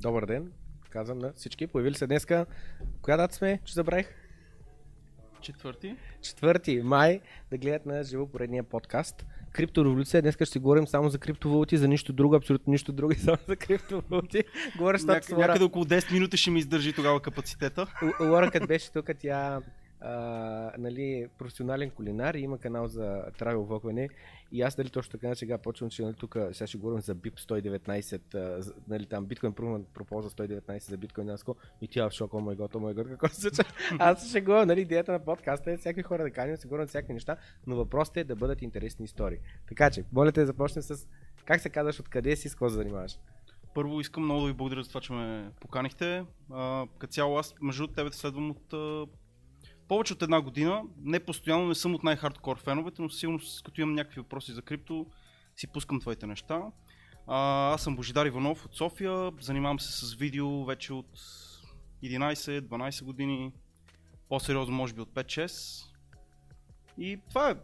Добър ден, казвам на всички. Появили се днеска. Коя дата сме, че забравих? Четвърти. 4 май да гледат на живо поредния подкаст. Криптореволюция. Днес ще си говорим само за криптовалути, за нищо друго, абсолютно нищо друго, и само за криптовалути. Говоря, Няк- някъде около 10 минути ще ми издържи тогава капацитета. Л- Лора, като беше тук, тя а, нали, професионален кулинар и има канал за travel влогване. И аз нали, точно така сега почвам, че нали, тук сега ще говорим за BIP 119, а, за- нали, там биткоин пропоза 119 за биткоин наско и тя в шок, о май гот, о май гот, какво се случва? Аз ще говоря, нали, идеята на подкаста е всякакви хора да каним, за всякакви неща, но въпросът е да бъдат интересни истории. Така че, моля те да започнем с как се казваш, откъде си, с какво се занимаваш? Първо искам много да ви благодаря за това, че ме поканихте. А, като цяло аз между тебе те следвам от повече от една година. Не постоянно, не съм от най-хардкор феновете, но със сигурност като имам някакви въпроси за крипто, си пускам твоите неща. А, аз съм Божидар Иванов от София, занимавам се с видео вече от 11-12 години, по-сериозно може би от 5-6. И това е.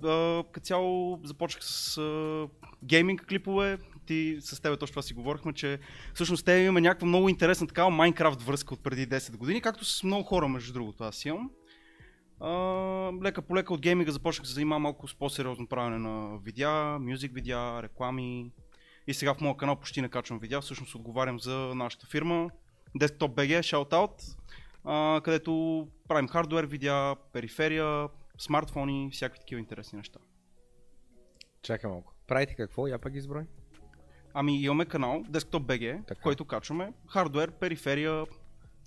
Като цяло започнах с а, гейминг клипове. Ти с теб точно това си говорихме, че всъщност те имаме някаква много интересна такава Майнкрафт връзка от преди 10 години, както с много хора между другото аз имам. Лека по лека от гейминга започнах да се занимавам малко с по-сериозно правене на видеа, мюзик видеа, реклами. И сега в моя канал почти не качвам видеа, всъщност отговарям за нашата фирма Desktop BG, shoutout, а, където правим хардвер видеа, периферия, смартфони, всякакви такива интересни неща. Чакай малко. Правите какво? Я ги изброй. Ами имаме канал Desktop BG, Така. който качваме хардвер, периферия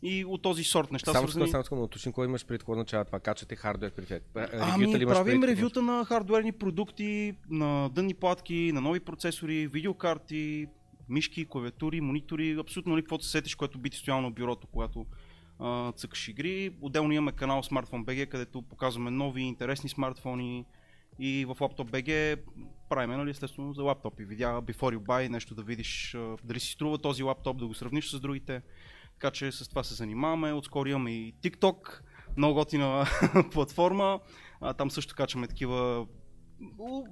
и от този сорт неща Само свързани. само искам да уточним, какво имаш пред какво означава това? Качвате хардвер при Ами, правим ревюта на хардуерни продукти, на дънни платки, на нови процесори, видеокарти, мишки, клавиатури, монитори, абсолютно нали, каквото се сетиш, което би ти стояло на бюрото, когато а, цъкаш игри. Отделно имаме канал Smartphone BG, където показваме нови интересни смартфони и в Laptop BG правим, нали, естествено, за лаптопи. Видя Before You Buy, нещо да видиш дали си струва този лаптоп, да го сравниш с другите. Така че с това се занимаваме. Отскоро имаме и TikTok, много готина платформа. А, там също качваме такива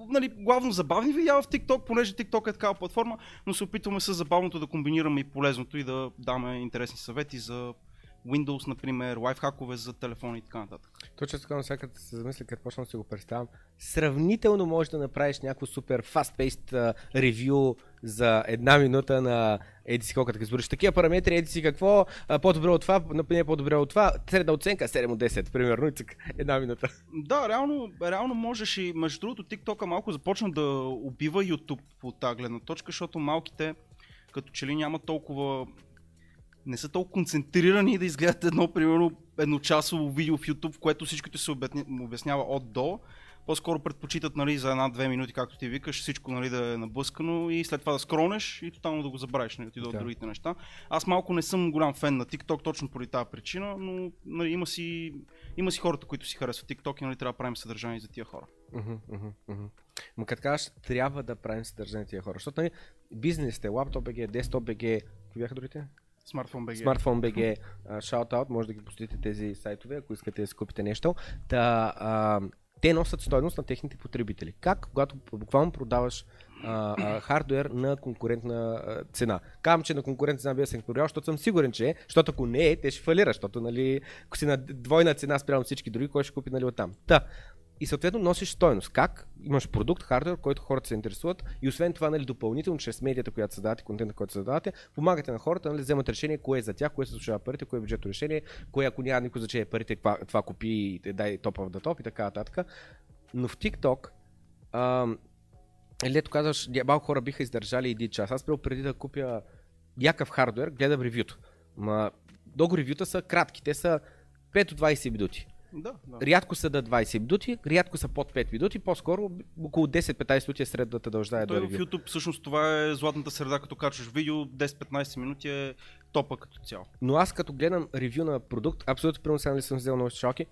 нали, главно забавни видеа в TikTok, понеже TikTok е такава платформа, но се опитваме с забавното да комбинираме и полезното и да даме интересни съвети за Windows, например, лайфхакове за телефони и така нататък. Точно така, всяка се замисля, като почна да си го представям. Сравнително можеш да направиш някакво супер fast-paced ревю за една минута на еди си колко, като избориш такива параметри, еди си какво, по-добре от това, не по-добре от това, средна оценка 7 от 10, примерно, една минута. Да, реално, реално можеш и между другото TikTok малко започна да убива YouTube от тази гледна точка, защото малките като че ли няма толкова не са толкова концентрирани да изгледат едно, примерно, едночасово видео в YouTube, в което всичкото се обясня- обяснява от до. По-скоро предпочитат нали, за една-две минути, както ти викаш, всичко нали, да е наблъскано и след това да скронеш и тотално да го забравиш, нали, отида Да. другите неща. Аз малко не съм голям фен на TikTok точно поради тази причина, но нали, има, си, има си хората, които си харесват TikTok и нали, трябва да правим съдържание за тия хора. Ма като кажеш, трябва да правим съдържание тия хора, защото нали, бизнесите, лаптоп BG, десктоп BG, какви бяха другите? Смартфон BG. Смартфон BG, shoutout, може да ги посетите тези сайтове, ако искате да си купите нещо. Та, а, те носят стойност на техните потребители. Как, когато буквално продаваш а, а, хардвер на конкурентна а, цена? Казвам, че на конкурентна цена бия се конкурирал, защото съм сигурен, че защото ако не е, те ще фалира, защото нали, ако си на двойна цена спрямо всички други, кой ще купи нали, оттам? Та, и съответно носиш стойност. Как? Имаш продукт, хардвер, който хората се интересуват и освен това, нали, допълнително, чрез медията, която създавате, контента, който създавате, помагате на хората, нали, вземат решение, кое е за тях, кое се слушава парите, кое е бюджетно решение, кое ако няма никой значение парите, това, това купи дай топ в да топ и така нататък. Но в TikTok, ам, или ето казваш, малко хора биха издържали един час. Аз прямо преди да купя някакъв хардвер, гледам ревюто. Ма, много ревюта са кратки, те са 5 до 20 минути. Да, да. Рядко са да 20 минути, рядко са под 5 минути, по-скоро около 10-15 минути е средната дължина Той до в ревю. YouTube всъщност това е златната среда, като качваш видео, 10-15 минути е топа като цяло. Но аз като гледам ревю на продукт, абсолютно примерно сега нали съм взел нови Ами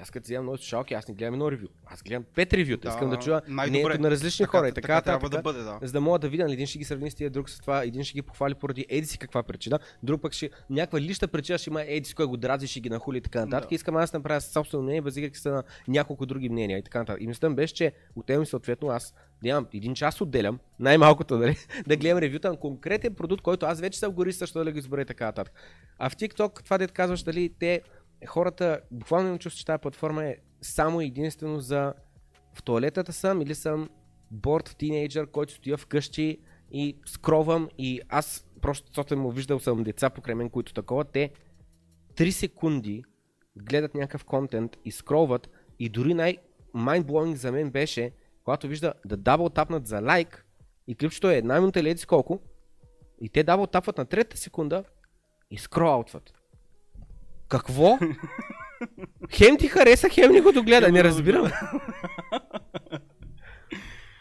Аз като вземам много слушалки, аз не гледам едно ревю. Аз гледам пет ревюта. Да, Искам да чуя мнението на различни Така- хора и така, така трябва нататък, да бъде, да. За да мога да видя, нали, един ще ги сравни с тия, друг с това, един ще ги похвали поради еди си каква причина, друг пък ще някаква лища причина ще има еди си кой го дразни, ще ги нахули и така нататък. Да. Искам аз да направя собствено мнение, базирайки се на няколко други мнения и така нататък. И мислям беше, че отделям съответно аз да имам един час отделям, най-малкото, нали, да гледам ревюта на конкретен продукт, който аз вече съм горист, също да го избера и така нататък. А в TikTok, това дет казваш, дали те хората, буквално имам чувство, че тази платформа е само единствено за в туалетата съм или съм борд тинейджър, който стоя вкъщи и скровам и аз просто защото му виждал съм деца покрай мен, които такова, те 3 секунди гледат някакъв контент и скролват и дори най mindblowing за мен беше, когато вижда да дабл тапнат за лайк и клипчето е една минута или колко и те дабл тапват на трета секунда и скролаутват. Какво? хем ти хареса, хем не го догледа, не разбирам.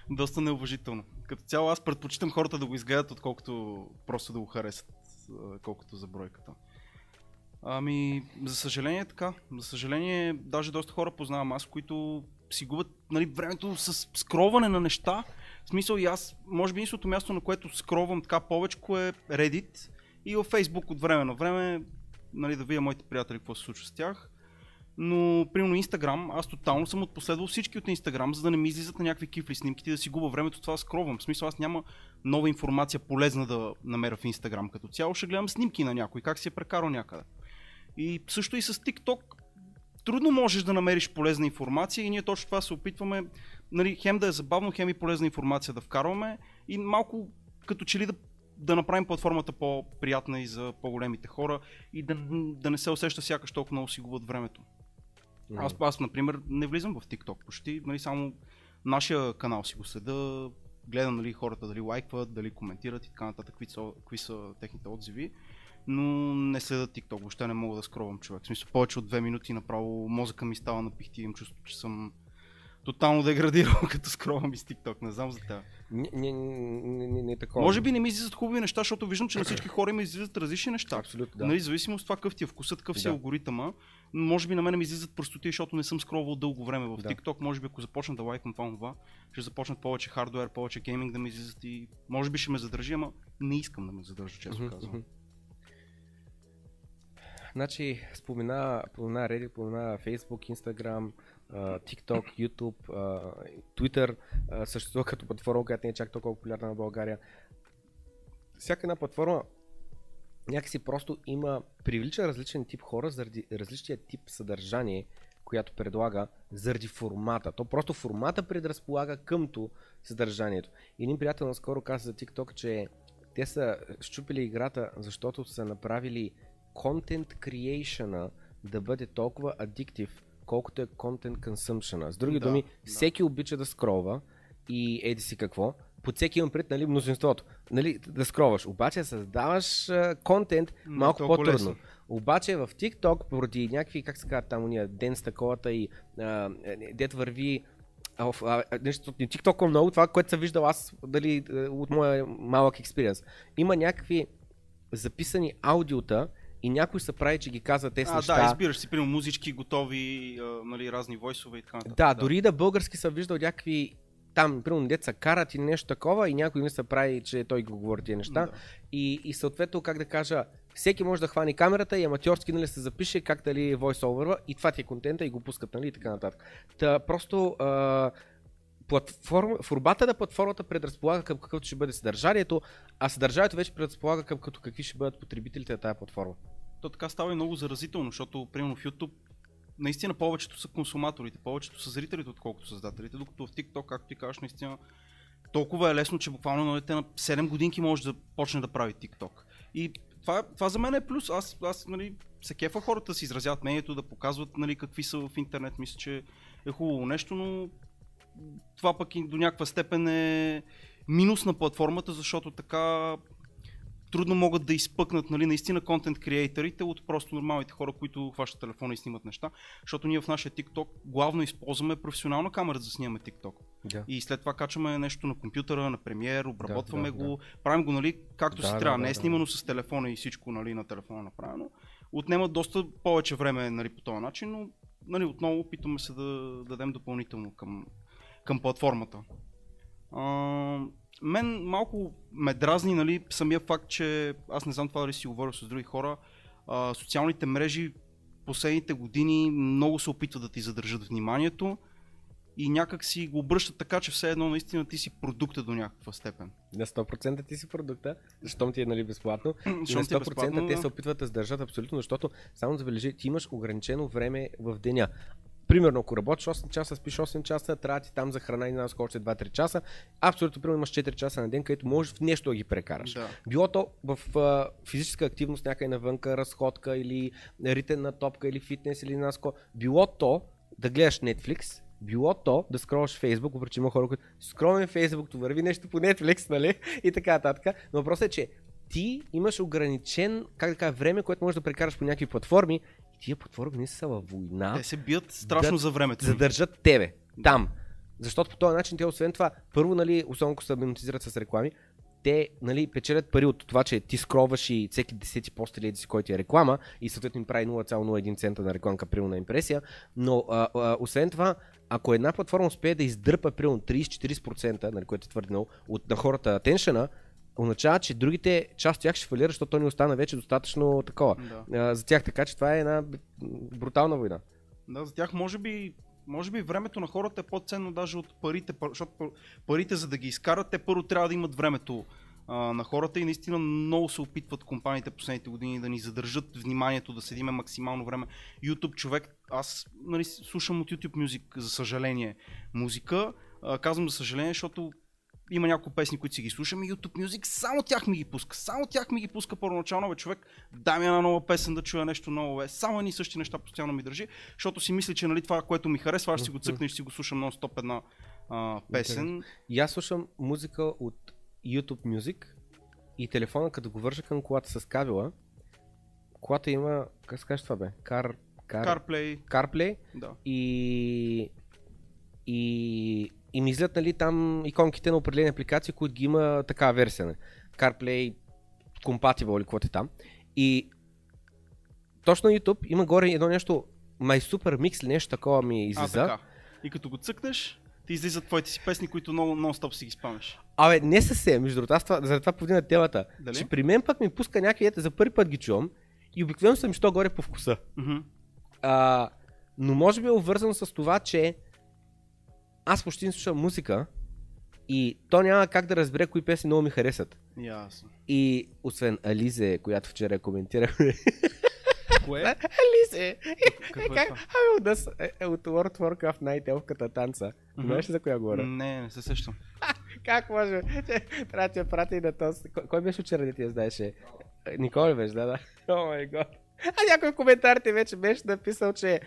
Доста неуважително. Като цяло аз предпочитам хората да го изгледат, отколкото просто да го харесат, колкото за бройката. Ами, за съжаление така. За съжаление, даже доста хора познавам аз, които си губят нали, времето с скроване на неща. В смисъл и аз, може би единственото място, на което скровам така повече е Reddit и във Facebook от време на време, нали, да видя моите приятели какво се случва с тях. Но, примерно, Instagram, аз тотално съм отпоследвал всички от Instagram, за да не ми излизат на някакви кифли снимките да си губа времето това да скровам. В смисъл, аз няма нова информация полезна да намеря в Instagram като цяло. Ще гледам снимки на някой, как си е прекарал някъде. И също и с TikTok трудно можеш да намериш полезна информация и ние точно това се опитваме, нали, хем да е забавно, хем и полезна информация да вкарваме и малко като че ли да, да направим платформата по-приятна и за по-големите хора и да, да не се усеща сякаш толкова много си губят времето. Аз, аз, например, не влизам в TikTok почти, нали, само нашия канал си го следа, гледам нали, хората дали лайкват, дали коментират и така нататък, какви са, какви са техните отзиви, но не следа TikTok, въобще не мога да скровам човек. В смисъл, повече от две минути направо мозъка ми става на пихти имам чувство, че съм тотално деградирал, като скровам из TikTok, не знам за това. Не, не, не, не, не такова. Може би не ми излизат хубави неща, защото виждам, че на всички хора им излизат различни неща. Абсолютно, да. Нали, зависимо от това какъв ти е вкусът, какъв си Да. алгоритъма. Може би на мен ми излизат простоти, защото не съм скровал дълго време в Да. TikTok. Може би ако започна да лайкам това, това, ще започнат повече хардвер, повече гейминг да ми излизат и може би ще ме задържи, ама не искам да ме задържа, честно Мгм, казвам. Значи, спомена, спомена Reddit, спомена Facebook, Instagram, TikTok, YouTube, Twitter, съществува като платформа, която не е чак толкова популярна на България. Всяка една платформа някакси просто има, привлича различен тип хора заради различния тип съдържание, която предлага заради формата. То просто формата предразполага къмто съдържанието. Един приятел наскоро каза за TikTok, че те са щупили играта, защото са направили content creation да бъде толкова адиктив, колкото е content consumption. С други Да, думи, да. всеки обича да скролва и еди си какво. Под всеки имам пред, нали, мнозинството. Нали, да скроваш. Обаче създаваш а, контент е малко по-трудно. лесно. Обаче в TikTok, поради някакви, как се казват там, уния ден с таковата и а, е, дет върви а, а, нещо, не TikTok много, това, което съм виждал аз дали, е, от моя малък експириенс. Има някакви записани аудиота и някой се прави, че ги казва тези А, неща. да, избираш си, примерно музички, готови, а, нали, разни войсове и така нататък. Да, дори да български съм виждал някакви там, примерно, деца карат и нещо такова и някой не се прави, че той го говори тия неща. Да. И, и съответно, как да кажа, всеки може да хвани камерата и аматьорски нали, се запише как дали voice и това ти е контента и го пускат нали, и така нататък. Та, просто а, платформа, формата на платформата предразполага към какъвто ще бъде съдържанието, а съдържанието вече предразполага към като какви ще бъдат потребителите на тази платформа. То така става и много заразително, защото примерно в YouTube наистина повечето са консуматорите, повечето са зрителите, отколкото създателите, докато в TikTok, както ти кажеш, наистина толкова е лесно, че буквално на дете на 7 годинки може да почне да прави TikTok. И това, това за мен е плюс. Аз, аз нали, се кефа хората да си изразяват мнението, да показват нали, какви са в интернет. Мисля, че е хубаво нещо, но това пък и до някаква степен е минус на платформата, защото така трудно могат да изпъкнат нали, наистина контент креаторите от просто нормалните хора, които хващат телефона и снимат неща. Защото ние в нашия TikTok главно използваме професионална камера за да снимаме TikTok. Да. И след това качваме нещо на компютъра, на премиер, обработваме да, го, правим го нали, както Да, си да, трябва. да, не е да. снимано с телефона и всичко нали, на телефона направено. Отнема доста повече време нали, по този начин, но нали, отново опитваме се да дадем допълнително към, към платформата. А, мен малко ме дразни нали, самия факт, че аз не знам това дали си говорил с други хора, а, социалните мрежи последните години много се опитват да ти задържат вниманието и някак си го обръщат така, че все едно наистина ти си продукта до някаква степен. На 100% ти си продукта, защото ти е нали, безплатно. и на Щом ти е 100% безплатно, те да. се опитват да сдържат абсолютно, защото само забележи, ти имаш ограничено време в деня. Примерно, ако работиш 8 часа, спиш 8 часа, трябва ти там за храна и на още 2-3 часа. Абсолютно, примерно имаш 4 часа на ден, където можеш в нещо да ги прекараш. Да. Било то в а, физическа активност някъде навънка, разходка или ритен на топка или фитнес или наско. Било то да гледаш Netflix, било то да скролваш Facebook, въпреки че има хора, които скролваме Facebook, то върви нещо по Netflix, нали? И така нататък. Но въпросът е, че ти имаш ограничен, как да кажа, време, което можеш да прекараш по някакви платформи тия не са във война Те се бият страшно Да за времето. задържат тебе там. Защото по този начин те освен това, първо, нали, особено ако се монетизират с реклами, те нали, печелят пари от това, че ти скроваш и всеки десети пост или си, който е реклама и съответно им прави 0,01 цента на рекламка примерно на импресия, но а, а, освен това, ако една платформа успее да издърпа примерно 30-40%, нали, което е твърде много, от на хората атеншъна, означава, че другите част от тях ще фалират, защото то ни остана вече достатъчно такова Да. за тях. Така че това е една брутална война. Да, за тях може би, може би времето на хората е по-ценно даже от парите, пар- защото пар- парите за да ги изкарат, те първо трябва да имат времето а, на хората и наистина много се опитват компаниите последните години да ни задържат вниманието, да седиме максимално време. YouTube човек, аз нали, слушам от YouTube Music, за съжаление, музика. А, казвам за съжаление, защото има няколко песни, които си ги слушам и YouTube Music само тях ми ги пуска. Само тях ми ги пуска първоначално, бе, човек. Дай ми една нова песен да чуя нещо ново, бе. Само едни същи неща постоянно ми държи, защото си мисли, че нали, това, което ми харесва, аз ще си го цъкна и си го слушам нон-стоп една а, песен. И аз слушам музика от YouTube Music и телефона, като го вържа към колата с кабела, колата има, как се каже това бе? Car, car, CarPlay, CarPlay да. и, и, и ми излят нали, там иконките на определени апликации, които ги има такава версия. Нали. CarPlay Compatible или каквото е там. И точно на YouTube има горе едно нещо, My Super Mix или нещо такова ми А, излиза. така. И като го цъкнеш, ти излизат твоите си песни, които много нон-стоп си ги спамеш. Абе, не съвсем, между другото, аз това, заради това повдигна темата. Дали? Че при мен пък ми пуска някакви, ето, за първи път ги чувам и обикновено съм що горе по вкуса. Мгм. А, но може би е обвързано с това, че аз почти не слушам музика и то няма как да разбере кои песни много ми харесат. Ясно. И освен Ализе, която вчера коментирахме. Кое? Ализе! Е как? Ами от, World of Warcraft най-телката танца. Знаеш ли за коя говоря? Не, не се сещам. Как може? Трябва да ти я прати и на този. Кой, беше вчера да ти я знаеше? Николи беше, да, да. О май гот. А някой в коментарите вече беше написал, че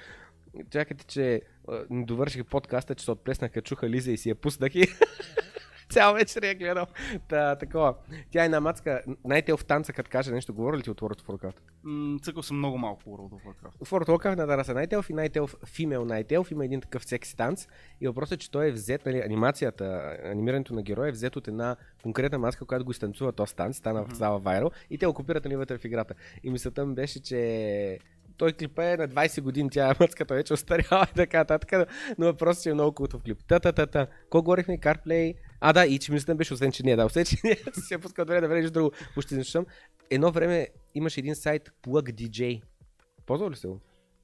Чакайте, че не довърших подкаста, че се отплеснах, като чуха Лиза и си я пуснах и цял вечер я гледал. Та, такова. Тя е една мацка. Най-те в танца, като каже нещо, говори ли ти от World of Warcraft? М, Цъкал съм много малко World of Warcraft. В World of Warcraft на Дараса Найтелф и Найтелф, Female Найтелф има един такъв секси танц и въпросът е, че той е взет, нали, анимацията, анимирането на героя е взет от една конкретна маска, която го изтанцува този танц, стана в зала Viral и те го копират нали, вътре в играта. И мисълта ми беше, че той клипа е на 20 години, тя е мъцката вече остаряла и така нататък, но въпросът е, е много култов клип. Та, та, та, та. Ко говорихме? CarPlay. А, да, и че мисълта ми беше, освен, че не е да, освен, че не си я пускал добре да влезеш друго, почти не слушам. Едно време имаше един сайт Plug DJ. Ползвал ли се го?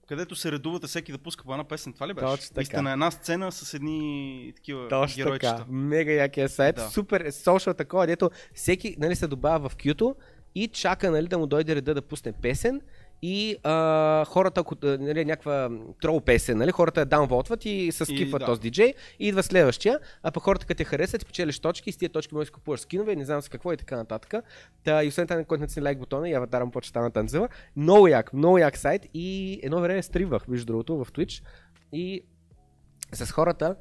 Където се редувате всеки да пуска по една песен, това ли беше? Точно така. И сте на една сцена с едни такива Точно геройчета. така. Мега якия сайт. Да. Супер social такова, дето всеки нали, се добавя в кюто и чака нали, да му дойде реда да пусне песен и а, хората, ако нали, някаква трол песен, нали, хората я даунвотват и се скипват да. този диджей и идва следващия, а пък хората като те харесат, спечелиш точки и с тия точки можеш да си купуваш скинове, не знам с какво и така нататък. Та, и освен това, който натисне лайк бутона и аватара му почва да танцува. Много як, много як сайт и едно време стримвах, между другото, в Twitch и с хората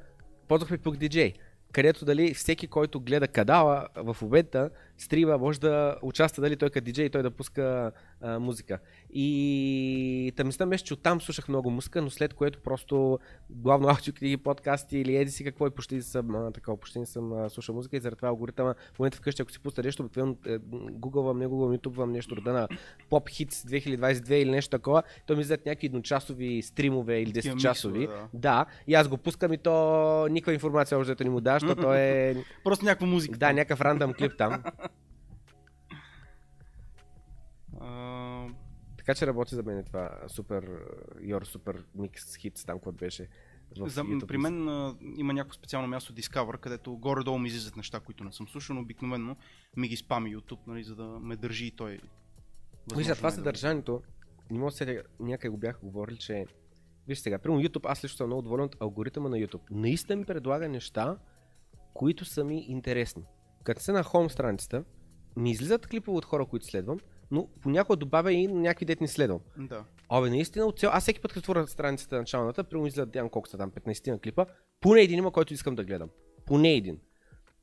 ползвахме Plug DJ, където дали всеки, който гледа кадала в обедта, стрима, може да участва дали той като диджей той да пуска а, музика. И тъмността беше, че оттам слушах много музика, но след което просто главно аудиокниги, подкасти или еди си какво и почти не съм, а, такова, почти не съм а, слушал музика и заради това алгоритъма в момента вкъщи, ако си пусна нещо, обикновено е, гугълвам, не гугълвам, ютубвам нещо рода на Pop Hits 2022 или нещо такова, то ми излизат някакви едночасови стримове или Такива 10 часови. да. Да, и аз го пускам и то никаква информация още не му защото то е Просто някаква музика. да, някакъв рандъм клип там. Така че работи за мен това супер, your супер микс хитс там, което беше. В За, YouTube. при мен а, има някакво специално място Discover, където горе-долу ми излизат неща, които не съм слушал, но обикновено ми ги спами YouTube, нали, за да ме държи и той. Вижте, възможно това най-добре. съдържанието, не мога да се някъде го бях говорили, че Виж сега, примерно YouTube, аз лично съм много доволен от алгоритъма на YouTube. Наистина ми предлага неща, които са ми интересни. Като се на хом страницата, ми излизат клипове от хора, които следвам, но понякога добавя и някакви дет не следвам. Да. Абе, наистина, от цял... аз всеки път, като отворя страницата началната, примерно излизат Диан колко са там, 15 на клипа, поне един има, който искам да гледам. Поне един.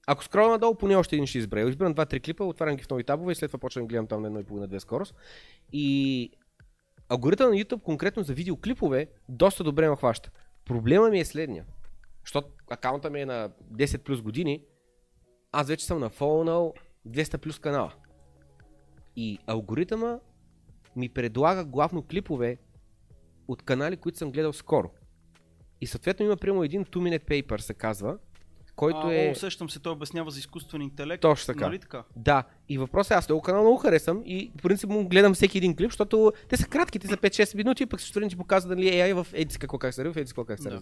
Ако скролна надолу, поне още един ще избера. Избирам 2-3 клипа, отварям ги в нови табове и след това почвам да гледам там на едно и половина две скорост. И алгоритъм на YouTube конкретно за видеоклипове доста добре ме хваща. Проблема ми е следния. Защото акаунта ми е на 10 плюс години, аз вече съм нафолнал 200 плюс канала. И алгоритъма ми предлага главно клипове от канали, които съм гледал скоро. И съответно има прямо един 2 minute paper се казва, който а, е... О, усещам се, той обяснява за изкуствен интелект. Точно така. Нали така? Да, и въпросът е, аз този канал много харесвам и по принцип му гледам всеки един клип, защото те са кратки, те са 5-6 минути, пък също ти показва дали AI в еди си какво как се в еди си какво как се Да.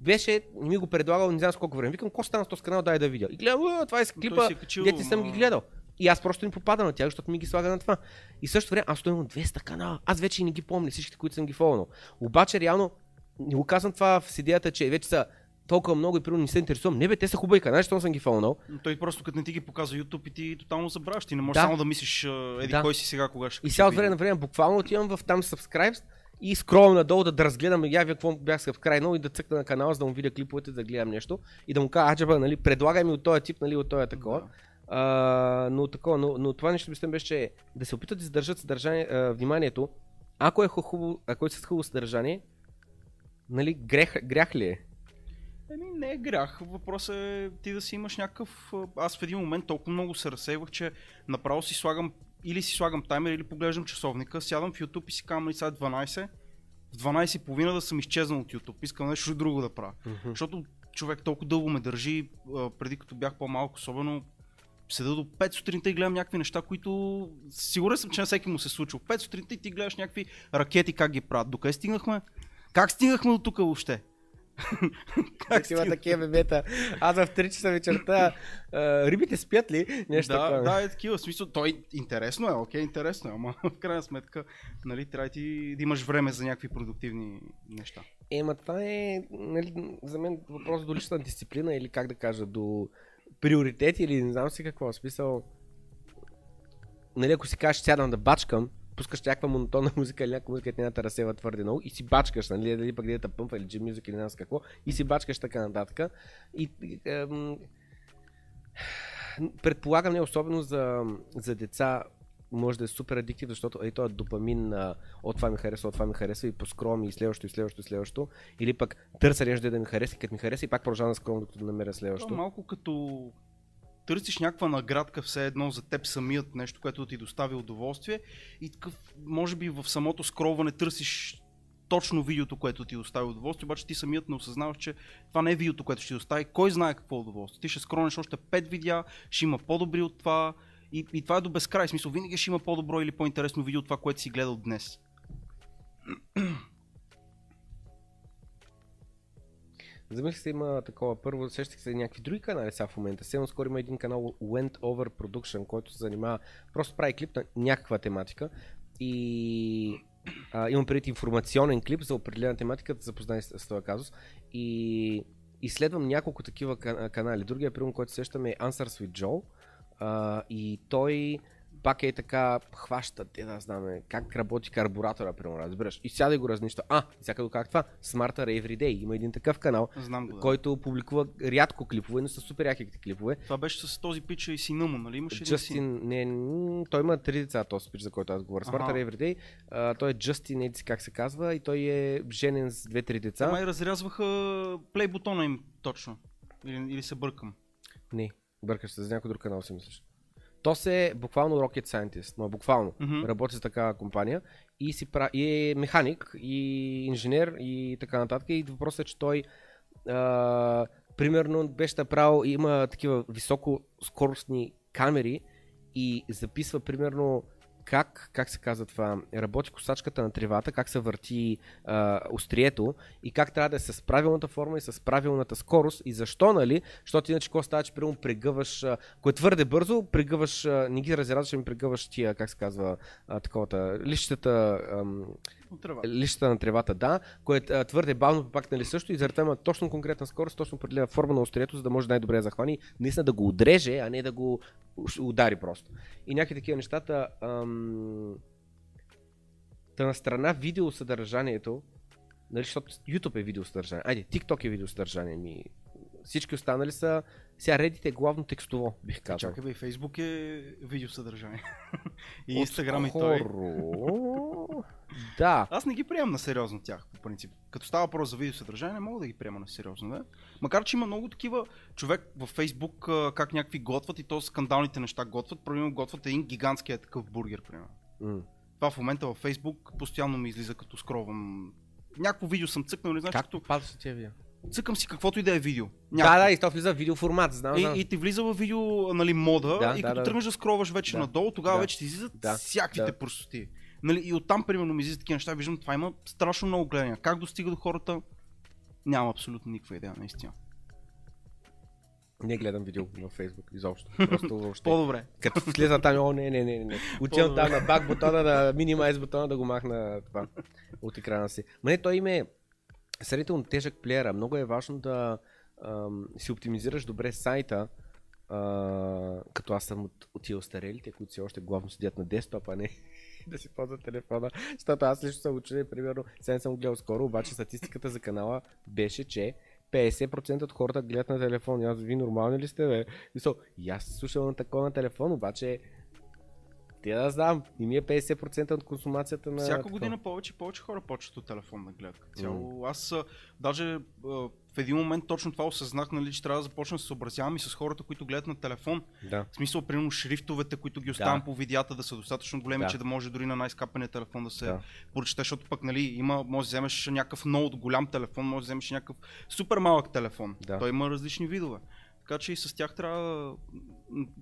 Беше, не ми го предлагал, не знам с колко време. Викам, какво стана с този канал, дай да видя. И гледам, «Уа, това е с клипа, е дете съм ги гледал. И аз просто не попадам на тях, защото ми ги слага на това. И също време аз имам 200 канала. Аз вече и не ги помня всичките, които съм ги фолнал. Обаче реално, не го казвам това с идеята, че вече са толкова много и примерно не се интересувам. Не бе, те са хубави канали, защото съм ги фолнал. Но Той просто като не ти ги показва YouTube и ти тотално забравяш. Ти не можеш Да. само да мислиш еди Да. кой си сега, кога ще И сега от време на време буквално отивам в там subscribes и скролвам надолу да, да разгледам я какво бях subscribe и да цъкна на канала, за да му видя клиповете, да гледам нещо и да му кажа, аджаба, нали, предлагай ми от този тип, нали, от този такова. Да. А, но, такова, но, но това нещо мислям беше, че да се опитат да задържат съдържание, а, вниманието. Ако е хубаво, ако е с хубаво съдържание, нали, грех, грях ли е? Еми, не е грях. Въпросът е ти да си имаш някакъв... Аз в един момент толкова много се разсейвах, че направо си слагам или си слагам таймер, или поглеждам часовника, сядам в YouTube и си казвам, нали сега е 12, в 12 и половина да съм изчезнал от YouTube. Искам нещо друго да правя. Защото човек толкова дълго ме държи, преди като бях по-малко, особено седа до 5 сутринта и гледам някакви неща, които сигурен съм, че на всеки му се случва. 5 сутринта и ти гледаш някакви ракети как ги правят. Докъде стигнахме? Как стигнахме до тук въобще? Как има такива бебета. Аз в 3 часа вечерта а, рибите спят ли? Нещо да, такова. да, е такива. В смисъл, той интересно е, окей, интересно е, ама в крайна сметка, нали, трябва ти да имаш време за някакви продуктивни неща. Ема това е нали, за мен въпрос до лична дисциплина или как да кажа, до приоритети или не знам си какво. Смисъл, нали, ако си кажеш сядам да бачкам, пускаш някаква монотонна музика или някаква музика, която няма да разсева твърде много и си бачкаш, нали, дали пък да пъмпа или джим мюзик или не знам с какво, и си бачкаш така нататък. И, ем, предполагам не особено за, за деца може да е супер адиктив, защото е този допамин на от това ми харесва, от това ми харесва и по скролвам и следващо, и следващо, и следващо. Или пък търся нещо да ми хареса и като ми хареса и пак продължавам да скролвам, докато намеря Това е следващо. малко като търсиш някаква наградка все едно за теб самият, нещо, което ти достави удоволствие и такъв, може би в самото скролване търсиш точно видеото, което ти достави удоволствие, обаче ти самият не осъзнаваш, че това не е видеото, което ще ти достави. Кой знае какво е удоволствие? Ти ще скронеш още 5 видеа, ще има по-добри от това и, и това е до безкрай. Смисъл, винаги ще има по-добро или по-интересно видео от това, което си гледал днес. Замислих се има такова. Първо сещах се някакви други канали сега в момента. Сега скоро има един канал Went Over Production, който се занимава, просто прави клип на някаква тематика и а, имам преди информационен клип за определена тематика, да запознай с, с този казус и изследвам няколко такива кан- канали. Другия пример, който се сещам е Answers with Joe а, и той пак е така, хваща, те да знаме, как работи карбуратора, примерно, разбираш. И сяда и го разнища. А, и сега как това? Smarter Everyday. Има един такъв канал, Знам го, да. който публикува рядко клипове, но са супер яките клипове. Това беше с този пич и сина му, нали? Имаше. Джастин, не, м, той има три деца, този спич, за който аз говоря. Smarter Everyday, а, той е Джастин, не как се казва, и той е женен с две-три деца. Май разрязваха плей бутона им точно. Или, или се бъркам. Не, бъркаш се, за някой друг канал си мислиш. То се е буквално rocket scientist, но буквално. Мгм. Работи за такава компания и, си пра... и е механик, и инженер, и така нататък. И въпросът е, че той а, примерно беше направил, има такива високо скоростни камери и записва примерно как, как се казва това, работи косачката на тревата, как се върти а, острието и как трябва да е с правилната форма и с правилната скорост и защо, нали? Защото иначе какво става, че примерно прегъваш, ако е твърде бързо, прегъваш, не ги разрязваш, ами прегъваш тия, как се казва, а, таковата, лищата, ам, От трева. лищата на тревата, да, което е твърде бавно, пак нали също и заради това има точно конкретна скорост, точно определена форма на острието, за да може най-добре да захвани, наистина да го удреже, а не да го удари просто. И някакви такива нещата. Ам... Та на страна видеосъдържанието, нали, защото YouTube е видеосъдържание, айде, TikTok е видеосъдържание, ми всички останали са, сега Reddit е главно текстово, бих казал. Чакай бе, Фейсбук е видеосъдържание. и Инстаграм и той. Да, Аз не ги приемам на сериозно тях, по принцип. Като става въпрос за видеосъдържание, не мога да ги приема на сериозно, да? Макар, че има много такива човек във Фейсбук, как някакви готват и то скандалните неща готват. Примерно готват един гигантски е такъв бургер, примерно. М. Това в момента във Фейсбук постоянно ми излиза като скровам. Някакво видео съм цъкнал, не знам, как като попадаш на тия видео? Цъкам си каквото и да е видео. Да, да, и то влиза в видеоформат, знам. И, и ти влиза в видео, нали, мода Да, и да, като да. тръгнеш да скроваш вече Да. надолу, тогава Да. вече ти излизат Да, всякаквите да. простоти. Нали, и оттам, примерно, ми излизат такива неща, виждам, това има страшно много гледания. Как достига до хората? Нямам абсолютно никаква идея, наистина. Не гледам видео във Фейсбук изобщо. Просто въобще. По-добре. Като влиза там, о, не, не, не, не. Отивам там на бак бутона, да минимайз бутона да го махна това от екрана си. Ма не, той им е сравнително тежък плеера. Много е важно да ам, си оптимизираш добре сайта, а, като аз съм от, от тия остарелите, които си още главно седят на десктоп, а не да си ползват телефона. Защото аз лично съм учен, примерно, сега не съм гледал скоро, обаче статистиката за канала беше, че 50% от хората гледат на телефон. И Аз, ви нормални ли сте, бе? И, so, и аз слушам на такова на телефон, обаче те да знам, и ми е 50% от консумацията на... Всяка такова. година повече и повече хора почват от телефон да гледат. Цяло. Аз а, даже в един момент точно това осъзнах, нали, че трябва да започна да се съобразявам и с хората, които гледат на телефон. Да. В смисъл, примерно, шрифтовете, които ги оставям Да. по видеята да са достатъчно големи, Да. че да може дори на най-скапания телефон да се Да. прочете, защото пък, нали, има, може да вземеш някакъв много голям телефон, може да вземеш някакъв супер малък телефон. Да. Той има различни видове. Така че и с тях трябва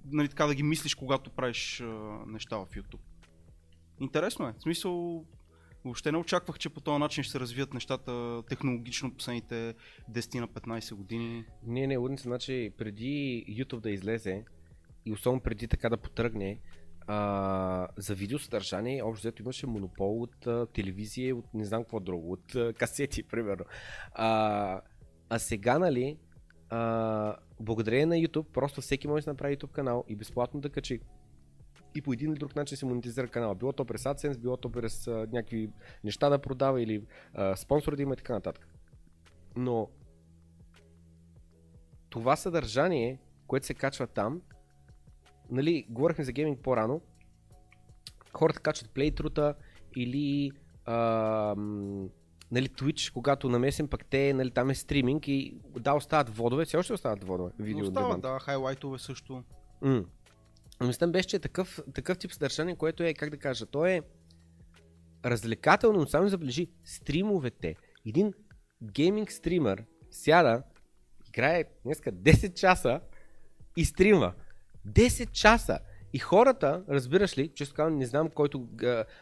нали, така да ги мислиш, когато правиш неща в YouTube. Интересно е. В смисъл, въобще не очаквах, че по този начин ще се развият нещата технологично последните 10 на 15 години. Не, не, лудница, значи преди YouTube да излезе и особено преди така да потръгне, а, за видеосъдържание общо взето имаше монопол от а, телевизия от не знам какво друго, от а, касети, примерно. А, а сега, нали, благодарение на YouTube, просто всеки може да направи YouTube канал и безплатно да качи и по един или друг начин се монетизира канала. Било то през AdSense, било то през а, някакви неща да продава или а, спонсори да има и така нататък. Но това съдържание, което се качва там, нали, говорихме за гейминг по-рано, хората качват плейтрута или а, нали, Twitch, когато намесим пък те, нали, там е стриминг и да, остават водове, все още остават водове, видео demand. да, хайлайтове също. Но Мисля беше, че е такъв, такъв тип съдържание, което е, как да кажа, то е развлекателно, но само забележи стримовете. Един гейминг стример сяда, играе днеска 10 часа и стримва. 10 часа! И хората, разбираш ли, често казвам, не знам който...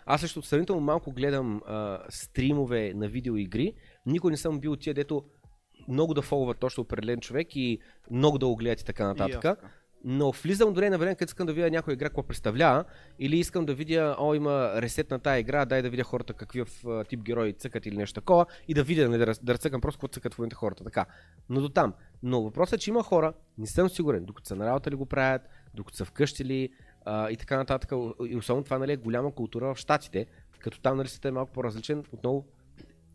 Аз също сравнително малко гледам а, стримове на видеоигри. Никой не съм бил тия, дето много да фолват точно определен човек и много да го гледат и така нататък. така. Но влизам дори на време, като искам да видя някоя игра какво представлява, или искам да видя, о, има ресет на тази игра, дай да видя хората какъв тип герои цъкат или нещо такова, и да видя, нали, да, да разцъкам просто какво цъкат в момента хората. Така. Но до там. Но въпросът е, че има хора, не съм сигурен, докато са на работа ли го правят, докато са вкъщи ли, а, и така нататък. И особено това нали, е голяма култура в Штатите, като там нали, е малко по-различен. Отново,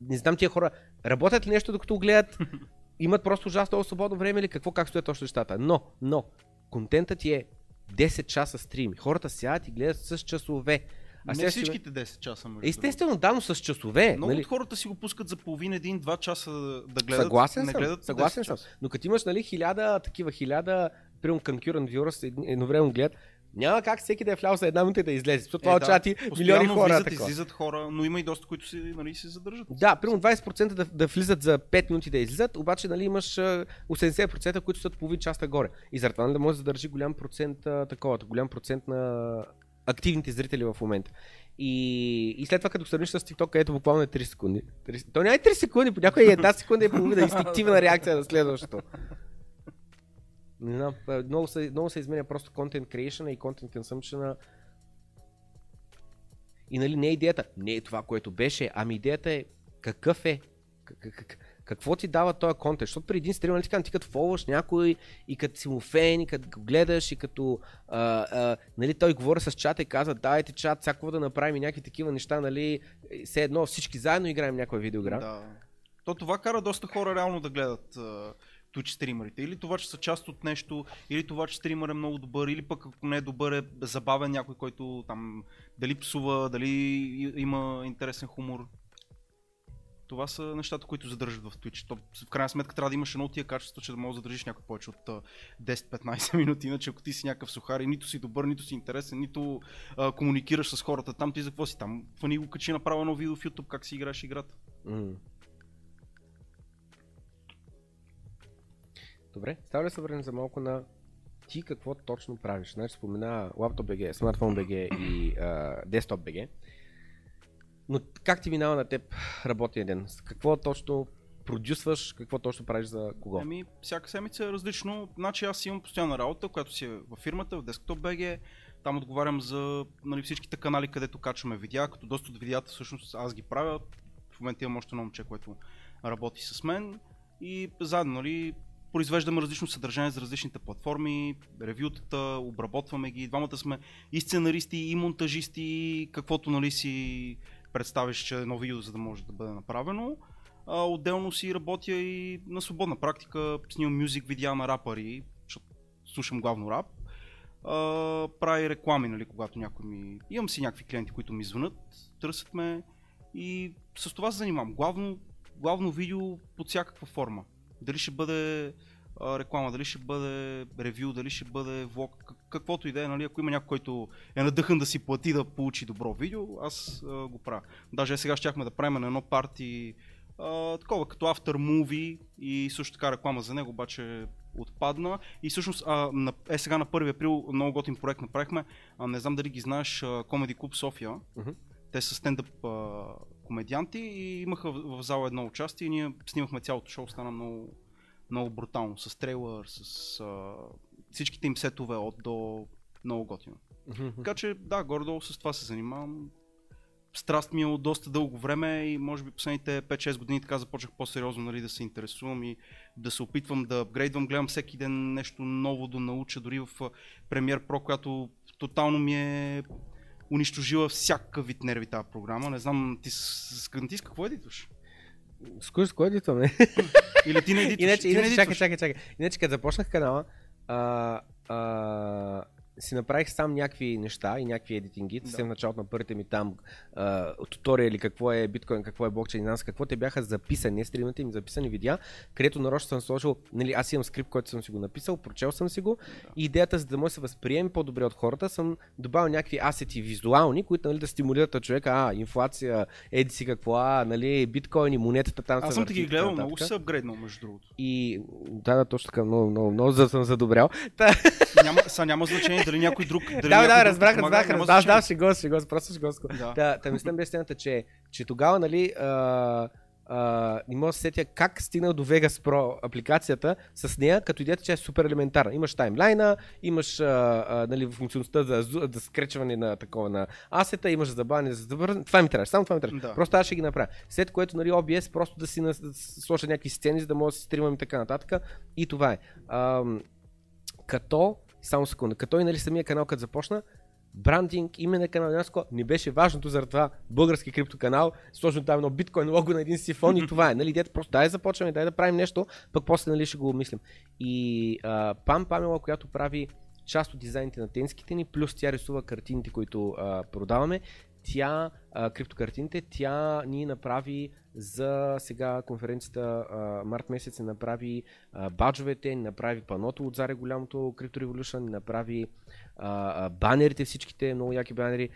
не знам тия хора, работят ли нещо докато гледат, имат просто ужасно свободно време или какво, как стоят точно нещата. Но, но, контентът ти е 10 часа стрим. Хората сядат и гледат с часове. А не всичките 10 часа, между Естествено, да, но с часове. Много нали? от хората си го пускат за половин, един, два часа да гледат. Съгласен не съм, гледат съгласен 10 съм. Но като имаш нали, хиляда такива, хиляда, примерно конкурент вюрс едновременно гледат, няма как всеки да е влязъл за една минута и да излезе. Защото това Е, очаква ти милиони хора. Влизат, такова. излизат хора, но има и доста, които си, нали, се задържат. Да, примерно 20% да, да влизат за 5 минути да излизат, обаче нали, имаш а, 80%, които са половин часа горе. И заради това да може да задържи голям процент такова, голям процент на активните зрители в момента. И, и след това, като сравниш с TikTok, където буквално е 3 секунди. 3, то няма и 3 секунди, понякога и една секунда е половина инстинктивна реакция на следващото. Не знам, а, много се, много се изменя просто content creation и content consumption. И нали не е идеята, не е това, което беше, ами идеята е какъв е, как, как, какво ти дава този контент, защото при един стрим, нали ти като фолваш някой и като си му фен, и като го гледаш и като а, а, нали, той говори с чата и казва, давайте чат, всяко да направим и някакви такива неща, нали, все едно всички заедно играем някоя видеоигра. Да. То това кара доста хора реално да гледат Twitch стримерите. Или това, че са част от нещо, или това, че стример е много добър, или пък ако не е добър е забавен някой, който там дали псува, дали има интересен хумор. Това са нещата, които задържат в Twitch. То, в крайна сметка трябва да имаш едно от тия качества, че да можеш да задържиш някой повече от а, 10-15 минути. Иначе ако ти си някакъв сухар и нито си добър, нито си интересен, нито а, комуникираш с хората там, ти за какво си там? Фани го качи направо едно видео в YouTube как си играеш играта. М. Добре, става ли се върнем за малко на ти какво точно правиш? Значи спомена лаптоп BG, смартфон BG и десктоп BG. Но как ти минава на теб работния ден? Какво точно продюсваш, какво точно правиш за кого? Ами, всяка седмица е различно. Значи аз имам постоянна работа, която си е във фирмата, в Desktop BG. Там отговарям за нали, всичките канали, където качваме видеа, като доста от видеята всъщност аз ги правя. В момента имам още едно момче, което работи с мен. И заедно, нали, произвеждаме различно съдържание за различните платформи, ревютата, обработваме ги. Двамата сме и сценаристи, и монтажисти, каквото нали, си представиш, че е едно видео, за да може да бъде направено. А, отделно си работя и на свободна практика, снимам мюзик видеа на рапъри, защото слушам главно рап. А, прави реклами, нали, когато някой ми... Имам си някакви клиенти, които ми звънат, търсят ме и с това се занимавам. Главно, главно видео под всякаква форма. Дали ще бъде а, реклама, дали ще бъде ревю, дали ще бъде влог, как- каквото и да е, нали, ако има някой, който е надъхан да си плати да получи добро видео, аз а, го правя. Даже е сега щяхме да правим на едно парти а, такова като After Movie и също така реклама за него, обаче отпадна. И всъщност а, на, е сега на 1 април много готин проект направихме. А, не знам дали ги знаеш, а, Comedy Club София. Мгм. Те са стендъп а, комедианти и имаха в, в зала едно участие и ние снимахме цялото шоу, стана много, много брутално. С трейлър, с а, всичките им сетове от до много готино. Така че да, горе-долу с това се занимавам. Страст ми е от доста дълго време и може би последните 5-6 години така започнах по-сериозно нали, да се интересувам и да се опитвам да апгрейдвам. Гледам всеки ден нещо ново да науча, дори в Premiere Pro, която тотално ми е унищожила всякакъв вид нерви тази програма. Не знам, ти с, с, какво едитваш? С кой, с кой едитваме? Или ти не едитваш? Иначе, иначе чакай, чакай, чакай. Иначе, като започнах канала, а, а, си направих сам някакви неща и някакви едитинги. Да. Съвсем в началото на първите ми там а, туториали какво е биткоин, какво е блокчейн, не знам с какво те бяха записани, не стримите ми записани видеа, където нарочно съм сложил, нали, аз имам скрипт, който съм си го написал, прочел съм си го Да. и идеята за да може да се възприеме по-добре от хората, съм добавил някакви асети визуални, които нали, да стимулират човека, а, инфлация, еди си какво, а, нали, биткоини, монетата там Аз съм ти ги гледал, много се апгрейднал между другото. И да, да, точно така, много, много, много за съм задобрял. Няма, са, няма значение дали някой друг. Дали да, да, разбрах, разбрах, да, да, шегос, шегос, просто шегос. Да. Та, та мисля беше следната, че, че тогава, нали, а, не мога да се сетя как стигнах до Vegas Pro апликацията с нея, като идеята, че е супер елементарна. Имаш таймлайна, имаш а, а, нали, функционалността за, за скречване на такова на асета, имаш забавяне за забързане. Това ми трябваше, само това ми трябваше. Да. Просто аз ще ги направя. След което, нали, OBS просто да си да си сложа някакви сцени, за да мога да си стримам и така нататък. И това е. Ам, като Само секунда. Като той, нали, самия канал, като започна, брандинг, име на канал, Няско, не беше важното заради това български криптоканал, сложно там едно биткоин лого на един сифон и това е. Нали, дете, просто дай да започваме, дай да правим нещо, пък после нали, ще го обмислим. И а, Пам Памела, която прави част от дизайните на тенските ни, плюс тя рисува картините, които а, продаваме, тя, криптокартините, тя ни направи за сега конференцията март месец ни направи а, баджовете, ни направи паното от Заре голямото Crypto Revolution, ни направи банерите всичките, много яки банери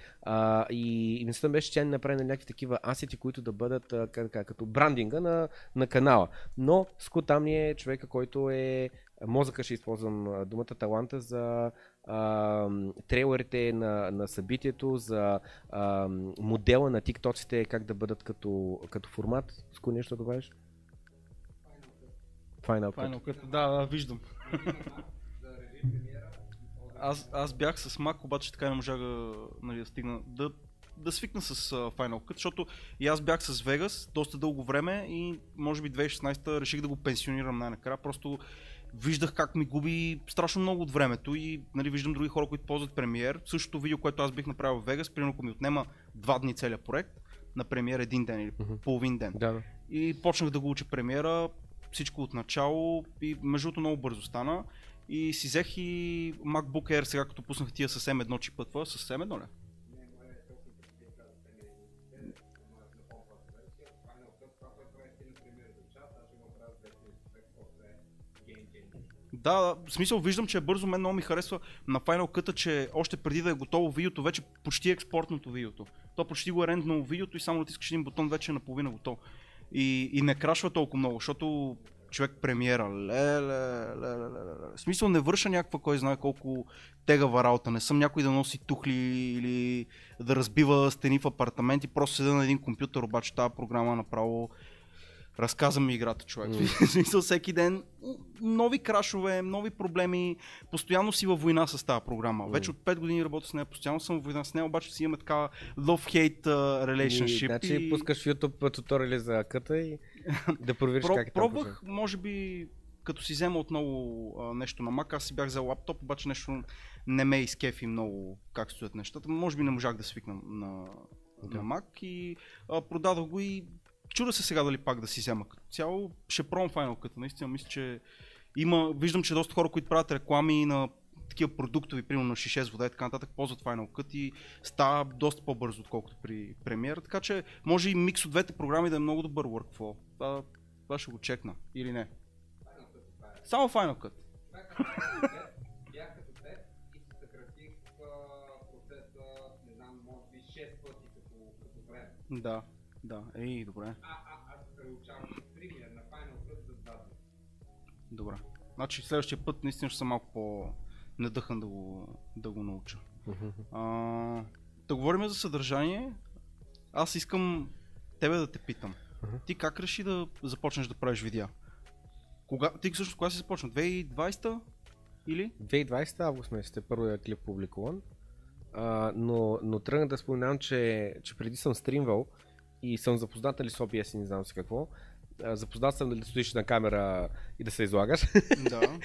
и, мисълта беше, че тя ни направи на някакви такива асети, които да бъдат а, като брандинга на, на канала. Но Ско там ни е човека, който е мозъка ще използвам думата таланта за трейлерите на, на събитието, за а, модела на тиктоците, как да бъдат като, като формат. Ско нещо да добавиш? Final Cut. Final Cut. Да, да, виждам. аз, аз бях с Mac, обаче така не можа да, нали, да стигна. Да, да свикна с uh, Final Cut, защото и аз бях с Vegas доста дълго време и може би 2016 реших да го пенсионирам най-накрая. Просто виждах как ми губи страшно много от времето и нали, виждам други хора, които ползват премиер. Същото видео, което аз бих направил в Vegas, примерно ако ми отнема два дни целият проект, на премиер един ден или половин ден. Да, да. И почнах да го уча премиера, всичко от начало и между другото много бързо стана. И си взех и MacBook Air сега, като пуснах тия с M1 чипа, това с M1 ли? Да, да, в смисъл виждам, че е бързо, мен много ми харесва на Final Cut, че още преди да е готово видеото, вече почти е експортното видеото. То почти го е ренднало видеото и само натискаш един бутон, вече е наполовина готово. И, и не крашва толкова много, защото човек премиера, леле, леле, леле. В смисъл не върша някаква, кой знае колко тегава работа. Не съм някой да носи тухли или да разбива стени в апартаменти, просто седа на един компютър, обаче тази програма направо разказа ми играта, човек. В смисъл всеки ден нови крашове, нови проблеми, постоянно си във война с тази програма. М. Вече от 5 години работя с нея, постоянно съм във война с нея, обаче си имаме така love-hate uh, relationship. И, значи пускаш в YouTube туториали за къта и да провериш Про, как е там пробвах, може би, като си взема отново а, нещо на Mac, аз си бях взел лаптоп, обаче нещо не ме изкефи много как стоят нещата. Може би не можах да свикна на, Да. на Mac и а, продадох го и чуда се сега дали пак да си взема. Като цяло ще пробвам Final Cut. Наистина мисля, че има, виждам, че доста хора, които правят реклами на такива продуктови, примерно на шише с вода и така нататък, ползват Final Cut и става доста по-бързо, отколкото при премиера. Така че може и микс от двете програми да е много добър workflow. Това, това ще го чекна. Или не? Само Final Cut. Бях като теб и се съкратих а, процеса, не знам, може би 6 пъти като, като време. Да, да. Ей, добре. А, а, аз преучавам пример на Final Cut за 2 дни. Добре. Значи следващия път наистина ще съм малко по-надъхан да го, да го науча. А, да говорим за съдържание. Аз искам тебе да те питам. Ти как реши да започнеш да правиш видеа? Кога, ти всъщност кога си започна? 2020 или? 2020 август месец е първият клип публикуван. А, но, но тръгна да споменавам, че, че преди съм стримвал и съм запознат ли с OBS и не знам си какво. Запознат съм дали стоиш на камера и да се излагаш. Да.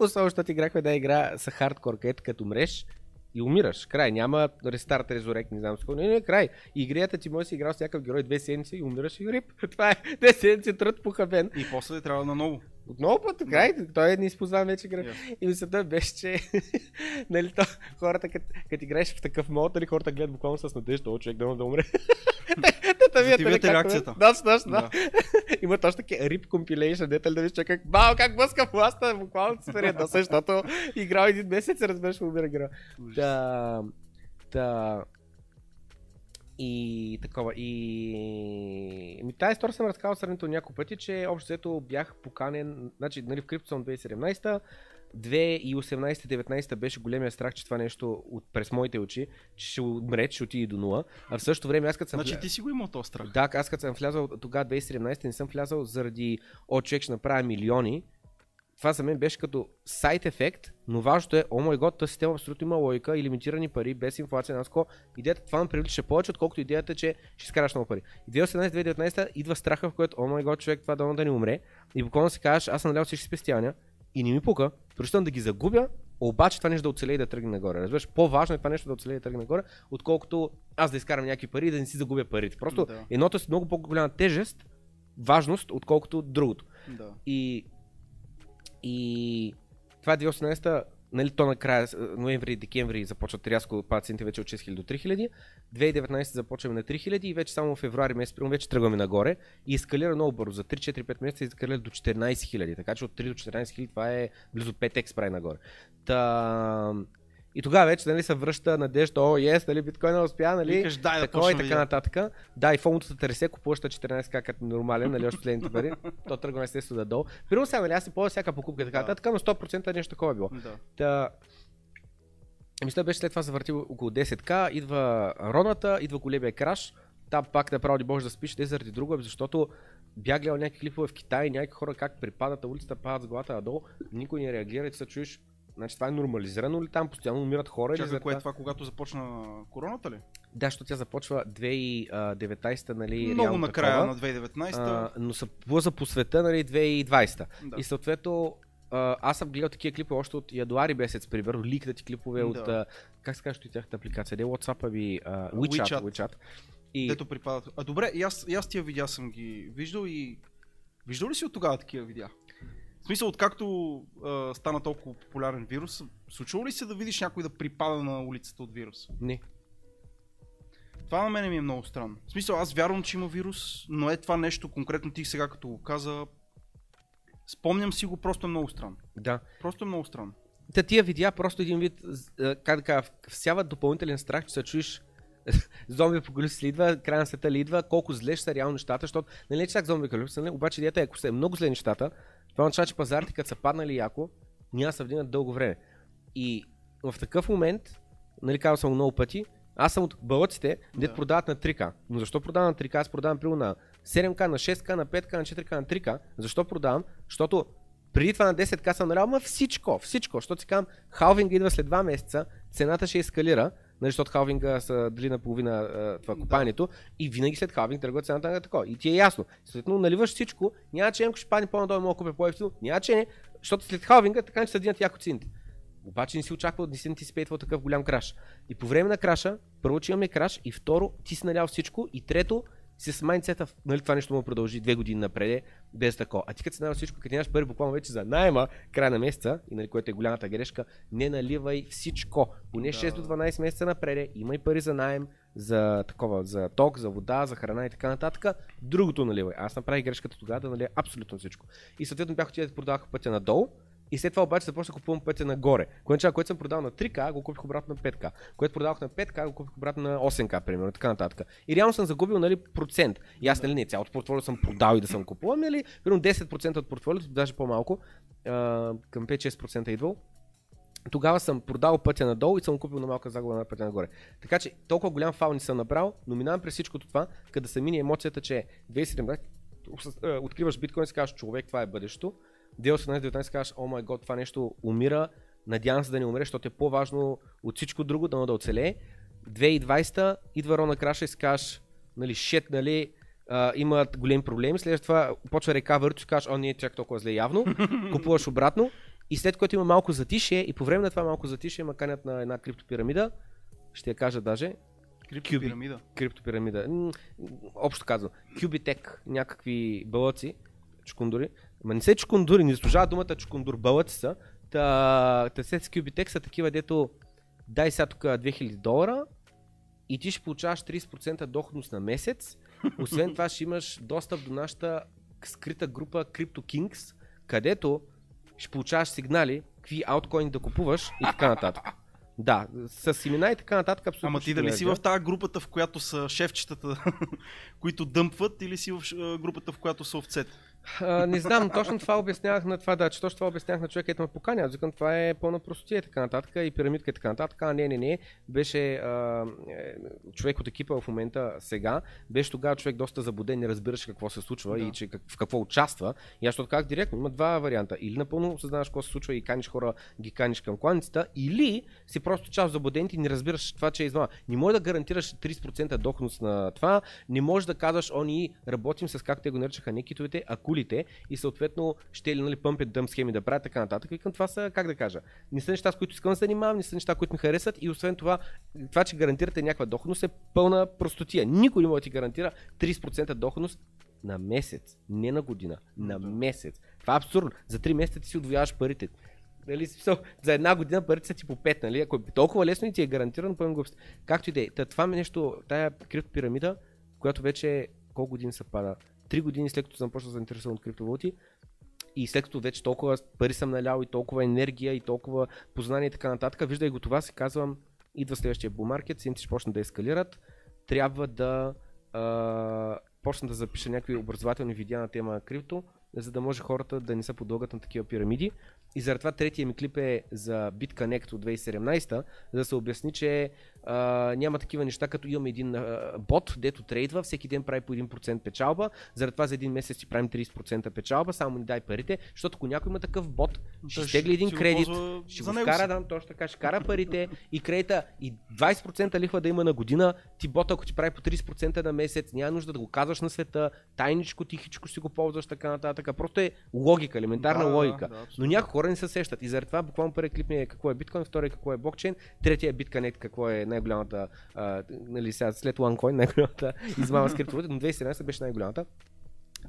Особено, защото играхме една игра с хардкор, където като мреш и умираш. Край. Няма рестарт, резорект, не знам какво. Не, не, край. Игрията ти може да си играл с някакъв герой две седмици и умираш и рип. Това е. Две седмици труд похабен. И после трябва наново. Отново път, край. Той е неизползван вече игра. Ясно. И мисълта беше, че нали, то, хората, като играеш в такъв мод, нали, хората гледат буквално с надежда, о, човек да, да умре. Те За ти реакцията. Да, точно, да. Да. Има точно такива rip compilation, дете ли да виж как, бау, как блъска в ласта, буквално се да защото играл един месец и разбираш, умира гера. Да, да, и такова. И ми, тази история съм разказал сравнително няколко пъти, че общо взето бях поканен, значи нали, в CryptoZone 2017 2018-19 беше големия страх, че това нещо от, през моите очи, че ще умре, че ще отиде до нула. А в същото време аз като съм... Значи ти си го имал този страх. да, аз като съм влязал тогава 2017 не съм влязал заради о, човек ще направя милиони. Това за мен беше като сайт ефект, но важното е, о мой год, тази система абсолютно има логика и лимитирани пари, без инфлация, наско. Идеята това ме привлича повече, отколкото идеята, че ще изкараш много пари. И 2018-2019 идва страха, в който, о мой год, човек, това да да не умре. И буквално си кажеш, аз съм налял всички спестявания и не ми пука, прощам да ги загубя Обаче това нещо да оцелее и да тръгне нагоре. Разбираш, по-важно е това нещо да оцелее и да тръгне нагоре, отколкото аз да изкарам някакви пари и да не си загубя парите. Просто Да. едното е с много по-голяма тежест, важност, отколкото другото. Да. И, и това е 2018 нали, то накрая, ноември и декември започват рязко цените вече от 6000 до 3000. 2019 започваме на 3000 и вече само в февруари месец, примерно, вече тръгваме нагоре и ескалира много бързо. За 3-4-5 месеца ескалира до 14 000. Така че от 3 до 14 000 това е близо 5x прави нагоре. Та... И тогава вече нали, се връща надежда, о, ес, нали, биткоина успя, нали, Викаш, да такова и така нататък. Да, и фомото се търсе, купуваш на 14к като нормален, нали, още последните пари. То тръгва естествено да долу. Примерно сега, нали, аз си ползвам всяка покупка така нататък, но 100% нещо такова е било. Да. Та, мисля беше след това завърти около 10к, идва роната, идва големия краш, там пак направо не можеш да спиш, не заради друго, ами защото бях гледал някакви клипове в Китай, някакви хора как припадат на улицата, падат с главата надолу, никой не реагира и се чуеш, значи това е нормализирано ли там, постоянно умират хора или Чакай, заради кое е това? когато започна короната ли? Да, защото тя започва 2019 нали, Много накрая на 2019. А, но са плъза по света, нали, 2020. Да. И съответно, аз съм гледал такива клипове още от януари месец, примерно, ликнати клипове от, Да. а, как се казва, тяхната апликация, не WhatsApp, ами а, WeChat. WeChat. WeChat. И Дето припадат. А добре, и аз, и аз тия видеа съм ги виждал и... Виждал ли си от тогава такива видеа? В смисъл, откакто а, стана толкова популярен вирус, случва ли се да видиш някой да припада на улицата от вирус? не, Това на мен ми е много странно. В смисъл, аз вярвам, че има вирус, но е това нещо, конкретно ти сега като го каза, спомням си го, просто е много странно. да. Просто е много странно. Та тия видеа просто един вид, как да кажа, всяват допълнителен страх, че се чуеш зомби апокалипсис ли идва, край на света ли идва, колко зле ще са реално нещата, защото нали не че чак зомби апокалипсис, нали? обаче идеята е, ако са много зле нещата, това означава, че пазарите, като са паднали яко, няма да се вдигнат дълго време. И в такъв момент, нали казал съм го много пъти, аз съм от бълъците, Да. продават на 3К. Но защо продавам на 3К? Аз продавам примерно на 7К, на 6К, на 5К, на 4К, на 3К. Защо продавам? Защото преди това на 10К съм налял, ма всичко, всичко. Защото си казвам, халвинга идва след 2 месеца, цената ще ескалира, нали, защото халвинга са дали наполовина това Да. купанието и винаги след халвинг тръгва цената на такова. И ти е ясно. Съответно, наливаш всичко, няма че ако ще падне по-надолу, мога да купя по-ефтино, няма че не, защото след халвинга така че се дигнат яко цените. Обаче не си очаквал, не си антисипейтвал такъв голям краш. И по време на краша, първо, че имаме краш, и второ, ти си налял всичко, и трето, с майндсета, нали това нещо му продължи две години напред, без такова. А ти като си налял всичко, като нямаш пари буквално вече за найема, края на месеца, и нали, което е голямата грешка, не наливай всичко. Поне Да. 6 до 12 месеца напред, имай пари за найем, за такова, за ток, за вода, за храна и така нататък. Другото наливай. Аз направих грешката тогава да налия абсолютно всичко. И съответно бях отида да продавах пътя надолу, и след това обаче започнах да купувам пътя нагоре. Което, което съм продал на 3К, го купих обратно на 5К. Което продавах на 5К, го купих обратно на 8К, примерно, така нататък. И реално съм загубил нали, процент. И аз нали, не цялото портфолио съм продал и да съм купувал, ами, нали, примерно 10% от портфолиото, даже по-малко, а, към 5-6% е идвал. Тогава съм продал пътя надолу и съм купил на малка загуба на пътя нагоре. Така че толкова голям фал не съм направил, но минавам през всичкото това, като да се мине емоцията, че 2017 с- е, откриваш биткоин и си казваш, човек, това е бъдещето. 2018-2019 си казваш, о май год, това нещо умира, надявам се да не умре, защото е по-важно от всичко друго, да да оцелее. 2020 идва Рона Краша и си кажеш, нали, шет, нали, а, имат големи проблеми, след това почва река върто и кажеш, о, не е чак толкова зле явно, купуваш обратно и след което има малко затишие и по време на това малко затишие ма канят на една криптопирамида, ще я кажа даже, Криптопирамида. криптопирамида. М, Общо казвам, Кюбитек, някакви бълъци, чукундури. Ма не се чукундури, не заслужава думата чукундур, бълъци са. Та, та след Кюбитек са такива, дето дай сега тук 2000 долара и ти ще получаваш 30% доходност на месец. Освен това ще имаш достъп до нашата скрита група Crypto Kings, където ще получаваш сигнали, какви ауткоини да купуваш и така нататък. Да, с имена и така нататък абсолютно. Ама ти дали не си в тази групата, в която са шефчетата, които дъмпват, или си в групата, в която са овцете? А, не знам, точно това обяснявах на това, да, че точно това обяснявах на човека, който ме поканя. Аз викам, това е пълна простотия и така нататък, и пирамидка и така нататък. А, не, не, не. Беше а, е, човек от екипа в момента сега. Беше тогава човек доста забуден, не разбираше какво се случва Да. и че как, в какво участва. И аз как директно. Има два варианта. Или напълно осъзнаваш какво се случва и каниш хора, ги каниш към кланицата, или си просто част от забудените и не разбираш това, че е измама. Не може да гарантираш 30% доходност на това, не можеш да казваш, о, ние работим с как те го наричаха некитовете, а кулите и съответно ще ли нали, пъмпят дъм схеми да правят така нататък. Викам, това са, как да кажа, не са неща, с които искам да се занимавам, не са неща, които ми харесват и освен това, това, че гарантирате някаква доходност е пълна простотия. Никой не може да ти гарантира 30% доходност на месец, не на година, на месец. Това е абсурдно. За 3 месеца ти си удвояваш парите. Нали, смисъл, за една година парите са ти по 5, нали? Ако е толкова лесно и ти е гарантирано, пълен глупост. Както и да е. Та, това ми е нещо, тая криптопирамида, която вече колко години се пада? Три години след като съм почнал да се заинтересувам от криптовалути и след като вече толкова пари съм налял и толкова енергия и толкова познание и така нататък, виждай го това, си казвам, идва следващия bull market, цените ще почнат да ескалират, трябва да а, почна да запиша някакви образователни видеа на тема крипто, за да може хората да не се подлагат на такива пирамиди. И заради това третия ми клип е за BitConnect от 2017, за да се обясни, че а, няма такива неща, като имаме един а, бот, дето трейдва, всеки ден прави по 1% печалба, заради това за един месец си правим 30% печалба, само ни дай парите, защото ако някой има такъв бот, ще Той стегли един го кредит, ползва ще го вкара, да, точно така, ще кара парите и кредита и 20% лихва да има на година, ти бота, ако ти прави по 30% на месец, няма нужда да го казваш на света, тайничко, тихичко си го ползваш, така нататък. Просто е логика, елементарна Да, да, логика. да, абсолютно. Но някои хора не се сещат. И заради това буквално първият клип ми е какво е биткоин, втория какво е блокчейн, третия е битконект, какво е най-голямата, а, нали сега след OneCoin, най-голямата измама с криптовалута, но 2017 беше най-голямата.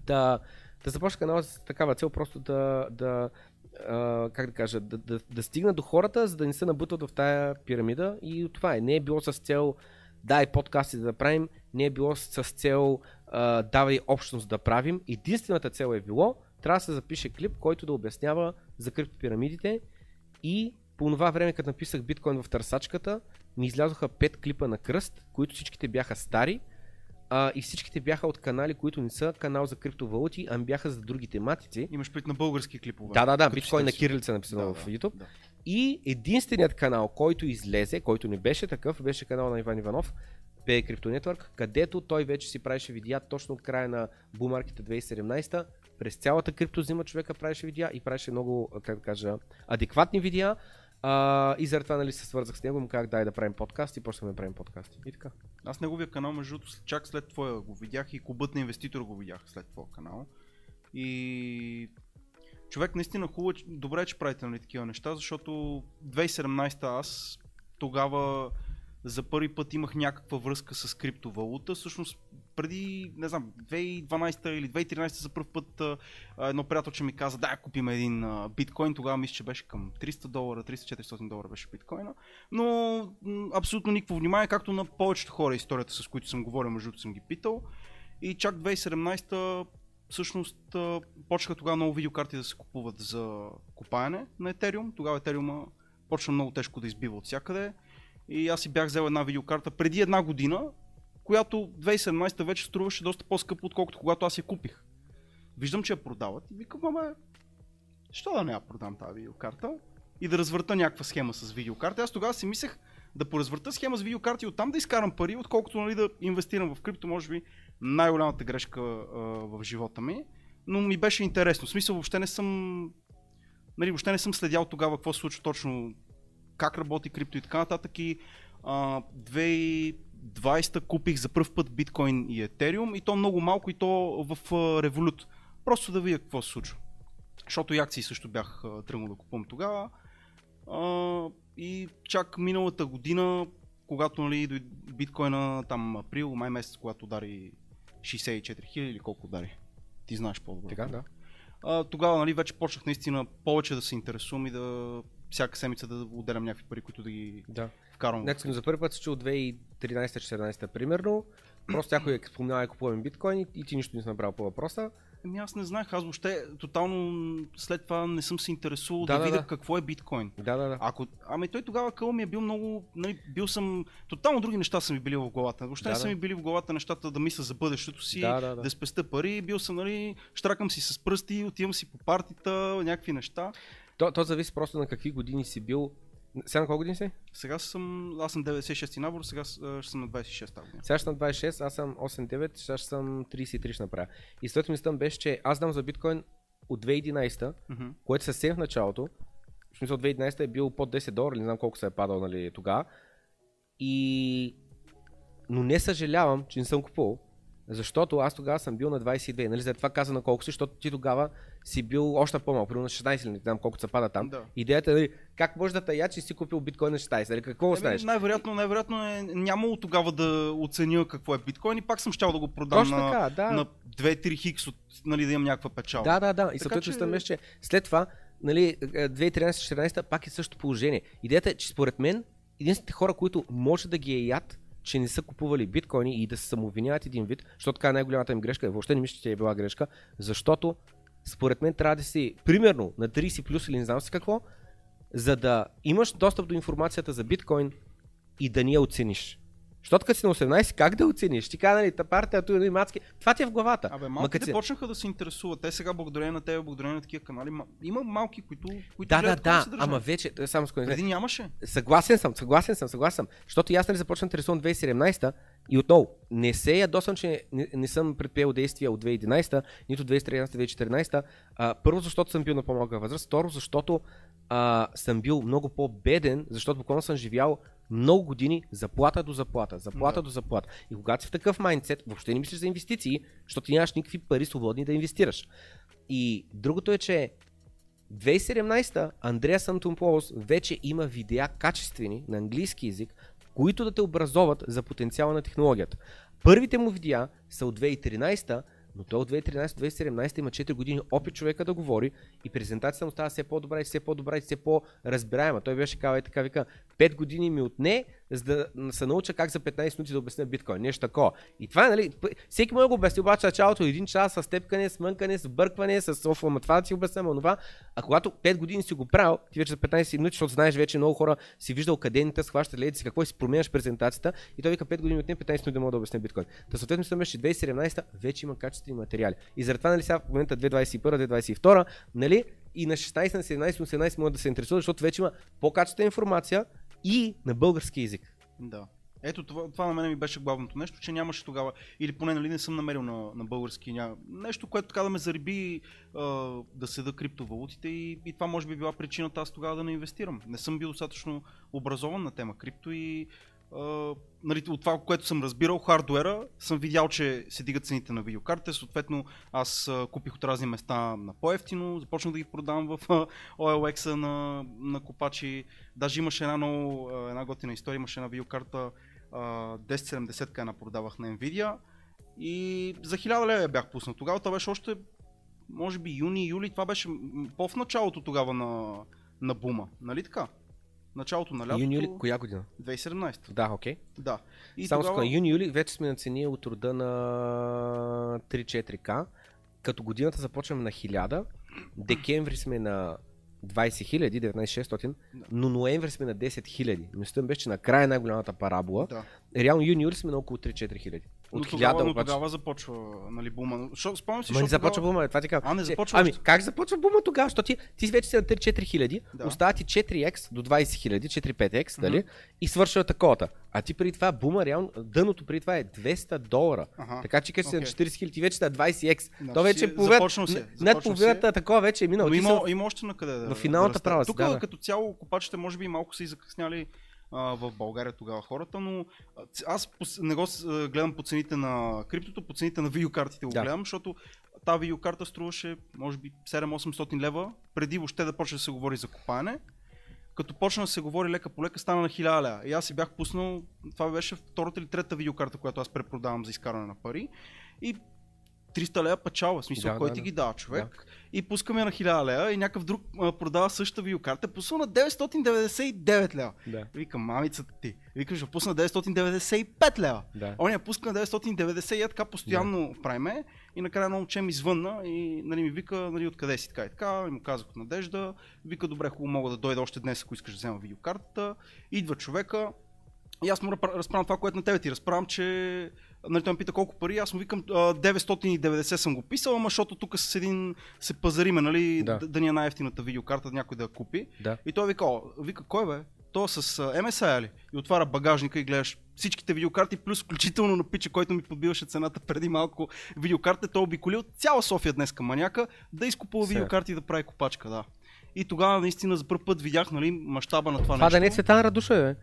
Да, да започна канала с такава цел, просто да, да а, как да кажа, да, да, да стигна до хората, за да не се набутват в тая пирамида и това е. Не е било с цел дай подкасти да правим, не е било с цел а, давай общност да правим. Единствената цел е било, трябва да се запише клип, който да обяснява за криптопирамидите и по това време, като написах биткоин в търсачката, ми излязоха 5 клипа на кръст, които всичките бяха стари а, и всичките бяха от канали, които не са канал за криптовалути, ами бяха за други тематици. Имаш пред на български клипове. Да, да, да, биткоин на кирилица написано Да, в YouTube. да. И единственият канал, който излезе, който не беше такъв, беше канал на Иван Иванов, Pay Crypto Network, където той вече си правеше видеа точно от края на бумарките 2017 през цялата криптозима човека правеше видеа и правеше много, как да кажа, адекватни видеа. А, и заради това нали, се свързах с него, му казах дай да правим подкаст и почнахме да правим подкасти. И така. Аз неговия канал, между другото, чак след твоя го видях и клубът на инвеститор го видях след твоя канал. И човек наистина хубаво, добре, че правите нали, такива неща, защото 2017 аз тогава за първи път имах някаква връзка с криптовалута. Всъщност преди, не знам, 2012 или 2013 за първ път едно приятелче ми каза, да, купим един биткоин. Тогава мисля, че беше към 300 долара, 300-400 долара беше биткоина. Но абсолютно никакво внимание, както на повечето хора историята, с които съм говорил, между другото съм ги питал. И чак 2017 всъщност почнаха тогава много видеокарти да се купуват за купаене на Ethereum. Тогава Ethereum почна много тежко да избива от всякъде. И аз си бях взел една видеокарта преди една година, която 2017 вече струваше доста по-скъпо, отколкото когато аз я купих. Виждам, че я продават и викам, ама, що да не я продам тази видеокарта и да развърта някаква схема с видеокарта. Аз тогава си мислех да поразвърта схема с видеокарти и оттам да изкарам пари, отколкото нали, да инвестирам в крипто, може би най-голямата грешка а, в живота ми. Но ми беше интересно. В смисъл, въобще не съм. Нали, въобще не съм следял тогава какво се случва точно, как работи крипто и така нататък. И а, 2020 купих за първ път биткоин и етериум и то много малко и то в Revolut. Просто да видя какво се случва. Защото и акции също бях тръгнал да купувам тогава. А, и чак миналата година, когато нали, биткоина там април, май месец, когато удари 64 хиляди или колко удари. Ти знаеш по-добре. Така, да. А, тогава нали, вече почнах наистина повече да се интересувам и да всяка седмица да отделям някакви пари, които да ги да. Вкарвам. Нека за първи път се чул 2013-14 примерно. Просто някой е спомнява и купуваме биткоин и- и ти нищо не си направил по въпроса. Ами аз не знаех, аз въобще тотално след това не съм се интересувал Да, да, да, видя да. какво е биткоин. Да, да, да. Ако, ами той тогава къл ми е бил много, нали, бил съм, тотално други неща са ми били в главата. Въобще Да, не да. са ми били в главата нещата да мисля за бъдещето си, Да, да, да. да спеста пари, бил съм, нали, штракам си с пръсти, отивам си по партита, някакви неща. То, то зависи просто на какви години си бил. Сега на колко години си? Сега съм, аз съм 96 набор, сега ще съм на 26 тази. Сега ще съм 26, аз съм 8-9, сега ще съм 33 ще направя. И след мислям беше, че аз знам за биткоин от 2011, Мгм. което съвсем в началото, в смисъл 2011 е бил под 10 долара, не знам колко се е падал нали, тогава. И... Но не съжалявам, че не съм купувал, Защото аз тогава съм бил на 22. Нали, след това каза на колко си, защото ти тогава си бил още по-малко, примерно на 16 или не знам колко се пада там. Да. Идеята е, нали, как може да тая, че си купил биткоин на 16? Нали, какво Еми, оставиш? най-вероятно, най-вероятно е нямало тогава да оценя какво е биткоин и пак съм щял да го продам Точно на, така, да. на 2-3 хикс, от, нали, да имам някаква печалба. Да, да, да. И съответно че- че... след това, нали, 2013-2014 пак е същото положение. Идеята е, че според мен, единствените хора, които може да ги е яд, че не са купували биткоини и да се самообвиняват един вид, защото така е най-голямата им грешка, въобще не мисля, че е била грешка, защото според мен трябва да си примерно на 30 плюс или не знам си какво, за да имаш достъп до информацията за биткоин и да ни я оцениш. Защото като си на 18, как да оцениш? Ти каза, нали, та партия, той мацки. Това ти е в главата. Абе, Ма малките си- почнаха да се интересуват. Те сега, благодарение на тебе, благодарение на такива канали, ма- има малки, които, които Да, да, да, ама вече, само с Преди нямаше. Съгласен съм, съгласен съм, съгласен съм. Защото и аз нали започнах да интересувам 2017 и отново, не се ядосвам, че не, не съм предприел действия от 2011, нито 2013-2014. А, първо, защото съм бил на по-малка възраст. Второ, защото а, съм бил много по-беден, защото буквално съм живял много години заплата до заплата, заплата Да. до заплата. И когато си в такъв майндсет, въобще не мислиш за инвестиции, защото ти нямаш никакви пари свободни да инвестираш. И другото е, че 2017 Андреас Антонполос вече има видеа качествени на английски язик, които да те образоват за потенциала на технологията. Първите му видеа са от 2013, но той от 2013-2017 има 4 години опит човека да говори и презентацията му става все по-добра и все по-добра и все по-разбираема. Той беше казал и така вика, 5 години ми отне, за да се науча как за 15 минути да обясня биткоин. Нещо такова. И това нали, всеки може да го обясни, обаче началото е един час с степкане, с мънкане, с бъркване, с оф, ама това да си обясня, ама това. А когато 5 години си го правил, ти вече за 15 минути, защото знаеш вече много хора си виждал къде не те схващат леди си, какво си променяш презентацията и той вика 5 години отне 15 минути да мога да обясня биткоин. Та съответно съм че 2017 вече има качествени материали. И заради нали, сега в момента 2021-2022, нали, и на 16, на 17, на 18 могат да се интересуват, защото вече има по-качествена информация и на български язик. Да. Ето това, това на мен ми беше главното нещо, че нямаше тогава, или поне нали, не съм намерил на, на български ня... нещо, което така да ме зариби а, да седа криптовалутите и, и това може би била причината аз тогава да не инвестирам. Не съм бил достатъчно образован на тема крипто и нали, от това, което съм разбирал, хардуера, съм видял, че се дигат цените на видеокартите, съответно аз купих от разни места на по-ефтино, започнах да ги продавам в а, OLX на, на копачи. Даже имаше една, много, една готина история, имаше една видеокарта а, 1070 една продавах на Nvidia и за 1000 лева я бях пуснал. Тогава това беше още, може би юни, юли, това беше по-в началото тогава на, на бума, нали така? Началото на лятото, Юни, юли, коя година? 2017. Да, окей. Да. И Само тогава... юни, юли вече сме на цени от рода на 3-4К. Като годината започваме на 1000, декември сме на 20 000, 19 Да. но ноември сме на 10 000. Мисля, беше, че накрая е най-голямата парабола. Да. Реално юни, юли сме на около 3-4 хиляди. От 1000 но обаче. тогава започва нали, бума. Шо, спомням си, Ма не започва тогава... бума, това ти казвам. А, не започва Ами, как започва бума тогава? Защото ти, ти вече си на 3-4 хиляди, Да. остават ти 4x до 20 хиляди, 4-5x, дали? И свършва таковата. А ти преди това бума, реално, дъното преди това е 200 долара. Аха. Така че като си на Окей. 40 хиляди, ти вече на 20x. Да, То вече е половина, е, над започнал половината е. такова вече е минало. Но има, са- има още на къде да в финалната права Тук като цяло копачите може би малко са и закъсняли а, в България тогава хората, но аз не го гледам по цените на криптото, по цените на видеокартите го Да. гледам, защото тази видеокарта струваше може би 7-800 лева, преди въобще да почне да се говори за копаене. Като почна да се говори лека по лека, стана на 1000 лева. И аз си бях пуснал, това беше втората или трета видеокарта, която аз препродавам за изкаране на пари. И 300 лева печалба, в смисъл, Да, кой да, ти да. ги дава човек. И пускаме на 1000 лева и някакъв друг а, продава същата видеокарта, пусна на 999 лева. Да, Викам, мамицата ти. Викам, ще пусна 995 лева. да. Он я пуска на 990 и така постоянно правиме. И накрая едно момче ми звънна и нали, ми вика, нали, откъде си така и така. И му казах от Надежда. Вика, добре, хубаво мога да дойда още днес, ако искаш да взема видеокартата. Идва човека. И аз му разпра- разправям това, което на тебе ти разправям, че нали, той ме пита колко пари, аз му викам а, 990 съм го писал, ама защото тук с един се пазариме, нали, Да. да. да ни е най-ефтината видеокарта, някой да я купи. Да. И той вика, о, вика, кой бе? То с а, MSI ли? И отваря багажника и гледаш всичките видеокарти, плюс включително на пича, който ми подбиваше цената преди малко видеокарта. Той обиколил цяла София днес към маняка да изкупува Се. видеокарти и да прави копачка, да. И тогава наистина за първ път видях нали, мащаба на това, Това нещо. да не е Цветан Радуша, бе.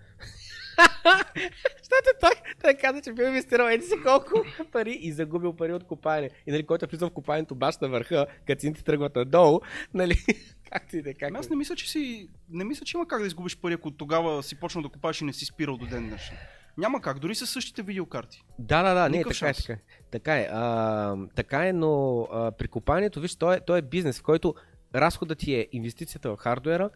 Защото той, той каза, че бил инвестирал еди си колко пари и загубил пари от копаене. И нали, който е влизал в копаенето баш на върха, като цените тръгват надолу, нали, както и да е, как Аз не мисля, че си. Не мисля, че има как да изгубиш пари, ако тогава си почнал да купаш и не си спирал до ден днешен. Няма как, дори с същите видеокарти. Да, да, да, не, така е, шанс. така е. Така е, а, така е но а, при копаенето, виж, то е, то е бизнес, в който разходът ти е инвестицията в хардуера,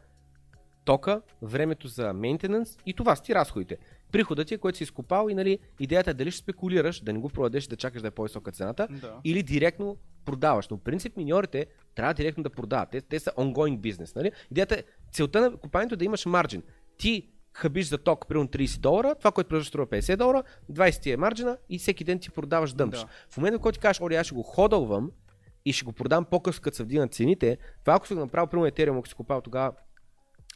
тока, времето за мейнтенанс и това са ти разходите. Приходът ти е, който си изкопал и нали, идеята е дали ще спекулираш, да не го продадеш да чакаш да е по-висока цената, Да. или директно продаваш. Но принцип миньорите трябва директно да продават. Те, те са ongoing бизнес. Нали? Идеята е, целта на купаенето е да имаш марджин. Ти хабиш за ток примерно 30 долара, това, което продаваш струва 50 долара, 20 ти е марджина и всеки ден ти продаваш дъмпш. Да. В момента, в който ти кажеш, оре, аз ще го ходълвам и ще го продам по-късно, като се вдигнат цените, това ако си го направил, примерно Ethereum, ако си купал тогава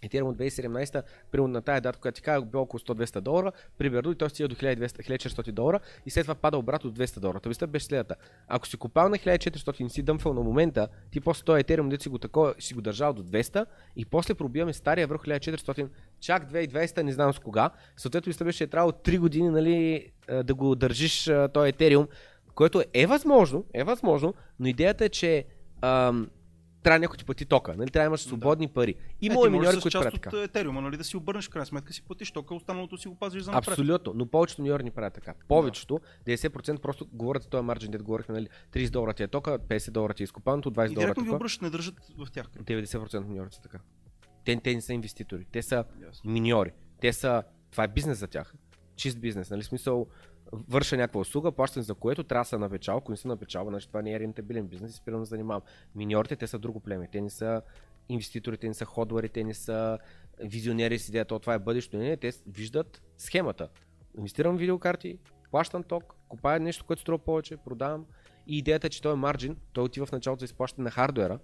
Ethereum от 2017, примерно на тая дата, която ти казах, било около 100-200 долара, примерно, и той стига до 1200-1400 долара и след това пада обратно до 200 долара. Това беше следата. Ако си купал на 1400 и си дъмфал на момента, ти после този Ethereum, дето си го такова, си го държал до 200 и после пробиваме стария върху 1400, чак 2200, не знам с кога. Съответно, мисля, беше е трябвало 3 години нали, да го държиш този Ethereum, което е възможно, е възможно, но идеята е, че ам, трябва някой ти плати тока, нали? трябва да имаш свободни пари. Има е, ти и миньори, които правят от така. Етериума, нали, да си обърнеш в крайна сметка си платиш тока, останалото си го пазиш за напред. Абсолютно, но повечето миньори не правят така. Повечето, 90% просто говорят за този марджин, дето говорихме, нали, 30 долара ти е тока, 50 долара ти е изкопаното, 20 И долара директно ги е обръщат, не държат в тях. 90% от миньорите са така. Те, те не са инвеститори, те са миньори. Те са, това е бизнес за тях. Чист бизнес, нали? Смисъл, върша някаква услуга, плащане за което трябва да са на печал. Ако не са на печал, значи това не е рентабилен бизнес и спирам да се занимавам. Миньорите, те са друго племе. Те не са инвеститори, те не са ходвари, те не са визионери с идеята, «О, това е бъдещето. Не, те виждат схемата. Инвестирам в видеокарти, плащам ток, купая нещо, което струва повече, продавам. И идеята е, че той е марджин, той отива в началото за изплащане на хардуера,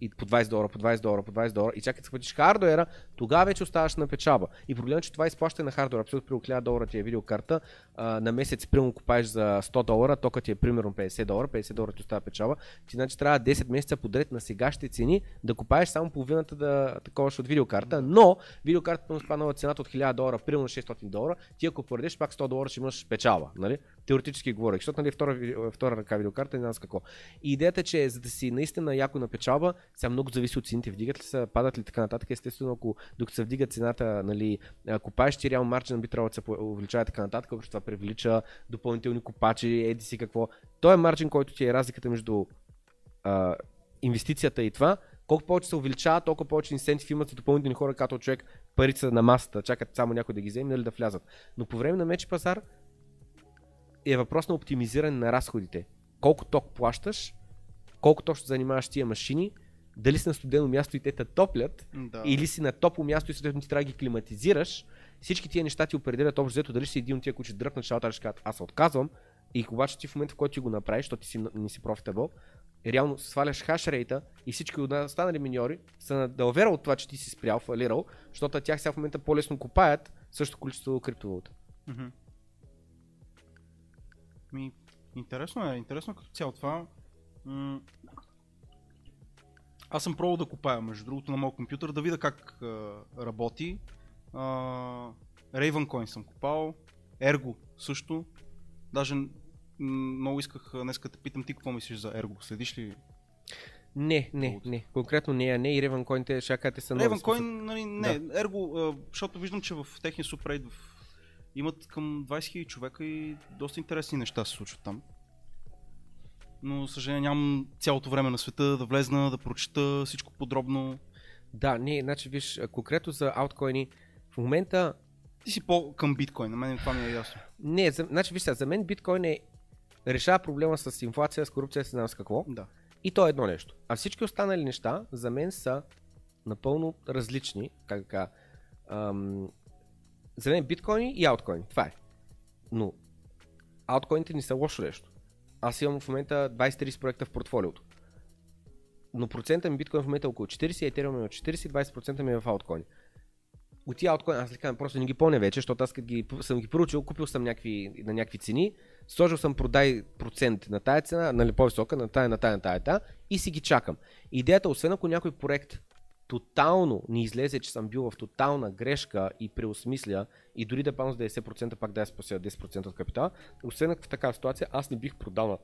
и по 20 долара, по 20 долара, по 20 долара и чакай да схватиш хардуера, тогава вече оставаш на печалба. И проблемът е, че това изплащане на хардуера, абсолютно при 1000 долара ти е видеокарта, на месец примерно купаеш за 100 долара, тока ти е примерно 50 долара, 50 долара ти остава печалба, ти значи трябва 10 месеца подред на сегашните цени да купаеш само половината да такова от видеокарта, но видеокартата му спаднала цената от 1000 долара, примерно 600 долара, ти ако продадеш пак 100 долара ще имаш печалба, нали? Теоретически говорих, защото нали, втора, втора ръка видеокарта не знам с какво. И идеята е, че за да си наистина яко на печалба, сега много зависи от цените, вдигат ли се, падат ли така нататък. Естествено, ако докато се вдига цената, нали, ти реал марджин би трябвало да се увеличава така нататък, защото това привлича допълнителни купачи, еди си какво. Той е марджин, който ти е разликата между а, инвестицията и това. Колко повече се увеличава, толкова повече инсентив имат за допълнителни хора, като човек парите са на масата, чакат само някой да ги вземе, нали да влязат. Но по време на меч пазар е въпрос на оптимизиране на разходите. Колко ток плащаш, колко точно занимаваш тия машини, дали си на студено място и те те топлят, Да. или си на топло място и съответно ти трябва да ги климатизираш, всички тия неща ти определят общо взето дали си един от тия, които ще дръпнат началото, ще кажат, аз се отказвам. И обаче ти в момента, в който ти го направиш, защото ти си, не си профитабъл, реално сваляш хашрейта и всички от останали миньори са на далвера от това, че ти си спрял, фалирал, защото тях сега в момента по-лесно купаят същото количество криптовалута. Мгм. Ми, интересно е, интересно като цяло това. М- Аз съм пробвал да купая, между другото, на моят компютър, да видя как а, работи. А, Ravencoin съм купал, Ergo също. Даже много исках днес да те питам ти какво мислиш за Ergo. Следиш ли? Не, не, Колкото. не. Конкретно не, а не и Ravencoin, ще кажете са нови. Ravencoin, нали, не, Да. Ergo, защото виждам, че в техния субрейд в... имат към 20 000 човека и доста интересни неща се случват там. Но, за съжаление, нямам цялото време на света да влезна, да прочета всичко подробно. Да, не, значи виж, конкретно за ауткоини, в момента, Ти си по към биткоин, на мен това ми е ясно. не, за, значи виж сега, за мен биткоин е решава проблема с инфлация, с корупция, с знам с какво. Да. И то е едно нещо. А всички останали неща за мен са напълно различни. Как да кажа, ам, за мен биткоини и ауткоини. Това е. Но ауткоините не са лошо нещо. Аз имам в момента 20-30 проекта в портфолиото. Но процента ми биткоин в момента е около 40, етериум ми е от 40, 20% ми е в ауткоини. От тия ауткоини, аз ли казвам, просто не ги помня вече, защото аз ги, съм ги проучил, купил съм някакви, на някакви цени, сложил съм продай процент на тая цена, нали по-висока, на тая, на тая, на тая, тая и си ги чакам. Идеята, освен ако някой проект тотално ни излезе, че съм бил в тотална грешка и преосмисля и дори да пълно с 90% пак да я спася 10% от капитала, освен в такава ситуация аз не бих продал на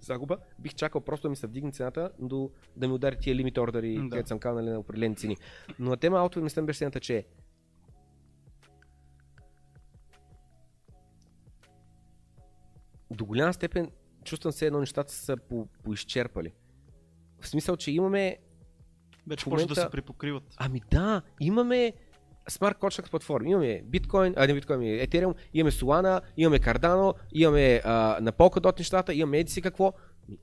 загуба, бих чакал просто да ми се вдигне цената до да ми удари тия лимит ордери, Да. където съм казал нали, на определени цени. Но на тема аутове мисля беше следната, че до голяма степен чувствам се едно нещата са по, поизчерпали. В смисъл, че имаме Вече В почва да момента- се припокриват. Ами да, имаме смарт contract платформи. Имаме биткоин, а не биткоин, ами Ethereum, имаме Solana, имаме Cardano, имаме а, на Polkadot нещата, имаме еди какво.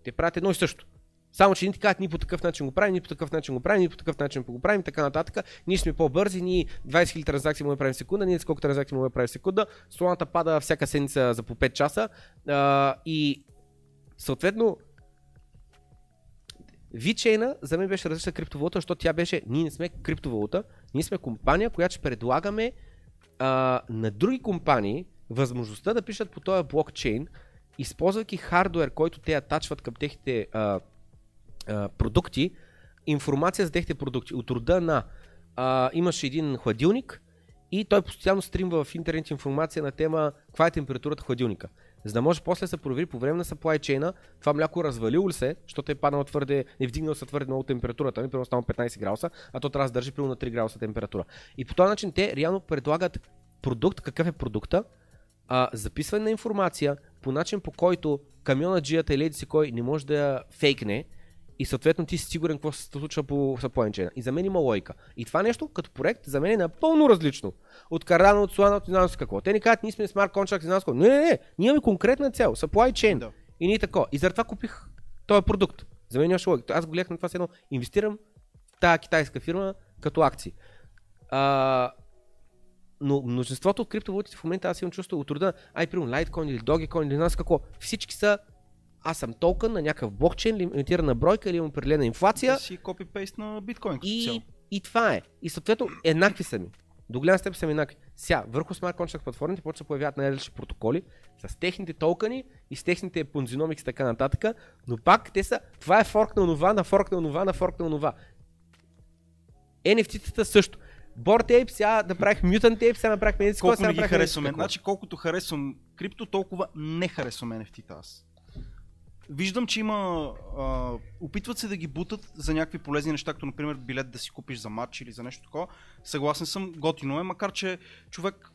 Те правят едно и също. Само, че ни ти казват, ни по такъв начин го правим, ни по такъв начин го правим, ни по такъв начин го правим, така нататък. Ние сме по-бързи, ние 20 000 транзакции да правим в секунда, ние сколко транзакции да правим в секунда. Соланата пада всяка седмица за по 5 часа. А, и съответно, VeChain за мен беше различна криптовалута, защото тя беше, ние не сме криптовалута, ние сме компания, която ще предлагаме а, на други компании възможността да пишат по този блокчейн, използвайки хардуер, който те атачват към техните а, а, продукти, информация за техните продукти. От рода на а, имаш един хладилник и той постоянно стримва в интернет информация на тема каква е температурата в хладилника. За да може после да се провери по време на supply chain това мляко развалило ли се, защото е паднало твърде, не вдигнал се твърде много температурата, не примерно само 15 градуса, а то трябва да държи примерно на 3 градуса температура. И по този начин те реално предлагат продукт, какъв е продукта, а, записване на информация по начин по който камиона джията или си кой не може да я фейкне и съответно ти си сигурен какво се случва по supply chain. И за мен има логика. И това нещо като проект за мен е напълно различно от Cardano, от Solana, от не знам си какво. Те ни казват, ние сме смарт contract, не знам какво. Не, не, не, ние имаме конкретна цел, supply chain. Да. И ние тако. И заради това купих този продукт. За мен нямаше логика. Аз го гледах на това едно. Инвестирам в тази китайска фирма като акции. А, но множеството от криптовалутите в момента аз имам чувство от рода, ай, примерно Litecoin или Dogecoin или си какво. Всички са аз съм токен на някакъв блокчейн, лимитирана бройка или имам определена инфлация Да си копипейст на биткоин и, и това е. И съответно еднакви са ми. До голяма степен са ми еднакви. Сега, върху смарт contract платформите почва да се появяват най-различни протоколи с техните токени и с техните понзиномикс и така нататък, но пак те са, това е форк на онова, на форк на онова, на форк на онова. NFT-тата също. Bored Ape, сега направих Mutant Ape, сега направихме Колко сега не ги харесваме. Значи колкото харесвам крипто, толкова не харесвам NFT-та аз. Виждам, че има... А, опитват се да ги бутат за някакви полезни неща, като например билет да си купиш за матч или за нещо такова. Съгласен съм, готино е, макар че човек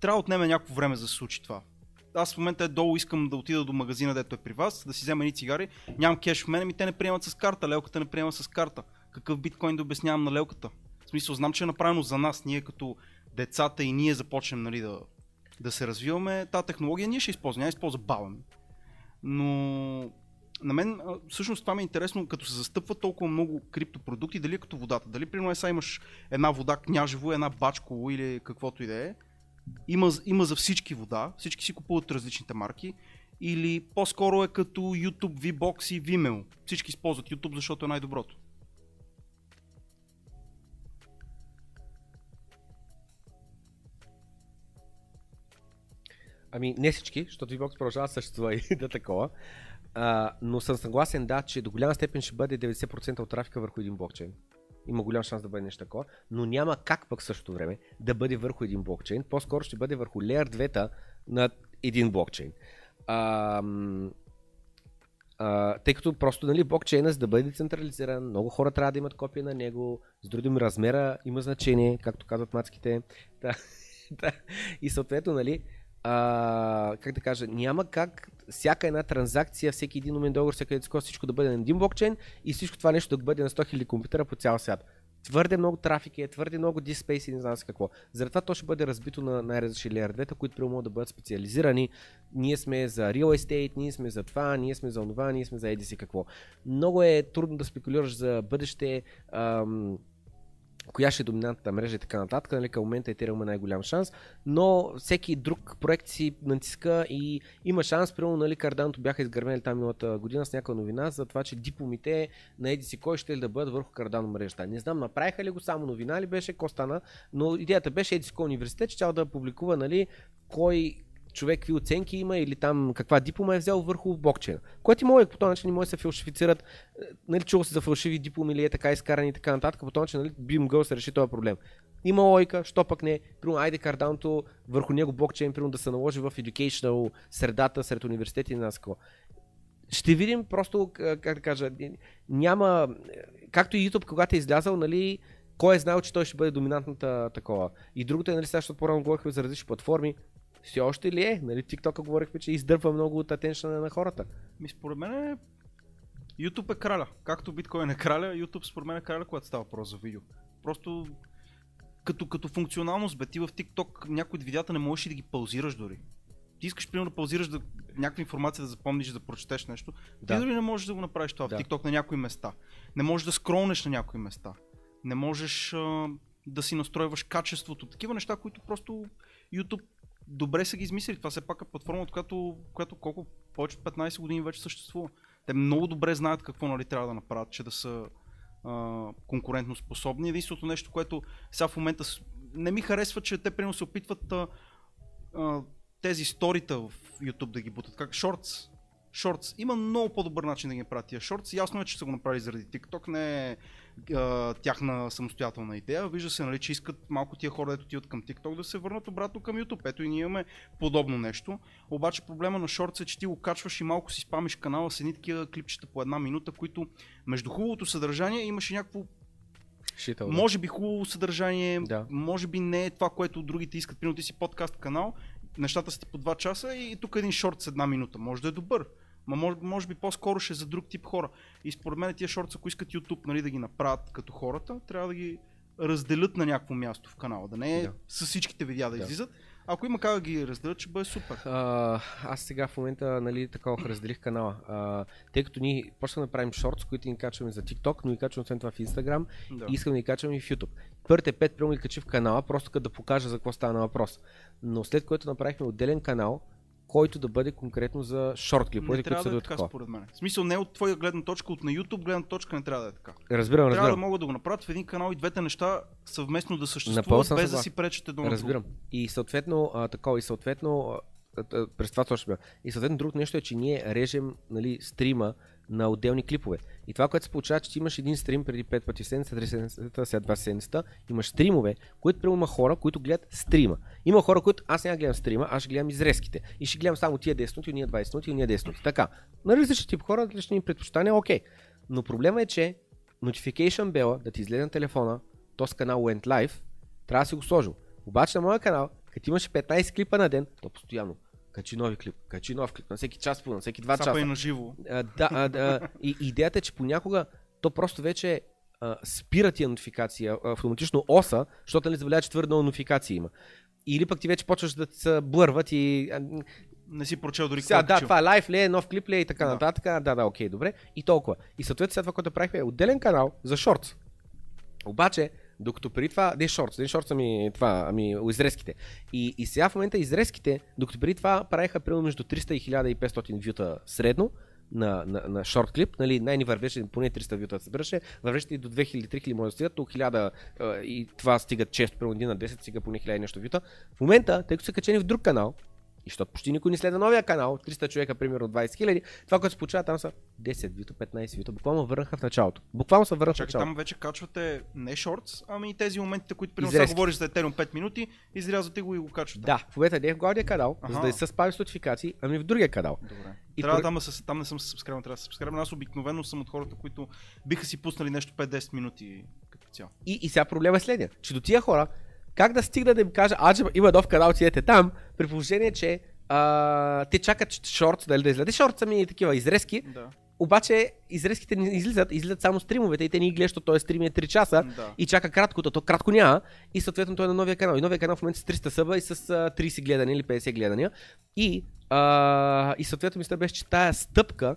трябва да отнеме някакво време за да се случи това. Аз в момента е долу искам да отида до магазина, дето е при вас, да си взема едни цигари. Нямам кеш в мене, ми те не приемат с карта. Лелката не приема с карта. Какъв биткоин да обяснявам на лелката? В смисъл, знам, че е направено за нас, ние като децата и ние започнем нали, да, да се развиваме. Та технология ние ще използваме, няма използва баба. Но на мен всъщност това ми е интересно, като се застъпва толкова много криптопродукти, дали е като водата. Дали примерно е, сега имаш една вода княжево, една бачково или каквото и да е. Има, има за всички вода, всички си купуват различните марки. Или по-скоро е като YouTube, VBOX и Vimeo. Всички използват YouTube, защото е най-доброто. Ами не всички, защото VBOX продължава съществува и да такова. А, но съм съгласен, да, че до голяма степен ще бъде 90% от трафика върху един блокчейн. Има голям шанс да бъде нещо такова, но няма как пък същото време да бъде върху един блокчейн. По-скоро ще бъде върху Layer 2 на един блокчейн. А, а, тъй като просто нали, блокчейна, за да бъде децентрализиран, много хора трябва да имат копия на него, с други размера има значение, както казват мацките. Да, да. И съответно, нали, а, как да кажа, няма как всяка една транзакция, всеки един момент договор, всяка скорост, всичко да бъде на един блокчейн и всичко това нещо да бъде на 100 000 компютъра по цял свят. Твърде много трафик е, твърде много диспейс и не знам с какво. Заради то ще бъде разбито на най-различни 2, които прямо могат да бъдат специализирани. Ние сме за real estate, ние сме за това, ние сме за онова, ние сме за еди какво. Много е трудно да спекулираш за бъдеще. Ам, коя ще е доминантната мрежа и така нататък. Нали, към момента Ethereum има най-голям шанс, но всеки друг проект си натиска и има шанс. Примерно, нали, Cardano бяха изгърмели там миналата година с някаква новина за това, че дипломите на еди си кой ще ли да бъдат върху Cardano мрежата. Не знам, направиха ли го само новина ли беше, какво стана, но идеята беше еди си кой университет, че да публикува нали, кой човек какви оценки има или там каква диплома е взел върху блокчейна. Което и може по този начин не може да се фалшифицират, е, нали, чул се за фалшиви дипломи или е така изкарани и така нататък, по този начин нали, би могъл да се реши този проблем. Има лойка, що пък не, примерно айде Cardano, върху него блокчейн, примерно да се наложи в educational средата сред университети и нас какво. Ще видим просто, как да кажа, няма, както и YouTube, когато е излязал, нали, кой е знаел, че той ще бъде доминантната такова. И другото е, нали, сега, защото по-рано говорихме за различни платформи, все още ли е? Нали, TikTok говорихме, че издърпва много от атеншъна на хората. Ми според мен е... YouTube е краля. Както биткоин е краля, YouTube според мен е краля, когато става въпрос за видео. Просто като, като функционалност, бе, ти в TikTok някои от видеята не можеш и да ги паузираш дори. Ти искаш примерно да паузираш да, някаква информация да запомниш, да прочетеш нещо. Да. Ти дори не можеш да го направиш това Да. в TikTok на някои места. Не можеш да скролнеш на някои места. Не можеш а, да си настройваш качеството. Такива неща, които просто YouTube добре са ги измислили. Това все пак е платформа, която, която колко повече от 15 години вече съществува. Те много добре знаят какво нали, трябва да направят, че да са а, конкурентно способни. Единственото нещо, което сега в момента не ми харесва, че те примерно се опитват а, а, тези сторита в YouTube да ги бутат. Как? Shorts. Shorts. Има много по-добър начин да ги направят тия Shorts. Ясно е, че са го направили заради TikTok. Не е а, тяхна самостоятелна идея. Вижда се, нали, че искат малко тия хора, дето отиват към TikTok, да се върнат обратно към YouTube. Ето и ние имаме подобно нещо. Обаче проблема на Shorts е, че ти го качваш и малко си спамиш канала с едни такива клипчета по една минута, които между хубавото съдържание имаше някакво Шитъл, да. може би хубаво съдържание, Да. може би не е това, което другите искат. Примерно ти си подкаст канал, нещата са ти по 2 часа и тук един шорт с една минута. Може да е добър. Ма може, може би по-скоро ще е за друг тип хора. И според мен тия шортс, ако искат YouTube нали, да ги направят като хората, трябва да ги разделят на някакво място в канала. Да не е Да. с всичките видеа да, Да. излизат. Ако има как да ги разделят, ще бъде супер. А, аз сега в момента, нали, такова разделих канала. А, тъй като ние почнахме да правим шортс, които ни качваме за TikTok, но и качваме освен това в Instagram Да. и искам да ги качваме и в YouTube. Първите пет прямо ги качих в канала, просто като да покажа за какво става на въпрос. Но след което направихме отделен канал, който да бъде конкретно за шорт клиповете, които са да е така, такова. според мен. В смисъл не от твоя гледна точка, от на YouTube гледна точка не трябва да е така. Разбирам, Трябва да разбирам. могат да го направят в един канал и двете неща съвместно да съществуват, без да си пречат едно. Разбирам. И съответно, а, такова, и съответно, а, през това точно бях. И съответно другото нещо е, че ние режем нали, стрима на отделни клипове. И това, което се получава, че ти имаш един стрим преди 5 пъти в седмицата, 3 седмицата, след 2 седмицата, имаш стримове, които прямо има хора, които гледат стрима. Има хора, които аз няма гледам стрима, аз ще гледам изрезките. И ще гледам само тия 10 минути, уния 20 минути, уния 10 минути. Така. На различни тип хора, различни предпочитания, окей. Но проблема е, че notification bell да ти излезе на телефона, този канал went live, трябва да си го сложил. Обаче на моя канал, като имаше 15 клипа на ден, то постоянно. Качи нови клип, качи нов клип, на всеки час, на всеки 2 Цапа часа. и на живо. А, да, а, да, и идеята е, че понякога то просто вече а, спира тия нотификации, а, автоматично оса, защото не забавлява, че твърде много нотификации има. Или пък ти вече почваш да се блърват и... Не си прочел дори сега, да, това е лайф ли е, нов клип ли е и така Да. нататък. Да, да, окей, добре. И толкова. И съответно сега това, което правихме е отделен канал за шортс. Обаче, докато преди това, не шортс, не шортс, ами това, ами изрезките. И, и сега в момента изрезките, докато преди това правиха примерно между 300 и 1500 вюта средно, на, на, на шорт клип, нали, най-ни вървеше поне 300 вюта да събираше, вървеше и до 2000-3000 може да стигат, до 1000 а, и това стигат често, примерно един на 10 стига поне 1000 и нещо вюта. В момента, тъй като са качени в друг канал, и защото почти никой не следва новия канал, 300 човека, примерно 20 хиляди, това, което се получава там са 10 вюта, 15 вюта, буквално върнаха в началото. Буквално се върнаха в Чакай, началото. там вече качвате не шортс, ами и тези моментите, които примерно сега говориш за Ethereum 5 минути, изрязвате го и го качвате. Да, в момента не е в главния канал, Аха. за да не се спави с нотификации, ами в другия канал. Добре. И трябва поред- там, да се, там не съм се сабскрайбен, трябва да се сабскрайбен. Аз обикновено съм от хората, които биха си пуснали нещо 5-10 минути като цяло. И, и сега проблема е следния, че до тия хора, как да стигна да им кажа, а, че има нов канал, отидете там, при положение, че а, те чакат шорт, дали да излезе шорт сами и такива изрезки, Да. обаче изрезките не излизат, излизат само стримовете и те ни гледат, защото този стрим е 3 часа Да. и чака краткото, то кратко няма и съответно той е на новия канал. И новия канал в момента с 300 съба и с а, 30 гледания или 50 гледания. И, а, и съответно мисля беше, че тая стъпка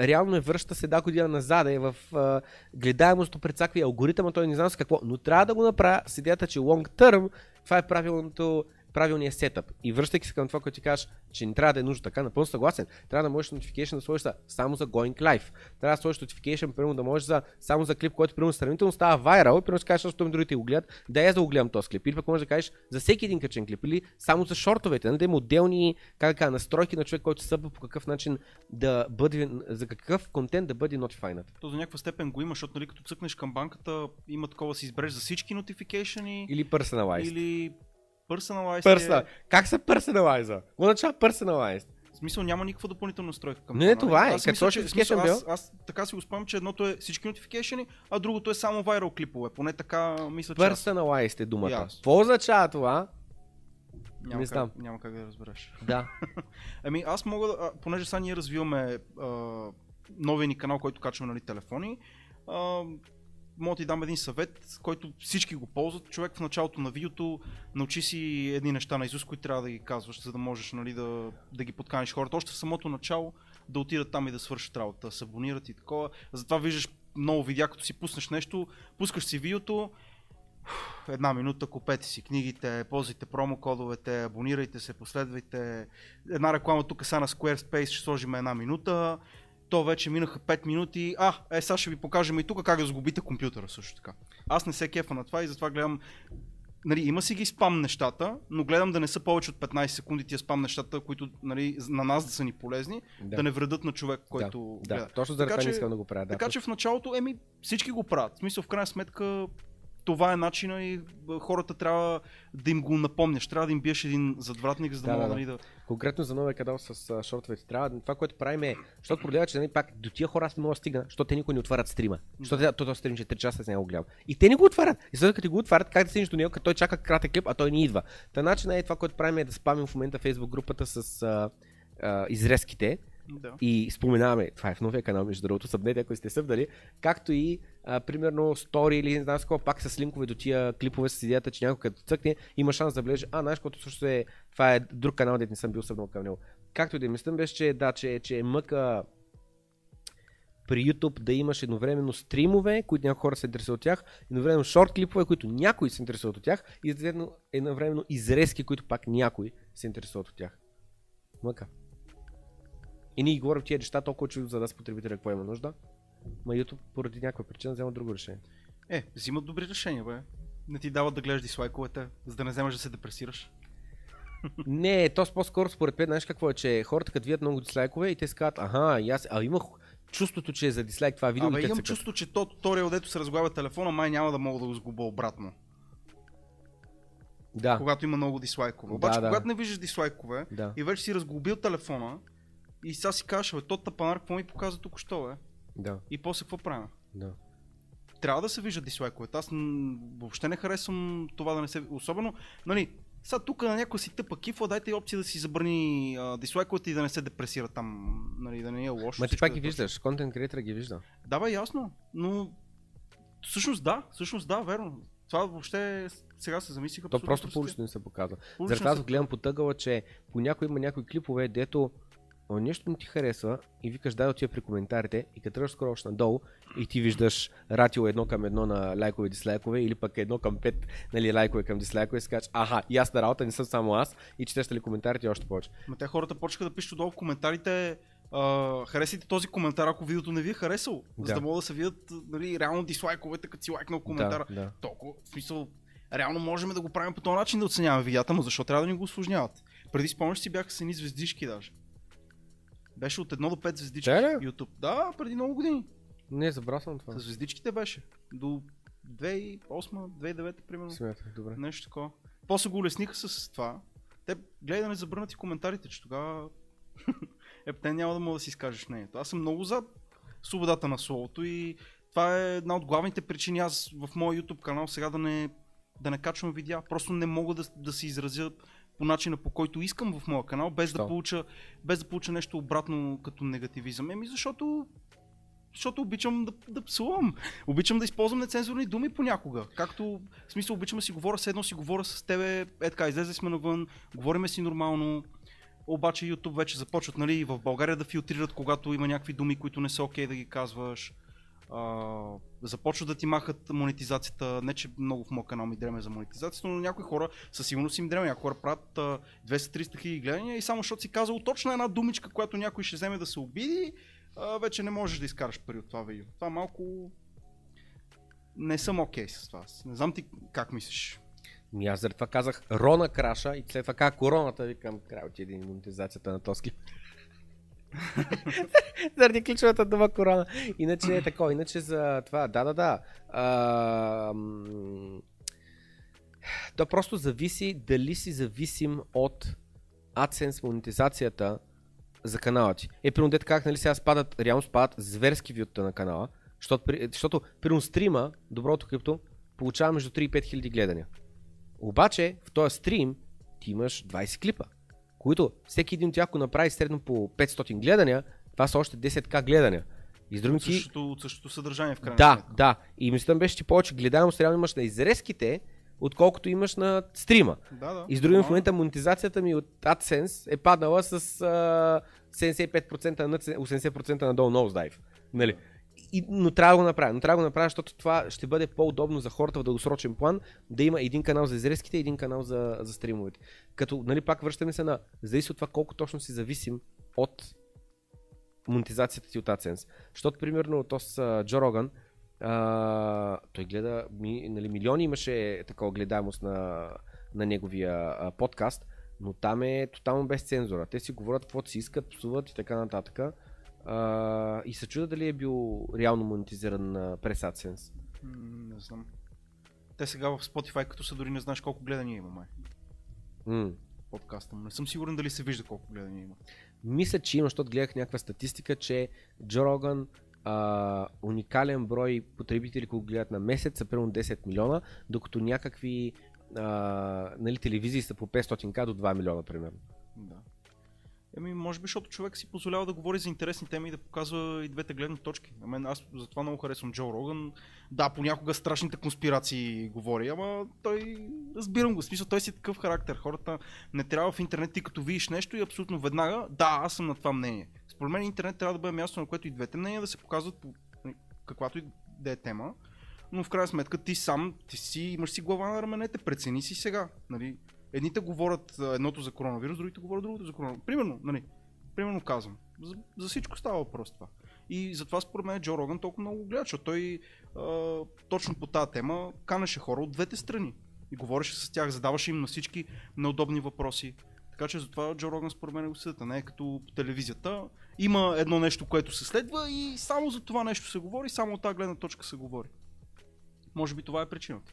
реално е връща се една година назад е в а, гледаемостта пред всякакви алгоритъма, той не знам с какво, но трябва да го направя с идеята, че long term това е правилното правилния сетъп. И връщайки се към това, което ти кажеш, че не трябва да е нужно така, напълно съгласен. Трябва да можеш notification да сложиш за, само за going live. Трябва да сложиш notification, примерно да можеш за, само за клип, който примерно сравнително става вайрал, и примерно ще кажеш, защото другите го гледат, да я да го гледам този клип. Или пък можеш да кажеш за всеки един качен клип, или само за шортовете, нали, да има отделни как кажа, настройки на човек, който събва по какъв начин да бъде, за какъв контент да бъде notified. То до някаква степен го има, защото нали, като цъкнеш към банката, има такова си избереш за всички notification Или personalized. или personalized. Personal. Е, Как се personalize? Какво означава personalized? в смисъл няма никаква допълнителна настройка към Не, това. нали? е. Аз Като мисля, че- смисъл, аз, аз, така си го спомням, че едното е всички notification, а другото е само viral клипове. Поне така мисля, че. Personalized е думата. Yes. Какво означава това? Няма, не как, знам. няма как да разбереш. Да. Ами аз мога да, понеже сега ние развиваме а, новия ни канал, който качваме нали, телефони, а, мога да ти дам един съвет, който всички го ползват. Човек в началото на видеото научи си едни неща на Изус, които трябва да ги казваш, за да можеш нали, да, да ги подканиш хората. Още в самото начало да отидат там и да свършат работа, да се абонират и такова. Затова виждаш много видеа, като си пуснеш нещо, пускаш си видеото, една минута, купете си книгите, ползвайте промокодовете, абонирайте се, последвайте. Една реклама тук са на Squarespace, ще сложим една минута. То вече минаха 5 минути. А, е, сега ще ви покажем и тук как да сгубите компютъра също така. Аз не се кефа на това и затова гледам Нали, има си ги спам нещата, но гледам да не са повече от 15 секунди тия спам нещата, които нали, на нас да са ни полезни, да, да не вредят на човек, който да, гледа. да. Точно заради това не искам да го правя. Да, Така че в началото, еми, всички го правят. В смисъл, в крайна сметка, това е начина и хората трябва да им го напомняш. Трябва да им биеш един задвратник, за да, Да, да, нали, да... Конкретно за новия канал с а, шортовете трябва. Това, което правим е, защото проблемът е, че нали, пак до тия хора аз не мога да стигна, защото те никой не отварят стрима. Защото да. този стрим, че 3 часа с него го гледам. И те не го отварят. И след като го отварят, как да стигнеш до него, като той чака кратък клип, а той не идва. Та начин е това, което правим е да спамим в момента Facebook групата с а, а, изрезките. да. И споменаваме, това е в новия канал, между другото, събнете, ако сте събдали, както и а, примерно стори или не знам какво, пак с линкове до тия клипове с идеята, че някой като цъкне, има шанс да влезе. А, знаеш, което също е, това е друг канал, дето не съм бил събнал към него. Както и да е, мислям беше, че да, че, че е мъка при YouTube да имаш едновременно стримове, които някои хора се интересуват от тях, едновременно шорт клипове, които някои се интересуват от тях, и едновременно- изрезки, които пак някои се интересуват от тях. Мъка. И ние говорим тия неща толкова чудо, за да с потребителя какво има нужда. Ма YouTube поради някаква причина взема друго решение. Е, взимат добри решения, бе. Не ти дават да гледаш дислайковете, за да не вземаш да се депресираш. Не, то по-скоро според мен, знаеш какво е, че хората като видят много дислайкове и те си казват, аха, и аз, а имах чувството, че е за дислайк това видео. Абе, имам чувство, че то туториал, дето се разглавя телефона, май няма да мога да го сгуба обратно. Да, Когато има много дислайкове. Обаче, Да, да. когато не виждаш дислайкове да. и вече си разглобил телефона, и сега си кажеш, бе, то тапанар, какво ми показа тук що, бе? Да, И после какво правя? да. трябва да се виждат дислайковете. Аз м, въобще не харесвам това да не се... Особено, нали, сега тук на някой си тъпа кифла, дайте и опция да си забрани а, дислайковете и да не се депресира там, нали, да не е лошо. Ма ти пак да ги е точно. виждаш, контент креатора ги вижда. Да, бе, ясно, но всъщност да, всъщност да, верно. Това въобще сега се замислиха. То просто публично не се показва. Заради аз гледам по тъгъла, че понякога има някои клипове, дето о, нещо не ти харесва и викаш дай отива при коментарите и като тръгнеш скоро надолу и ти виждаш ратио едно към едно на лайкове и дислайкове или пък едно към пет нали, лайкове към дислайкове и си кажеш, аха, ясна работа, не съм само аз и четеш ли коментарите още повече. Ма те хората почнаха да пишат отдолу в коментарите харесайте този коментар, ако видеото не ви е харесало. За Да. да могат да се видят нали, реално дислайковете, като си лайкнал коментара. Да, да. толкова, в смисъл, реално можем да го правим по този начин да оценяваме видеята, но защо трябва да ни го осложняват? Преди спомняш си бяха с едни звездички даже. Беше от 1 до 5 звездички в YouTube. Да, преди много години. Не, забрал съм това. С звездичките беше. До 2008-2009 примерно. Смятах, добре. Нещо такова. После го улесниха с това. Те гледай да не забранят и коментарите, че тогава е, те няма да мога да си изкажеш мнението. Аз съм много за свободата на словото и това е една от главните причини аз в моя YouTube канал сега да не, да не качвам видеа. Просто не мога да, да се изразя по начина по който искам в моя канал, без да, получа, без да получа нещо обратно като негативизъм. Еми защото защото обичам да, да псувам. Обичам да използвам нецензурни думи понякога. Както, в смисъл, обичам да си говоря, с едно си говоря с тебе, е така, излезе сме навън, говориме си нормално, обаче YouTube вече започват, нали, в България да филтрират, когато има някакви думи, които не са окей да ги казваш. А, започват да ти махат монетизацията. Не, че много в моят канал ми дреме за монетизацията, но някои хора със сигурност им дреме. Някои хора правят а, 200-300 хиляди гледания и само защото си казал точно една думичка, която някой ще вземе да се обиди, вече не можеш да изкараш пари от това видео. Това малко не съм окей с това. Не знам ти как мислиш. Ми аз заради това казах Рона краша и след това короната, викам край от един монетизацията на този клип. заради ключовата дума корона. Иначе е такова, иначе за това, да, да, да. А, то просто зависи дали си зависим от AdSense монетизацията за канала ти. Е, примерно, дете как, нали сега спадат, реално спадат зверски вюта на канала, защото, защото примерно стрима, доброто крипто, получава между 3 и 5 хиляди гледания. Обаче, в този стрим ти имаш 20 клипа, които всеки един от тях, ако направи средно по 500 гледания, това са още 10к гледания. И с други От същото, от същото съдържание в крайна Да, сметка. да. И мисля беше, че повече гледаемост реално имаш на изрезките, отколкото имаш на стрима. Да, да. И с други в момента монетизацията ми от AdSense е паднала с а, 75% на 80% надолу nosedive. Нали? И, но трябва да го направя. Но трябва да го направя, защото това ще бъде по-удобно за хората в дългосрочен план да има един канал за изрезките и един канал за, за стримовете. Като, нали, пак връщаме се на, зависи от това колко точно си зависим от монетизацията ти от AdSense. Защото, примерно, то с Джо Роган, а, той гледа, ми, нали, милиони имаше такова гледаемост на, на неговия а, подкаст, но там е тотално без цензура. Те си говорят каквото си искат, псуват и така нататък. А, и се чуда дали е бил реално монетизиран а, през AdSense. Не знам. Те сега в Spotify, като са дори не знаеш колко гледания има, май. М. Подкаста му. Не съм сигурен дали се вижда колко гледания има. Мисля, че има, защото гледах някаква статистика, че Джо Роган а, уникален брой потребители, които гледат на месец, са примерно 10 милиона, докато някакви а, нали, телевизии са по 500к до 2 милиона, примерно. Да. Еми, може би, защото човек си позволява да говори за интересни теми и да показва и двете гледни точки. На мен аз затова много харесвам Джо Роган. Да, понякога страшните конспирации говори, ама той разбирам го. Смисъл, той си е такъв характер. Хората не трябва в интернет, ти като видиш нещо и абсолютно веднага, да, аз съм на това мнение. Според мен интернет трябва да бъде място, на което и двете мнения да се показват по каквато и да е тема. Но в крайна сметка ти сам, ти си имаш си глава на раменете, прецени си сега. Нали? Едните говорят едното за коронавирус, другите говорят другото за коронавирус. Примерно, нали? Примерно казвам. За, за всичко става въпрос това. И затова според мен Джо Роган толкова много го гледа, защото той а, точно по тази тема канеше хора от двете страни. И говореше с тях, задаваше им на всички неудобни въпроси. Така че затова Джо Роган според мен го съдата. Не е като по телевизията. Има едно нещо, което се следва и само за това нещо се говори, само от тази гледна точка се говори. Може би това е причината.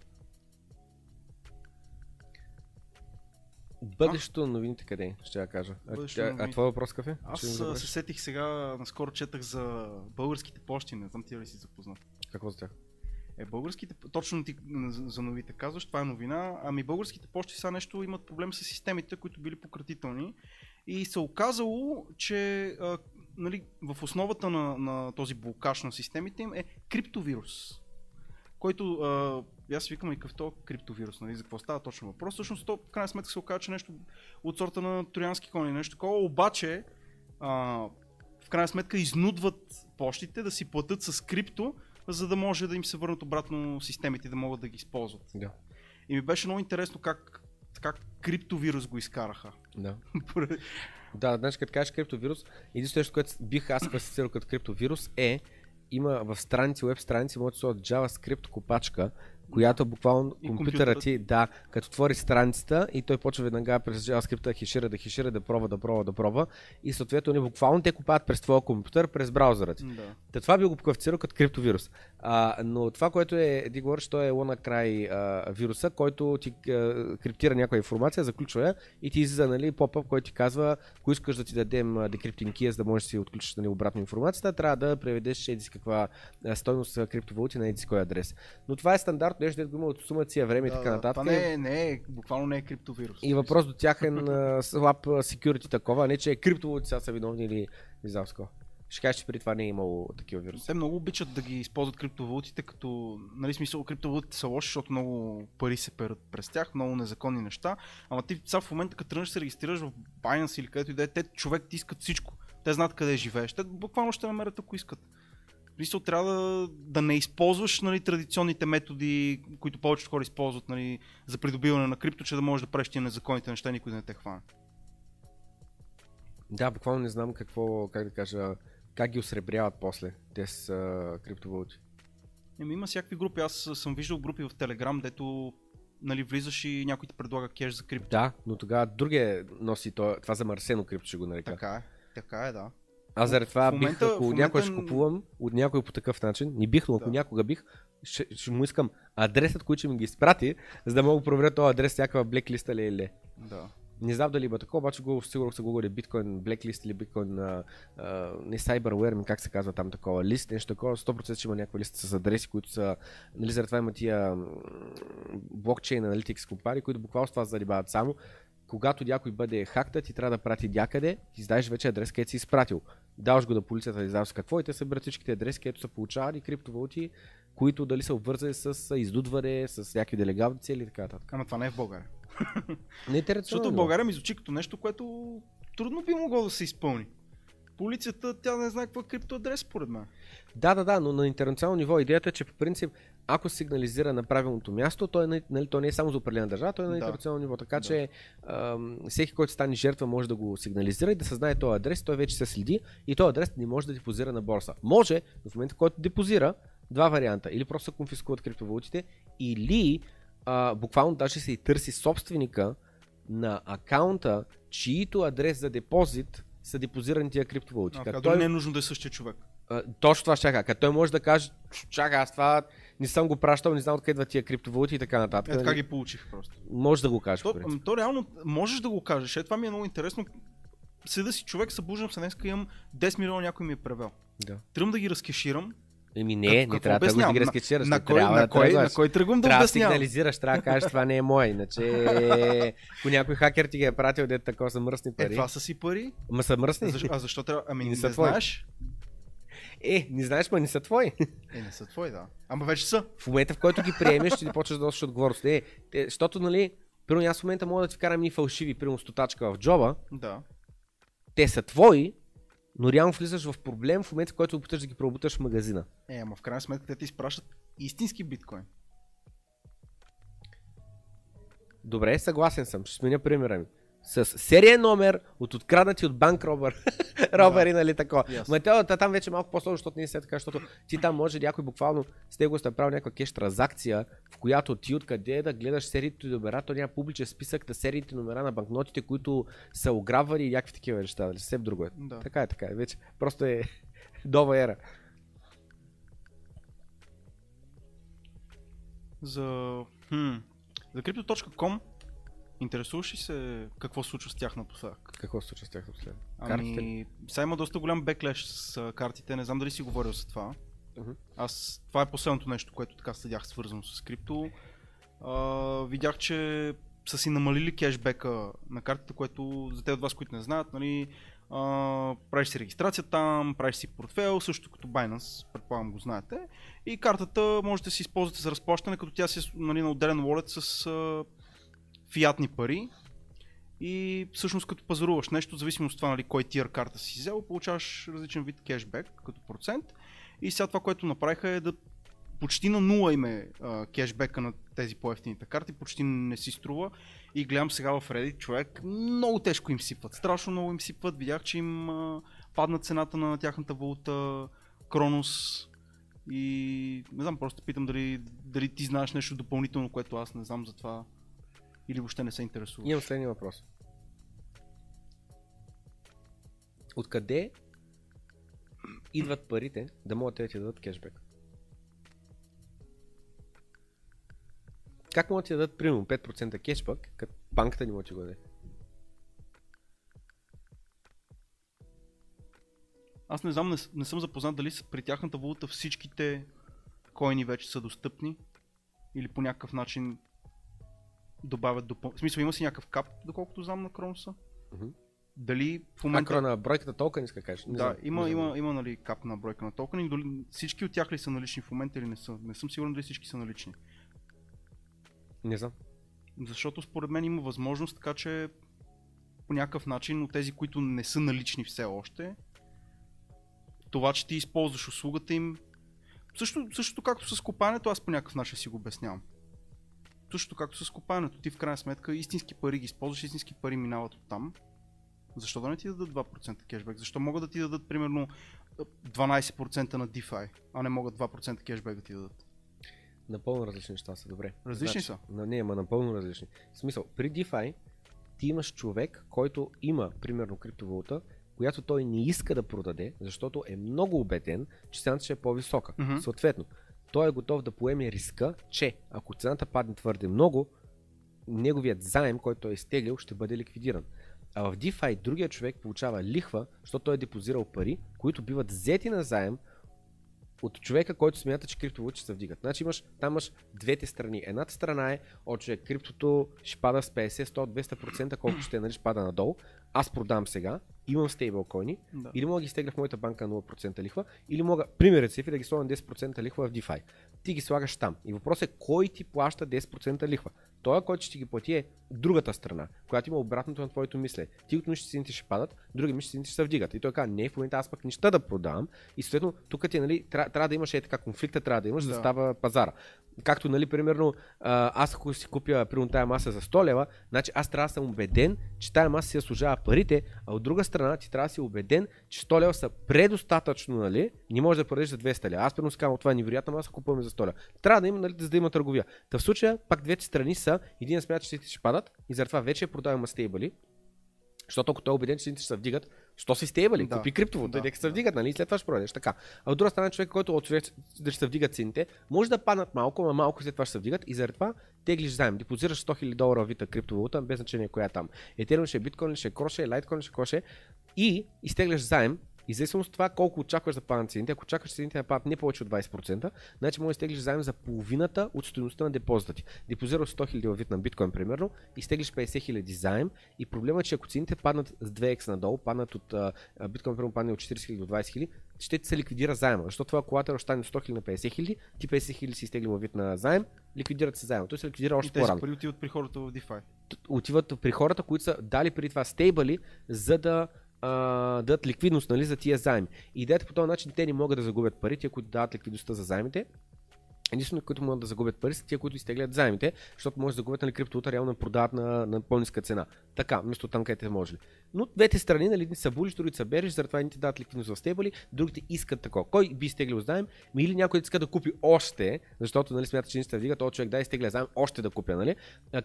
Бъдещето на новините къде е, ще я кажа. А, Бъдещето а, а новините. твой въпрос какъв е? Аз а, се сетих сега, наскоро четах за българските почти, не знам ти ли си запознат. Какво за тях? Е, българските, точно ти за за новите казваш, това е новина. Ами българските почти сега нещо имат проблем с системите, които били пократителни. И се оказало, че а, нали, в основата на, на този блокаж на системите им е криптовирус. Който, а, и аз викам и какъв то криптовирус, нали, за какво става точно въпрос. Всъщност то в крайна сметка се оказа, че нещо от сорта на троянски кони, нещо такова, обаче а, в крайна сметка изнудват почтите да си платят с крипто, за да може да им се върнат обратно системите, да могат да ги използват. Да. И ми беше много интересно как, как криптовирус го изкараха. Да. Да, значи като кажеш криптовирус, единственото което бих аз класифицирал като криптовирус е има в страници, веб страници, може да JavaScript копачка, която буквално И компютъра ти, да, като твори страницата и той почва веднага през JavaScript да хешира, да хешира, да пробва, да пробва, да пробва и съответно не буквално те копаят през твоя компютър, през браузъра ти. Да. Та това би го квалифицирал като криптовирус. А, но това, което е, ти говориш, то е лона край а, вируса, който ти а, криптира някаква информация, заключва я и ти излиза нали, поп който ти казва, ако искаш да ти дадем decrypting за да можеш да си отключиш нали, обратно информацията, трябва да преведеш еди каква стойност криптовалути на еди кой адрес. Но това е стандартно нещо, го има от сума тия време и Да, така да. нататък. Това не е, не е, буквално не е криптовирус. И въпрос до тяхен слаб security такова, не че е криптовалути сега са виновни или не знам с. Ще кажеш, че преди това не е имало такива вируси. Те много обичат да ги използват криптовалутите, като, нали, смисъл, криптовалутите са лоши, защото много пари се перат през тях, много незаконни неща. Ама ти сега в момента, като тръгнеш се регистрираш в Binance или където и да е, те човек ти искат всичко. Те знаят къде живееш. Те буквално ще намерят ако искат. В смисъл трябва да, да не използваш нали, традиционните методи, които повечето хора използват нали, за придобиване на крипто, че да можеш да правиш тия незаконните неща, никой да не те хване. Да, буквално не знам какво, как да кажа, как ги осребряват после тези а, криптовалути. Еми, има всякакви групи. Аз съм виждал групи в Телеграм, дето нали, влизаш и някой ти предлага кеш за крипто. Да, но тогава другия носи това, това замърсено крипто, ще го нарека. Така е. Така е, да. Аз заради това В бих, момента- ако момента някой ще купувам от някой по такъв начин, не бих, но ако Да. някога бих, ще, ще му искам адресът, който ще ми ги изпрати, за да мога да проверя този адрес, някаква блеклиста ли е или да. Не знам дали има такова, обаче го сигурно са го биткоин блеклист или биткоин а, а, не cyberware, как се казва там такова лист, нещо такова, 100% ще има някаква листа с адреси, които са, нали заради това има тия блокчейн аналитикс компании, които буквално с това се занимават само. Когато някой бъде хакта, ти трябва да прати някъде, ти знаеш вече адрес, където си изпратил. Даваш го на полицията, да издаваш какво и те събират всичките адреси, където са получавани криптовалути, които дали са обвързани с издудване, с някакви делегални цели и така нататък. Ама това не е в България. Не е Защото в България ми звучи като нещо, което трудно би могло да се изпълни. Полицията, тя не знае какво е криптоадрес, според мен. Да, да, да, но на интернационално ниво идеята е, че по принцип, ако сигнализира на правилното място, то, е, на- нали, то не е само за определена държава, то е на Да. интернационално ниво. Така Да. че ам, всеки, който стане жертва, може да го сигнализира и да се знае този адрес, той вече се следи и този адрес не може да депозира на борса. Може, в момента, в който депозира, два варианта. Или просто се конфискуват криптовалутите, или а, буквално даже се и търси собственика на акаунта, чието адрес за депозит са депозирани тия криптовалути. А, Като той... не е нужно да е същия човек. а, точно това ще кажа. Като той може да каже, чакай, аз това не съм го пращал, не знам откъде идват тия криптовалути и така нататък. Е, така ги получих просто. Може да го каже. То, ами, то реално можеш да го кажеш. Е, това ми е много интересно. Седа си човек, събуждам се днес, имам 10 милиона, някой ми е превел. Да. Тръгвам да ги разкеширам. Еми не, Как- не трябва да го обяснявам? ги На- кой, трябва на, да кой, на кой тръгвам да Трябва да обяснявам? сигнализираш, трябва да кажеш, това не е мое. Иначе, ако някой хакер ти ги е пратил, дето такова са мръсни Е, пари. това са си пари. Ма са мръсни? А защо, а защо трябва? Ами не, не знаеш. Е, не знаеш, ма не са твои. Е, не са твои, да. Ама вече са. в момента, в който ги приемеш, ще ти почваш да носиш отговорност. Не, те, защото, нали, Примерно аз в момента мога да ти вкарам и фалшиви, примерно стотачка в джоба, Да. те са твои, но реално влизаш в проблем в момента, в който опиташ да ги преобуташ в магазина. Е, ама в крайна сметка те ти изпращат истински биткоин. Добре, съгласен съм. Ще сменя примера ми. С сериен номер от откраднати от банк робър. робъри, нали такова. Ясно. Ма те- та- там вече е малко по-сложно, защото не е така, защото ти там може някой буквално с него сте направил някаква кеш транзакция, в която ти откъде да гледаш сериите номера, то няма публичен списък на сериите номера на банкнотите, които са ограбвани и някакви такива неща. Нали? Съвсем друго е. Да. Така е, така е. Вече просто е нова ера. За, хм, за Crypto.com интересуваш ли се какво се случва с тях напоследък? Какво се случва с тях напоследък? Картите? Ами, сега има доста голям беклеш с картите, не знам дали си говорил за това. Мгм. Аз, това е последното нещо, което така следях свързано с крипто. А, видях, че са си намалили кешбека на картите, което за те от вас, които не знаят, нали, а, правиш си регистрация там, правиш си портфел, също като Binance, предполагам го знаете. И картата можете да си използвате за разплащане, като тя си е нали, на отделен wallet с фиатни пари. И всъщност като пазаруваш нещо, в зависимост от това нали, кой тир карта си взел, получаваш различен вид кешбек като процент. И сега това, което направиха е да почти на нула им е кешбека на тези по-ефтините карти, почти не си струва. И гледам сега в Reddit, човек, много тежко им сипват, страшно много им сипват. Видях, че им а, падна цената на тяхната валута, Кронос. И не знам, просто питам дали, дали ти знаеш нещо допълнително, което аз не знам за това. Или въобще не се интересува. Имам следния въпрос. Откъде идват парите да могат да ти дадат кешбек? Как могат да ти дадат примерно 5% кешбек, като банката не може да го даде? Аз не знам, не, не съм запознат дали при тяхната валута всичките коини вече са достъпни или по някакъв начин добавят допъл... В смисъл има си някакъв кап, доколкото знам на Кроноса. Мгм. Дали в Момента... момента... на бройката толкова иска да кажеш? Не Да, знам, има, не има, има нали, кап на бройка на токени. Дали, всички от тях ли са налични в момента или не са? Не съм сигурен дали всички са налични. Не знам. Защото според мен има възможност, така че по някакъв начин от тези, които не са налични все още, това, че ти използваш услугата им. Също, същото както с копането, аз по някакъв начин си го обяснявам. Същото както с копането. Ти в крайна сметка истински пари ги използваш, истински пари минават от там. Защо да не ти дадат 2% кешбек? Защо могат да ти дадат примерно 12% на DeFi, а не могат 2% кешбек да ти дадат? Напълно различни неща са, добре. Различни са? На, не, ама напълно различни. В смисъл, при DeFi ти имаш човек, който има, примерно, криптовалута, която той не иска да продаде, защото е много убеден, че цената ще е по-висока. Мгм. Съответно, той е готов да поеме риска, че ако цената падне твърде много, неговият заем, който е изтеглил, ще бъде ликвидиран. А в DeFi другият човек получава лихва, защото той е депозирал пари, които биват взети на заем от човека, който смята, че криптовалути ще се вдигат. Значи имаш, там имаш двете страни. Едната страна е, о, че криптото ще пада с 50, 100, 200%, колко ще е, нали, ще пада надолу. Аз продам сега, имам стейблкоини, Да. или мога да ги стегля в моята банка на 0% лихва, или мога, примерът си, да ги на 10% лихва в DeFi. Ти ги слагаш там. И въпросът е кой ти плаща 10% лихва. Той, който ще ти ги плати е другата страна, която има обратното на твоето мислене. Ти от мисля, цените ще падат, други мисля, цените ще се вдигат. И той казва, не, в момента аз пък неща да продавам. И съответно, тук ти, е, нали, трябва, трябва да имаш е така, конфликта трябва да имаш, да Да. става пазара. Както, нали, примерно, аз ако си купя, примерно, тая маса за 100 лева, значи аз трябва да съм убеден, че тая маса си заслужава парите, а от друга страна ти трябва да си убеден, че 100 лева са предостатъчно, нали, не можеш да продадеш за 200 лева. Аз примерно си казвам, това е невероятна маса, купуваме за 100 лева. Трябва да има, нали, за да има търговия. Та в случая, пак двете страни са, един смята, че цените ще падат и затова вече продаваме стейбъли, защото ако той е убеден, че цените ще се вдигат, що си стейбали? Да. Купи криптовалута, Да, се вдигат, нали? След това ще продадеш. Така. А от друга страна, човек, който отчете да ще се вдигат цените, може да паднат малко, но малко след това ще се вдигат и заради това теглиш заем. Депозираш 100 000 долара вита криптовалута, без значение коя е там. Етериум ще е биткоин, ще е кроше, лайткоин, ще е коше и изтегляш заем. И зависимост от това колко очакваш да паднат цените, ако очакваш цените да падат не повече от 20%, значи можеш да изтеглиш заем за половината от стоеността на депозита ти. Депозираш 100 000 във вид на биткоин, примерно, изтеглиш 50 000 заем и проблема е, че ако цените паднат с 2x надолу, паднат от а, биткоин, примерно, падне от 40 000 до 20 000, ще ти се ликвидира заема, защото твоя колатера ще стане от 100 000 на 50 000, ти 50 000 си изтегли във вид на заем, ликвидират се заема. Той се ликвидира И още по-рано пари отиват при хората в DeFi. отиват при хората, които са дали преди това стейбъли, за да дадат ликвидност нали, за тия заеми. И идеята по този начин те не могат да загубят пари, тия, които дават ликвидността за заемите. Единствено, които могат да загубят пари, са тия, които изтеглят заемите, защото може да загубят нали, криптовалута, реално да продават на, на по-ниска цена. Така, вместо там, където е можели. Но двете страни, нали, са булиш, другите са бериш, затова едните дават ликвидност в стейбъли, другите искат такова. Кой би изтеглил заем? Ми или някой иска да купи още, защото нали, смята, че не се вдига, този човек да изтегля заем още да купя, нали?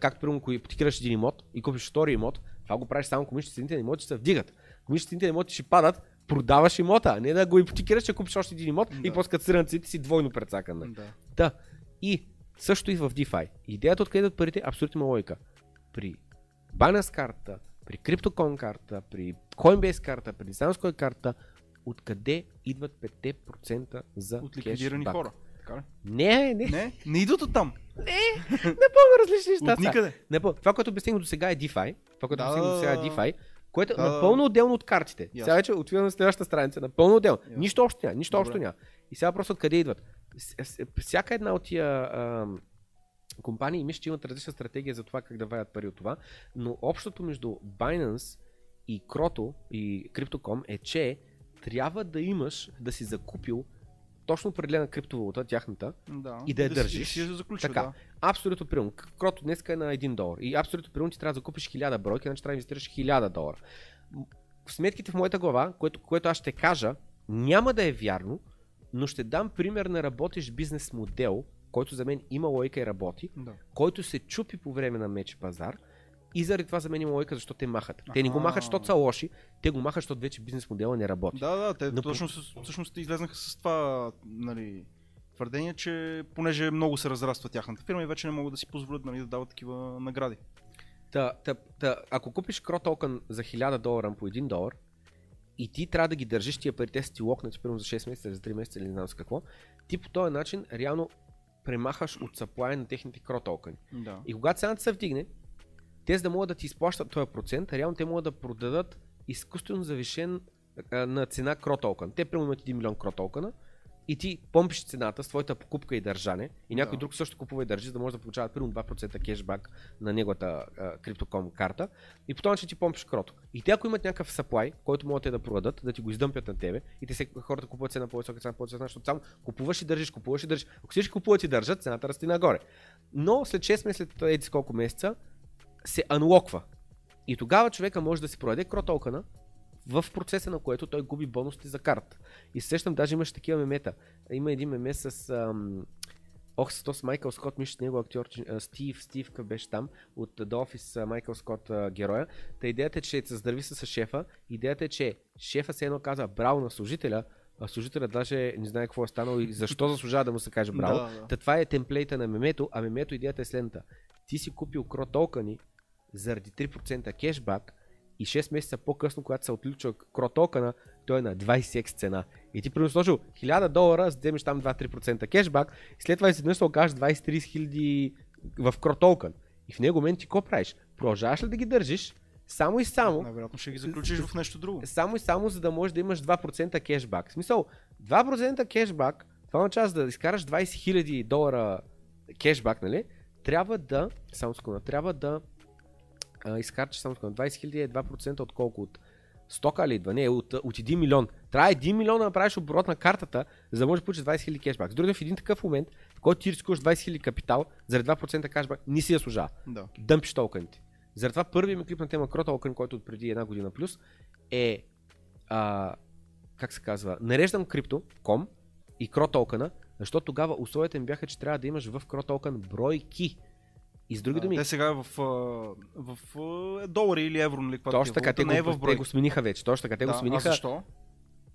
Както примерно, ако ипотекираш един имот и купиш втори имот, това го правиш само ако мислиш, цените на имоти се вдигат. На имоти ще падат, продаваш имота, а не да го ипотекираш, ще купиш още един имот и Да. после като си двойно прецакан. нали? Да. Да. И също и в DeFi. Идеята откъде идват парите абсолютно има логика. При Binance карта, при CryptoCon карта, при Coinbase карта, при не кой карта, откъде идват 5% за От ликвидирани кешбак? хора. Така ли? Не, не, Не, не идват от там. напълно различни неща. От никъде. Напълно. Това, което обясних до сега е DeFi. Това, което Да, обясних до сега е. DeFi, което е Да, напълно отделно от картите. Ясно. Сега вече отивам на следващата страница, напълно отделно. Ясно. Нищо общо няма, нищо Добре. общо няма. И сега въпросът откъде идват. Всяка една от тия ам, компании мисля, че имат различна стратегия за това как да ваят пари от това, но общото между Binance и Крото и Crypto.com е, че трябва да имаш да си закупил точно определена криптовалута, тяхната, Да. И да я си- държиш. си я заключва, Така. да. Абсолютно примерно. К- Крото днес е на 1 долар. И абсолютно примерно ти трябва да закупиш 1000 бройки, значи трябва да инвестираш 1000 долара. В сметките в моята глава, което, което аз ще кажа, няма да е вярно, но ще дам пример на работещ бизнес модел, който за мен има лойка и работи, Да. който се чупи по време на меч пазар и заради това за мен има лойка, защото те махат. Те не го Аха. махат, защото са лоши, те го махат, защото вече бизнес модела не работи. Да, да, те Но точно всъщност излезнаха с това нали, твърдение, че понеже много се разраства тяхната фирма и вече не могат да си позволят нали, да дават такива награди. Та, та, та, ако купиш Кро токен за 1000 долара по 1 долар и ти трябва да ги държиш тия пари, те са ти локнати примерно за 6 месеца, за 3 месеца или не знам с какво, ти по този начин реално премахаш от supply на техните Кро токени. Да. И когато цената се вдигне, те за да могат да ти изплащат този процент, реално те могат да продадат изкуствено завишен а, на цена Кро токен. Те примерно имат 1 милион Кро токена и ти помпиш цената с твоята покупка и държане и някой Да. друг също купува и държи, за да може да получава примерно 2% кешбак на неговата криптоком карта и по този начин ти помпиш крото. И те ако имат някакъв supply, който могат те да продадат, да ти го издъмпят на тебе и те се, хората купуват цена по-висока, цена по-висока, защото само купуваш и държиш, купуваш и държиш. Ако всички купуват и държат, цената расте нагоре. Но след 6 месеца, след еди колко месеца, се анлоква. И тогава човека може да си продаде кротолкана, в процеса на което той губи бонусите за карта. И се сещам, даже имаше такива мемета. Има един меме с... Ам... Ох, с то с Майкъл Скот, мисля, него актьор, Стив, Стив, какъв беше там, от The Office, Майкъл Скот героя. Та идеята е, че се здрави с шефа. Идеята е, че шефа се едно казва браво на служителя, а служителя даже не знае какво е станало и защо заслужава да му се каже браво. Да, да. Та това е темплейта на мемето, а мемето идеята е следната. Ти си купил кро токени заради 3% кешбак и 6 месеца по-късно, когато се отключва кро токена, той е на 20x цена. И ти примерно сложил 1000 долара, вземеш там 2-3% кешбак и след това изведнъж се окажеш 20-30 хиляди в кро токен. И в него момент ти какво правиш? Продължаваш ли да ги държиш само и само, Най-вероятно ще ги заключиш в нещо друго. само и само за да можеш да имаш 2% кешбак. В смисъл, 2% кешбак, това означава за да изкараш 20 000 долара кешбак, нали? Трябва да, само секунда, трябва да а, изкарчиш само секунда, 20 000 е 2% от колко? От стока ли идва? Не, от, от 1 милион. Трябва 1 милион да направиш оборот на картата, за да можеш да получиш 20 000 кешбак. С други думи, в един такъв момент, в който ти рискуваш 20 000 капитал, заради 2% кешбак, не си я служава Да. дъмпиш токените. Затова първият ми клип на тема Кро токен, който от преди една година плюс, е а, как се казва, нареждам крипто, ком и Кро токена, защото тогава условията ми бяха, че трябва да имаш в Кро токен бройки. И с други А, думи, Те сега е в, а, в а, долари или евро, нали? точно е така, те не е го, в брой. те го смениха вече. Точно така, те да, го А смениха. защо?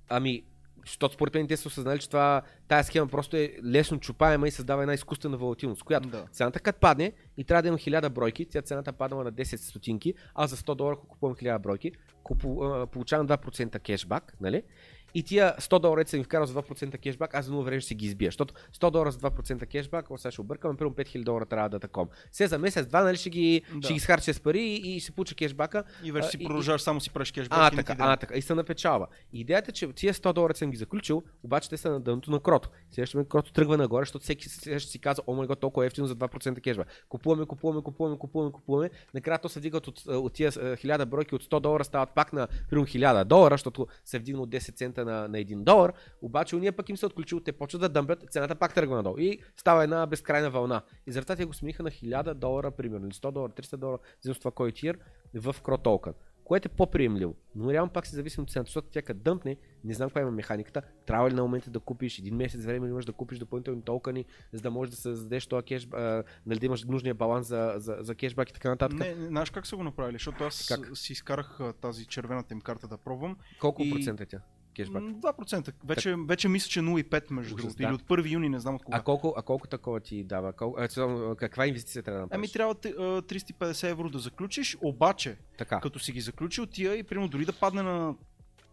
Ами, защото според мен те са осъзнали, че това, тая схема просто е лесно чупаема и създава една изкуствена волатилност, която Да. цената като падне и трябва да имам 1000 бройки, тя цената паднала на 10 стотинки, а за 100 долара, ако купувам 1000 бройки, купу, а, получавам 2% кешбак, нали? И тия 100 долара са ми вкарал за 2% кешбак, аз за 0 време ще си ги избия. Защото 100 долара за 2% кешбак, ако сега ще объркам, примерно 5000 долара трябва да таком. Сега за месец, два, нали ще ги, Да. ще ги схарча с пари и, и ще получа кешбака. И вече си продължаваш, само си правиш кешбек. А, и така, а, така. И се напечалва. Идеята е, че тия 100 долара съм ги заключил, обаче те са на дъното на крото. Следващия момент крото тръгва нагоре, защото всеки ще си казва, о май гот, толкова ефтино за 2% кешба. Купуваме, купуваме, купуваме, купуваме, купуваме. Накрая то се вдигат от, от тия а, 1000 бройки от 100 долара стават пак на примерно 1000 долара, защото се вдигна от 10 цента на, на 1 долар. Обаче уния пък им се отключил, те почват да дъмпят, цената пак тръгва надолу. И става една безкрайна вълна. И заради това те го смениха на 1000 долара, примерно, или 100 долара, 300 долара, за това кой тир в кротолкан което е по-приемливо. Но реално пак се зависи от цената, защото тя като дъмпне, не знам каква има механиката, трябва ли на момента да купиш един месец време, имаш да купиш допълнителни токени, за да можеш да създадеш този кеш, а, нали, да имаш нужния баланс за, за, за кешбак и така нататък. Не, не, знаеш как са го направили? Защото аз Как? си изкарах тази червената им карта да пробвам. Колко и- процента е тя? Кешбак. М, 2%. Вече, вече мисля, че 0,5 между другото. да. Или от 1 юни, не знам от кога. А колко, а колко такова ти дава? А, цяло, каква инвестиция трябва да направиш? Ами трябва те- а, 350 евро да заключиш, обаче Така. като си ги заключил тия и примерно дори да падне на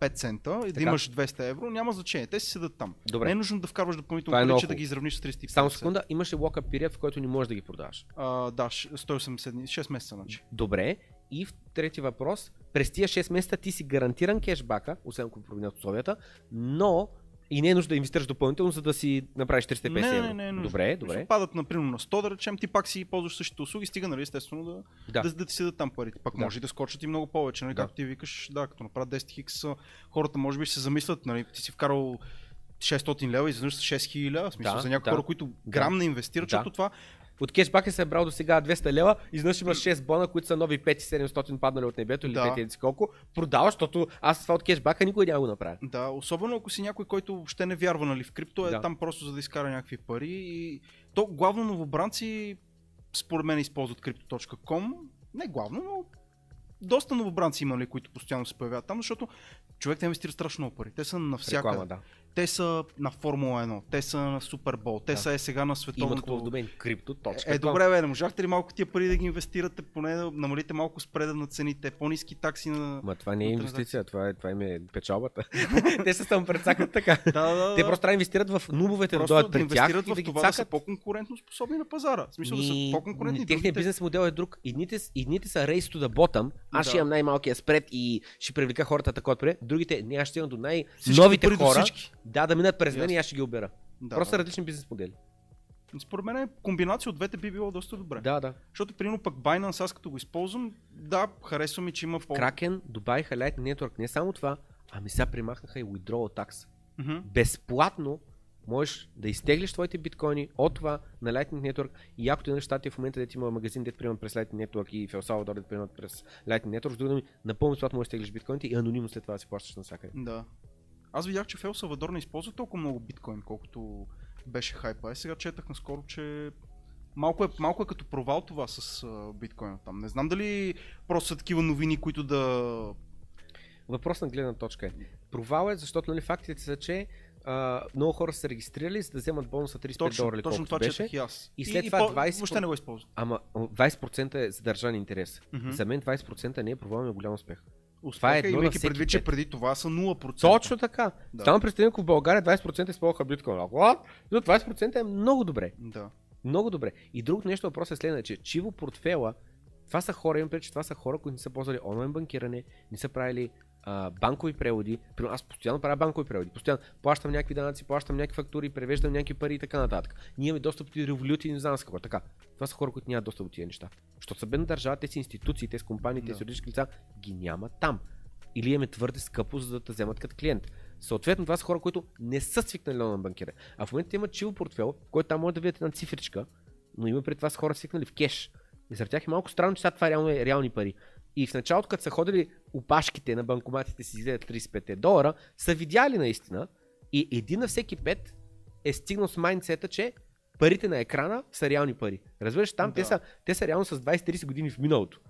5 цента и да имаш 200 евро, няма значение. Те си седат там. Добре. Не е нужно да вкарваш допълнително е пари, много че да ги изравниш с 350. Само секунда, имаш ли лока период, в който не можеш да ги продаваш? А, да, ш- 180 дни, 6 месеца, значи. Добре. И в трети въпрос, през тия 6 месеца ти си гарантиран кешбака, освен ако променят условията, но и не е нужно да инвестираш допълнително, за да си направиш 350 не, евро. не, не, е нужно. добре, добре. Падат, например, на 100, да речем, ти пак си ползваш същите услуги, стига, нали, естествено, да, Да. да. да, ти седат там парите. Пак Да. може и да скочат и много повече, нали, Да. както ти викаш, да, като направят 10 хикс, хората може би ще се замислят, нали, ти си вкарал 600 лева и изведнъж са 6000 лева, в смисъл Да, за някои да. хора, които грам не инвестират, Да. защото това От кешбака се е брал до сега 200 лева, изведнъж имаш 6 бона, които са нови 5700 паднали от небето или Да. 5 еди си колко. Продаваш, защото аз това от кешбака никой няма го направя. Да, особено ако си някой, който въобще не вярва нали, в крипто, е Да. там просто за да изкара някакви пари. И то главно новобранци, според мен, използват crypto.com. Не главно, но доста новобранци има, нали, които постоянно се появяват там, защото човек те инвестира страшно много пари. Те са навсякъде. Реклама, да. Те са на Формула 1, те са на Супербол, те Да. са е сега на Имат световното. хубав домен. Crypto.com. Е, добре, бе, не можахте ли малко тия пари да ги инвестирате, поне да намалите малко спреда на цените, по-низки такси на... Ма това не е инвестиция, това е, това им е печалбата. Те се само прецакат така. Да, да, Те да. просто трябва да инвестират в нубовете да Просто дойдат да при тях инвестират и в да ги това да са по-конкурентно способни на пазара. В смисъл да са Ми, по-конкурентни. Техният бизнес модел е друг. Едните, едните са race to the bottom. Аз ще Да. имам най-малкия спред и ще привлека хората така отпред. Другите, не, аз ще имам до най-новите до хора. всички. Да, да минат през мен и аз ще ги обера. Да, Просто да. различни бизнес модели. Според мен комбинация от двете би било доста добре. Да, да. Защото, примерно, пък Binance, аз като го използвам, да, харесва ми, че има по... Кракен добавиха Lightning Network. Не само това, ами сега примахнаха и withdrawal tax. Мгм. Безплатно можеш да изтеглиш твоите биткоини от това на Lightning Network и якото е на щатите в момента, дето има магазин, дето приемат през Lightning Network и в El Salvador, дето приемат през Lightning Network, с други думи, напълно безплатно можеш да изтеглиш биткоините и анонимно след това да си плащаш навсякъде. Да. Аз видях, че в Ел Салвадор не използва толкова много биткоин, колкото беше хайпа. А сега четах наскоро, че малко е, малко е като провал това с а, биткоина там. Не знам дали просто са такива новини, които да... Въпрос на гледна точка е. Провал е, защото нали, фактите са, че а, много хора са се регистрирали, за да вземат бонуса 35 Точно, долара точно това беше. четах и аз. И след това 20 Въобще не го използвам. Ама 20% е задържан интерес. Мгм. За мен 20% не е провал, е голям успех. Това е едно имайки предвид, че преди това са 0%. Точно така. Да. Само представим, ако в България 20% използваха биткоин. Но 20% е много добре. Да. Много добре. И другото нещо въпрос е следното, че чиво портфела, това са хора, имам предвид, че това са хора, които не са ползвали онлайн банкиране, не са правили а, банкови преводи. Аз постоянно правя банкови преводи. Постоянно плащам някакви данъци, плащам някакви фактури, превеждам някакви пари и така нататък. Ние имаме достъп до революти и не знам с какво. Така. Това са хора, които нямат достъп до тия неща. Защото са бедна държава, тези институции, тези компании, тези Да. юридически лица ги няма там. Или им е твърде скъпо, за да те вземат като клиент. Съответно, това са хора, които не са свикнали на банкиране. А в момента имат чиво портфел, в който там може да видят една цифричка, но има пред това са хора свикнали в кеш. И за тях е малко странно, че сега това реално е реални пари. И в началото, като са ходили опашките на банкоматите си изгледат 35 долара, са видяли наистина и един на всеки пет е стигнал с майндсета, че парите на екрана са реални пари. Разбираш, там те, Да. са, те са реално с 20-30 години в миналото.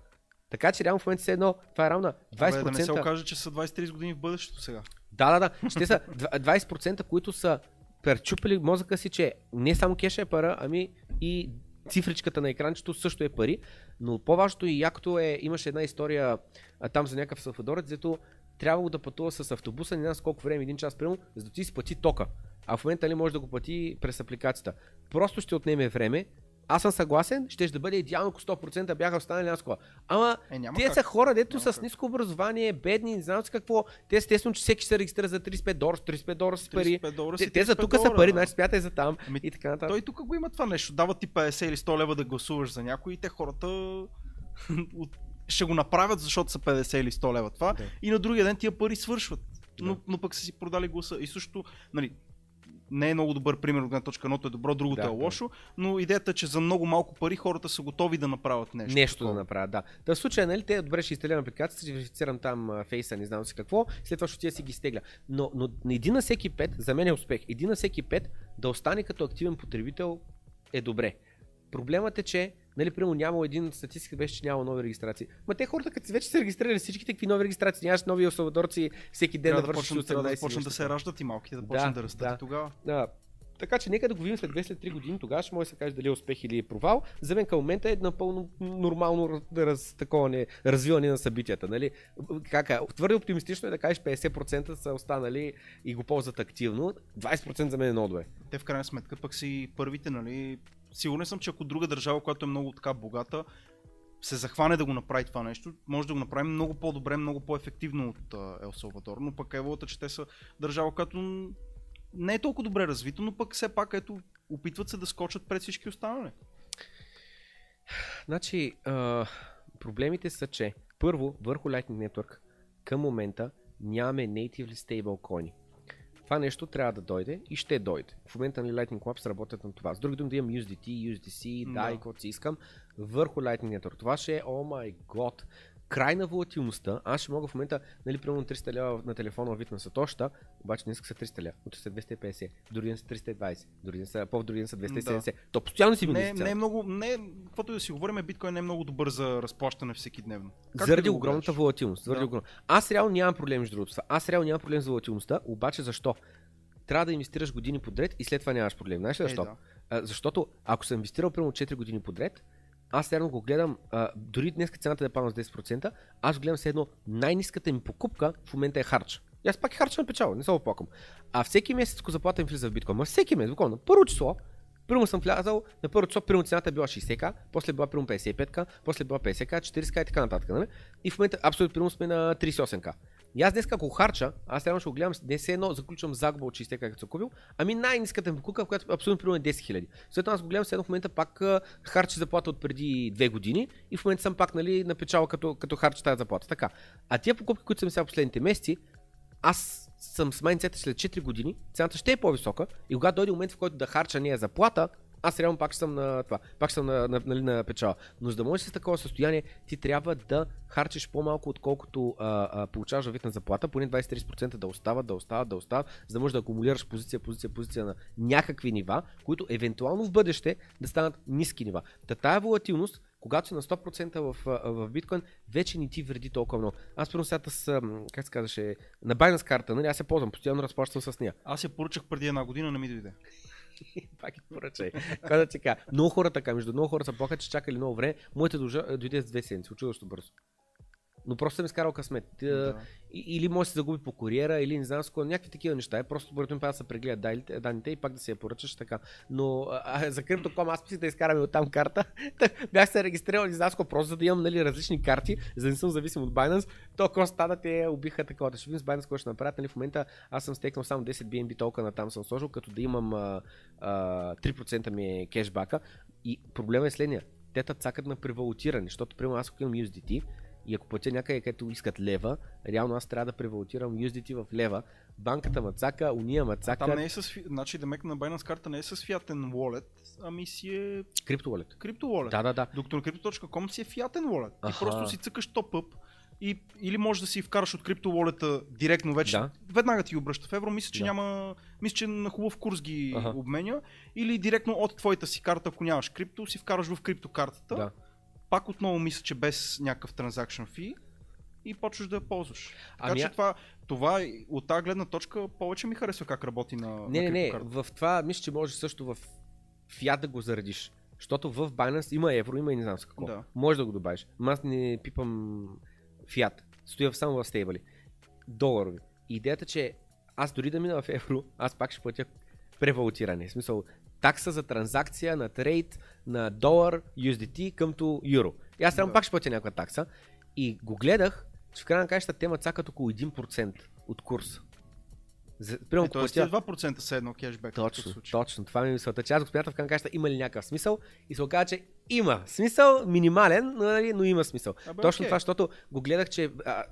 Така че реално в момента се едно, това е равно на 20%. Абе, да не се окаже, че са 23 години в бъдещето сега. Да, да, да. Ще са дв- 20%, които са пречупили мозъка си, че не само кеша е пара, ами и цифричката на екранчето също е пари. Но по-важното и якото е, имаше една история а, там за някакъв салфадорец, дето трябвало да пътува с автобуса, не знам колко време, един час примерно, за да ти си плати тока. А в момента ли може да го плати през апликацията. Просто ще отнеме време. Аз съм съгласен, ще да бъде идеално, ако 100% бяха останали на кола. Ама Е, те как. са хора, дето Няма с как. ниско образование, бедни, не знам какво. Те естествено, че всеки се регистрира за 35 долара, 35 долара с пари. 35 долара Те, за 35 тук са пари, значи смятай за там Ами, и така нататък. Той тук го има това нещо. Дават ти 50 или 100 лева да гласуваш за някой и те хората ще го направят, защото са 50 или 100 лева това. Да. И на другия ден тия пари свършват. Но, Да. но пък са си продали гласа. И също, нали, не е много добър пример от точка, едното е добро, другото Да, е да. лошо, но идеята е, че за много малко пари хората са готови да направят нещо. Нещо да такова. направят, да. Та в случая, нали, те добре ще изтеглям апликацията, ще верифицирам там фейса, не знам си какво, след това ще отида си ги стегля. Но, но един на всеки пет, за мен е успех, един на всеки пет да остане като активен потребител е добре. Проблемът е, че Нали, примерно няма един статистика, беше, че няма нови регистрации. Ма те хората, като вече са регистрирали всичките, какви нови регистрации, нямаш нови осавадорци всеки ден Трябва да да, вършиш почнат, трябва да 18 започнат да се раждат и малките, да Да, почнат да, растат да. тогава. Да. Така че нека да го видим след 2 след 3 години, тогава ще може да се каже дали е успех или е провал. За мен към момента е напълно нормално раз, такова не, развиване на събитията. Нали? Как е? Твърде оптимистично е да кажеш 50% са останали и го ползват активно. 20% за мен е много добре. Те в крайна сметка пък си първите, нали? Сигурен съм, че ако друга държава, която е много така богата, се захване да го направи това нещо, може да го направим много по-добре, много по-ефективно от Ел Салвадор. Но пък еволата, че те са държава, която не е толкова добре развита, но пък все пак ето, опитват се да скочат пред всички останали. Значи, а, проблемите са, че първо, върху Lightning Network към момента нямаме natively stable коини. Това нещо трябва да дойде и ще дойде. В момента на Lightning Labs работят на това. С други думи да имам USDT, USDC, Да. DAI, каквото си искам, върху Lightning Network. Това ще е, о май год, край на волатилността. Аз ще мога в момента, нали, примерно 300 лева на телефона вид на Сатоща, обаче днес са 300 лева, утре са 250, други ден са 320, други ден са, по-в други ден са 270. То постоянно си Не, мине не е много, не, каквото и да си говорим, биткоин не е много добър за разплащане всеки дневно. Как заради да огромната волатилност. Заради Да. огром... Аз реално нямам проблем между другото. Аз реално нямам проблем с волатилността, обаче защо? Трябва да инвестираш години подред и след това нямаш проблем. Знаеш ли Е, защо? да. а, защото ако съм инвестирал примерно 4 години подред, аз реално го гледам, а, дори днес цената да е падна с 10%, аз гледам все едно най-ниската ми покупка в момента е харч. И аз пак е харча на печала, не се оплаквам. А всеки месец, ако заплата ми влиза в биткоин, ма всеки месец, буквално, първо число, Примерно съм влязал, на първо число, примерно цената е била 60к, после била примерно 55к, после била 50к, 40к и така нататък. Нали? И в момента абсолютно примерно сме на 38к. И аз днес ако харча, аз трябва ще го гледам, не се едно заключвам загуба от 60 както съм купил, ами най-ниската ми покупка, която абсолютно примерно е 10 000. След това аз го гледам, след в момента пак харчи заплата от преди 2 години и в момента съм пак нали, напечал като, като харча тази заплата. Така. А тия покупки, които съм сега последните месеци, аз съм с майнцета след 4 години, цената ще е по-висока и когато дойде момент, в който да харча нея заплата, аз реално пак съм на това, пак съм на, на, нали, на печала. Но за да можеш с такова състояние, ти трябва да харчиш по-малко, отколкото а, а, получаваш във вид на заплата, поне 23% да остават, да остават, да остават, за да можеш да акумулираш позиция, позиция, позиция на някакви нива, които евентуално в бъдеще да станат ниски нива. Та тая волатилност, когато си на 100% в, в биткоин, вече не ти вреди толкова много. Аз първо сега с, как се казваше, на Binance карта, нали, аз се ползвам, постоянно разплащам с нея. Аз я поръчах преди една година, не ми дойде. Пак ги поръчай. Ти кажа? Много хора така, между много хора са плакат, че чакали много време. Моите дойде с две седмици, очудващо бързо. Но просто съм изкарал късмет. Да. и- Или може да се загуби по куриера, или не знам с кого, някакви такива неща. Е, просто според мен да се прегледат данните, и пак да си я поръчаш така. Но а, за Crypto.com аз мислих да изкараме от там карта. Та, Бях се регистрирал и знам просто за да имам нали, различни карти, за да не съм зависим от Binance. То ако стана, те убиха такова. Ще видим с Binance какво ще направят. Нали, в момента аз съм стекнал само 10 BNB токена там съм сложил, като да имам а, а, 3% ми е кешбака. И проблема е следния. Те те цакат на превалутиране, защото примерно аз ако имам USDT, и ако платя някъде, където искат лева, реално аз трябва да превалутирам USDT в лева. Банката мацака, уния мацака, Там не е с... Значи, демек на Binance карта не е с фиатен wallet, ами си е криптовалет. крипто wallet. Да, да, да. Докато на Crypto.com си е фиатен wallet. Ти просто си цъкаш топ-ъп и, или можеш да си вкараш от крипто wallet директно вече. Да. Веднага ти обръща в евро. Мисля, че Да. няма. Мисля, че на хубав курс ги Аха. обменя. Или директно от твоята си карта, ако нямаш крипто, си вкараш в криптокартата. Да. Пак отново мисля, че без някакъв транзакшн фи и почваш да я ползваш. Така Ами че това, това от тази гледна точка повече ми харесва как работи на, Не, на не, не, в това мисля, че може също в фиат да го заредиш. Защото в Binance има евро, има и не знам с какво. Да. Може да го добавиш. Аз не пипам фиат. Стоя само в стейбъли. Доларови. Идеята, че аз дори да мина в евро, аз пак ще платя превалутиране. В смисъл, такса за транзакция на трейд на долар USDT къмто юро. И аз само Да. пак ще платя някаква такса. И го гледах, че в крайна каща тема цакат около 1% от курса. За, примерно, Е, тоест платя- тия 2% са едно кешбек. точно, точно. Това ми е мисълта, че аз го смятам в крайна каща има ли някакъв смисъл и се оказа, че има смисъл, минимален, но, нали, но има смисъл. Абе, точно окей. това, защото го гледах, че а,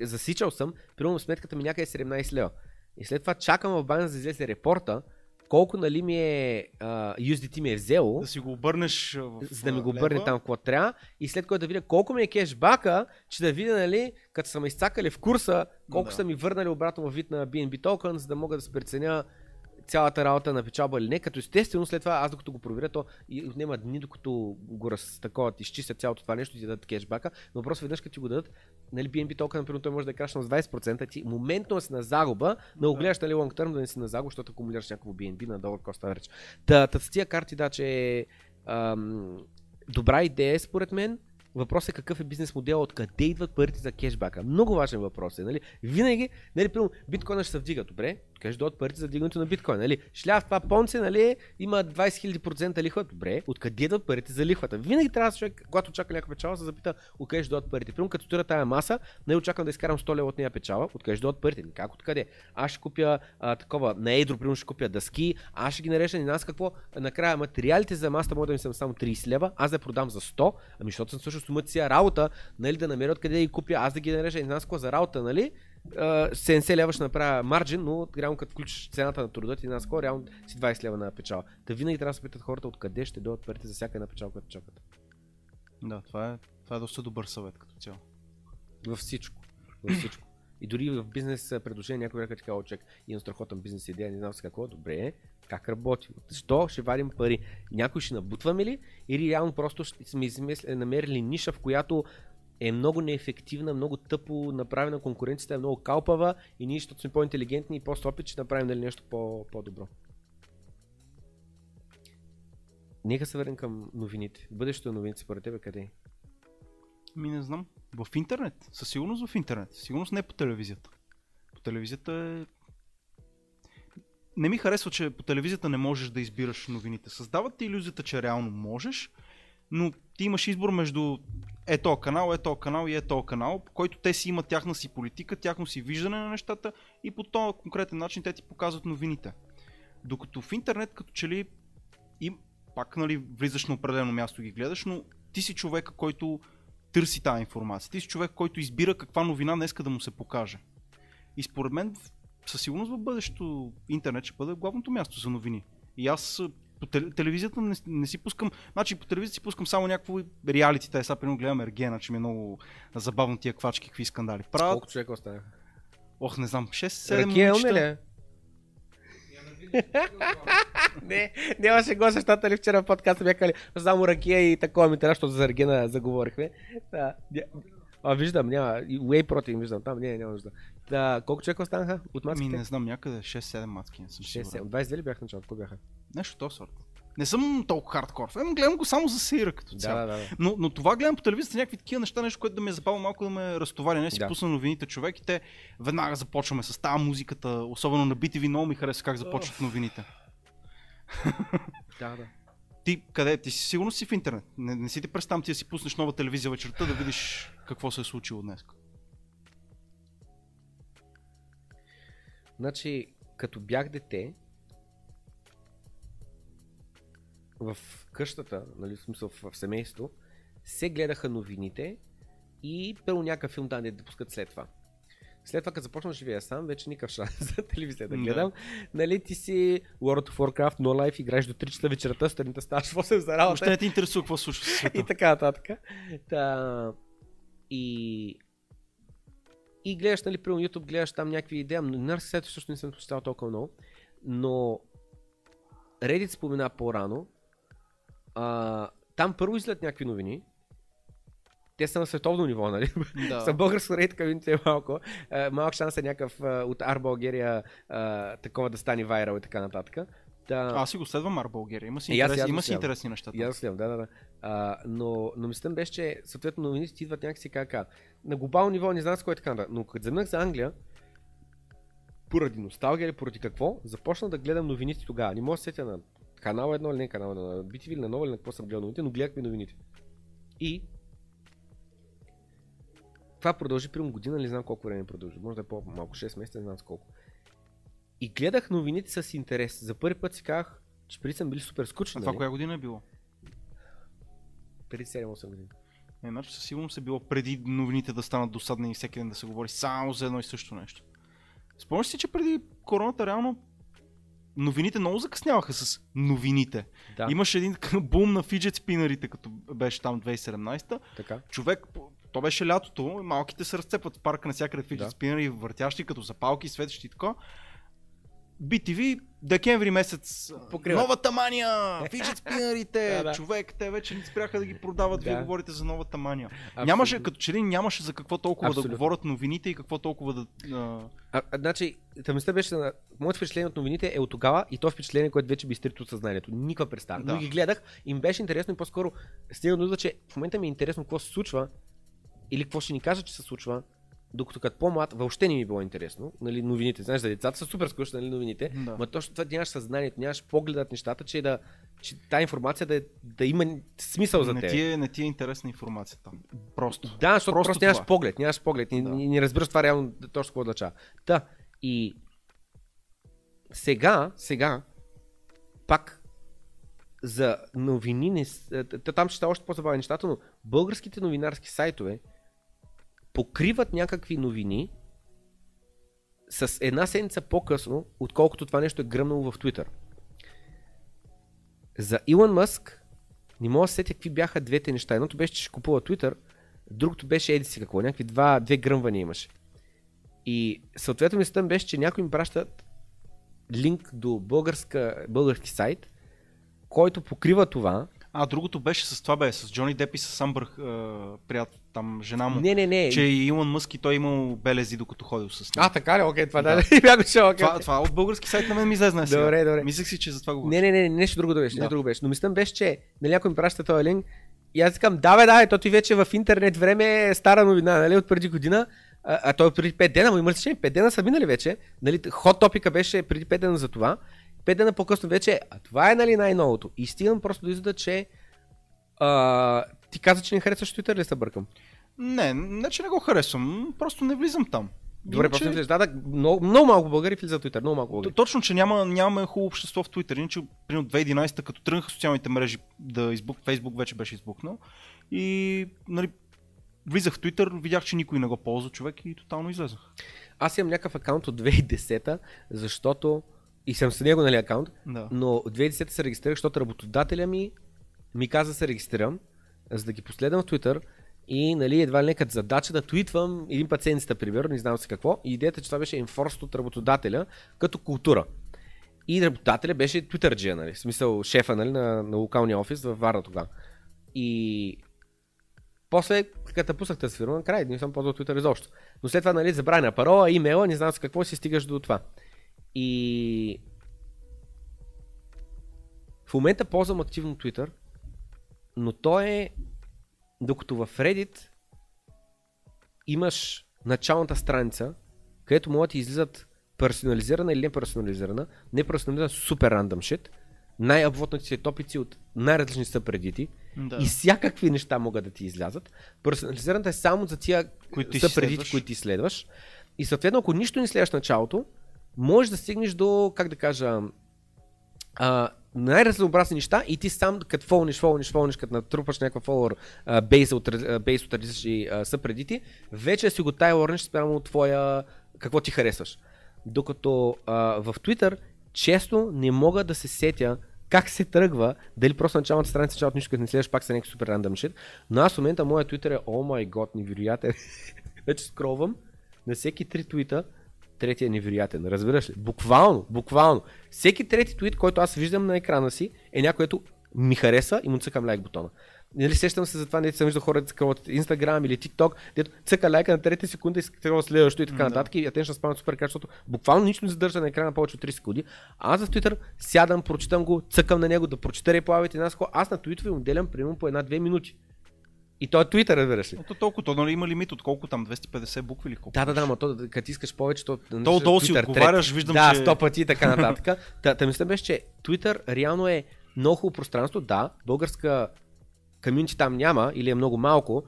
засичал съм, примерно сметката ми някъде е 17 лева. И след това чакам в Binance да излезе репорта, колко нали ми е а, USDT ми е взело, Да си го обърнеш в за да ми го обърне там какво трябва и след което да видя колко ми е кешбака, че да видя, нали, като са ме изцакали в курса, колко Да. са ми върнали обратно във вид на BNB токен, за да мога да се преценя цялата работа на печалба или не, като естествено след това аз докато го проверя, то и отнема дни, докато го разтаковат, изчистят цялото това нещо и ти дадат кешбака, но просто веднъж като ти го дадат, нали, BNB токен, например, той може да е крашнал с 20%, ти моментно си на загуба, но Да. гледаш нали, long term да не си на загуба, защото акумулираш някакво BNB на долар cost average. Та, та с тия карти, да, че ам, добра идея е според мен. Въпросът е какъв е бизнес модел, откъде идват парите за кешбака. Много важен въпрос е. Нали? Винаги, нали, примерно, биткоина ще се вдига. Добре, къде ще дойдат парите за вдигането на биткоин? Нали? Шляв това понце, нали, има 20 000% лихва. Добре, откъде идват парите за лихвата? Винаги трябва човек, когато чака някаква печала, се запита откъде ще дойдат парите. Примерно, като стира тая маса, нали, очаквам да изкарам 100 лева от нея печала. Откъде ще дойдат парите? Как откъде? Аз ще купя а, такова, на едро, примерно ще купя дъски, аз ще ги нарежа, не знам с какво. Накрая материалите за масата могат да ми са само 30 лева, аз да продам за 100, ами защото съм също сумата си работа, нали, да намеря откъде да ги купя, аз да ги нарежа, не с какво за работа, нали? А, 70 лева ще направя марджин, но реално като включиш цената на труда ти, не знам с какво, реално си 20 лева на печала. Та винаги трябва да се питат хората откъде ще дойдат парите за всяка една печала, която чакат. Да, това е, това е доста добър съвет като цяло. Във всичко. Във всичко. И дори в бизнес предложение някой река така, човек, имам страхотен бизнес идея, не знам с какво, добре, как работим? Защо ще вадим пари? Някой ще набутваме ли? Или реално просто сме измисли, намерили ниша, в която е много неефективна, много тъпо направена, конкуренцията е много калпава и ние, защото сме по-интелигентни и по-опит, ще направим нали, нещо по- по-добро. Нека се върнем към новините. Бъдещето новините според тебе къде е? Ми не знам. В интернет. Със сигурност в интернет. Със сигурност не по телевизията. По телевизията е... Не ми харесва, че по телевизията не можеш да избираш новините. Създават ти иллюзията, че реално можеш, но ти имаш избор между е то канал, е то канал и е то канал, по който те си имат тяхна си политика, тяхно си виждане на нещата и по този конкретен начин те ти показват новините. Докато в интернет като че ли им, пак нали, влизаш на определено място и ги гледаш, но ти си човека, който търси тази информация. Ти си човек, който избира каква новина днеска да му се покаже. И според мен със сигурност в бъдещето интернет ще бъде главното място за новини. И аз по теле- телевизията не, не си пускам, значи по телевизията си пускам само някакво реалити, те сега примерно гледам Ергена, че ми е много забавно тия квачки, какви скандали правят. Колко човека останаха? Ох, не знам, 6-7 Ракия имаме момичета. ли? Не, нямаше го, защото ли вчера в подкаста бяха ли само ракия и такова ми трябва, защото за Ергена заговорихме. Да, а, виждам, няма. Whey протеин виждам там. Не, няма нужда. Да, колко човека останаха от Ми мацките? не знам, някъде 6-7 мацки, не съм 6, сигурен. 7, 22 ли бяха началото? Колко бяха? Нещо то сорт. Не съм толкова хардкор. Ем, гледам го само за сейра като Да, цяло. да, да. Но, но това гледам по телевизията някакви такива неща, нещо, което да ме е забавило малко да ме разтовари. Не си Да. пусна новините човек и те веднага започваме с тази музиката, особено на BTV, много ми хареса как започват новините. Да, да. Ти къде? Ти си сигурно си в интернет. Не, не си ти представям ти да си пуснеш нова телевизия вечерта да видиш какво се е случило днес. Значи, като бях дете, в къщата, нали, в смисъл в, семейство, се гледаха новините и първо някакъв филм да, да пускат след това. След това, като започна да живея сам, вече никакъв шанс за телевизия да Да. гледам. Нали, ти си World of Warcraft, No Life, играеш до 3 часа вечерта, сутринта ставаш в 8 за работа. Въобще не те интересува какво случва в света. и така нататък. Та, и, и гледаш, нали, при YouTube, гледаш там някакви идеи, но новинарски сайт също не съм посещавал толкова много, но Reddit спомена по-рано, а, там първо излизат някакви новини, те са на световно ниво, нали? Да. Са българско рейд комьюнити е малко. А, малък шанс е някакъв а, от Ар България а, такова да стане вайрал и така нататък. Та, Аз си го следвам Ар България. Има си, И аз- интерес, аз има си интересни неща. И аз следвам, да, да, да. А, но, но мислям беше, че съответно новините идват някакси как. На глобално ниво не знам с кой е така. нататък. Но като заминах за Англия, поради носталгия или поради какво, започнах да гледам новините тогава. Не мога да се сетя на канал едно или не канал едно, на BTV или на нова или на какво съм гледал новините, но гледах ми новините. И това продължи примерно година, не знам колко време продължи. Може да е по-малко, 6 месеца, не знам колко. И гледах новините с интерес. За първи път си казах, че преди съм били супер скучни. А това нали? коя година е било? Преди 7-8 години. Е, значи със сигурност е било преди новините да станат досадни и всеки ден да се говори само за едно и също нещо. Спомняш си, че преди короната реално новините много закъсняваха с новините. Да, Имаше един бум на фиджет спинерите, като беше там 2017. така. Човек, то беше лятото, малките се разцепват в парка навсякъде фиджет Да. спинери, въртящи като запалки, светещи и така. BTV, декември месец, Покриват. новата мания, фиджет спинерите, Да, да. човек, те вече не спряха да ги продават, вие Да. говорите за новата мания. Абсолютно. Нямаше, като че ли нямаше за какво толкова Абсолютно. да говорят новините и какво толкова да... А... А, а, значи, тъмността беше на... Моето впечатление от новините е от тогава и то впечатление, което вече би изтрито от съзнанието. Никаква представа. Да. Но ги гледах и ми беше интересно и по-скоро стига до извода, че в момента ми е интересно какво се случва или какво ще ни кажат, че се случва, докато като по-млад въобще не ми е било интересно. Нали, новините, знаеш, за децата са супер скучни нали, новините, Да. но точно това нямаш съзнанието, нямаш погледът нещата, че, да, че тази информация да, е- да има смисъл за Не, теб. ти е, не ти е интересна информацията. Просто. Да, защото просто, Просто нямаш поглед, нямаш поглед. Не, Да. не, не разбираш това реално точно какво означава. Та, и сега, сега, пак за новини, не, е, там ще става още по-забавени нещата, но българските новинарски сайтове покриват някакви новини с една седмица по-късно, отколкото това нещо е гръмнало в Twitter. За Илон Мъск не мога да се сетя какви бяха двете неща. Едното беше, че ще купува Twitter, другото беше еди си какво, някакви два, две гръмвания имаше. И съответно мислята ми беше, че някой ми пращат линк до българска, български сайт, който покрива това. А, другото беше с това бе, с Джони Деп и с Амбър, приятел, там жена му. Не, не, не. Че и Илон Мъск и той имал белези докато ходил с нея. А, така ли? Окей, това да. Да. да. Бях чул, окей. Това, това от български сайт на мен ми излезна сега. Добре, добре. Мислех си, че за това го Не, не, не, нещо друго да беше, Да. нещо друго беше. Но мислям беше, че нали, някой ми праща този линк и аз викам, да бе, да, то ти вече в интернет време е стара новина, нали, от преди година. А, а той е преди 5 дена, му има ли че 5 дена са минали вече. Нали, хот топика беше преди 5 дена за това. 5 дена по-късно вече, а това е нали най-новото. И стигам просто до извода, че а, Ти каза, че не харесваш Twitter ли се бъркам? Не, не че не го харесвам, просто не влизам там. Добре, Иначе- просто не. Да, да, много, много малко българи влизат в Twitter, много малко българи. Точно, че няма, нямаме хубаво общество в Twitter. Иначе, примерно 2011, като тръгнаха социалните мрежи да избук, Facebook вече беше избухнал. И, нали, влизах в Twitter, видях, че никой не го ползва човек и тотално излезах. Аз имам някакъв акаунт от 2010, защото и съм с него, нали, акаунт, Да. но от 2010 се регистрирах, защото работодателя ми ми каза да се регистрирам, за да ги последвам в Twitter и нали, едва ли не като задача да твитвам един път седмицата, примерно, не знам се какво. И идеята, е, че това беше enforced от работодателя като култура. И работодателя беше Twitter нали, в смисъл шефа нали, на, на локалния офис във Варна тогава. И после, като пуснах тази фирма, край, не съм ползвал Twitter изобщо. Но след това, нали, забравена парола, имейла, не знам с какво си стигаш до това. И в момента ползвам активно Twitter, но то е, докато в Reddit имаш началната страница, където могат да ти излизат персонализирана или не персонализирана, не персонализирана, супер рандъм шит, най-обвотнатите топици от най-различни съпредити Да. и всякакви неща могат да ти излязат. Персонализираната е само за тия Които съпредити, които ти следваш. И съответно, ако нищо не следваш началото, можеш да стигнеш до, как да кажа, а, най-разнообразни неща и ти сам като фолниш, фолниш, фолниш, като натрупаш някакъв фолуър а, бейс от, бейс от различни съпредити, вече си го тайлорниш спрямо твоя, какво ти харесваш. Докато а, в Twitter често не мога да се сетя как се тръгва, дали просто началната страница, началото нищо, като не следваш, пак са някакви супер рандъм шит. Но аз в момента моя Twitter е, о май гот, невероятен. Вече скролвам на всеки три твита, третия е невероятен. Разбираш ли? Буквално, буквално. Всеки трети твит, който аз виждам на екрана си, е някой, което ми хареса и му цъкам лайк бутона. Нали, сещам се за това, дето съм виждал хора, да цъкат Instagram или TikTok, дето цъка лайка на трета секунда и цъка следващо и така Да. нататък. И attention span супер крат, защото буквално нищо не задържа на екрана повече от 3 секунди. Аз в Twitter сядам, прочитам го, цъкам на него да прочита реплавите нас, аз на твитове му делям примерно по една-две минути. И то е Twitter, разбираш ли? Ето толкова, то нали има лимит от колко там, 250 букви или колко? Да, да, да, но то, като искаш повече, то... То отдолу си отговаряш, трет. виждам, да, че- сто пъти и така нататък. та, та мисля беше, че Twitter реално е много хубаво пространство. Да, българска комьюнити там няма или е много малко,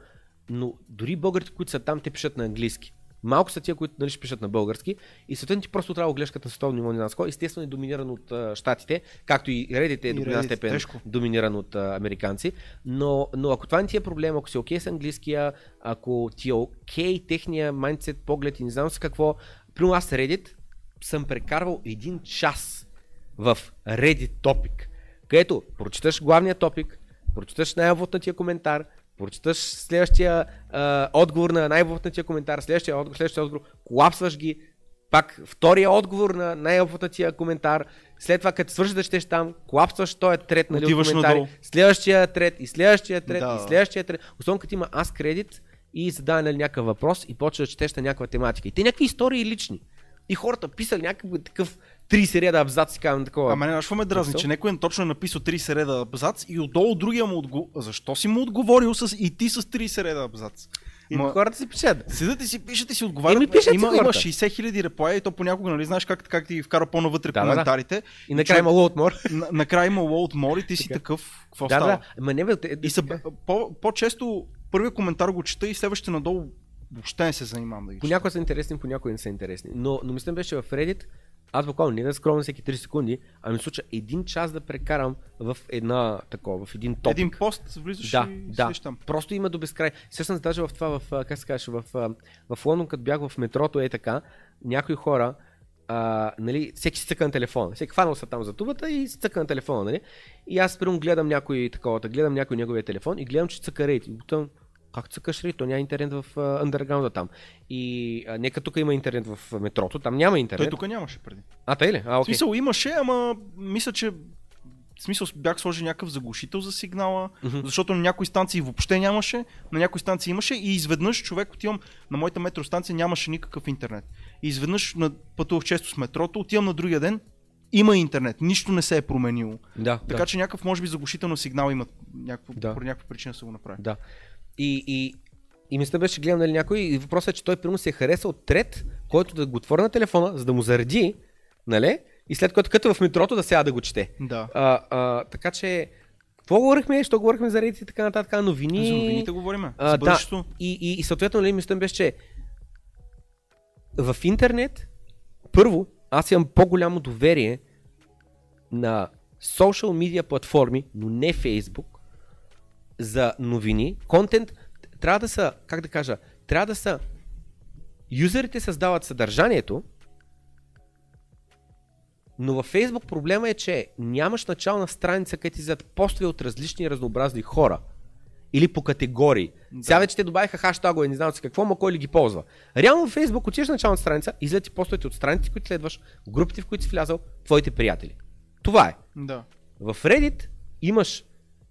но дори българите, които са там, те пишат на английски. Малко са тия, които нали, ще пишат на български и съответно ти просто трябва да гледаш като световно ниво, не знам с какво. Естествено е доминиран от а, щатите, както и Reddit е до голяма степен тежко. доминиран от а, американци. Но, но ако това не ти е проблем, ако си окей с английския, ако ти е окей техния майндсет, поглед и не знам с какво, примерно аз Reddit съм прекарвал един час в Reddit топик, където прочиташ главния топик, прочиташ най-вотнатия коментар, прочиташ следващия а, отговор на най-вотнатия коментар, следващия отговор, следващия отговор, колапсваш ги, пак втория отговор на най-вотнатия коментар, след това като свършиш да четеш там, колапсваш този трет нали, от Отиваш коментари, надолу. следващия трет и следващия трет Да. и следващия трет, особено като има аз кредит и задава нали, някакъв въпрос и почва да четеш на някаква тематика. И те някакви истории лични. И хората писали някакъв такъв 30 реда абзац и казвам такова. А мене знаеш какво ме дразни, Защо? че някой е точно е написал 30 реда абзац и отдолу другия му отго... Защо си му отговорил с и ти с 30 реда абзац? и Ма- хората си пишат. Седат и си пишат и си отговарят. Еми, пишат има, има хората. 60 хиляди реплая и то понякога, нали, знаеш как, как ти вкара по-навътре Да, да, да. коментарите. И накрая има лоутмор. На, накрая има load more и ти си Така. такъв. Какво Да, става? да. Ма не бе, И са, по, по-често първият коментар го чета и следващите надолу въобще не се занимавам да ги. Понякога са интересни, понякога не са интересни. Но, но мисля беше в Reddit, аз буквално не да скромвам всеки 3 секунди, а ми случва един час да прекарам в една такова, в един топ. Един пост влизаш Да, и да. там. Просто има до безкрай. Се даже в това, в, как се казваше, в, в Лондон, като бях в метрото, е така, някои хора, а, нали, всеки си цъка на телефона. Всеки хванал се там за тубата и си цъка на телефона, нали? И аз спирам, гледам някой такова, гледам някой неговия телефон и гледам, че цъка рейт. И бутам, как цъкаш рейт? То няма интернет в андерграунда там. И а, нека тук има интернет в метрото, там няма интернет. Той тук нямаше преди. А, тъй ли? А, В окей. смисъл имаше, ама мисля, че в смисъл бях сложил някакъв заглушител за сигнала, Мгм. защото на някои станции въобще нямаше, на някои станции имаше и изведнъж човек отивам на моята метростанция нямаше никакъв интернет. И изведнъж на, пътувах често с метрото, отивам на другия ден, има интернет, нищо не се е променило. Да, Така да. че някакъв, може би, заглушител на сигнал имат, някакво, Да. по някаква причина са го направили. Да. И, и, и мисля беше, гледам нали някой и въпросът е, че той примерно се е харесал трет, който да го отвори на телефона, за да му зареди, нали? И след което като в метрото да сега да го чете. Да. А, а, така че Какво говорихме? Що говорихме за Reddit и така нататък, новини. За новините говорим. А, За да. И, и, и съответно, нали, мислям беше, че в интернет, първо, аз имам по-голямо доверие на social media платформи, но не Facebook, за новини. Контент трябва да са, как да кажа, трябва да са юзерите създават съдържанието, но във Facebook проблема е, че нямаш начална страница, където ти зад постове от различни разнообразни хора. Или по категории. Да. Сега вече те добавиха хаштагове, не знам си какво, ма кой ли ги ползва. Реално в Facebook отиваш на началната страница, излети ти постовете от страниците, които следваш, групите, в които си влязал, твоите приятели. Това е. Да. В Reddit имаш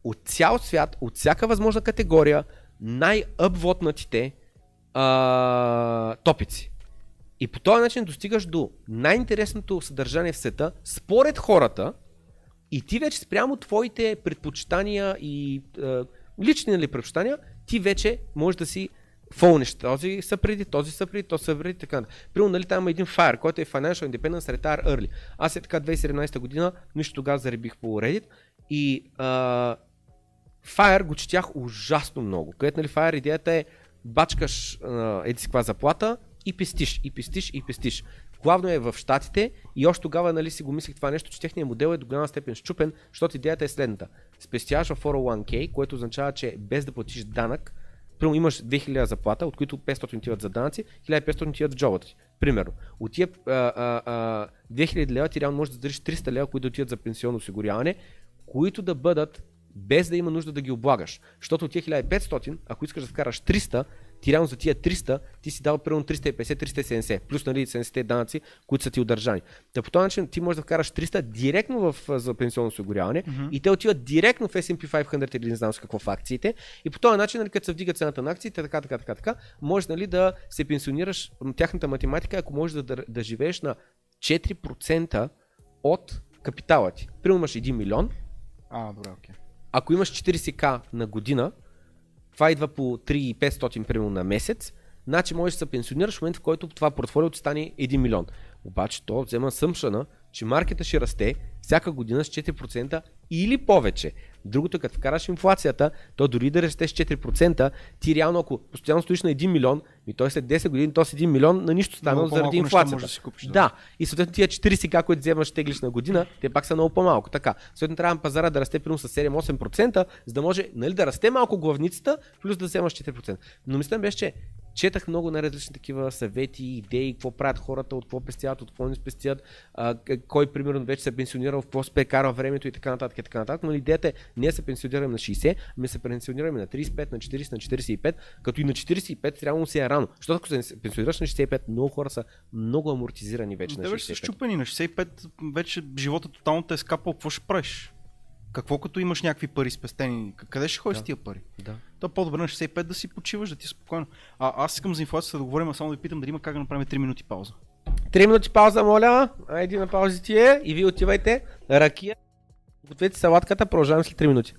от цял свят, от всяка възможна категория, най-ъбвотнатите а, топици. И по този начин достигаш до най-интересното съдържание в света, според хората, и ти вече спрямо твоите предпочитания и а, лични нали, предпочитания, ти вече можеш да си фолниш този са преди, този са преди, този са преди, така. Примерно, нали, там има един Fire, който е Financial Independence Retire Early. Аз е така 2017 година, нищо тогава заребих по Reddit и а, Fire го четях ужасно много, където нали, Fire идеята е бачкаш еди си каква заплата и пестиш, и пестиш, и пестиш. Главно е в Штатите и още тогава нали, си го мислих това нещо, че техният модел е до голяма степен щупен, защото идеята е следната. Спестяваш в 401k, което означава, че без да платиш данък, Примерно имаш 2000 заплата, от които 500 отиват за данъци, 1500 отиват в джобата ти. Примерно. От тия а, а, а, 2000 лева ти реално можеш да задържиш 300 лева, които отиват за пенсионно осигуряване, които да бъдат без да има нужда да ги облагаш. Защото от тия 1500, ако искаш да вкараш 300, ти реално за тия 300, ти си дал примерно 350-370, плюс нали 70 данъци, които са ти удържани. Та по този начин ти можеш да вкараш 300 директно в, за пенсионно осигуряване Мгм. и те отиват директно в S&P 500 или не знам с какво в акциите и по този начин, нали, като се вдига цената на акциите, така, така, така, така, можеш нали, да се пенсионираш, тяхната математика, ако можеш да, да, да живееш на 4% от капитала ти. Примерно имаш 1 милион, А, добре, окей. Ако имаш 40к на година, това идва по 3500 примерно на месец, значи можеш да се пенсионираш в момента, в който това портфолио ти стане 1 милион. Обаче то взема съмшана, че маркета ще расте всяка година с 4% или повече. Другото, като вкараш инфлацията, то дори да расте с 4%, ти реално ако постоянно стоиш на 1 милион, и той след 10 години, то с 1 милион на нищо стана Много заради инфлацията. можеш да си купиш, да. да. и съответно тия 40к, които вземаш теглиш на година, те пак са много по-малко. Така, съответно трябва на пазара да расте примерно с 7-8%, за да може нали, да расте малко главницата, плюс да вземаш 4%. Но мислям беше, че четах много на различни такива съвети, идеи, какво правят хората, от какво пестят, от какво не спестят, а, кой примерно вече се е пенсионирал, в какво се прекарва времето и така нататък. И така нататък. Но идеята е не се пенсионираме на 60, ами се пенсионираме на 35, на 40, на 45, като и на 45 реално си е рано. Защото ако се пенсионираш на 65, много хора са много амортизирани вече Те на вече са 65. щупени на 65, вече живота тотално те е скапал, какво ще правиш? Какво като имаш някакви пари спестени? Къде ще ходиш Да. с тия пари? Да. То е по-добре на 65 да си почиваш, да ти е спокойно. А, аз искам за инфлацията да говорим, а само да питам дали има как да направим 3 минути пауза. Три минути пауза, моля. Айди на паузите е и вие отивайте. Ракия. Гответе салатката, продължаваме след 3 минути.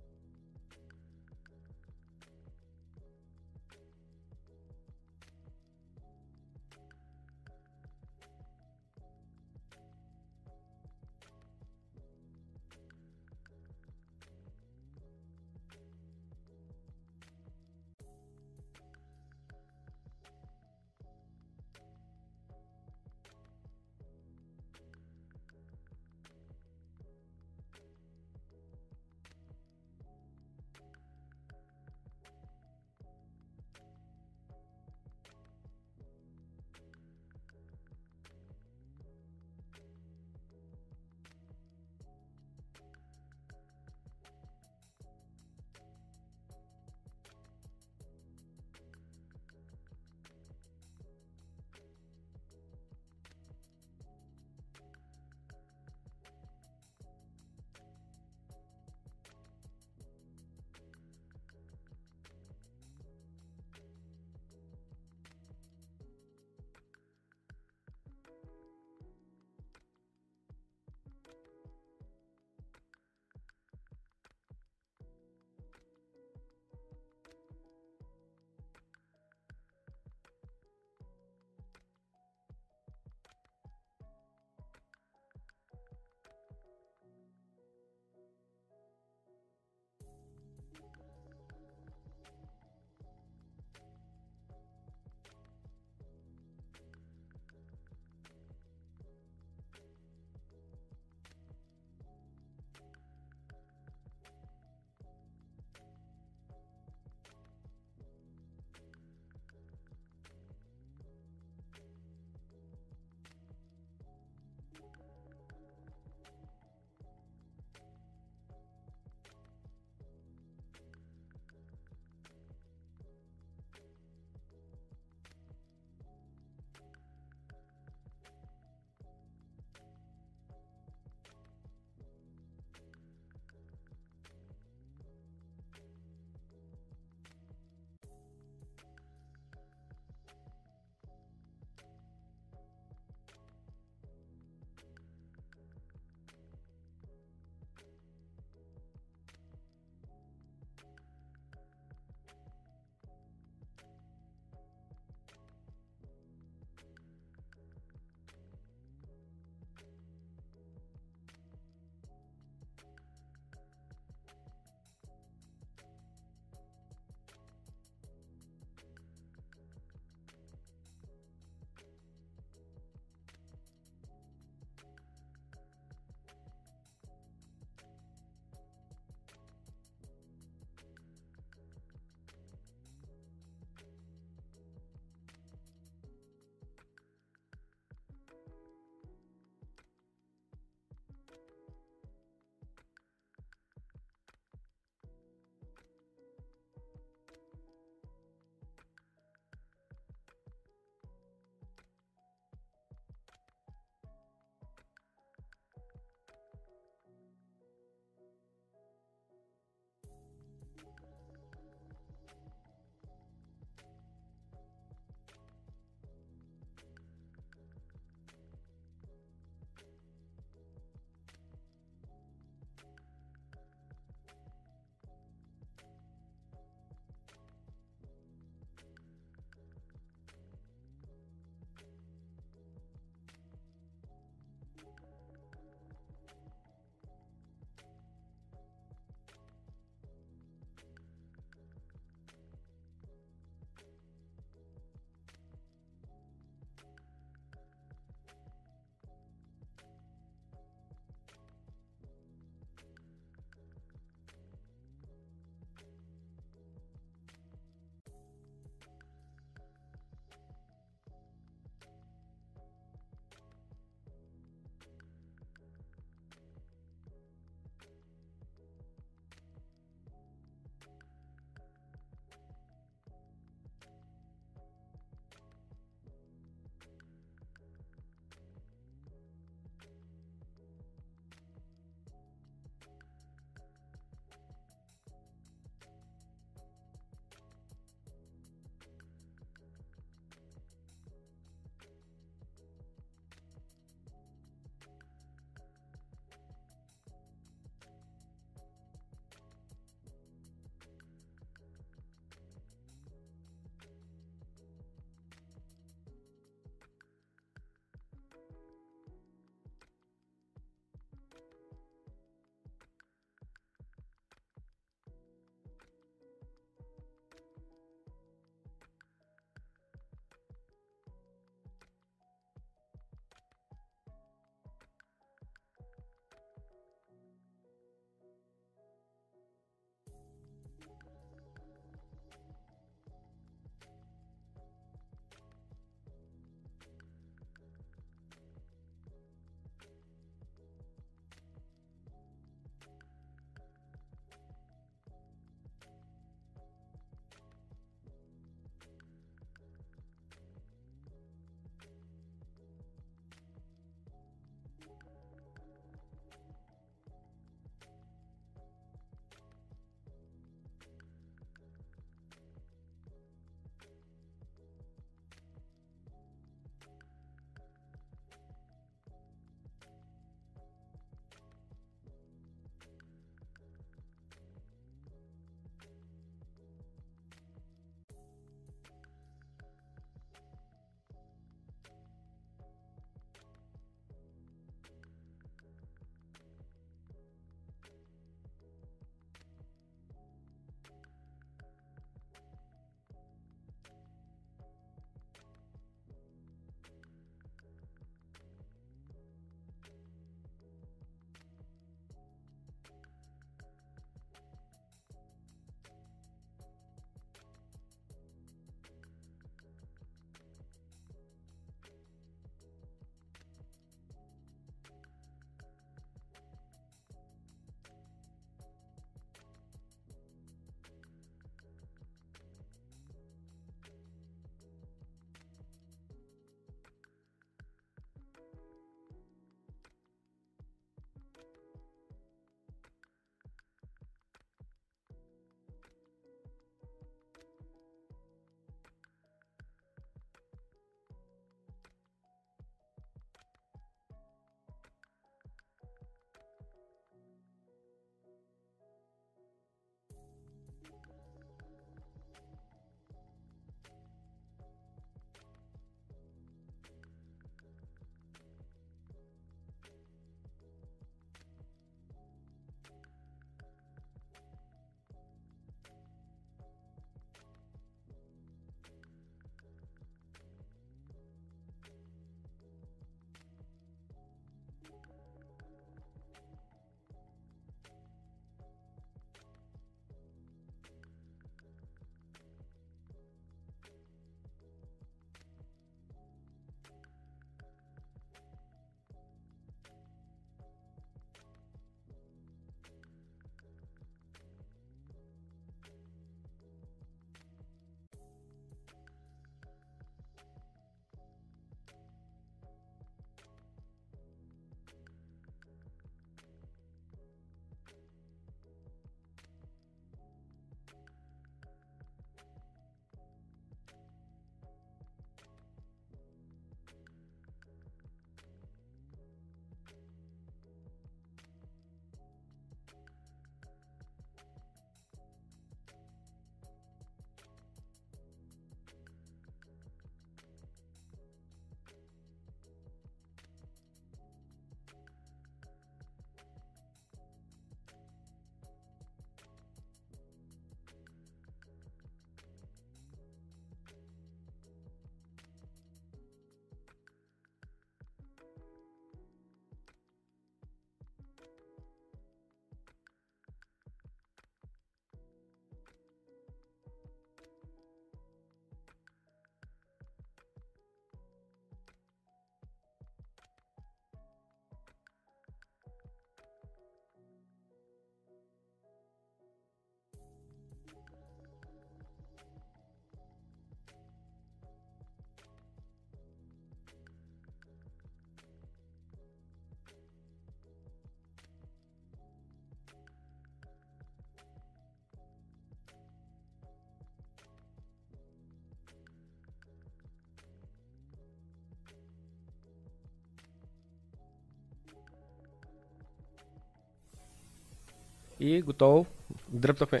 И готово. Дръпнахме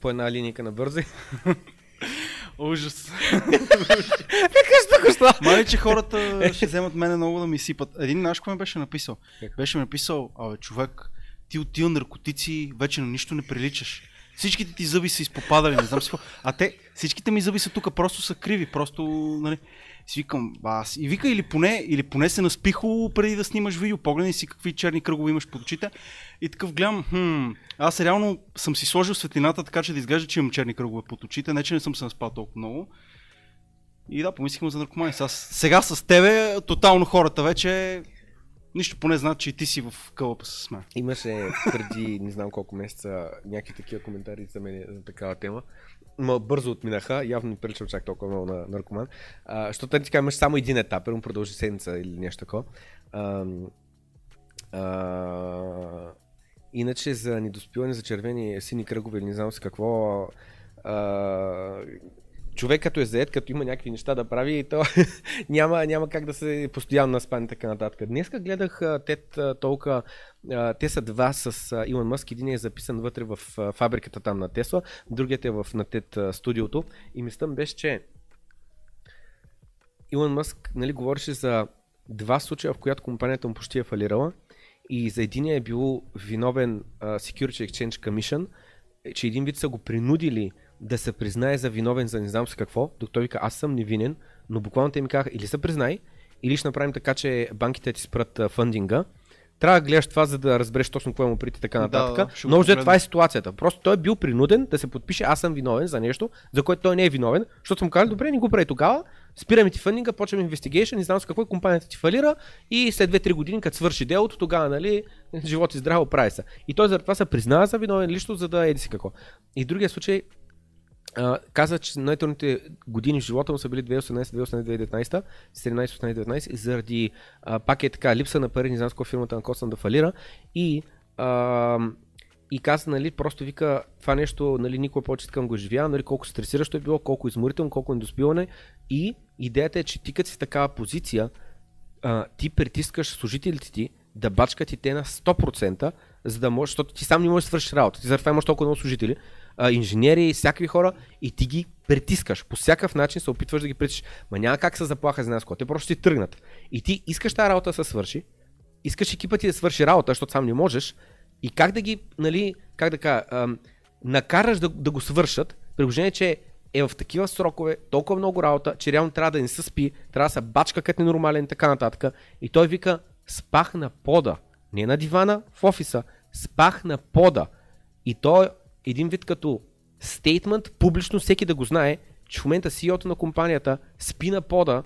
по една линейка на бързи. Ужас. Мали, че хората ще вземат мене много да ми сипат. Един наш какво ми беше написал? Беше ми написал, абе, човек, ти от тия наркотици вече на нищо не приличаш. Всичките ти зъби са изпопадали, не знам си какво. А те, всичките ми зъби са тук, просто са криви, просто, нали. Си викам, аз. И вика, или поне, или поне се наспихо преди да снимаш видео, погледни си какви черни кръгове имаш под очите. И такъв гледам, хм, аз реално съм си сложил светлината, така че да изглежда, че имам черни кръгове под очите, не че не съм се наспал толкова много. И да, помислихме за наркомани. Сега, сега с тебе, тотално хората вече нищо поне знаят, че и ти си в кълъпа с мен. Имаше преди не знам колко месеца някакви такива коментари за мен за такава тема. Ма бързо отминаха, явно не приличам чак толкова много на наркоман. Защото ти имаш само един етап, му продължи седмица или нещо такова. Иначе за недоспиване, за червени сини кръгове или не знам си какво, а, човек като е заед, като има някакви неща да прави, то няма, няма как да се постоянно наспане и така нататък. Днеска гледах тет толкова, те са два с Илон Мъск, един е записан вътре в фабриката там на Тесла, другият е в на тет студиото и мислям беше, че Илон Мъск нали, говореше за два случая, в която компанията му почти е фалирала и за единия е бил виновен Security Exchange Commission, че един вид са го принудили да се признае за виновен за не знам с какво, докато той вика аз съм невинен, но буквално те ми казаха или се признай, или ще направим така, че банките ти спрат фандинга. Трябва да гледаш това, за да разбереш точно какво му прити така нататък. да, Но погледна. това е ситуацията. Просто той е бил принуден да се подпише аз съм виновен за нещо, за което той не е виновен, защото съм казал, добре, не го прави тогава, спираме ти фандинга, почваме инвестигейшн, не знам с какво и компанията ти фалира и след 2-3 години, като свърши делото, тогава, нали, живот и здраво прави се. И той заради това се признава за виновен лично, за да еди си какво. И в другия случай, каза, че най-трудните години в живота му са били 2018-2019, 17-18-19, и заради а, пак е така, липса на пари, не знам с какво фирмата на Костан да фалира и а, и каза, нали, просто вика, това нещо, нали, никога повече така го живя, нали, колко стресиращо е било, колко изморително, колко недоспиване. И идеята е, че ти като си в такава позиция, а, ти притискаш служителите ти да бачкат и те на 100%, за да можеш, защото ти сам не можеш да свършиш работа. Ти заради това имаш толкова много служители, а, инженери, всякакви хора и ти ги притискаш. По всякакъв начин се опитваш да ги притискаш. Ма няма как се заплаха за нас, те просто си тръгнат. И ти искаш тази работа да се свърши, искаш екипа ти да свърши работа, защото сам не можеш, и как да ги, нали, как да кажа, ам, накараш да, да го свършат, при че е в такива срокове, толкова много работа, че реално трябва да не се спи, трябва да се бачка като ненормален и така нататък. И той вика, спах на пода, не на дивана в офиса, спах на пода. И то е един вид като стейтмент, публично всеки да го знае, че в момента CEO-то на компанията спи на пода,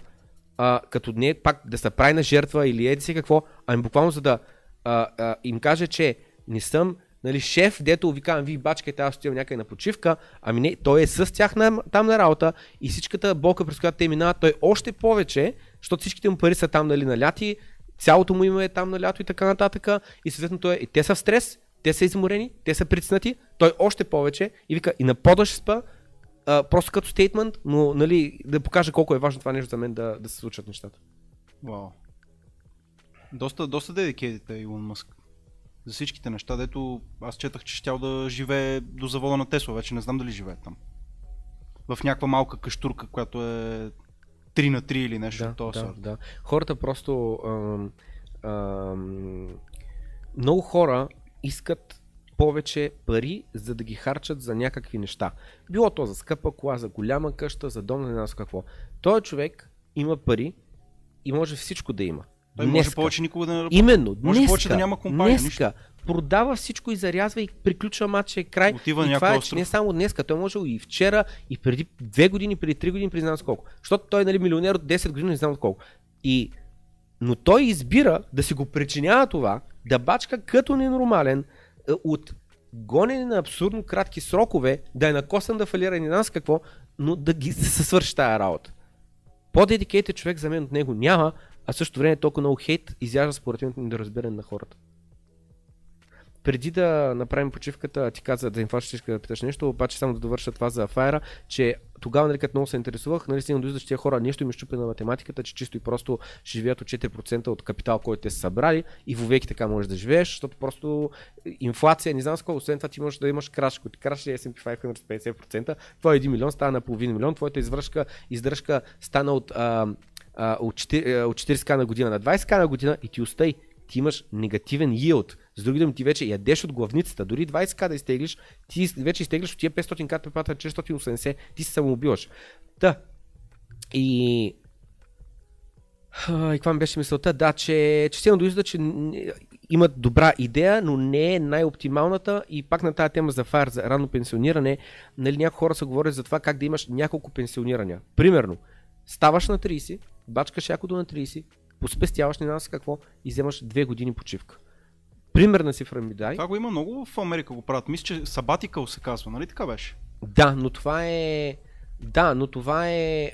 а, като не пак да се прави на жертва или еди си какво, ами буквално за да а, а, им каже, че не съм нали, шеф, дето викавам, ви бачкайте, аз отивам някъде на почивка, ами не, той е с тях на, там на работа и всичката болка, през която те минават, той още повече, защото всичките му пари са там нали, наляти, цялото му име е там на лято и така нататък и съответно той, е- и те са в стрес, те са изморени, те са притиснати, той още повече и вика и на пода ще спа, а, просто като стейтмент, но нали, да покажа колко е важно това нещо за мен да, да се случат нещата. Вау. Доста, доста dedicated е Илон Мъск. За всичките неща, дето аз четах, че щял да живее до завода на Тесла, вече не знам дали живее там. В някаква малка каштурка, която е 3 на 3 или нещо Да, от този да, сорт. да. Хората просто... Ам, ам, много хора искат повече пари, за да ги харчат за някакви неща. Било то за скъпа кола, за голяма къща, за дом, не знам какво. Той човек има пари и може всичко да има. Той може Днеска. повече никога да не работи. Именно, Може днеска, повече да няма компания, днеска продава всичко и зарязва и приключва матча и край. Отива и това е, че не само днеска, той може и вчера, и преди две години, преди три години, преди знам колко. Защото той е нали, милионер от 10 години, не знам колко. И, но той избира да си го причинява това, да бачка като ненормален, е, от гонене на абсурдно кратки срокове, да е накосан да фалира и не знам с какво, но да ги се свърши тази работа. По-дедикейтед човек за мен от него няма, а в същото време толкова много хейт изяжда според мен недоразбиране на хората. Преди да направим почивката, ти каза да им фащаш да питаш нещо, обаче само да довърша това за Fire, че тогава, нали, като много се интересувах, нали, стигна до че тези хора нещо им изчупи на математиката, че чисто и просто ще живеят от 4% от капитал, който те са събрали и вовеки така можеш да живееш, защото просто инфлация, не знам с колко, освен това ти можеш да имаш краш, ти краш е S&P 500 с 50%, твой 1 милион става на половин милион, твоята издръжка, издръжка стана от, а, а, от, 4, от 40к на година на 20к на година и ти устай, ти имаш негативен yield. С други думи, ти вече ядеш от главницата. Дори 20к да изтеглиш, ти вече изтеглиш от тия 500к препата 480, ти се самоубиваш. Та. И а, и каква ми беше мисълта? Да, че, че стигна до извода, че имат добра идея, но не е най-оптималната и пак на тази тема за фар, за ранно пенсиониране, нали, някои хора са говорили за това как да имаш няколко пенсионирания. Примерно, ставаш на 30, бачкаш якото на 30, поспестяваш не знам какво и вземаш две години почивка. Примерна цифра ми дай. Това го има много в Америка го правят. Мисля, че Sabbatical се казва, нали така беше? Да, но това е... Да, но това е...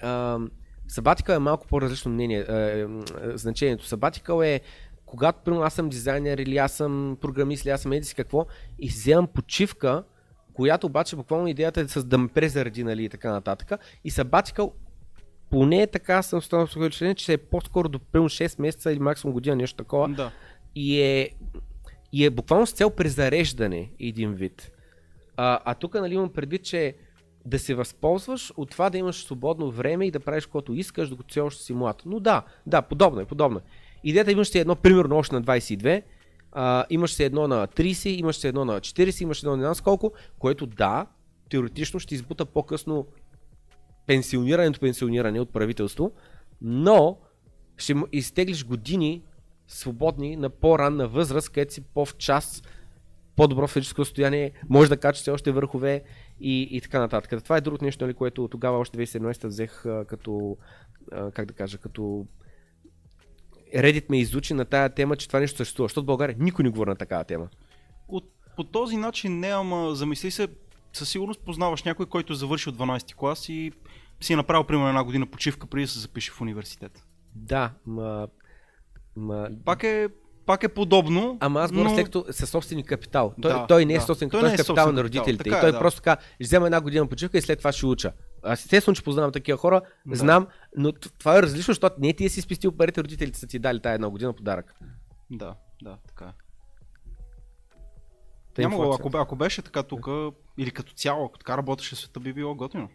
Сабатикъл е малко по-различно мнение. А, е, значението. Сабатикъл е когато примерно аз съм дизайнер или аз съм програмист или аз съм еди си какво и вземам почивка, която обаче буквално идеята е с да ме презаради нали, и така нататък. И Sabbatical поне е така съм станал с че е по-скоро до примерно 6 месеца или максимум година, нещо такова. Да. И е, и е буквално с цел презареждане един вид. А, а тук нали, имам предвид, че да се възползваш от това да имаш свободно време и да правиш каквото искаш, докато все още си млад. Но да, да, подобно е, подобно е. Идеята имаш си едно, примерно, още на 22, а, имаш се едно на 30, имаш се едно на 40, имаш едно на не знам с колко, което да, теоретично ще избута по-късно пенсионирането, пенсиониране от правителство, но ще изтеглиш години свободни на по-ранна възраст, където си по-в час, по-добро физическо състояние, може да качаш все още върхове и, и така нататък. Това е другото нещо, нали, което тогава още 2017 взех а, като, а, как да кажа, като Reddit ме изучи на тая тема, че това нещо съществува, защото в България никой не говори на такава тема. От, по този начин не, ама замисли се, със сигурност познаваш някой, който е завършил 12 клас и си е направил примерно една година почивка преди да се запише в университет. Да, ма, ма Пак е, пак е подобно. Ама аз говоря но... след като със собствени капитал. Той, Да, той не е да. собствен Той капитал, той е е капитал собствен на капитал, родителите. така и е, той да. просто така, ще взема една година почивка и след това ще уча. Аз естествено, че познавам такива хора, Да. знам, но това е различно, защото не ти си спестил парите, родителите са ти дали тая една година подарък. Да, да, така е. Та Няма, го, ако, ако беше така тук, или като цяло, ако така работеше света, би било готино.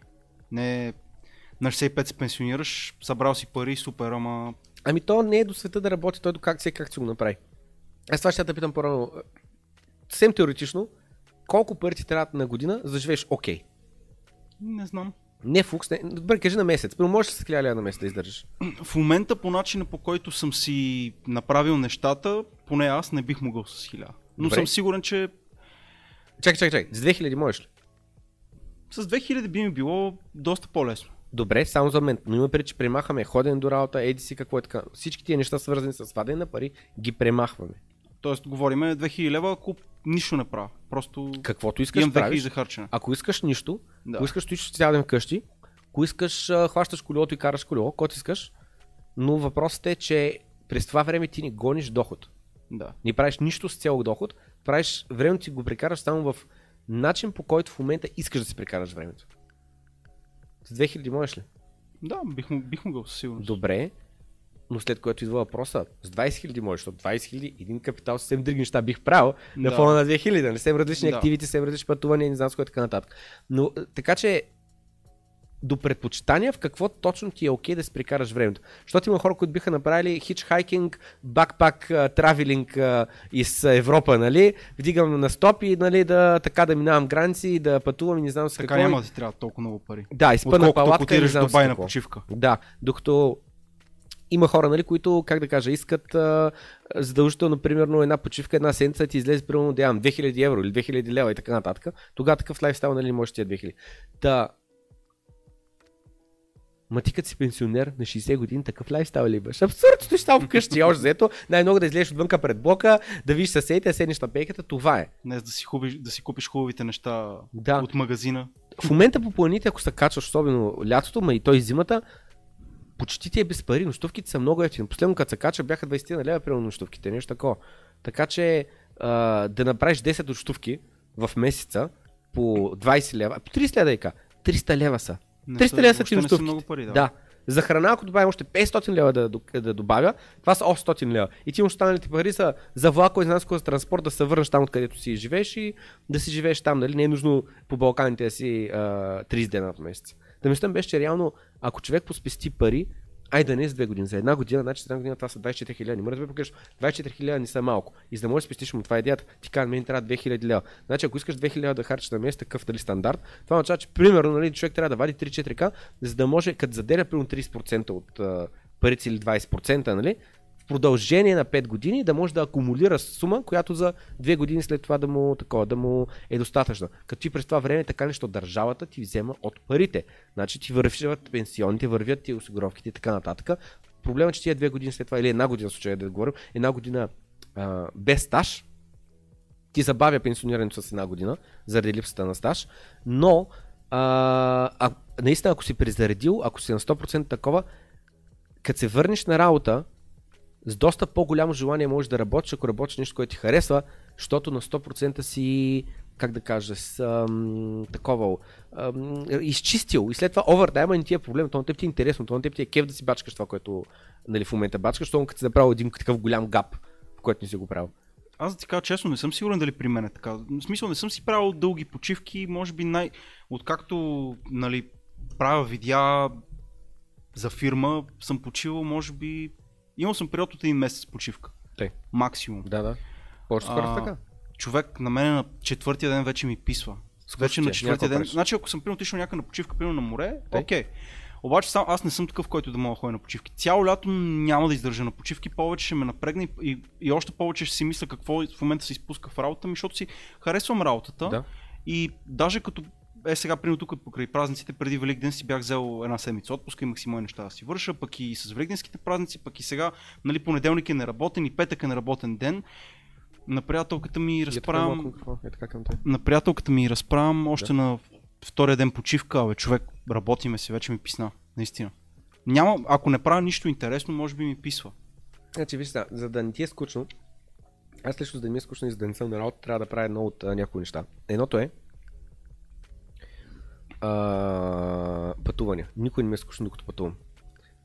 Не на 65 се пенсионираш, събрал си пари, супер, ама Ами то не е до света да работи, той до как се как си го направи. Аз това ще те питам по-рано. Съвсем теоретично, колко пари ти трябва на година, за да живееш окей? не знам. Не фукс, не. Добре, кажи на месец. Първо можеш с 1000 лева на месец да издържаш? В момента по начина по който съм си направил нещата, поне аз не бих могъл с 1000. Но Добре. съм сигурен, че Чакай, чакай, чакай. С 2000 можеш ли? с 2000 би ми било доста по-лесно. Добре, само за мен. Но има преди, че премахваме ходен до работа, еди си какво е така. Всички тия неща, свързани с свадене на пари, ги премахваме. Тоест, говориме 2000 лева, ако нищо не правя. Просто Каквото искаш имам да 2000 правиш. за харчене. Ако искаш нищо, Да. ако искаш стоиш цял вкъщи, ако искаш хващаш колелото и караш колело, който искаш, но въпросът е, че през това време ти не гониш доход. Да. Не правиш нищо с цел доход, правиш времето си го прекараш само в начин по който в момента искаш да си прекараш времето. С 2000 можеш ли? Да, бих, бих могъл със сигурност. Добре, но след което идва въпроса, с 20 000 можеш, защото 20 000 един капитал съвсем други неща бих правил на Да. фона на 2000, нали? Съвсем различни Да. активити, съвсем различни пътувания, не знам с кое така нататък. Но е, така че до предпочитания в какво точно ти е окей да си прекараш времето. Защото има хора, които биха направили хичхайкинг, бакпак, травелинг из Европа, нали? Вдигам на стопи, нали, да, така да минавам граници, да пътувам и не знам с Така какво. няма да ти трябва толкова много пари. Да, изпъна палатка и не знам Дубай на почивка. Да, докато има хора, нали, които, как да кажа, искат а, задължително, примерно, една почивка, една седмица, ти излезе, примерно, да имам 2000 евро или 2000 лева и така нататък. Тогава такъв лайфстайл, нали, може тия 2000. Та, Ма ти като си пенсионер на 60 години, такъв лайфстайл ли имаш? Абсурд, стоиш там вкъщи, още взето, най-много да излезеш отвънка пред блока, да видиш съседите, да седнеш на пейката, това е. Не, да си, хубиш, да си купиш хубавите неща Да. от магазина. В момента по планините, ако се качваш, особено лятото, ма и той зимата, почти ти е без пари, нощувките са много ефтини. Последно като се кача бяха 20 на лева, примерно нощувките, нещо такова. Така че а, да направиш 10 нощувки в месеца по 20 лева, по 30 лева да и ка, 300 лева са. Не 300 лева са ти много пари, да. Да. За храна, ако добавим още 500 лева да, да добавя, това са 800 лева. И ти останалите пари са за влако и за за транспорт да се върнеш там, откъдето си живееш и да си живееш там. Нали? Не е нужно по Балканите да си а, 30 дена в месец. Да мисля беше, че реално, ако човек поспести пари, Ай да не е за две години, за една година, значи за една година това са 24 хиляди. Не може да покажеш, 24 хиляди не са малко. И за да можеш да спестиш му това е идеята, ти казва, мен трябва 2000 лева. Значи ако искаш 2000 да харчиш на месец, такъв дали стандарт, това означава, че примерно нали, човек трябва да вади 3-4к, за да може, като заделя примерно 30% от си или 20%, нали, продължение на 5 години да може да акумулира сума, която за 2 години след това да му, такова, да му е достатъчна. Като ти през това време така нещо държавата ти взема от парите. Значи ти вървят пенсионните, вървят ти осигуровките и така нататък. Проблемът е, че тия две години след това, или една година случая да говорим, една година а, без стаж, ти забавя пенсионирането с една година, заради липсата на стаж, но а, а, наистина ако си презаредил, ако си на 100% такова, като се върнеш на работа, с доста по-голямо желание можеш да работиш, ако работиш нещо, което ти харесва, защото на 100% си, как да кажа, с, ам, такова, ам, изчистил. И след това овертайма не ти е проблем, то на теб ти е интересно, то на теб ти е кеф да си бачкаш това, което нали, в момента бачкаш, защото като си направил един такъв голям гап, в който не си го правил. Аз да ти кажа честно, не съм сигурен дали при мен е така. В смисъл, не съм си правил дълги почивки, може би най... Откакто нали, правя видеа за фирма, съм почивал, може би... Имал съм период от един месец почивка. Тъй. Максимум. Да, да. А, така. Човек на мен на четвъртия ден вече ми писва. Вече ти на е? четвъртия ден. правиш. Значи ако съм примерно отишъл някъде на почивка, примерно на море, Тъй. окей. Обаче сам, аз не съм такъв, който да мога да ходя на почивки. Цяло лято няма да издържа на почивки, повече ще ме напрегне и, и, и още повече ще си мисля какво в момента се изпуска в работа ми, защото си харесвам работата. Да. И даже като е сега, примерно тук покрай празниците, преди Великден си бях взел една седмица отпуска, имах си мои неща да си върша, пък и с Великденските празници, пък и сега, нали, понеделник е неработен и петък е неработен ден. На приятелката ми е разправям, Е така към теб. на приятелката ми разправям още Да. на втория ден почивка, бе, човек, работиме си, вече ми писна, наистина. Няма, ако не правя нищо интересно, може би ми писва. Значи, виж сега, за да не ти е скучно, аз лично за да ми е скучно и за да не съм на работа, трябва да правя едно от а, някои неща. Едното е а, пътувания. Никой не ми е скучно докато пътувам.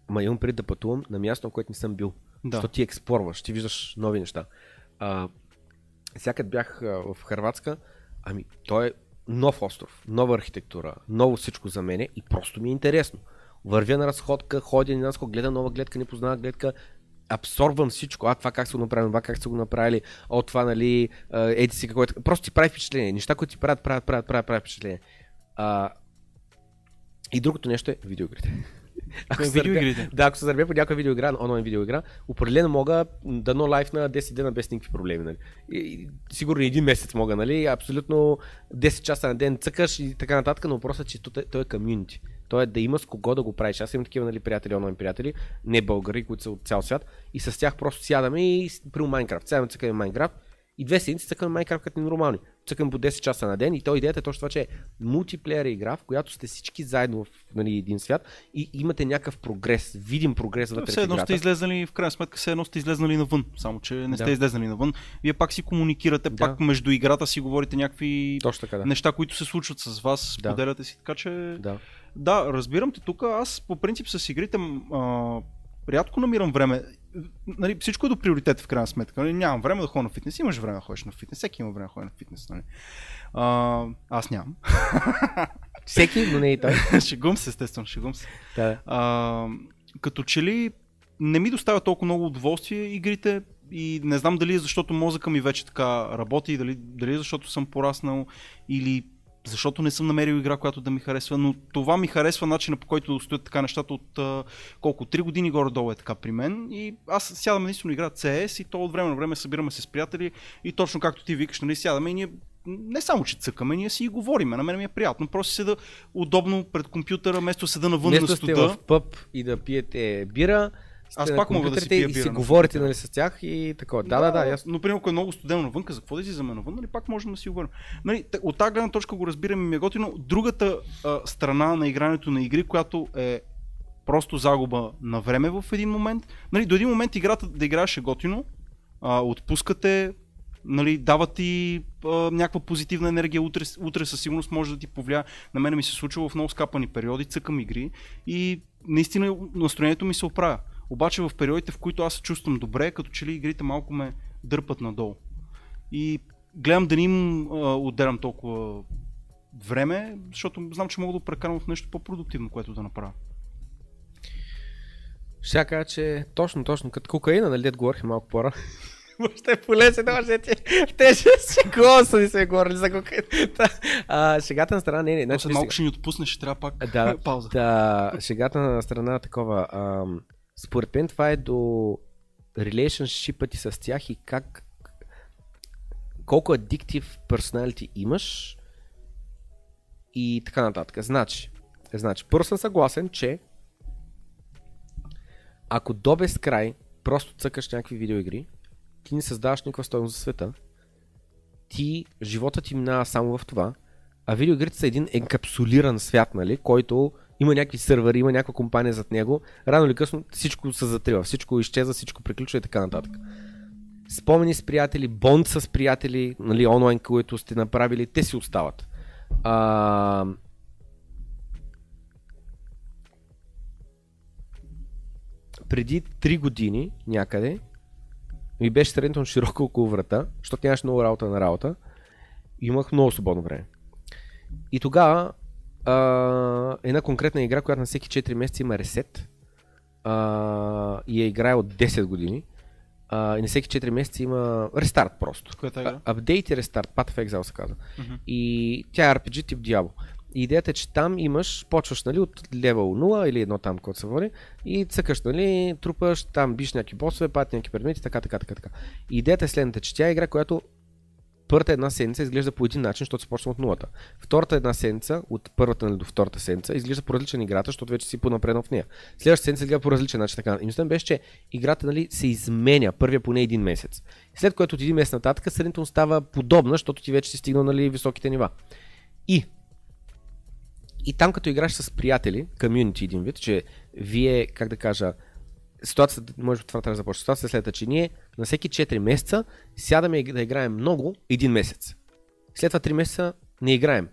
Ма имам преди да пътувам на място, на което не съм бил. Да. Защото ти експлорваш, ти виждаш нови неща. А, като бях в Харватска, ами той е нов остров, нова архитектура, ново всичко за мене и просто ми е интересно. Вървя на разходка, ходя на разходка, гледам нова гледка, не познава гледка, абсорбвам всичко. А, това как са го направили, това как са го направили, о, това, нали, еди си какво е. Просто ти прави впечатление. Неща, които ти правят, правят, правят, правят, правят впечатление. А, и другото нещо е видеоигрите. Ако се заребя- Видеоигрите. да, ако се заребя по някаква видеоигра, онлайн видеоигра, определено мога да но лайф на 10 дена без никакви проблеми. Нали. И, и, сигурно един месец мога, нали? Абсолютно 10 часа на ден цъкаш и така нататък, но въпросът е, че той, той е комюнити. Той е да има с кого да го правиш. Аз имам такива нали, приятели, онлайн приятели, не българи, които са от цял свят. И с тях просто сядаме и при Майнкрафт. Сядаме цъкаме Майнкрафт и две седмици цъкаме Майнкрафт като нормални. Цъкаме по 10 часа на ден и то идеята е точно това, че е мултиплеер игра, в която сте всички заедно в нали, един свят и имате някакъв прогрес, видим прогрес вътре Все едно сте излезнали, в крайна сметка, все едно сте излезнали навън, само че не сте Да. излезнали навън. Вие пак си комуникирате, Да. пак между играта си говорите някакви Точно така, да. неща, които се случват с вас, Да. споделяте си, така че... Да. Да, разбирам те тук. Аз по принцип с игрите а, рядко намирам време. Нали, всичко е до приоритет в крайна сметка. Нали, нямам време да ходя на фитнес. Имаш време да ходиш на фитнес. Всеки има време да ходи на фитнес. Нали. А, аз нямам. Всеки, но не и той. шегум се, естествено, шегум се. Да. А, като че ли не ми доставя толкова много удоволствие игрите и не знам дали е защото мозъка ми вече така работи, дали, дали е защото съм пораснал или защото не съм намерил игра, която да ми харесва, но това ми харесва начина по който стоят така нещата от а, колко, 3 години горе-долу е така при мен и аз сядам единствено игра CS и то от време на време събираме се с приятели и точно както ти викаш, нали, сядаме и ние не само, че цъкаме, ние си и говориме. На мен ми е приятно. Просто седа удобно пред компютъра, вместо седа навън Вместо на сте студа. в пъб и да пиете бира, сте Аз пак мога да си пия и бира си на говорите нали, с тях и такова. Да, да, да, ясно. Но, примерно, ако е много студено навън, за да излизаме навън, нали, пак можем да си говорим. Нали, от тази гледна точка го разбираме и ми е готино. Другата а, страна на игрането на игри, която е просто загуба на време в един момент. Нали, до един момент играта да играеш е готино, а, отпускате, нали, дават ти а, някаква позитивна енергия, утре, утре със сигурност може да ти повлия. На мен ми се случва в много скапани периоди, цъкам игри и наистина настроението ми се оправя. Обаче в периодите, в които аз се чувствам добре, като че ли игрите малко ме дърпат надолу. И гледам да не им а, отделям толкова време, защото знам, че мога да прекарам в нещо по-продуктивно, което да направя. Ще кажа, че точно, точно, като кокаина, нали, дед говорих малко по-рано. Въобще е полезен, може ти. Те ще си гласа ни сме говорили за кокаина. А, шегата на страна, не, не. Значи, малко ще ни отпуснеш, ще трябва пак Да, пауза. Да, шегата на страна такова. Ам, според мен това е до relationship ти с тях и как колко адиктив персоналити имаш и така нататък. Значи, значи, първо съм съгласен, че ако до безкрай просто цъкаш някакви видеоигри, ти не създаваш никаква стойност за света, ти, живота ти минава само в това, а видеоигрите са един енкапсулиран свят, нали, който има някакви сървъри, има някаква компания зад него, рано или късно всичко се затрива, всичко изчезва, всичко приключва и така нататък. Спомени с приятели, бонд с приятели, нали, онлайн, които сте направили, те си остават. А... Преди 3 години някъде ми беше средно широко около врата, защото нямаше много работа на работа имах много свободно време. И тогава а, една конкретна игра, която на всеки 4 месеца има ресет а, и я играе от 10 години а, и на всеки 4 месеца има рестарт просто. Коя е игра? Апдейт и рестарт, Path of Exile се казва. Мгм. И тя е RPG тип Diablo. И идеята е, че там имаш, почваш нали, от левел 0 или едно там, което се води, и цъкаш, нали, трупаш, там биш някакви босове, пати някакви предмети, така, така, така, така. И идеята е следната, че тя е игра, която първата една седмица изглежда по един начин, защото започва от нулата. Втората една седмица, от първата нали, до втората седмица, изглежда по различен играта, защото вече си понапреднал в нея. Следващата седмица изглежда по различен начин. Така. И мислям беше, че играта нали, се изменя първия поне един месец. След което от един месец нататък средното става подобна, защото ти вече си стигнал нали, високите нива. И и там като играш с приятели, комьюнити един вид, че вие, как да кажа, ситуацията, може би това трябва да започне. Ситуацията е следната, че ние на всеки 4 месеца сядаме да играем много един месец. След това 3 месеца не играем.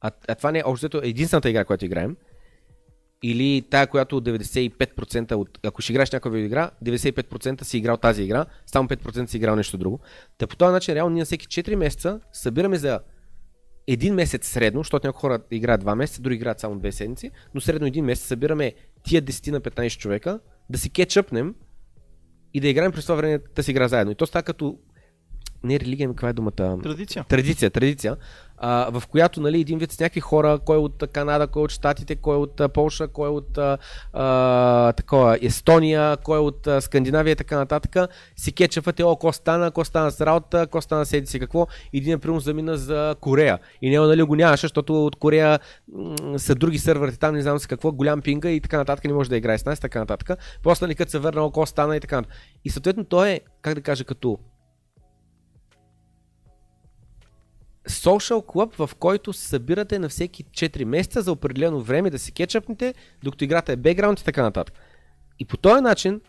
А, а това не е общо взето единствената игра, която играем. Или тая, която 95% от... Ако ще играеш някаква игра, 95% си играл тази игра, само 5% си играл нещо друго. Та по този начин, реално ние на всеки 4 месеца събираме за един месец средно, защото някои хора играят 2 месеца, други играят само 2 седмици, но средно един месец събираме тия 10 на 15 човека, да си кетчъпнем и да играем през това време да си игра заедно. И то става като не религия, ами каква е думата? Традиция. Традиция, традиция, а, в която нали, един вид с някакви хора, кой е от Канада, кой е от Штатите, кой е от Полша, кой е от а, такова, Естония, кой е от а, Скандинавия и така нататък, си кетчъфате, о, ко стана, ко стана с работа, ко стана седи си какво, един е примерно замина за Корея. И него нали, го нямаше, защото от Корея м- са други сървъри там, не знам с какво, голям пинга и така нататък, не може да играе с нас, така нататък. После нали, като се върна, о, ко стана и така нататък. И съответно той е, как да кажа, като social клуб, в който се събирате на всеки 4 месеца за определено време да се кетчъпнете, докато играта е бекграунд и така нататък. И по този начин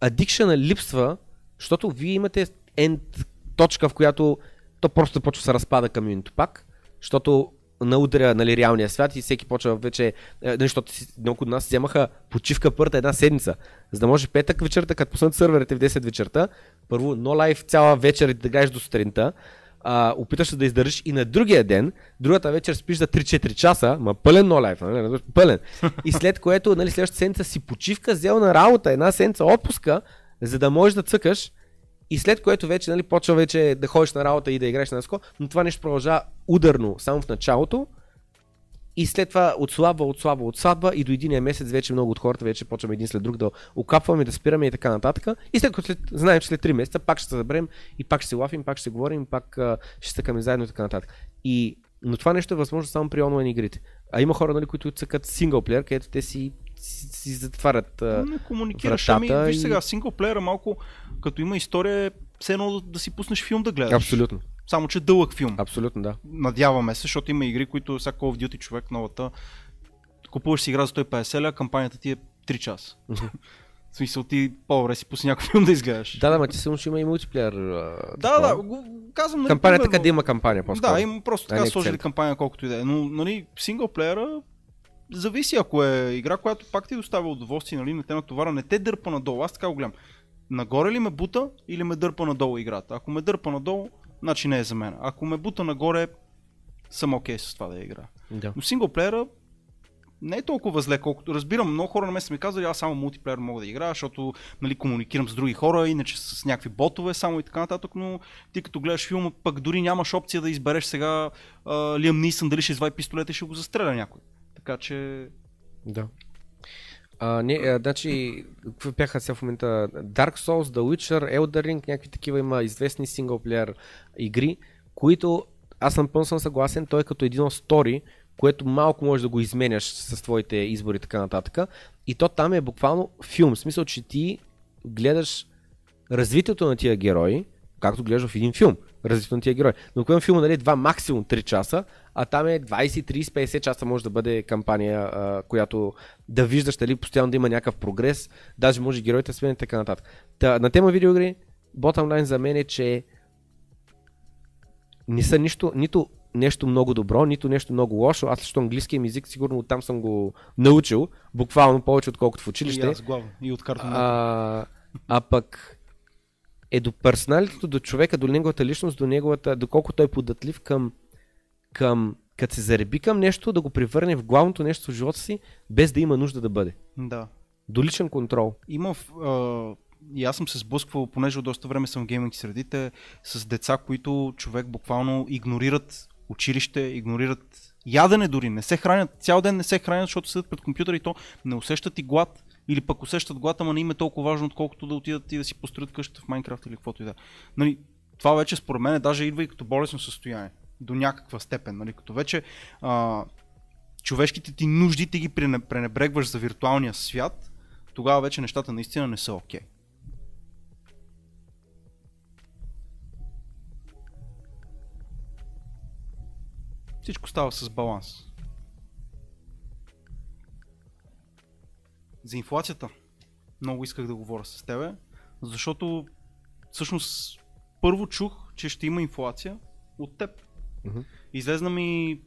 адикшена липсва, защото вие имате end точка, в която то просто започва да се разпада комьюнито пак, защото наудря нали, реалния свят и всеки почва вече, е, нали, защото много от нас вземаха почивка първата една седмица, за да може петък вечерта, като пуснат сървърите в 10 вечерта, първо но лайф цяла вечер и да играеш до сутринта, а, опиташ се да издържиш и на другия ден, другата вечер спиш за 3-4 часа, ма пълен life, нали? пълен. И след което, нали, следващата седмица си почивка, взел на работа, една седмица отпуска, за да можеш да цъкаш и след което вече нали, почва вече да ходиш на работа и да играеш на наско, но това нещо продължава ударно само в началото и след това отслабва, отслабва, отслабва и до единия месец вече много от хората вече почваме един след друг да окапваме, да спираме и така нататък. И след като след, знаем, че след 3 месеца пак ще се заберем и пак ще се лафим, пак ще се говорим, пак а, ще стъкаме заедно и така нататък. И, но това нещо е възможно само при онлайн игрите. А има хора, нали, които цъкат синглплеер, където те си, си, си затварят. Не комуникираш. Ами, виж сега, синглплеера малко, като има история, все едно да, да си пуснеш филм да гледаш. абсолютно, Само, че дълъг филм. абсолютно, да. Надяваме се, защото има игри, които сега Call of Duty човек новата. Купуваш си игра за 150 ля, кампанията ти е 3 часа. В смисъл ти по-добре си пусни някой филм да изгледаш. Да, да, ма ти сигурно ще има и мултиплеер. да, да, го казвам. нали, Кампанията примерно- къде има кампания по-скоро. Да, им просто така сложили кампания колкото и да е. Но нали, синглплеера зависи, ако е игра, която пак ти доставя удоволствие, нали, не те натовара, не те дърпа надолу. Аз така го гледам. Нагоре ли ме бута или ме дърпа надолу играта? Ако ме дърпа надолу, значи не е за мен. Ако ме бута нагоре, съм окей с това да игра. Да. Но синглплеера не е толкова зле, колкото разбирам. Много хора на мен са ми казали, аз само мултиплеер мога да играя, защото нали, комуникирам с други хора, иначе с някакви ботове само и така нататък, но ти като гледаш филма, пък дори нямаш опция да избереш сега а, Лиам Нисън дали ще извади пистолета и ще го застреля някой. Така че Да. А, не, а, значи, какво бяха сега в момента? Dark Souls, The Witcher, Elder Ring, някакви такива има известни синглплеер игри, които аз съм пълно съм съгласен, той е като един стори, което малко можеш да го изменяш с твоите избори и така нататък. И то там е буквално филм, в смисъл, че ти гледаш развитието на тия герои, както гледаш в един филм, развитието на тия герои. Но когато филма нали, 2, максимум 3 часа, а там е 20, 30, 50 часа може да бъде кампания, а, която да виждаш дали постоянно да има някакъв прогрес, даже може героите сменят и така нататък. Та, на тема видеоигри, bottom line за мен е, че не са нищо, нито нещо много добро, нито нещо много лошо. Аз също английския език, сигурно оттам съм го научил, буквално повече отколкото в и училище. аз главно. И от карта А, а пък е до персоналитето, до човека, до неговата личност, до неговата, доколко той е податлив към, към като се зареби към нещо, да го превърне в главното нещо в живота си, без да има нужда да бъде. Да. До личен контрол. Има, в- а, и аз съм се сблъсквал, понеже от доста време съм в гейминг средите, с деца, които човек буквално игнорират училище, игнорират ядене дори, не се хранят, цял ден не се хранят, защото седят пред компютъра и то не усещат и глад, или пък усещат глад, ама не им е толкова важно, отколкото да отидат и да си построят къщата в Майнкрафт или каквото и да е. Нали, това вече според мен даже идва и като болестно състояние. До някаква степен. Нали, като вече а, човешките ти нужди ти ги прене- пренебрегваш за виртуалния свят, тогава вече нещата наистина не са окей. Всичко става с баланс. За инфлацията много исках да говоря с тебе, защото всъщност първо чух, че ще има инфлация от теб. Мгм. Излезна ми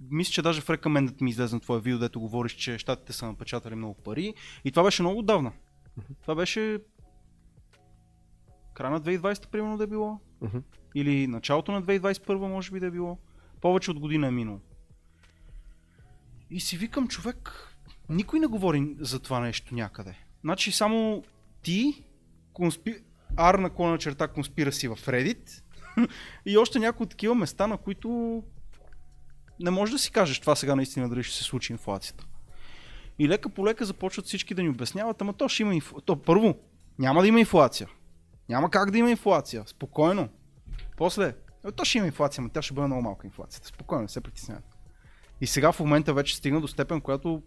мисля, че даже в рекомендът ми излезе на твое видео, дето говориш, че щатите са напечатали много пари. И това беше много отдавна. Това беше края на 2020 примерно да е било. Мгм. Или началото на 2021 може би да е било. Повече от година е минало. И си викам човек, никой не говори за това нещо някъде. Значи само ти, конспи... R наклона черта конспираси в Reddit и още някои такива места, на които не можеш да си кажеш това сега наистина дали ще се случи инфлацията. И лека по лека започват всички да ни обясняват, ама то ще има инфлация. То първо, няма да има инфлация. Няма как да има инфлация. Спокойно. После, е, то ще има инфлация, но тя ще бъде много малка инфлацията. Спокойно, не се притеснявай. И сега в момента вече стигна до степен, която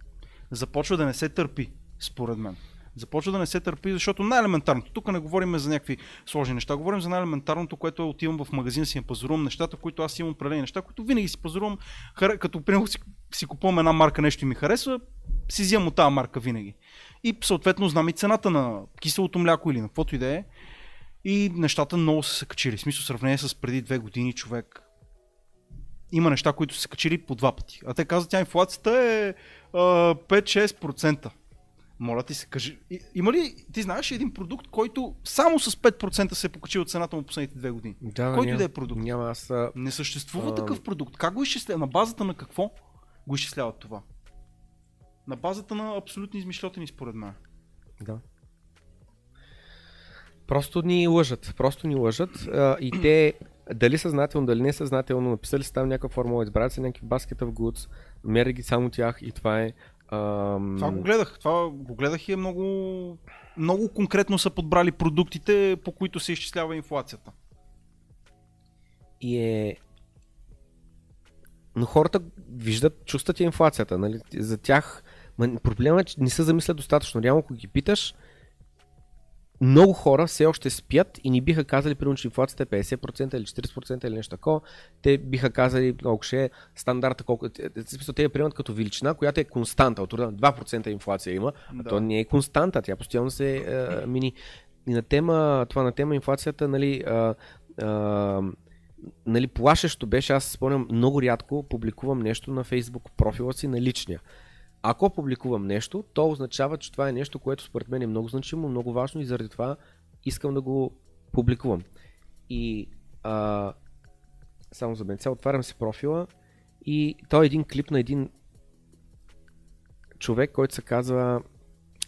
започва да не се търпи, според мен. Започва да не се търпи, защото най-елементарното, тук не говорим за някакви сложни неща, говорим за най-елементарното, което е отивам в магазина си, я пазарувам нещата, които аз имам определени неща, които винаги си пазарувам, като примерно си, си купувам една марка, нещо и ми харесва, си взимам от тази марка винаги. И съответно знам и цената на киселото мляко или на каквото и да е. И нещата много са се качили. В смисъл, сравнение с преди две години човек. Има неща, които са се качили по два пъти. А те казват, тя инфлацията е а, 5-6%. Моля ти се, кажи. Има ли, ти знаеш един продукт, който само с 5% се е покачил цената му последните две години? Да, Който да е продукт. Няма, аз... Не съществува А. такъв продукт. Как го изчисляват? На базата на какво го изчисляват това? На базата на абсолютни измишлетини, според мен. Да. Просто ни лъжат. Просто ни лъжат. А, и те, дали съзнателно, дали не съзнателно, написали са там някаква формула, избрали са някакви basket of goods, мерят ги само тях и това е. Ам... Това го гледах. Това го гледах и е много, много конкретно са подбрали продуктите, по които се изчислява инфлацията. И е... Но хората виждат, чувстват инфлацията. Нали? За тях ма, проблема е, че не се замислят достатъчно. Реално, ако ги питаш, много хора все още спят и ни биха казали, примерно, че инфлацията е 50% или 40% или нещо такова. Те биха казали, колко ще е стандарта, колко. те- те- я приемат като величина, която е константа. От рода на 2% инфлация има, а Да. то не е константа, тя постоянно се е, мини. И на тема, това на тема инфлацията, нали, а, а, нали, плашещо беше, аз спомням, много рядко публикувам нещо на Facebook профила си на личния. Ако публикувам нещо, то означава, че това е нещо, което според мен е много значимо, много важно и заради това искам да го публикувам. И а, само за мен сега отварям си профила и той е един клип на един човек, който се казва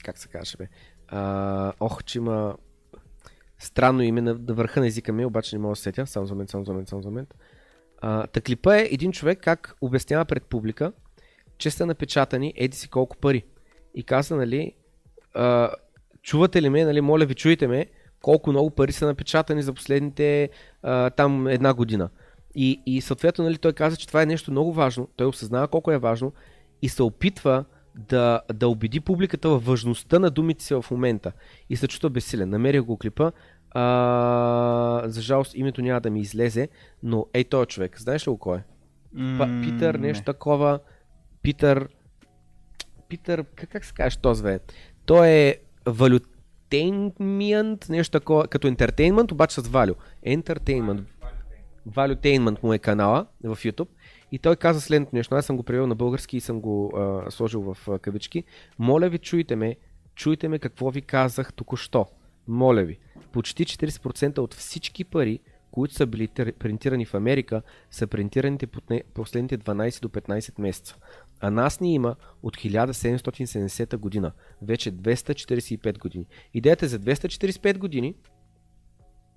как се казваше бе? А, ох, че има странно име на, на върха на езика ми, обаче не мога да се сетя. Само за момент, само за момент, само за момент. Та клипа е един човек как обяснява пред публика, че са напечатани еди си колко пари. И каза, нали, а, чувате ли ме, нали, моля ви, чуйте ме, колко много пари са напечатани за последните а, там една година. И, и съответно, нали, той каза, че това е нещо много важно, той осъзнава колко е важно и се опитва да, да убеди публиката във важността на думите си в момента. И се чувства безсилен. Намерих го клипа. А, за жалост името няма да ми излезе, но ей този човек, знаеш ли го кой е? Па, Питър, нещо такова. Питър. Питър, как, как се казваш този бе? Той е валютейнмент, нещо такова, като ентертейнмент, обаче с валю. Ентертейнмент. Валютейнмент му е канала в YouTube. И той каза следното нещо. Аз съм го превел на български и съм го а, сложил в а, кавички. Моля ви, чуйте ме. Чуйте ме какво ви казах току-що. Моля ви. Почти 40% от всички пари, които са били принтирани в Америка, са принтираните последните 12 до 15 месеца. А нас ни има от 1770 година. Вече 245 години. Идеята е за 245 години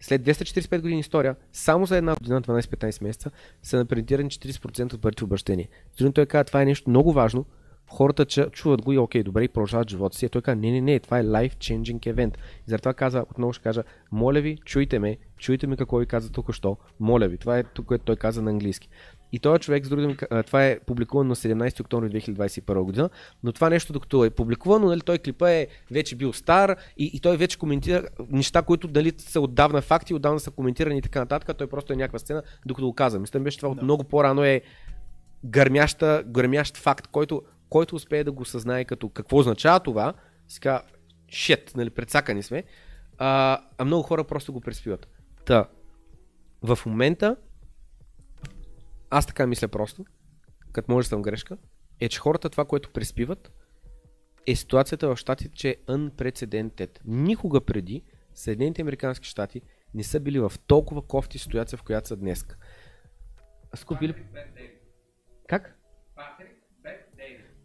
след 245 години история, само за една година, 12-15 месеца, са напринтирани 40% от парите обращение. Защото той казва, това е нещо много важно, хората чу- чуват го и окей, добре, и продължават живота си. А той казва, не, не, не, това е life-changing event. И затова каза, отново ще кажа, моля ви, чуйте ме, чуйте ме какво ви каза тук що, моля ви. Това е тук, което той каза на английски. И този човек, с други думи, а, това е публикувано на 17 октомври 2021 година, но това нещо, докато е публикувано, нали, той клипа е вече бил стар и, и той вече коментира неща, които дали са отдавна факти, отдавна са коментирани и така нататък, той просто е някаква сцена, докато го каза. Мисля, беше това от много по-рано е гърмяща, гърмящ факт, който, който успее да го съзнае като какво означава това, казва, шет, нали, предсакани сме, а, а много хора просто го преспиват. Та, в момента, аз така мисля просто, като може да съм грешка, е, че хората това, което преспиват, е ситуацията в щатите, че е unprecedented. Никога преди Съединените Американски щати не са били в толкова кофти ситуация, в която са днес. Скупили... Как?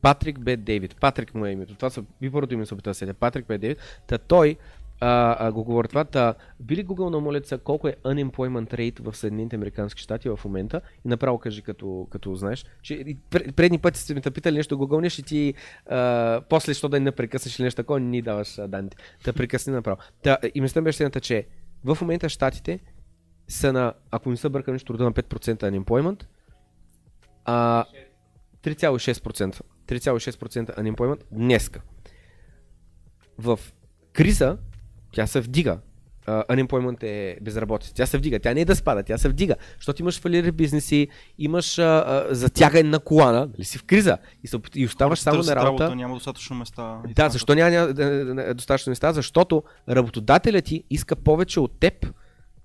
Патрик Б. Дейвид. Патрик му е името. Това са ви първото име се опита да седя. Патрик Б. Дейвид. Та той а, а, го говори това. Та, били Google на молеца колко е unemployment rate в Съединените Американски щати в момента и направо кажи като, като знаеш, че предни пъти сте ме те питали нещо гугълнеш и ти а, после, що да не прекъснеш или нещо такова, не ни даваш данните. Та прекъсни направо. Та, и мисля беше следната, че в момента щатите са на, ако не са бъркам нещо, рода на 5% unemployment, а 3,6%. 3,6% unemployment днеска. В криза тя се вдига. Uh, unemployment е безработица. Тя се вдига. Тя не е да спада, тя се вдига. Защото имаш фалирали бизнеси, имаш uh, uh, затягане на колана, нали си в криза и, се, и оставаш само Търсят на работа. няма достатъчно места. Да, така защо няма, няма е, е, достатъчно места? Защото работодателят ти иска повече от теб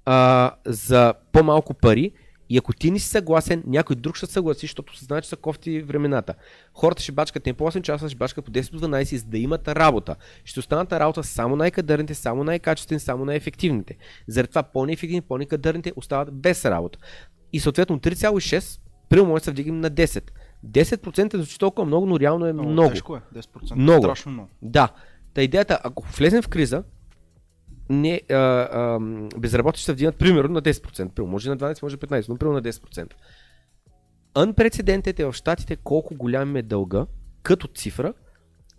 а, за по-малко пари и ако ти не си съгласен, някой друг ще съгласи, защото се знае, че са кофти времената. Хората ще бачкат не по 8 часа, ще бачкат по 10 до 12, за да имат работа. Ще останат на работа само най-кадърните, само най-качествените, само най-ефективните. Заради това по-неефективните, по-некадърните остават без работа. И съответно 3,6 при може да се вдигнем на 10. 10% звучи толкова много, но реално е Много, много. Тежко е, 10%. Много. Страшно много. Да. Та идеята, ако влезем в криза, не, а, а, ще вдигнат примерно на 10%. Примерно, може на 12, може на 15, но примерно на 10%. Unprecedented е в щатите колко голям е дълга като цифра.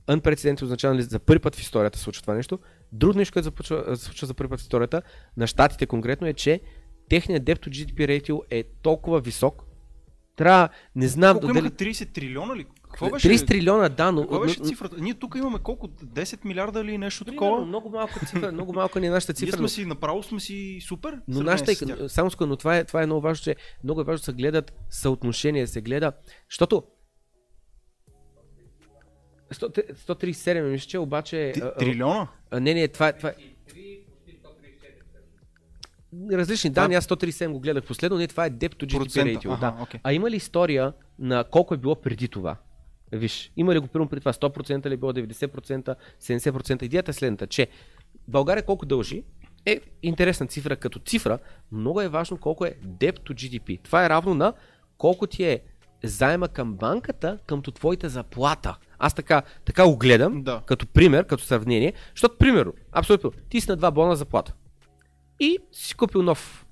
Unprecedented означава нали, за първи път в историята случва това нещо. Друго нещо, което започва, случва за първи път в историята на щатите конкретно е, че техният debt to GDP ratio е толкова висок. Трябва, не знам Колко дали... имаха 30 трилиона ли? Какво беше? 30 трилиона, да, но... Каква беше цифрата? Ние тук имаме колко? 10 милиарда или нещо Примерно, такова? много малка цифра, много малка ни е нашата Ние цифра. сме но- си, направо сме си супер. Но нашата, само ска, но това е, това е много важно, че много е важно да се гледат съотношения, се гледа, защото 100 137 мисля, че обаче... Трилиона? а, не, не, това е, това е 3, почти 134. различни данни, аз 137 го гледах последно, не, това е Debt to GDP ratio. аха, Да. окей. А има ли история на колко е било преди това? Виж, има ли го примерно преди това 100% ли е било 90%, 70%? Идеята е следната, че България колко дължи е интересна цифра като цифра, но много е важно колко е debt to GDP. Това е равно на колко ти е заема към банката, къмто твоята заплата. Аз така, така го гледам, Да. като пример, като сравнение, защото примерно, абсолютно, ти си на два бона заплата и си купил нов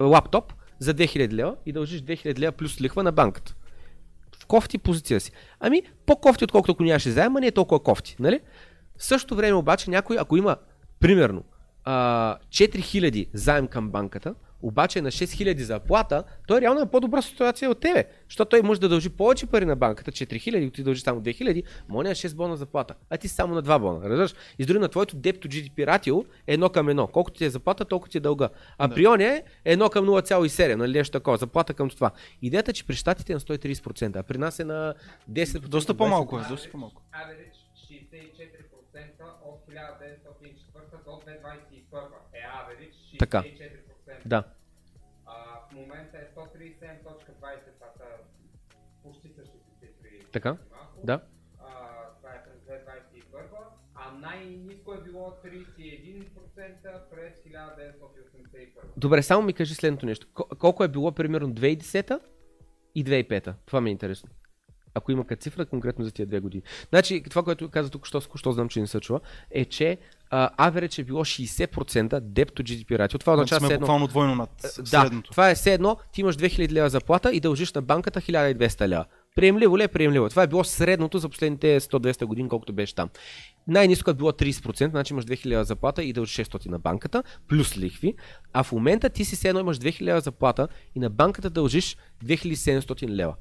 лаптоп за 2000 лева и дължиш 2000 лева плюс лихва на банката. Кофти позиция си. Ами, по-кофти, отколкото ако нямаше заема, не е толкова кофти, нали? В същото време обаче някой, ако има, примерно, а, 4000 заем към банката, обаче на 6000 заплата, той реално е по-добра ситуация от тебе. Защото той може да дължи повече пари на банката, 4000, ти дължи само 2000, може да е 6 бона заплата, а ти само на 2 бона. Разбираш? И дори на твоето to GDP ратио е едно към едно. Колкото ти е заплата, толкова ти е дълга. А при он е едно към 0,7, нали нещо такова, заплата към това. Идеята е, че при щатите е на 130%, а при нас е на 10%. Доста по-малко е, доста по-малко. Average 64% от 1904 до 2021 е average 64%. Така. Да. А, в момента е 137.20, това са почти същите цифри. Така. Да. А, това е през 2021, а най-низко е било 31% през 1981. Добре, само ми кажи следното нещо. Ко- Колко е било примерно 2010 и 2005? Това ми е интересно. Ако има като цифра конкретно за тия две години. Значи, това, което каза тук, що, що знам, че не се чува, е, че а, average е било 60% debt to GDP ratio. Това Значи означава сме едно... буквално двойно над Да, средното. това е все едно, ти имаш 2000 лева заплата и дължиш на банката 1200 лева. Приемливо ли е? Приемливо. Това е било средното за последните 100-200 години, колкото беше там. Най-низко е било 30%, значи имаш 2000 лева заплата и дължиш 600 на банката, плюс лихви. А в момента ти си все едно имаш 2000 лева заплата и на банката дължиш 2700 лева.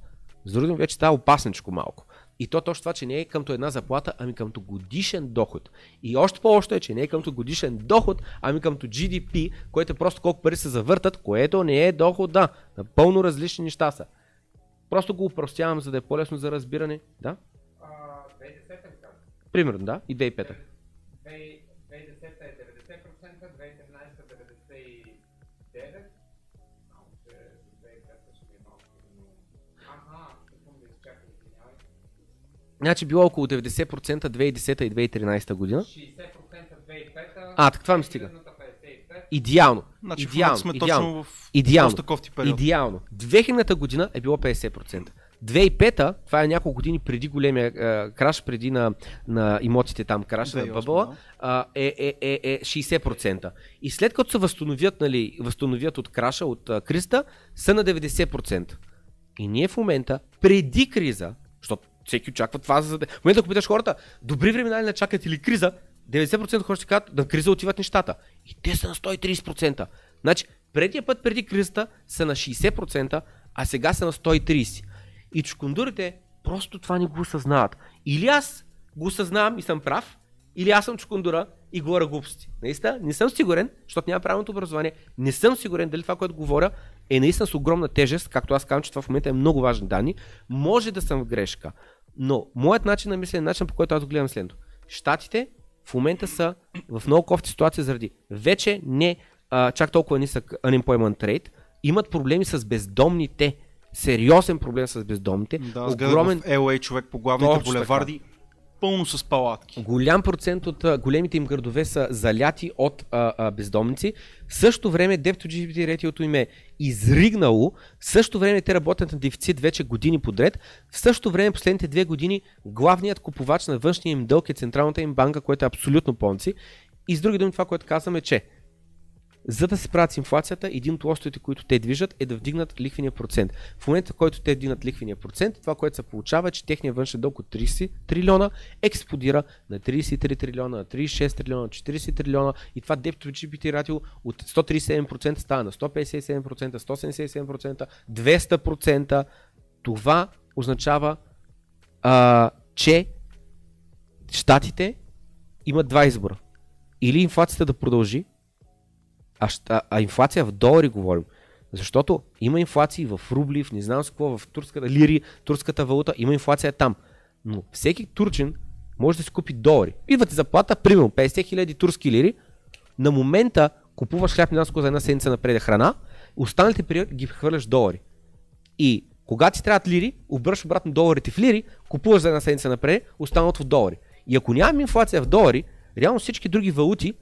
С други думи, вече става опасничко малко. И то точно това, че не е къмто една заплата, ами къмто годишен доход. И още по-още е, че не е къмто годишен доход, ами къмто GDP, което е просто колко пари се завъртат, което не е доход, да. Напълно различни неща са. Просто го упростявам, за да е по-лесно за разбиране. Да? А, 2010 ли казах? Примерно, да. И 2005. Значи било около 90% 2010 и 2013 година. 60% 2005. А, така това ми стига. 2055. Идеално. Значи идеално. сме идеално. точно в Идеално. доста кофти период. Идеално. 2000-та година е било 50%. 2005-та, това е няколко години преди големия е, краш, преди на, на имотите там, краша на 2008, бъбъла, а, е, е, е, е 60%. И след като се възстановят, нали, възстановят от краша, от а, кризата, са на 90%. И ние в момента, преди криза, защото всеки очаква това за... В момента, ако питаш хората, добри времена ли не чакат или криза, 90% от хората ще кажат, на криза отиват нещата. И те са на 130%. Значи, предния път преди кризата са на 60%, а сега са на 130%. И чукундурите просто това не го осъзнават. Или аз го осъзнавам и съм прав, или аз съм чукундура и говоря глупости. Наистина, не съм сигурен, защото няма правилното образование, не съм сигурен дали това, което говоря, е наистина с огромна тежест, както аз казвам, че това в момента е много важни данни. Може да съм в грешка, но моят начин на мислене, начин по който аз го гледам е следното. Штатите в момента са в много кофти ситуация заради вече не а, чак толкова нисък unemployment rate, имат проблеми с бездомните. Сериозен проблем с бездомните. Да, огромен, в LA човек по главните Точно булеварди, пълно с палатки. Голям процент от големите им градове са заляти от а, а, бездомници. Същото време to GDP ретиото им е изригнало. В същото време те работят на дефицит вече години подред. В същото време последните две години главният купувач на външния им дълг е Централната им банка, което е абсолютно понци. И с други думи това, което казваме, че за да се правят с инфлацията, един от лостовете, които те движат е да вдигнат лихвения процент. В момента, в който те вдигнат лихвения процент, това, което се получава е, че техният външен дълг от 30 трилиона експлодира на 33 трилиона, на 36 трилиона, на 40 трилиона и това debt to GDP ратио от 137% става на 157%, 177%, 200%. Това означава а, че щатите имат два избора. Или инфлацията да продължи, а, а, а инфлация в долари говорим. Защото има инфлации в рубли, в не знам с какво, в турската лири, турската валута, има инфлация там. Но всеки турчин може да си купи долари. Идва ти заплата, примерно 50 000 турски лири, на момента купуваш хляб какво за една седмица напред е храна, останалите период ги хвърляш долари. И когато ти трябват лири, обръщаш обратно доларите в лири, купуваш за една седмица напред, останалото в долари. И ако нямаме инфлация в долари, реално всички други валути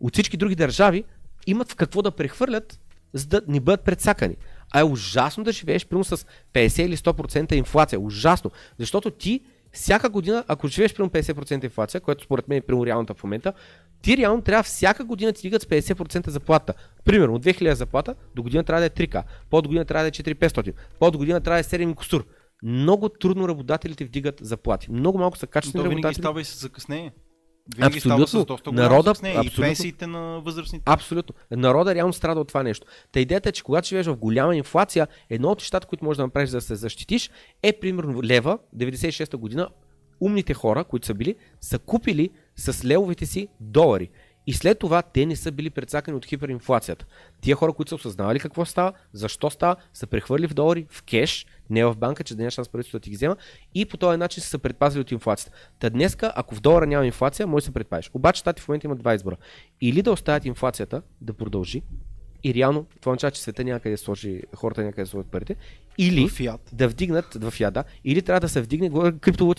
от всички други държави имат в какво да прехвърлят, за да не бъдат предсакани. А е ужасно да живееш примерно с 50 или 100% инфлация. Ужасно. Защото ти всяка година, ако живееш примерно 50% инфлация, което според мен е примерно реалната в момента, ти реално трябва всяка година ти дигат с 50% заплата. Примерно от 2000 заплата до година трябва да е 3К, по година трябва да е 4500, по година трябва да е 7 косур. Много трудно работодателите вдигат заплати. Много малко са качествени винаги работодатели. става и с закъснение. Винаги Абсолютно. става с доста голямо Народа- закъснение. И абсолютно. пенсиите на възрастните. Абсолютно. Народа реално страда от това нещо. Та идеята е, че когато живееш в голяма инфлация, едно от нещата, които можеш да направиш за да се защитиш, е примерно лева, 96-та година, умните хора, които са били, са купили с левовете си долари. И след това те не са били предсакани от хиперинфлацията. Тия хора, които са осъзнавали какво става, защо става, са прехвърли в долари, в кеш, не в банка, че да няма шанс правителството да ти ги взема и по този начин са се предпазили от инфлацията. Та днеска, ако в долара няма инфлация, може да се предпазиш. Обаче щати в момента имат два избора. Или да оставят инфлацията да продължи и реално това означава, че света някъде сложи, хората някъде сложат парите, или фиат. да вдигнат в яда, или трябва да се вдигне,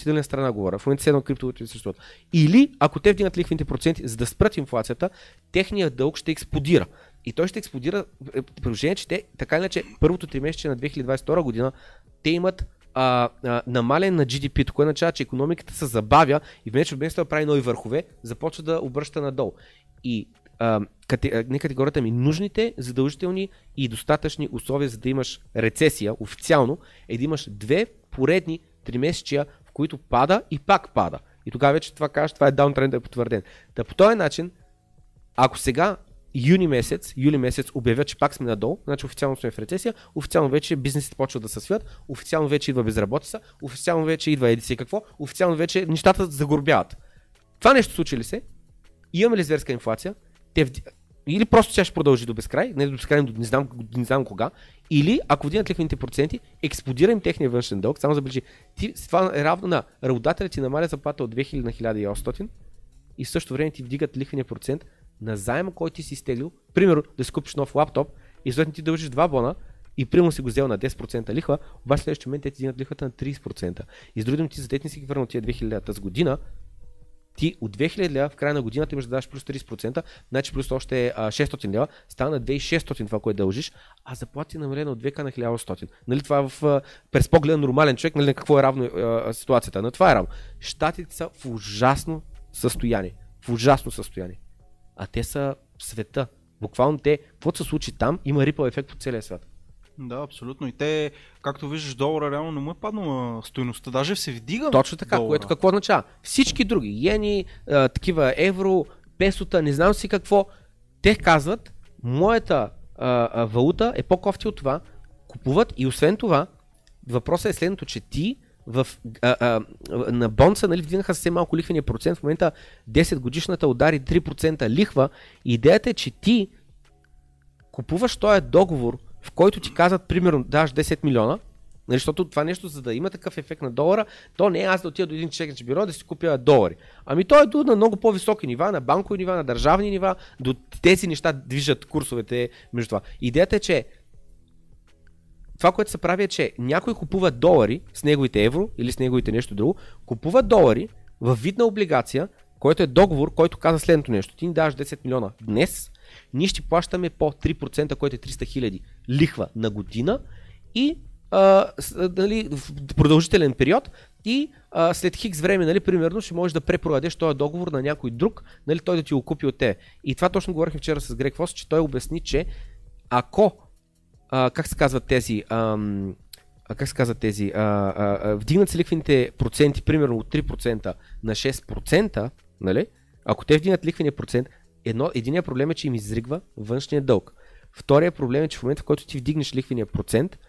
на страна говоря, в момента все едно криптовалутите съществуват. Или ако те вдигнат лихвените проценти, за да спрат инфлацията, техният дълг ще експлодира. И той ще експлодира, е, при положение, че те, така иначе, първото тримесечие на 2022 година, те имат а, а, намален на GDP, което означава, че економиката се забавя и вече вместо да прави нови върхове, започва да обръща надолу. И не категорията ми, нужните, задължителни и достатъчни условия, за да имаш рецесия официално, е да имаш две поредни тримесечия, в които пада и пак пада. И тогава вече това кажеш, това е даунтренд е потвърден. Та по този начин, ако сега юни месец, юли месец обявят, че пак сме надолу, значи официално сме в рецесия, официално вече бизнесите почват да се свят, официално вече идва безработица, официално вече идва еди какво, официално вече нещата загорбяват. Това нещо случи ли се? Имаме ли зверска инфлация? Те вди... Или просто тя ще продължи до безкрай, не до безкрай, до не знам, не знам кога. Или ако вдигнат лихвените проценти, експлодира им техния външен дълг, само забележи, ти, това е равно на работодателят ти намаля заплата от 2000 на 1800 и в същото време ти вдигат лихвения процент на заема, който ти си изтеглил, примерно да си купиш нов лаптоп и съответно ти дължиш два бона и примерно си го взел на 10% лихва, обаче следващия момент те ти дигнат лихвата на 30%. И с други думи, ти за не си ги върнал тия 2000 тази година, ти от 2000 лева в края на годината имаш да даш плюс 30%, значи плюс още а, 600 лева, става на 2600 това, което дължиш, а заплати намалена от 2к на 1100. Нали това е в, през погледа нормален човек, нали на какво е равно ситуацията, на това е равно. Штатите са в ужасно състояние, в ужасно състояние. А те са света. Буквално те, каквото се случи там, има рипъл ефект по целия свят. Да, абсолютно. И те, както виждаш, долара реално не му е паднала стойността. Даже се вдига. Точно така, долара. което какво означава? Всички други, йени, а, такива евро, песота, не знам си какво, те казват, моята а, а, валута е по-кофти от това, купуват и освен това, въпросът е следното, че ти в, а, а, на бонса нали, вдигнаха съвсем малко лихвения процент, в момента 10 годишната удари 3% лихва. Идеята е, че ти купуваш този договор, в който ти казват, примерно, даш 10 милиона, нали, защото това нещо, за да има такъв ефект на долара, то не е аз да отида до един чекач бюро да си купя долари. Ами то е до на много по-високи нива, на банкови нива, на държавни нива, до тези неща движат курсовете между това. Идеята е, че това, което се прави е, че някой купува долари с неговите евро или с неговите нещо друго, купува долари в вид на облигация, който е договор, който каза следното нещо. Ти ни даваш 10 милиона днес, ние ще плащаме по 3%, който е 300 хиляди лихва на година и а, нали, в продължителен период и а, след хикс време, нали, примерно, ще можеш да препродадеш този договор на някой друг, нали, той да ти го купи от те. И това точно говорихме вчера с Грег Фос, че той обясни, че ако а, как се казват тези, ам, а, как се казват тези, а, а, а, вдигнат се лихвените проценти, примерно от 3% на 6%, нали? ако те вдигнат лихвения процент, едно, единият проблем е, че им изригва външния дълг. Втория проблем е, че в момента, в който ти вдигнеш лихвения процент,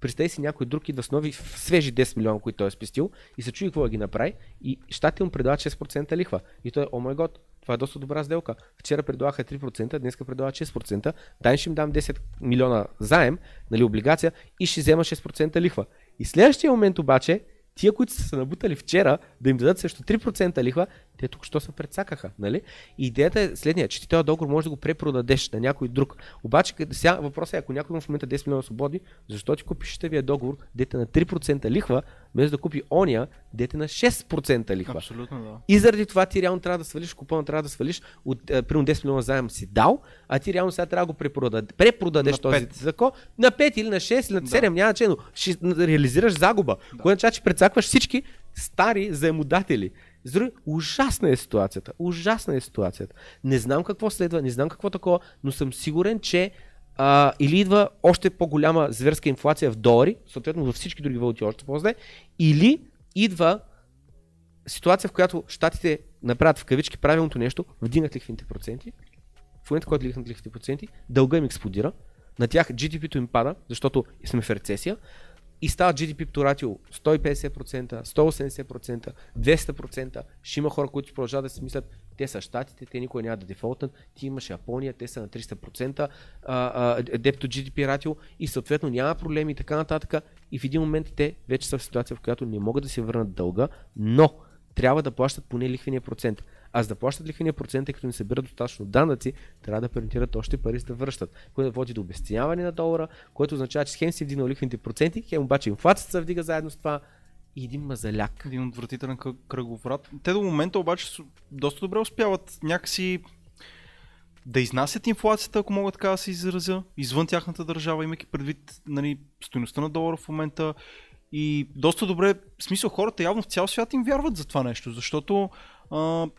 представи си някой друг идва с нови свежи 10 милиона, които той е спестил и се чуди какво да ги направи и щатите му предлагат 6% лихва. И той, о мой год, това е доста добра сделка. Вчера предлагаха 3%, днес предлагат 6%. Дай ще им дам 10 милиона заем, нали, облигация и ще взема 6% лихва. И следващия момент обаче тия, които са се набутали вчера, да им дадат също 3% лихва, те тук що се предсакаха. Нали? И идеята е следния, че ти този договор може да го препродадеш на някой друг. Обаче сега въпросът е, ако някой има в момента 10 милиона свободи, защо ти купиш вие договор, дете на 3% лихва, без да купи ония, дете на 6% лихва. Абсолютно, да. И заради това ти реално трябва да свалиш купона, трябва да свалиш от е, примерно 10 милиона заем си дал, а ти реално сега трябва да го препродадеш, препродадеш този закон на 5 или на 6 или на 7, Да. няма значение, но ще реализираш загуба, да. което означава, че прецакваш всички стари заемодатели. С други, ужасна е ситуацията. Ужасна е ситуацията. Не знам какво следва, не знам какво такова, но съм сигурен, че а, или идва още по-голяма зверска инфлация в долари, съответно във всички други валути още по-зле, или идва ситуация, в която щатите направят в кавички правилното нещо, вдигнат лихвените проценти, в момента, в който лихнат лихвените проценти, дълга им експлодира, на тях GDP-то им пада, защото сме в рецесия, и става GDP-то ратио 150%, 180%, 200%. Ще има хора, които продължават да си мислят, те са щатите, те никой няма да дефолтнат, ти имаш Япония, те са на 300% а, а, депто GDP ратио и съответно няма проблеми и така нататък. И в един момент те вече са в ситуация, в която не могат да си върнат дълга, но трябва да плащат поне лихвения процент. А за да плащат лихвения процент, тъй като не събират достатъчно данъци, трябва да принтират още пари за да връщат, което води до обесценяване на долара, което означава, че хем си вдигнал лихвените проценти, хем обаче инфлацията се вдига заедно с това и един мазаляк. Един отвратителен кръг- кръговрат. Те до момента обаче доста добре успяват някакси да изнасят инфлацията, ако мога така да се изразя, извън тяхната държава, имайки предвид нали, стоеността на долара в момента. И доста добре, в смисъл хората явно в цял свят им вярват за това нещо, защото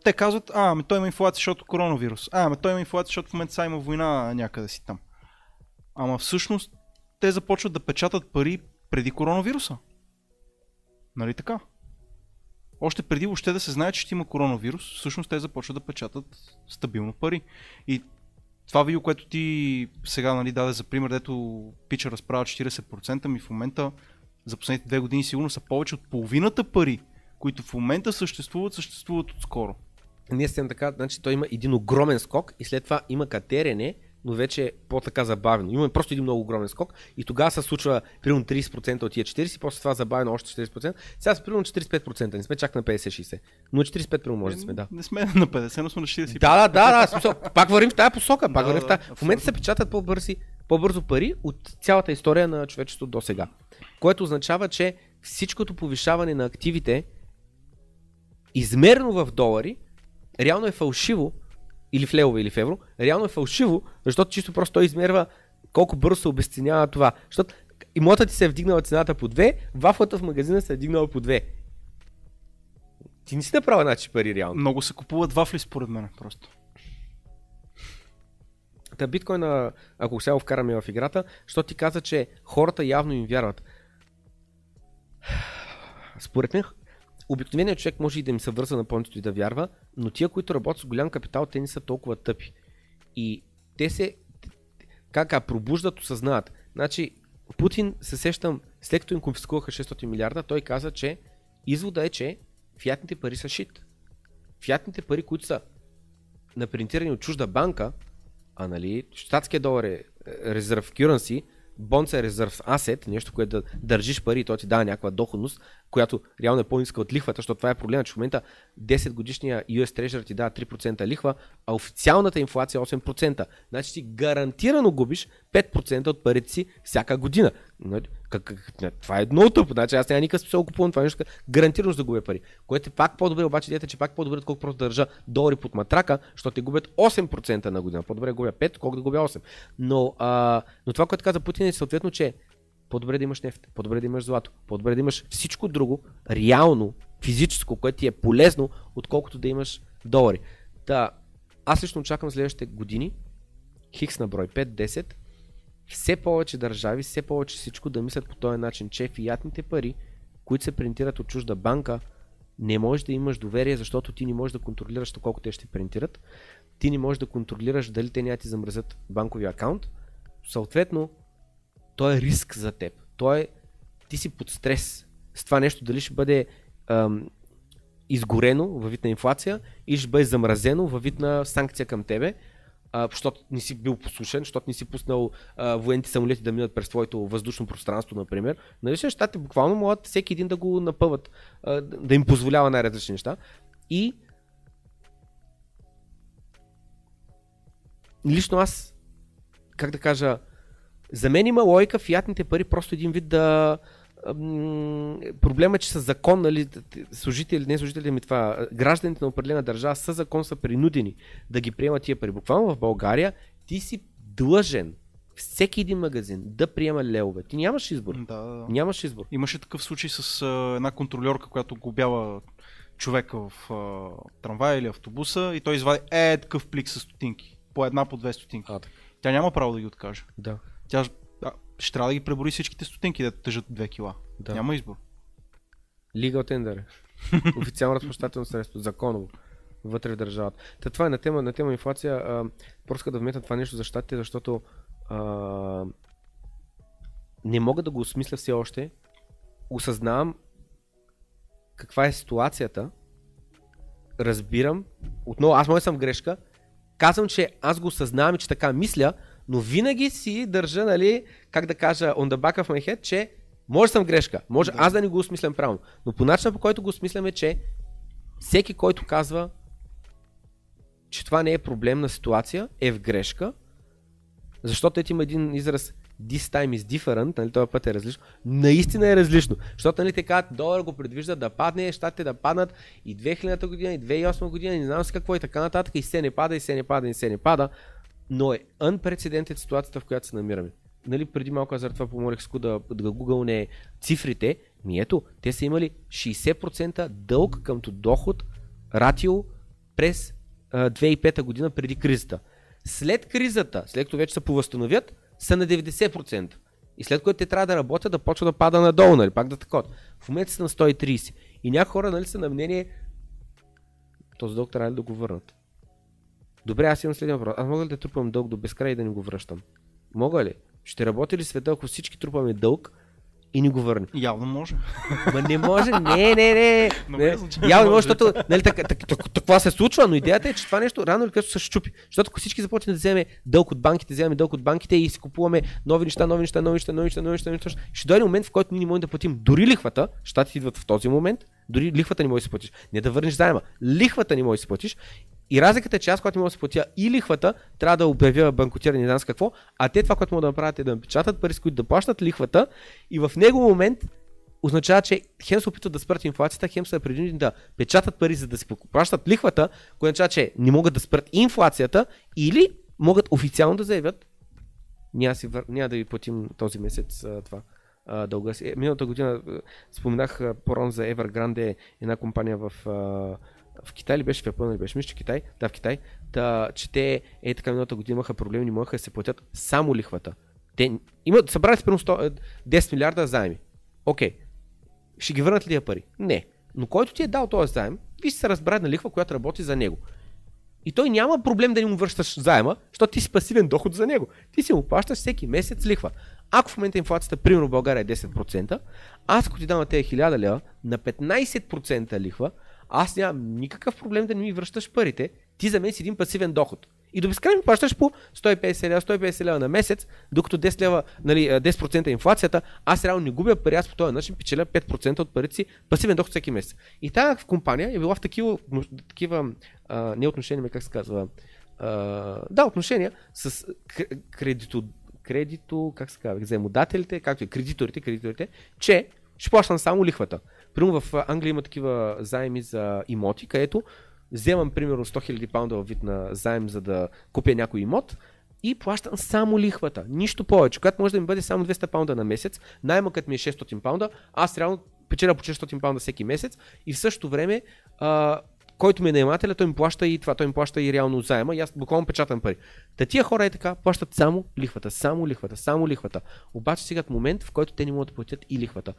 те казват, а, ами той има инфлация, защото коронавирус. А, ами той има инфлация, защото в момента сега има война някъде си там. Ама всъщност те започват да печатат пари преди коронавируса. Нали така? Още преди въобще да се знае, че ще има коронавирус, всъщност те започват да печатат стабилно пари. И това видео, което ти сега нали, даде за пример, дето пича разправя 40%, ми в момента за последните две години сигурно са повече от половината пари, които в момента съществуват, съществуват отскоро. Не съм така, значи той има един огромен скок и след това има катерене, но вече е по-така забавено. Има просто един много огромен скок и тогава се случва примерно 30% от тия 40, после това забавено още 40%. Сега сме примерно 45%, не сме чак на 50-60. Но 45% примерно може да сме, да. Не сме на 50, но сме на 40. Да, да, да, да, смисъл, пак вървим в тази посока, пак Да, вървим в тази. В момента се печатат по-бързи, по-бързо пари от цялата история на човечеството до сега. Което означава, че всичкото повишаване на активите, измерено в долари, реално е фалшиво, или в левове, или в евро, реално е фалшиво, защото чисто просто той измерва колко бързо се обесценява това. Защото имотът ти се е вдигнала цената по 2, вафлата в магазина се е вдигнала по 2. Ти не си направил значи пари реално. Много се купуват вафли според мен просто. Та биткоина, ако сега го вкараме в играта, защото ти каза, че хората явно им вярват. Според мен, обикновеният човек може и да им се върза на пончето и да вярва, но тия, които работят с голям капитал, те не са толкова тъпи. И те се, как а, пробуждат, осъзнават. Значи, Путин, се сещам, след като им конфискуваха 600 милиарда, той каза, че извода е, че фиатните пари са шит. Фиатните пари, които са напринтирани от чужда банка, а нали, щатския долар е резерв currency, бонс е резерв асет, нещо, което да държиш пари и то ти дава някаква доходност, която реално е по-ниска от лихвата, защото това е проблема, че в момента 10 годишния US Treasury ти дава 3% лихва, а официалната инфлация е 8%. Значи ти гарантирано губиш 5% от парите си всяка година. Как, това е много тъпо, значи аз няма никакъв смисъл купувам това нещо, гарантирано ще да губя пари. Което е пак по-добре, обаче идеята е, че пак по-добре, отколкото просто държа долари под матрака, защото те губят 8% на година. По-добре губя 5, колкото да губя 8. Но, а, но това, което каза Путин е съответно, че по-добре да имаш нефт, по-добре да имаш злато, по-добре да имаш всичко друго, реално, физическо, което ти е полезно, отколкото да имаш долари. Та, аз лично очаквам следващите години, хикс на брой 5-10, все повече държави, все повече всичко да мислят по този начин, че фиатните пари, които се принтират от чужда банка, не можеш да имаш доверие, защото ти не можеш да контролираш колко те ще принтират. Ти не можеш да контролираш дали те няма ти замръзят банковия акаунт. Съответно, той е риск за теб. То е, ти си под стрес с това нещо, дали ще бъде ам, изгорено във вид на инфлация или ще бъде замразено във вид на санкция към тебе, защото не си бил послушен, защото не си пуснал военните самолети да минат през твоето въздушно пространство, например. Нали, ще щати буквално могат всеки един да го напъват, да им позволява най-различни неща. И лично аз, как да кажа, за мен има логика фиатните пари просто един вид да... Проблема е, че са закон, нали, служители, не служители ми това, гражданите на определена държава са закон са принудени да ги приемат тия пари. Буквално в България ти си длъжен всеки един магазин да приема левове. Ти нямаш избор. Да, да. Нямаш избор. Имаше такъв случай с а, една контролерка, която глобява човека в а, трамвая или автобуса и той извади е такъв плик с стотинки. По една, по две стотинки. А, така. Тя няма право да ги откаже. Да. Тя ще трябва да ги пребори всичките стотинки, да тежат 2 кила. Да. Няма избор. Legal tender. Официално разплащателно средство, законово, вътре в държавата. Та това е на тема, на тема инфлация. А, просто да вметна това нещо за щатите, защото а, не мога да го осмисля все още. Осъзнавам каква е ситуацията. Разбирам. Отново, аз може съм грешка. Казвам, че аз го осъзнавам и че така мисля, но винаги си държа, нали, как да кажа, on the back of my head, че може съм грешка. Може Да. аз да не го осмислям правилно. Но по начина по който го осмислям е, че всеки, който казва, че това не е проблемна ситуация, е в грешка, защото ето има един израз This time is different, нали, този път е различно. Наистина е различно. Защото нали, те казват, долар го предвижда да падне, щатите да паднат и 2000 година, и 2008 година, не знам си какво и така нататък, и се не пада, и се не пада, и се не пада. Но е unprecedented ситуацията, в която се намираме. Нали, преди малко аз за това помолих Ску да, да гугълне цифрите. Ми ето, те са имали 60% дълг къмто доход ратио през а, 2005 година преди кризата. След кризата, след като вече се повъзстановят, са на 90%. И след което те трябва да работят, да почва да пада надолу, нали, пак да такова. В момента са на 130. И някои хора нали, са на мнение, този дълг трябва да го върнат. Добре, аз имам следния въпрос. Аз мога ли да трупам дълг до безкрай и да не го връщам? Мога ли? Ще работи ли света, ако всички трупаме дълг и ни го върнем? Явно може. Ма не може, не, не, не. Но не. Явно може, може. защото нали, така, така, така, това се случва, но идеята е, че това нещо рано или късно се щупи. Защото ако всички започнем да вземем дълг от банките, вземем дълг от банките и си купуваме нови неща, нови неща, нови неща, нови неща, нови неща, нови неща, ще дойде момент, в който ние не можем да платим дори лихвата, щатите идват в този момент, дори лихвата не можеш да си платиш. Не да върнеш заема, лихвата не можеш да си платиш. И разликата е, че аз, когато мога да си платя и лихвата, трябва да обявя банкотиране, не знам с какво, а те това, което могат да направят е да напечатат пари, с които да плащат лихвата и в него момент означава, че хем се опитват да спрат инфлацията, хем са принудени да печатат пари, за да си плащат лихвата, което означава, че не могат да спрат инфлацията или могат официално да заявят няма, си, няма да ви платим този месец това а, дълга си. Е, миналата година споменах а, по-рано за Evergrande, една компания в, в Китай ли беше, в Япония ли беше, мисля, че Китай, да, в Китай, да, че те е така миналата година имаха проблеми, не можеха да се платят само лихвата. Те имат, събрали примерно 100, 10 милиарда заеми. Окей, ще ги върнат ли тия пари? Не. Но който ти е дал този заем, ви ще се разбрали на лихва, която работи за него. И той няма проблем да не му връщаш заема, защото ти си пасивен доход за него. Ти си му плащаш всеки месец лихва. Ако в момента инфлацията, примерно в България е 10%, аз ако ти дам на тези 1000 лева на 15% лихва, аз нямам никакъв проблем да не ми връщаш парите. Ти за мен си един пасивен доход. И до ми плащаш по 150 лева, 150 лева на месец, докато 10 лева, нали, а, 10% е инфлацията, аз реално не губя пари, аз по този начин печеля 5% от парите си пасивен доход всеки месец. И тази компания е била в такива, такива а, как се казва, а, да, отношения с кр- кредито, кредито, как се казва, взаимодателите, както и кредиторите, кредиторите, че ще плащам само лихвата. Примерно в Англия има такива заеми за имоти, където вземам примерно 100 000 паунда вид на заем, за да купя някой имот и плащам само лихвата. Нищо повече. Когато може да ми бъде само 200 паунда на месец, найма като ми е 600 паунда, аз реално печеля по 600 паунда всеки месец и в същото време а, който ми е наемателя, той ми плаща и това, той ми плаща и реално заема и аз буквално печатам пари. Та тия хора е така, плащат само лихвата, само лихвата, само лихвата. Обаче стигат момент, в който те не могат да платят и лихвата.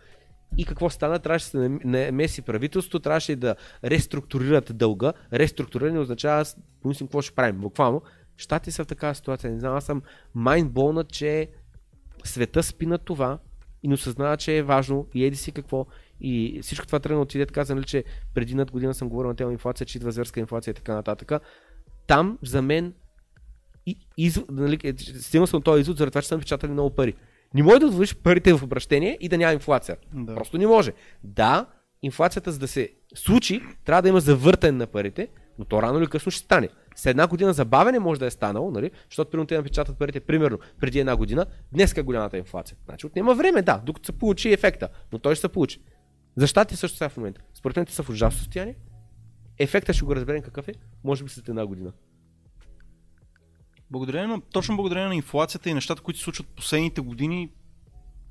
И какво стана? Трябваше да се нам- намеси правителство, трябваше да реструктурират дълга. Реструктуриране означава, помислим какво ще правим. Буквално, щати са в такава ситуация. Не знам, аз съм майндболнат, че света спи на това и не осъзнава, че е важно и еди си какво. И всичко това тръгна от идеята, каза, нали, че преди над година съм говорил на тема инфлация, че идва зверска инфлация и така нататък. Там за мен и, из, нали, стигнал съм този извод, заради това, че съм печатали много пари. Не може да отвоиш парите в обращение и да няма инфлация. Да. Просто не може. Да, инфлацията за да се случи, трябва да има завъртане на парите, но то рано или късно ще стане. С една година забавене може да е станало, нали? защото примерно те напечатат парите примерно преди една година, днес е голямата инфлация. Значи отнема време, да, докато се получи ефекта, но той ще се получи. За щатите също сега в момента. Според мен те са в ужасно състояние. Ефекта ще го разберем какъв е, може би след една година. Благодарение на, точно благодарение на инфлацията и нещата, които се случват последните години,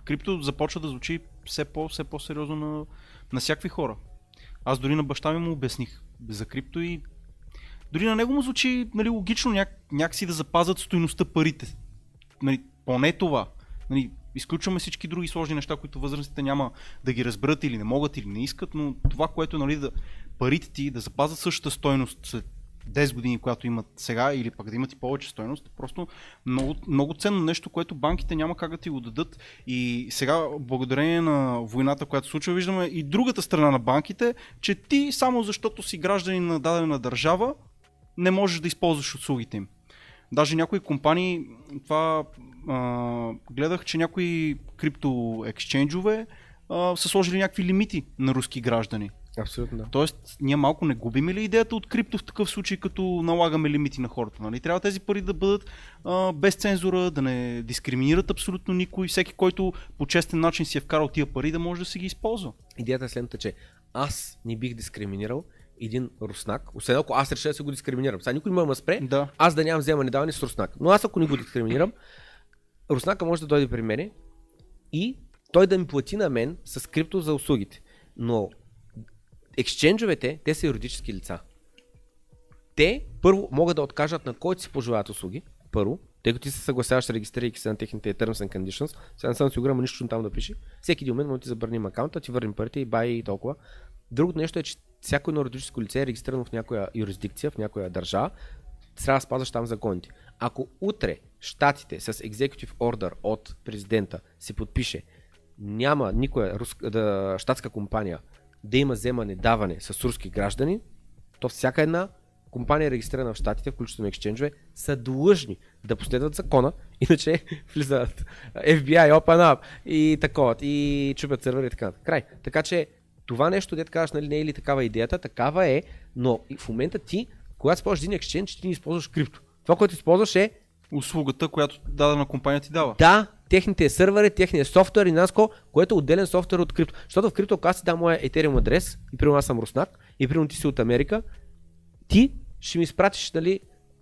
крипто започва да звучи все, по, все по-сериозно на, на всякакви хора. Аз дори на баща ми му обясних за крипто и дори на него му звучи нали, логично няк, някакси да запазят стоиността парите. Нали, поне това. Нали, изключваме всички други сложни неща, които възрастните няма да ги разберат или не могат или не искат, но това, което нали, да, парите ти да запазят същата стойност след 10 години, която имат сега, или пък да имат и повече стойност, е просто много, много ценно нещо, което банките няма как да ти го дадат. И сега, благодарение на войната, която се случва, виждаме и другата страна на банките, че ти само защото си гражданин на дадена държава, не можеш да използваш услугите им. Даже някои компании, това а, гледах, че някои крипто ексченджове а, са сложили някакви лимити на руски граждани. Абсолютно да. Тоест, ние малко не губим ли идеята от крипто в такъв случай, като налагаме лимити на хората? Нали? Трябва тези пари да бъдат а, без цензура, да не дискриминират абсолютно никой. Всеки, който по честен начин си е вкарал тия пари, да може да си ги използва. Идеята е следната, че аз не бих дискриминирал един руснак, освен ако аз реша да се го дискриминирам. Сега никой не може да ме спре, Да. аз да нямам вземане даване с руснак. Но аз ако не го дискриминирам, руснака може да дойде при мене и той да ми плати на мен с крипто за услугите. Но ексченджовете, те са юридически лица. Те първо могат да откажат на който си пожелаят услуги, първо, тъй като ти се съгласяваш, регистрирайки се на техните Terms and Conditions, сега не съм сигурен, нищо там да пише. Всеки един момент може да ти забраним акаунта, ти върнем парите и бай и толкова. Другото нещо е, че всяко едно юридическо лице е регистрирано в някоя юрисдикция, в някоя държава, трябва да спазваш там законите. Ако утре щатите с executive order от президента си подпише, няма никоя руска, да, щатска компания да има вземане, даване с руски граждани, то всяка една компания регистрирана в щатите, включително ексченджове, са длъжни да последват закона, иначе влизат FBI, Open Up и такова, и чупят сервери и така. Край. Така че това нещо, дете казваш, нали, не е ли такава идеята, такава е, но в момента ти, когато използваш един екшенж, ти не използваш крипто. Това, което използваш е Услугата, която дадена компания ти дава. да, техните сървъри, техния софтуер и наско, което е отделен софтуер от крипто. Защото в крипто, ако аз си дам моя Ethereum адрес, и примерно аз съм руснак, и примерно ти си от Америка, ти ще ми изпратиш нали,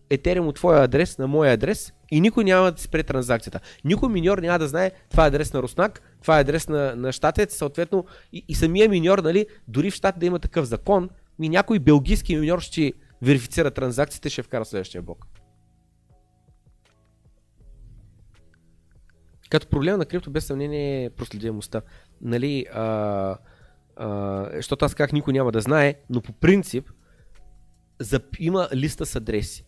Ethereum от твоя адрес на моя адрес и никой няма да спре транзакцията. Никой миньор няма да знае това е адрес на руснак, това е адрес на, на щатец, съответно и, и самия миньор, нали, дори в щат да има такъв закон, ми някой белгийски миньор ще верифицира транзакциите, ще вкара следващия блок. Като проблем на крипто без съмнение е проследимостта. Нали, а, а, защото аз как никой няма да знае, но по принцип за, има листа с адреси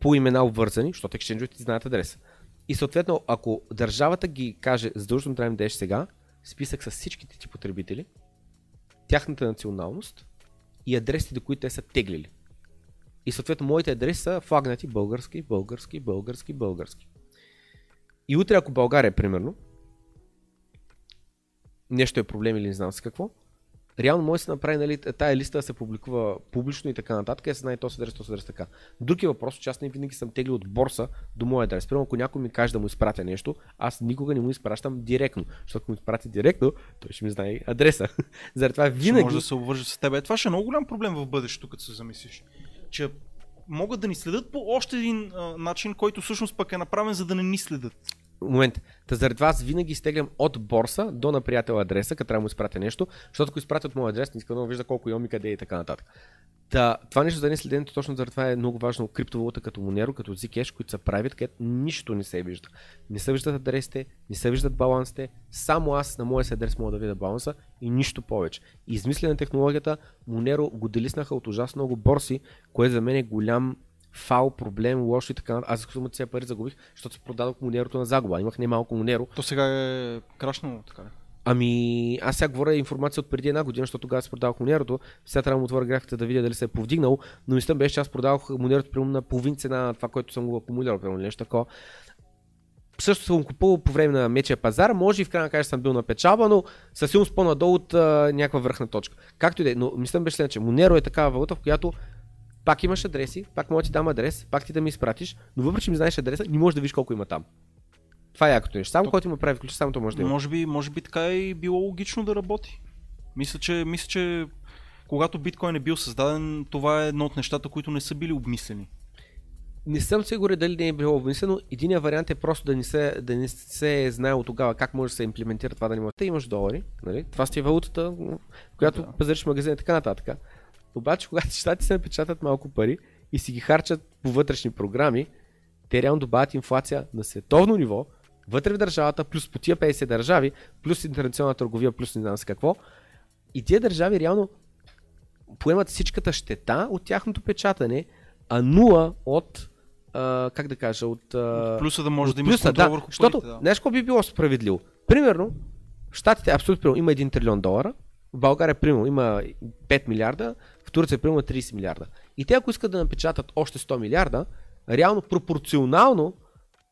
по имена обвързани, защото екшенджовете знаят адреса. И съответно, ако държавата ги каже, задължително трябва да им дадеш сега, списък с всичките ти потребители, тяхната националност и адресите, до които те са теглили. И съответно, моите адреси са флагнати български, български, български, български. И утре, ако България, примерно, нещо е проблем или не знам си какво, реално може да се направи нали, тая листа да се публикува публично и така нататък, да се знае този адрес, този адрес така. Друг е въпрос, че аз не винаги съм теглил от борса до моя адрес. Примерно, ако някой ми каже да му изпратя нещо, аз никога не му изпращам директно, защото ако му изпрати директно, той ще ми знае адреса. Заради това Винаги... винаги... може да се обвърже с теб. Е, Това ще е много голям проблем в бъдещето, като се замислиш. Че могат да ни следят по още един а, начин, който всъщност пък е направен, за да не ни следят. Момент. Та заради аз винаги изтеглям от борса до на приятел адреса, като трябва да му изпратя нещо, защото ако изпратя от моя адрес, не иска да вижда колко имам и къде е и така нататък. Та, това нещо за неследенето точно заради това е много важно. Криптовалута като Monero, като Zcash, които са правят, където нищо не се вижда. Не се виждат адресите, не се виждат балансите, само аз на моя си адрес мога да видя баланса и нищо повече. И измислене на технологията, Monero го делиснаха от ужасно много борси, което за мен е голям фал, проблем, лошо и така. Аз сумата си пари загубих, защото си продадох Монерото на загуба. Имах немалко Монеро. То сега е крашнало така. ли? Ами, аз сега говоря информация от преди една година, защото тогава си продавах Монерото. Сега трябва да му отворя графиката да видя дали се е повдигнал, но мисля беше, че аз продавах Монерото примерно на половин цена на това, което съм го акумулирал, примерно нещо такова. Също съм купувал по време на мечия пазар, може и в крайна на съм бил на печалба, но със сигурност по-надолу от а, някаква върхна точка. Както и да е, но мисля беше че Монеро е такава валута, в която пак имаш адреси, пак мога да ти дам адрес, пак ти да ми изпратиш, но въпреки че ми знаеш адреса, не можеш да видиш колко има там. Това е якото нещо. Само То- който има прави ключ, само то може да има. Може би, може би така е и било логично да работи. Мисля, че, мисля, че когато биткоин е бил създаден, това е едно от нещата, които не са били обмислени. Не съм сигурен дали не е било обмислено. Единият вариант е просто да не се, да не се е знаело тогава как може да се имплементира това да не може. Те имаш долари, нали? това си е валутата, която Да. пазариш в магазина и така нататък. Обаче, когато щати се напечатат малко пари и си ги харчат по вътрешни програми, те реално добавят инфлация на световно ниво, вътре в държавата, плюс по тия 50 държави, плюс интернационална търговия, плюс не знам с какво. И тия държави реално поемат всичката щета от тяхното печатане, а нула от, а, как да кажа, от... А, Плюса да може от да имаш плюса, да, върху защото, парите. Да. знаеш какво би било справедливо? Примерно, Штатите абсолютно има 1 трилион долара, в България примерно има 5 милиарда, в Турция примерно 30 милиарда. И те ако искат да напечатат още 100 милиарда, реално пропорционално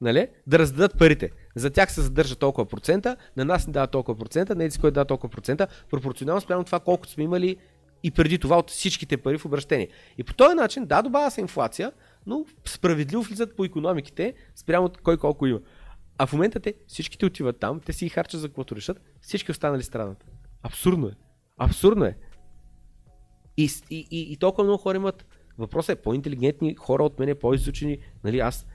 нали, да раздадат парите. За тях се задържа толкова процента, на нас ни дава толкова процента, на еди кой дава толкова процента, пропорционално спрямо това колкото сме имали и преди това от всичките пари в обращение. И по този начин, да, добавя се инфлация, но справедливо влизат по економиките спрямо кой колко има. А в момента те всичките отиват там, те си харчат за каквото решат, всички останали страната. Абсурдно е. Абсурдно е. И, и, и, и толкова много хора имат. Въпросът е по-интелигентни хора от мене, по-изучени. Нали, аз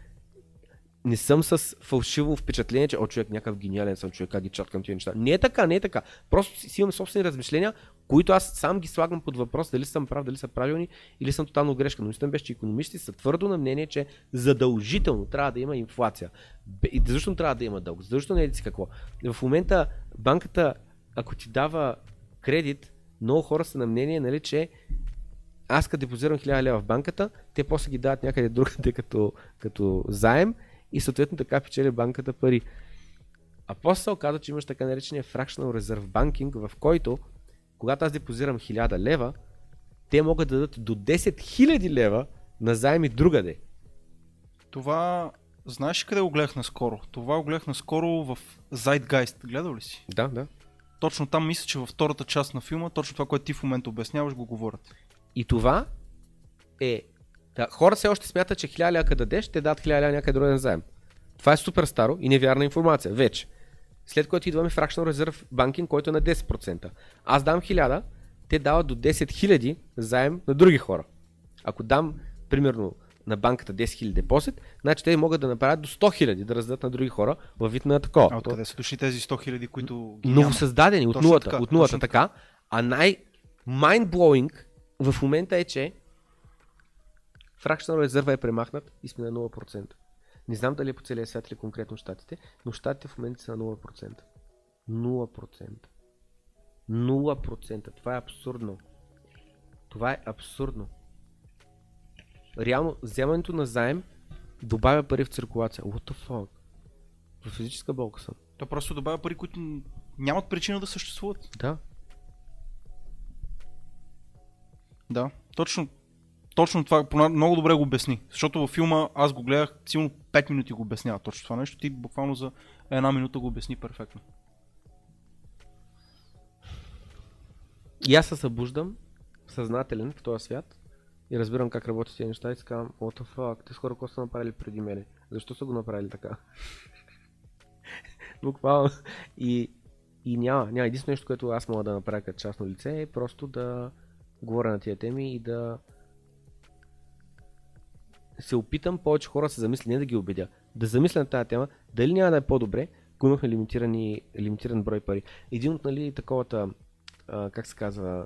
не съм с фалшиво впечатление, че о, човек някакъв гениален съм човек, как ги чаткам тия неща. Не е така, не е така. Просто си, имам собствени размишления, които аз сам ги слагам под въпрос, дали съм прав, дали са правилни или съм тотално грешка. Но мисля беше, че економисти са твърдо на мнение, че задължително трябва да има инфлация. И защо трябва да има дълг? Защо не е си какво? В момента банката, ако ти дава кредит, много хора са на мнение, нали, че аз като депозирам 1000 лева в банката, те после ги дават някъде другаде като, като заем и съответно така печели банката пари. А после се оказа, че имаш така наречения fractional reserve banking, в който когато аз депозирам 1000 лева, те могат да дадат до 10 000 лева на заеми другаде. Това, знаеш къде го гледах наскоро? Това го гледах наскоро в Zeitgeist. Гледал ли си? Да, да. Точно там мисля, че във втората част на филма, точно това, което ти в момента обясняваш, го говорят. И това е... Да, хора все още смятат, че 1000 лева като дадеш, те дадат 1000 лева някъде другаде на заем. Това е супер старо и невярна информация. Вече. След което идваме Fractional Reserve Banking, който е на 10%. Аз дам 1000, те дават до 10 000 заем на други хора. Ако дам, примерно, на банката 10 000 депозит, значи те могат да направят до 100 000 да раздадат на други хора във вид на такова. А откъде са дошли тези 100 хиляди, които ги няма? създадени от нулата, така, от нулата така. А най mind-blowing в момента е, че Fractional резерва е премахнат и сме на 0%. Не знам дали е по целия свят или конкретно щатите, но щатите в момента са на 0%. 0%. 0%. Това е абсурдно. Това е абсурдно. Реално, вземането на заем добавя пари в циркулация. What the fuck? В физическа болка съм. То просто добавя пари, които нямат причина да съществуват. Да. Да, точно, точно това много добре го обясни. Защото във филма аз го гледах, силно 5 минути го обяснява точно това нещо. Ти буквално за една минута го обясни перфектно. И аз се събуждам съзнателен в този свят и разбирам как работят тези неща и си казвам, what the fuck, тези хора какво са направили преди мене? Защо са го направили така? Буквално. И, и няма, няма. Единствено нещо, което аз мога да направя като частно лице е просто да говоря на тия теми и да се опитам повече хора се замисли, не да ги убедя, да замисля на тази тема, дали няма да е по-добре, ако имахме лимитиран брой пари. Един от нали, таковата, а, как се казва,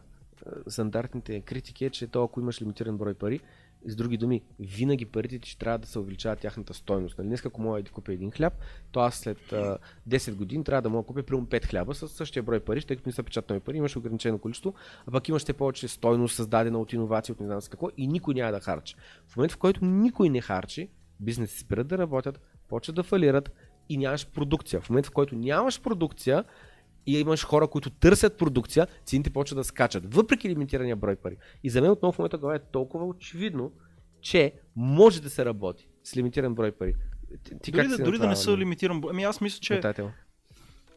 стандартните критики е, че то ако имаш лимитиран брой пари, с други думи, винаги парите ти ще трябва да се увеличават тяхната стойност. Нали? Днес ако мога да купя един хляб, то аз след а, 10 години трябва да мога да купя примерно 5 хляба с същия брой пари, тъй като не са печатани пари, имаш ограничено количество, а пък имаш все повече стойност, създадена от иновации, от не знам с какво и никой няма да харчи. В момента, в който никой не харчи, бизнеси спират да работят, почват да фалират и нямаш продукция. В момента, в който нямаш продукция, и имаш хора, които търсят продукция, цените почват да скачат, въпреки лимитирания брой пари. И за мен отново в момента това е толкова очевидно, че може да се работи с лимитиран брой пари. Ти, Дори, да, дори да не са лимитиран брой. Ами аз мисля, че Метател?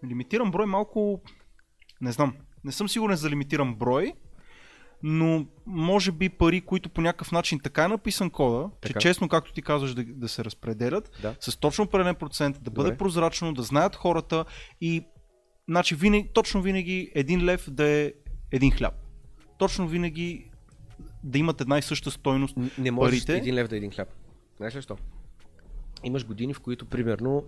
лимитиран брой малко... Не знам. Не съм сигурен за лимитиран брой, но може би пари, които по някакъв начин така е написан кода, Така. че честно, както ти казваш, да, да се разпределят, Да. с точно определен процент, да бъде Добре. прозрачно, да знаят хората и значи винаги, точно винаги един лев да е един хляб. Точно винаги да имат една и съща стойност. Н- Не можеш Парите? един лев да е един хляб. Знаеш ли що? Имаш години, в които примерно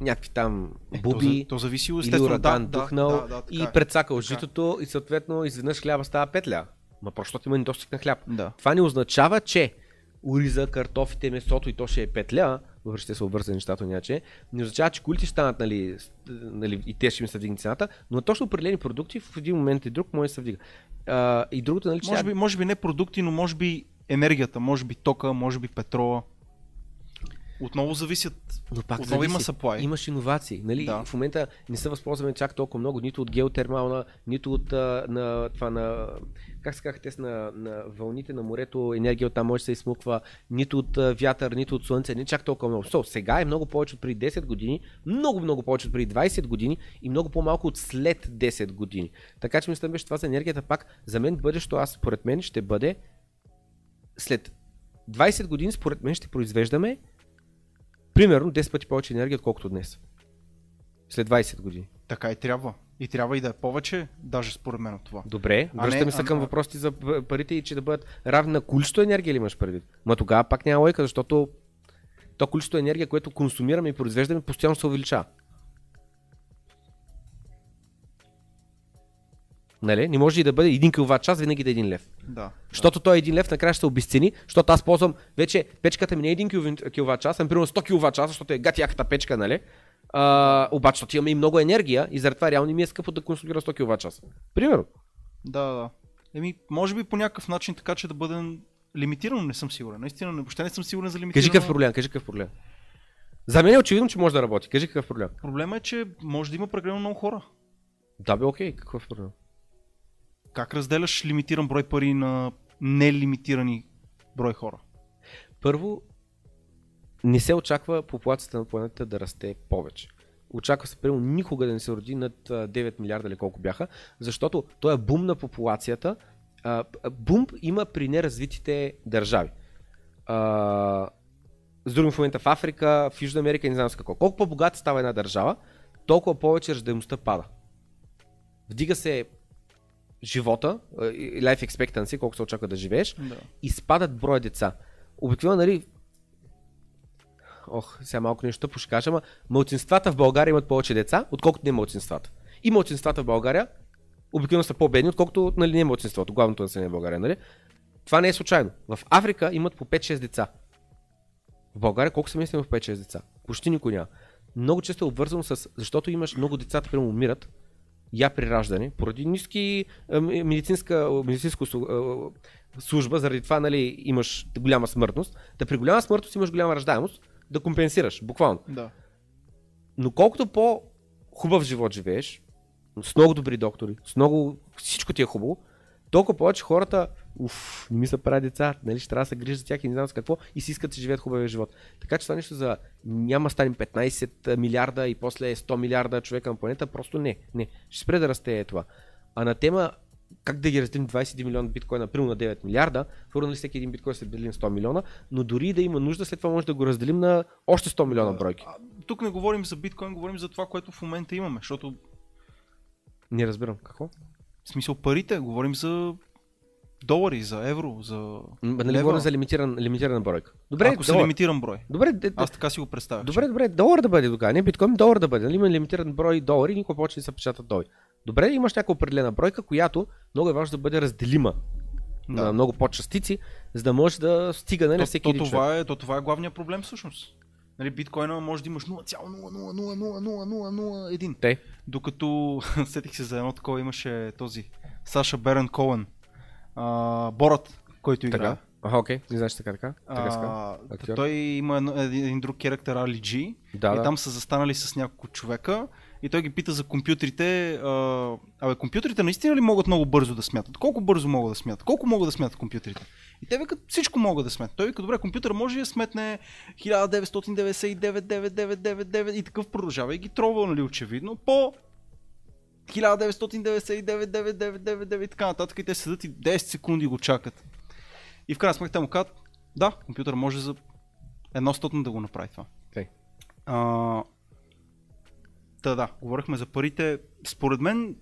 някакви там Е, буби то, за- то зависи или ураган да, духнал да, да, и така е. прецакал Така е. житото и съответно изведнъж хляба става петля. Ма просто има недостиг на хляб. Да. Това не означава, че ориза, картофите, месото и то ще е петля, въпреки че те са обвързани нещата иначе, не означава, че колите ще станат нали, нали, и те ще им се вдигне цената, но точно определени продукти в един момент и друг може да се вдига. А, и другото, нали, че Може би, може би не продукти, но може би енергията, може би тока, може би петрола. Отново зависят. Но пак Отново има зависи. supply. Имаш иновации. Нали? Да. В момента не се възползваме чак толкова много, нито от геотермална, нито от а, на, това на, как се казаха те на, на вълните на морето, енергия оттам може да се изсмуква, нито от а, вятър, нито от слънце, не чак толкова много. So, сега е много повече от преди 10 години, много, много повече от преди 20 години и много по-малко от след 10 години. Така че мисля, че това за енергията пак, за мен бъдещето, аз според мен ще бъде след 20 години, според мен ще произвеждаме примерно 10 пъти повече енергия, отколкото днес. След 20 години. Така и трябва. И трябва и да е повече, даже според мен от това. Добре, връщаме се към а- въпросите за парите и че да бъдат равни на количество енергия ли имаш предвид? Ма тогава пак няма лойка, защото то количество енергия, което консумираме и произвеждаме, постоянно се увеличава. Нали? Не може и да бъде 1 киловатт час винаги да е 1 лев. Да. Защото той 1 лев накрая ще се обесцени, защото аз ползвам вече печката ми не е 1 киловатт час, а примерно 100 киловатт час, защото е гатяката печка, нали? А, обаче, защото имаме и много енергия и заради това реално ми е скъпо да консумира 100 киловатт час. Примерно. Да, да. Еми, може би по някакъв начин така, че да бъде лимитирано, не съм сигурен. Наистина, не- въобще не съм сигурен за лимитирано. Кажи какъв проблем, кажи какъв проблем. За мен е очевидно, че може да работи. Кажи какъв проблем. Проблема е, че може да има прекалено много хора. Да, бе, окей, какъв проблем? Как разделяш лимитиран брой пари на нелимитирани брой хора? Първо, не се очаква популацията на планетата да расте повече. Очаква се, примерно, никога да не се роди над а, 9 милиарда или колко бяха, защото той е бум на популацията. Бум има при неразвитите държави. А, с други в момента в Африка, в Южна Америка не знам с какво. Колко по-богата става една държава, толкова повече раждаемостта пада. Вдига се живота, и life expectancy, колко се очаква да живееш, Да. и спадат броя деца. Обикновено, нали, ох, сега малко нещо тъпо ще кажа, ама мълцинствата в България имат повече деца, отколкото не мълцинствата. И мълцинствата в България обикновено са по-бедни, отколкото нали, не мълцинството, главното население в България. Нали? Това не е случайно. В Африка имат по 5-6 деца. В България колко семейства има в 5-6 деца? Почти никой няма. Много често е обвързано с, защото имаш много децата, примерно умират, я при раждане, поради ниски м- медицинска, медицинско слу- а, служба, заради това нали, имаш голяма смъртност, да при голяма смъртност имаш голяма раждаемост, да компенсираш, буквално. Да. Но колкото по-хубав живот живееш, с много добри доктори, с много всичко ти е хубаво, толкова повече хората, уф, не ми се правят деца, нали, ще трябва да се грижа за тях и не знам с какво, и си искат да живеят хубавия живот. Така че това нещо за няма станем 15 милиарда и после 100 милиарда човека на планета, просто не, не. Ще спре да расте това. А на тема как да ги разделим 21 милиона биткоина, примерно на 9 милиарда, първо нали всеки един биткоин се дели на 100 милиона, но дори да има нужда, след това може да го разделим на още 100 милиона бройки. А, тук не говорим за биткоин, говорим за това, което в момента имаме, защото Не разбирам. Какво? В смисъл парите, говорим за долари, за евро, за М, Нали говорим за лимитиран, лимитирана бройка. Добре, Ако долар. лимитиран брой. Добре, де, Аз така си го представях. добре, добре, долар да бъде тогава. Не биткоин, долар да бъде. Нали има лимитиран брой долари, никога повече не се печатат долари. Добре, имаш някаква определена бройка, която много е важно да бъде разделима Да. на много по-частици, за да може да стига нали, на То, всеки то, човек. това е, то това е главният проблем всъщност. Нали, биткоина може да имаш 0,0000001. Те. Докато сетих се за едно такова имаше този Саша Берен Коен. А, Борът, който играе. Така. Аха, окей, не знаеш така, така. А, той има един, един друг характер Ali G. Да, и да. там са застанали с няколко човека и той ги пита за компютрите. А, абе, компютрите наистина ли могат много бързо да смятат? Колко бързо могат да смятат? Колко могат да смятат компютрите? И те викат, всичко могат да смятат. Той вика, добре, компютър може ли да сметне 1999 и такъв продължава и ги тролва, нали, очевидно, по 1999 и така нататък. И те седат и 10 секунди го чакат. И в крайна сметка те му казват, да, компютър може за едно стотно да го направи това. А, та да, говорихме за парите. Според мен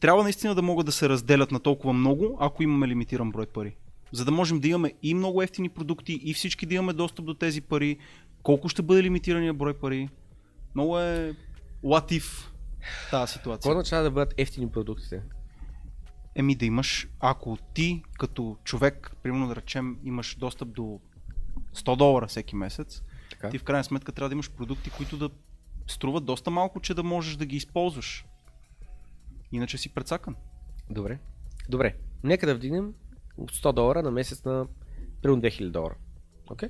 трябва наистина да могат да се разделят на толкова много, ако имаме лимитиран брой пари. За да можем да имаме и много ефтини продукти, и всички да имаме достъп до тези пари. Колко ще бъде лимитирания брой пари? Много е what if тази ситуация. Какво означава да бъдат ефтини продуктите? Еми да имаш, ако ти като човек, примерно да речем, имаш достъп до 100 долара всеки месец, Така. ти в крайна сметка трябва да имаш продукти, които да струват доста малко, че да можеш да ги използваш. Иначе си прецакан. Добре. Добре. Нека да вдигнем от 100 долара на месец на примерно 2000 долара. Окей?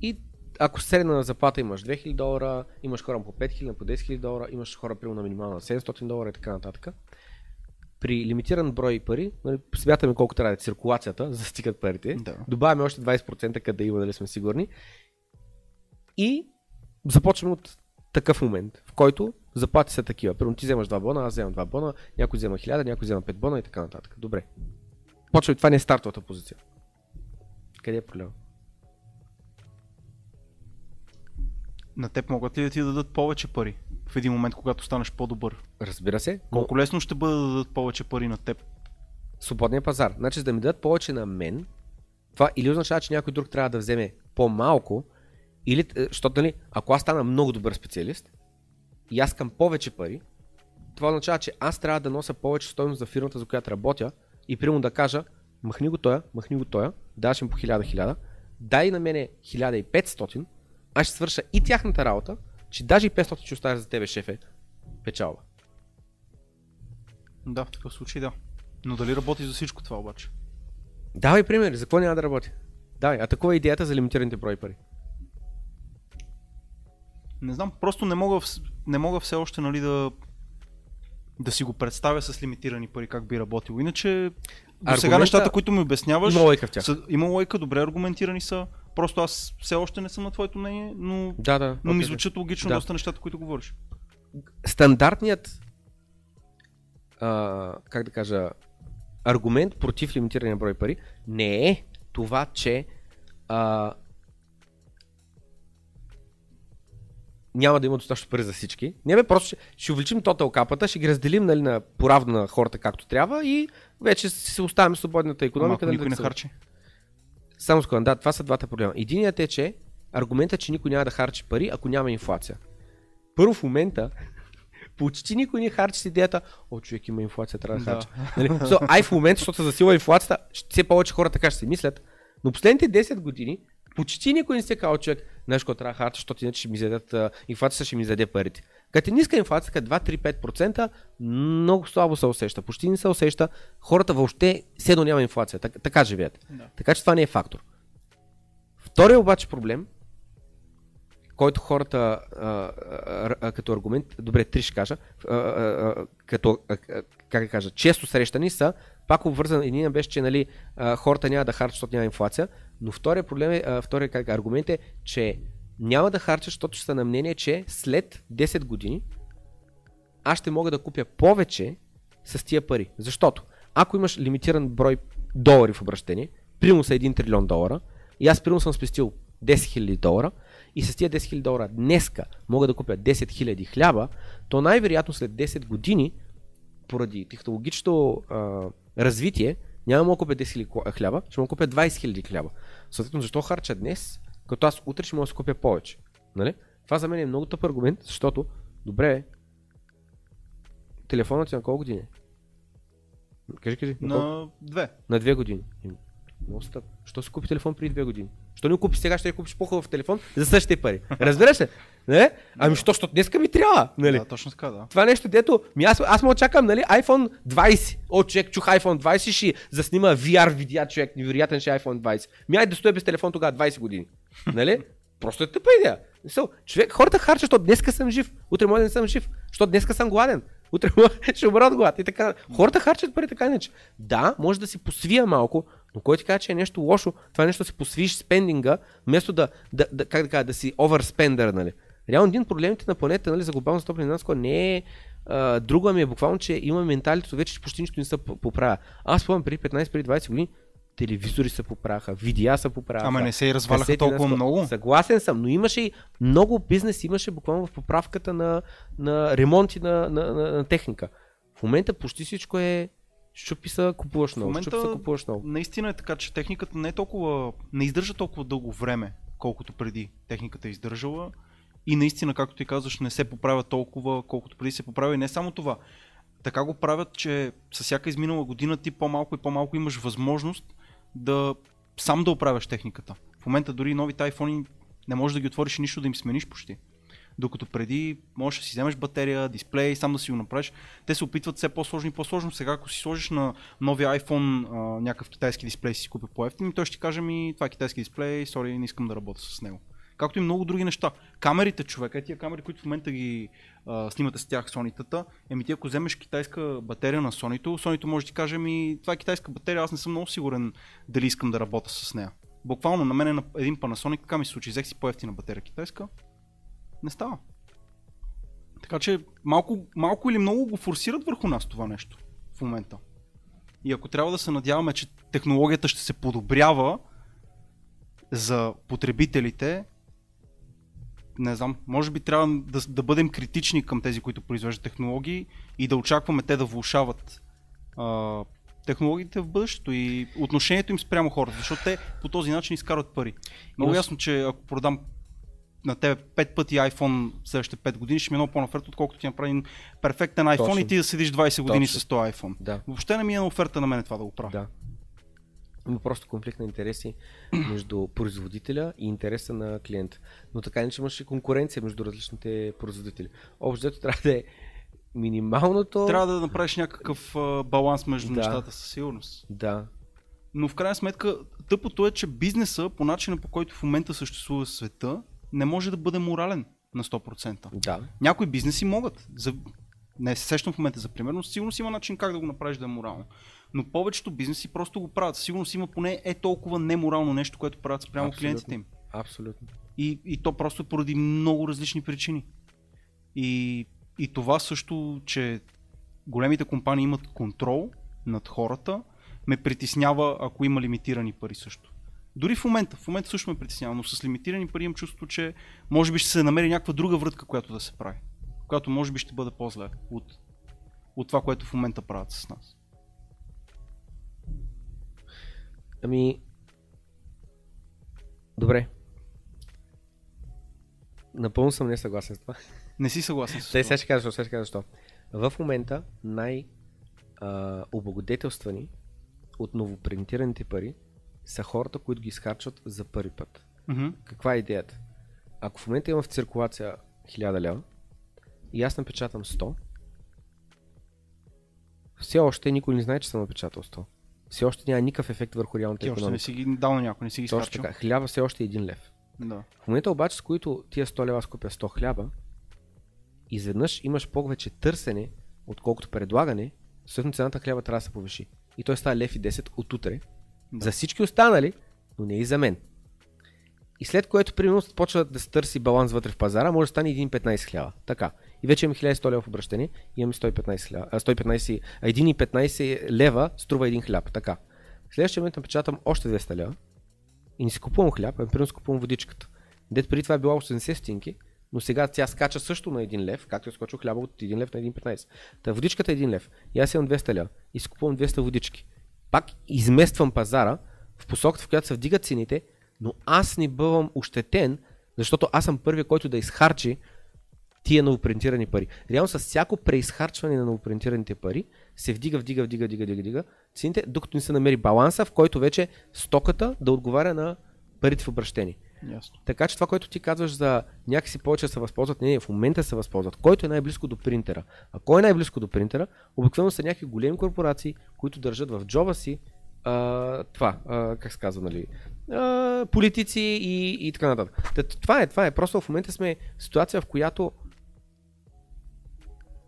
И ако средна заплата имаш 2000 долара, имаш хора по 5000, по 10 000 долара, имаш хора примерно на минимална 700 долара и така нататък. При лимитиран брой пари, нали, смятаме колко трябва да е циркулацията, за да стигат парите. Да. Добавяме още 20% къде има, дали сме сигурни. И започваме от такъв момент, в който заплати са такива. Примерно ти вземаш 2 бона, аз вземам 2 бона, някой взема 1000, някой взема 5 бона и така нататък. Добре. Почваме, това не е стартовата позиция. Къде е проблема? На теб могат ли да ти дадат повече пари в един момент, когато станеш по-добър? Разбира се, но Колко лесно ще бъде да дадат повече пари на теб? свободния пазар. Значи, за да ми дадат повече на мен, това или означава, че някой друг трябва да вземе по-малко, или, е, защото, нали, ако аз стана много добър специалист и аз искам повече пари, това означава, че аз трябва да нося повече стойност за фирмата, за която работя и примерно да кажа, махни го тоя, махни го тоя, даваш им по 1000-1000, дай на мене 1500, аз ще свърша и тяхната работа, че даже и 500 ще оставя за тебе, шефе, печалба. Да, в такъв случай да. Но дали работи за всичко това обаче? Давай примери, за какво няма да работи? Давай, а такова е идеята за лимитираните брой пари. Не знам, просто не мога, не мога все още нали, да, да си го представя с лимитирани пари как би работило. Иначе до сега Аргумента- нещата, които ми обясняваш, Има логика в тях. са, има логика, добре аргументирани са. Просто аз все още не съм на твоето мнение, но, Да, да. но ми звучат логично Да. доста нещата, които говориш. стандартният а, как да кажа аргумент против лимитирания брой пари не е това, че а, няма да има достатъчно пари за всички. Не бе, просто ще, ще увеличим тотал капата, ще ги разделим нали, на поравно на хората както трябва и вече се оставим свободната Ама економика. ако нали, никой да не харчи. Само секунда, да, това са двата проблема. Единият е, че аргументът, че никой няма да харчи пари, ако няма инфлация. Първо в момента почти никой не харчи с идеята, о, човек има инфлация, трябва да Да. харча. Нали? So, ай в момента, защото се засила инфлацията, все повече хора така ще си мислят, но последните 10 години почти никой не се казал човек, знаеш какво трябва да харча, защото иначе ще ми зададат, а, инфлацията ще ми заде парите. Като е ниска инфлация, като 2-3-5%, много слабо се усеща, почти не се усеща, хората въобще седно няма инфлация, така, така живеят. Да. Така че това не е фактор. Втория обаче проблем, който хората а, а, а, като аргумент, добре, три ще кажа, а, а, а, като, а, как кажа, често срещани са, пак обвързан, един беше, че нали, хората няма да харчат, защото няма инфлация, но втория проблем е, втория как, аргумент е, че няма да харчат, защото ще са на мнение, че след 10 години аз ще мога да купя повече с тия пари. Защото ако имаш лимитиран брой долари в обращение, примерно са 1 трилион долара, и аз примерно съм спестил 10 000 долара, и с тия 10 000 долара днеска мога да купя 10 000 хляба, то най-вероятно след 10 години, поради технологичното развитие, няма да мога купя 10 000 ко- хляба, ще мога да купя 20 000 хляба. Съответно, защо харча днес, като аз утре ще мога да си купя повече? Нали? Това за мен е много тъп аргумент, защото, добре, телефонът ти на колко години? Кажи, кажи. На, колко? Две. на две години. Много стъп. Що си купи телефон преди две години? Що не купиш сега, ще купиш по-хубав телефон за същите пари. Разбираш ли? Не? Ами що, защото днеска ми трябва, нали? Да, точно така, да. Това нещо, дето, ми аз, аз му чакам, нали, iPhone 20. О, човек, чух iPhone 20, ще заснима VR видеа, човек, невероятен ще е iPhone 20. Ми айде да стоя без телефон тогава 20 години. Нали? Просто е тъпа идея. So, човек, хората харчат, защото днеска съм жив, утре може да не съм жив, защото днеска съм гладен. Утре ще умра от глад и така. Хората харчат пари така иначе. Да, може да си посвия малко, но кой ти казва, че е нещо лошо, това нещо да си посвиш спендинга, вместо да, да, да как да кажа, да си оверспендър, нали? Реално един от проблемите на планета нали, за глобално стопление на не е а, друго, ами е буквално, че има менталитето вече, че почти нищо не се поправя. Аз спомням преди 15, преди 20 години, телевизори се поправяха, видеа се поправяха. Ама не се и разваляха касети толкова много. Съгласен съм, но имаше и много бизнес, имаше буквално в поправката на, на ремонти на, на, на, на техника. В момента почти всичко е щупи се, купуваш много, момента- щупи се, купуваш много. Наистина е така, че техниката не е толкова, не издържа толкова дълго време, колкото преди техниката е издържала. И наистина, както ти казваш, не се поправя толкова, колкото преди се поправя. И не само това. Така го правят, че с всяка изминала година ти по-малко и по-малко имаш възможност да сам да оправяш техниката. В момента дори новите iPhone не можеш да ги отвориш и нищо да им смениш почти. Докато преди можеш да си вземеш батерия, дисплей, сам да си го направиш. Те се опитват все по-сложно и по-сложно. Сега, ако си сложиш на новия iPhone а, някакъв китайски дисплей, си купи по-ефтин, той ще каже ми, това е китайски дисплей, сори, не искам да работя с него. Както и много други неща. Камерите, човек, е тия камери, които в момента ги а, снимате с тях Sony-тата, еми ти ако вземеш китайска батерия на Sony-то, Sony-то може да ти каже ми, това е китайска батерия, аз не съм много сигурен дали искам да работя с нея. Буквално на мен е на един Panasonic, така ми се случи, взех си по-ефтина батерия китайска, не става. Така че малко, малко или много го форсират върху нас това нещо в момента. И ако трябва да се надяваме, че технологията ще се подобрява за потребителите, не знам, може би трябва да, да бъдем критични към тези, които произвеждат технологии и да очакваме те да влушават а, технологиите в бъдещето и отношението им спрямо хората, защото те по този начин изкарват пари. Много ясно, че ако продам на тебе 5 пъти iPhone следващите 5 години, ще ми е много по-наферт, отколкото ти направи перфектен iPhone Точно. и ти да седиш 20 години Точно. с този iPhone. Да. Въобще не ми е на оферта на мен това да го правя. Да. Има просто конфликт на интереси между производителя и интереса на клиента. Но така иначе имаше конкуренция между различните производители. Общо трябва да е минималното. Трябва да направиш някакъв а, баланс между Да. нещата със сигурност. Да. Но в крайна сметка, тъпото е, че бизнеса, по начина по който в момента съществува света, не може да бъде морален на 100%. Да. Някои бизнеси могат. За... Не се сещам в момента за пример, но със сигурност има начин как да го направиш да е морално. Но повечето бизнеси просто го правят. Със Сигурност има поне е толкова неморално нещо, което правят спрямо Абсолютно. клиентите им. Абсолютно. И, и то просто е поради много различни причини. И, и това също, че големите компании имат контрол над хората, ме притеснява, ако има лимитирани пари също. Дори в момента, в момента също ме притеснява, но с лимитирани пари имам чувство, че може би ще се намери някаква друга врътка, която да се прави. Която може би ще бъде по-зле от, от това, което в момента правят с нас. Ами. Добре. Напълно съм не съгласен с това. Не си съгласен с Те това. сега ще кажа защо, сега ще кажа защо. В момента най а, облагодетелствани от новопринтираните пари са хората, които ги изхарчват за първи път. Мгм. Каква е идеята? Ако в момента имам в циркулация 1000 лева и аз напечатам 100, все още никой не знае, че съм напечатал 100. Все още няма никакъв ефект върху реалната Ти още не економика. си ги дал на някой, не си ги Точно така. Хляба все още е 1 лев. Да. В момента обаче, с които тия 100 лева аз купя 100 хляба, изведнъж имаш повече търсене, отколкото предлагане, съответно цената на хляба трябва да се повиши. И той става лев и 10 от утре. Да. За всички останали, но не и за мен. И след което, примерно, почва да се търси баланс вътре в пазара, може да стане 1,15 хляба. Така. И вече имаме 1100 лева в обращение, имаме 115 хляба. А 115, а 1,15 лева струва един хляб. Така. В следващия момент напечатам още 200 лева и не си купувам хляб, а примерно си купувам водичката. Дет преди това е била 80 стинки, но сега тя скача също на 1 лев, както е скочил хляба от 1 лев на 1,15. Та водичката е 1 лев. И аз имам 200 лева и си купувам 200 водички. Пак измествам пазара в посоката, в която се вдигат цените, но аз не бъвам ощетен, защото аз съм първият, който да изхарчи тия новопринтирани пари. Реално с всяко преизхарчване на новопринтираните пари се вдига, вдига, вдига, вдига, вдига, вдига цените, докато не се намери баланса, в който вече стоката да отговаря на парите в обращение. Ясно. Така че това, което ти казваш за някакси повече се възползват, не, не, в момента се възползват. Който е най-близко до принтера? А кой е най-близко до принтера? Обикновено са някакви големи корпорации, които държат в джоба си а, това, а, как се казва, нали, а, политици и, и така нататък. Та, това е, това е. Просто в момента сме в ситуация, в която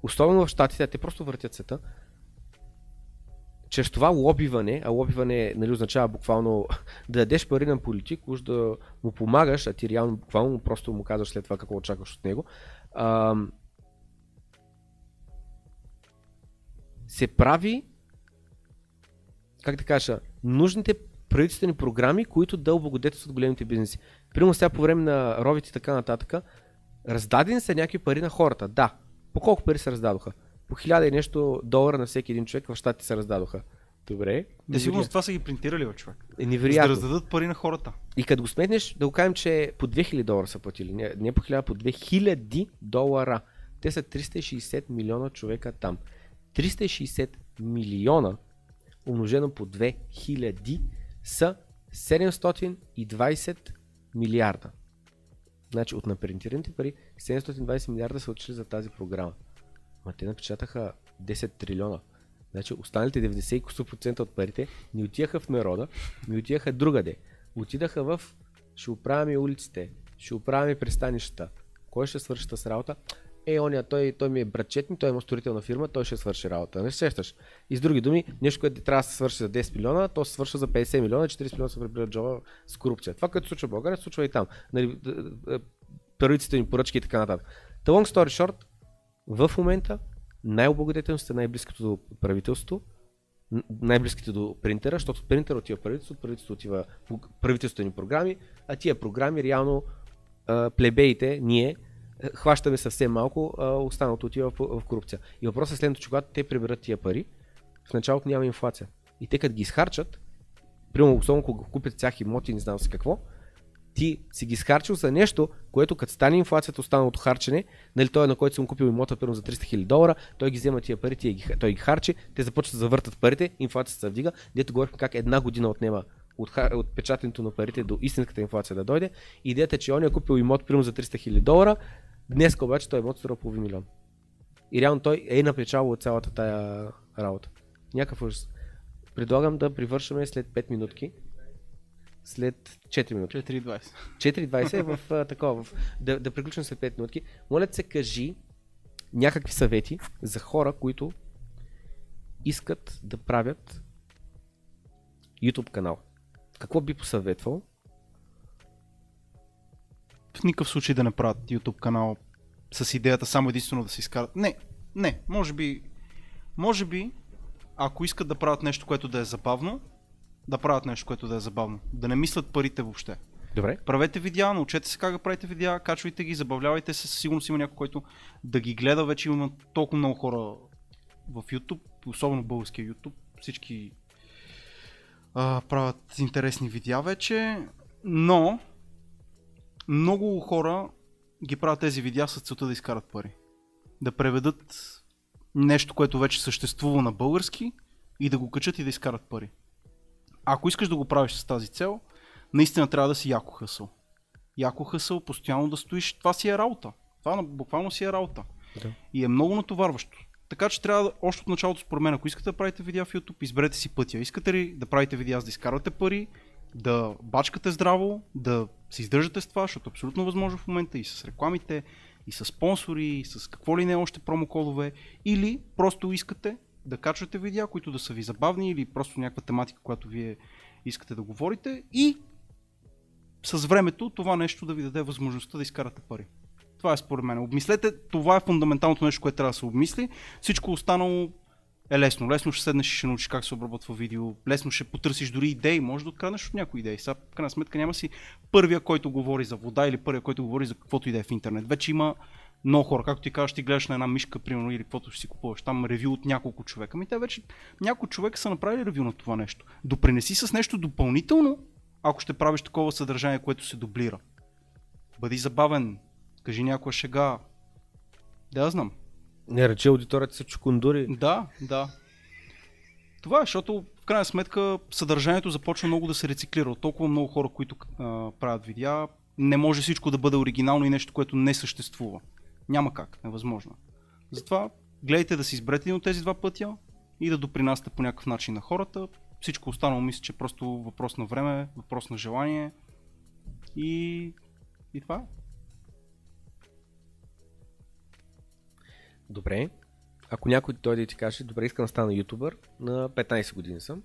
особено в Штатите, те просто въртят света, чрез това лобиване, а лобиване нали, означава буквално да дадеш пари на политик, уж да му помагаш, а ти реално буквално просто му казваш след това какво очакваш от него, а, се прави, как да кажа, нужните правителствени програми, които да облагодетелстват големите бизнеси. Примерно сега по време на ровите и така нататък, раздадени са някакви пари на хората. Да. По колко пари се раздадоха? По хиляда и нещо долара на всеки един човек в щатите се раздадоха. Добре. Те сигурно това са ги принтирали, бе, човек. Е За да невероятно. раздадат пари на хората. И като го сметнеш, да го кажем, че по 2000 долара са платили. Не, не по 1000, по 2000 долара. Те са 360 милиона човека там. 360 милиона умножено по 2000 са 720 милиарда. Значи от напринтираните пари 720 милиарда са отишли за тази програма. Ма те напечатаха 10 трилиона. Значи останалите 90% от парите не отиваха в народа, не отиваха другаде. Отидаха в ще оправяме улиците, ще оправяме пристанищата. Кой ще свърши с работа? Е, оня, той, той ми е братчет ми, той има строителна фирма, той ще свърши работа. Не се сещаш. И с други думи, нещо, което трябва да се свърши за 10 милиона, то се свършва за 50 милиона, 40 милиона се прибират джоба с корупция. Това, което случва в България, случва и там. Нали, д- правителствени поръчки и така нататък. Та long story short, в момента най-облагодетелно сте най-близкото до правителство, най-близките до принтера, защото от принтера отива правителство, от правителство отива по правителствени програми, а тия програми реално плебеите, ние, е, хващаме съвсем малко, останалото отива в, в корупция. И въпросът е следното, че когато те приберат тия пари, в началото няма инфлация. И те като ги изхарчат, примерно особено когато купят тях имоти, не знам си какво, ти си ги изхарчил за нещо, което като стане инфлацията, останалото харчене, нали, той на който си му купил имота примерно за 300 000 долара, той ги взема тия пари, тия ги, той ги харчи, те започват да завъртат парите, инфлацията се вдига, дето говорихме как една година отнема от, от печатането на парите до истинската инфлация да дойде. Идеята е, че он е купил имот примерно за 300 000 долара, днес обаче той имот струва половин милион. И реално той е напечал от цялата тая работа. Някакъв ужас. Предлагам да привършваме след 5 минутки. След 4 минути. 4,20. 4.20 е в а, такова, в, да, да приключим след 5 минутки. Моля се кажи някакви съвети за хора, които искат да правят YouTube канал. Какво би посъветвал? В никакъв случай да не правят YouTube канал с идеята само единствено да се изкарат. Не, не, може би, може би, ако искат да правят нещо, което да е забавно, да правят нещо, което да е забавно. Да не мислят парите въобще. Добре. Правете видеа, научете се как да правите видеа, качвайте ги, забавлявайте се, със сигурност има някой, който да ги гледа. Вече има толкова много хора в YouTube, особено българския YouTube. Всички а, правят интересни видеа вече, но много хора ги правят тези видеа с целта да изкарат пари. Да преведат нещо, което вече съществува на български и да го качат и да изкарат пари. Ако искаш да го правиш с тази цел, наистина трябва да си яко хъсъл. Яко хъсъл, постоянно да стоиш, това си е работа. Това буквално си е работа. Да. И е много натоварващо. Така че трябва да, още от началото според мен, ако искате да правите видеа в YouTube, изберете си пътя. Искате ли да правите видеа за да изкарвате пари, да бачкате здраво, да се издържате с това, защото е абсолютно възможно в момента и с рекламите, и с спонсори, и с какво ли не още промокодове, или просто искате да качвате видеа, които да са ви забавни или просто някаква тематика, която вие искате да говорите и с времето това нещо да ви даде възможността да изкарате пари. Това е според мен. Обмислете, това е фундаменталното нещо, което трябва да се обмисли. Всичко останало е лесно. Лесно ще седнеш и ще научиш как се обработва видео. Лесно ще потърсиш дори идеи. Може да откраднеш от някои идеи. Сега, в крайна сметка, няма си първия, който говори за вода или първия, който говори за каквото и да е в интернет. Вече има много хора. Както ти кажеш, ти гледаш на една мишка, примерно, или каквото ще си купуваш. Там ревю от няколко човека. Ами те вече няколко човека са направили ревю на това нещо. Допринеси с нещо допълнително, ако ще правиш такова съдържание, което се дублира. Бъди забавен, кажи някоя шега, Да, я знам. Не рече аудиторията са чукундури. Да, да. Това е, защото в крайна сметка съдържанието започва много да се рециклира. От толкова много хора, които а, правят видеа, не може всичко да бъде оригинално и нещо, което не съществува. Няма как, невъзможно. Затова гледайте да си изберете един от тези два пътя и да допринасяте по някакъв начин на хората. Всичко останало мисля, че е просто въпрос на време, въпрос на желание и, и това е. Добре. Ако някой дойде и ти каже, добре, искам да стана ютубър, на 15 години съм.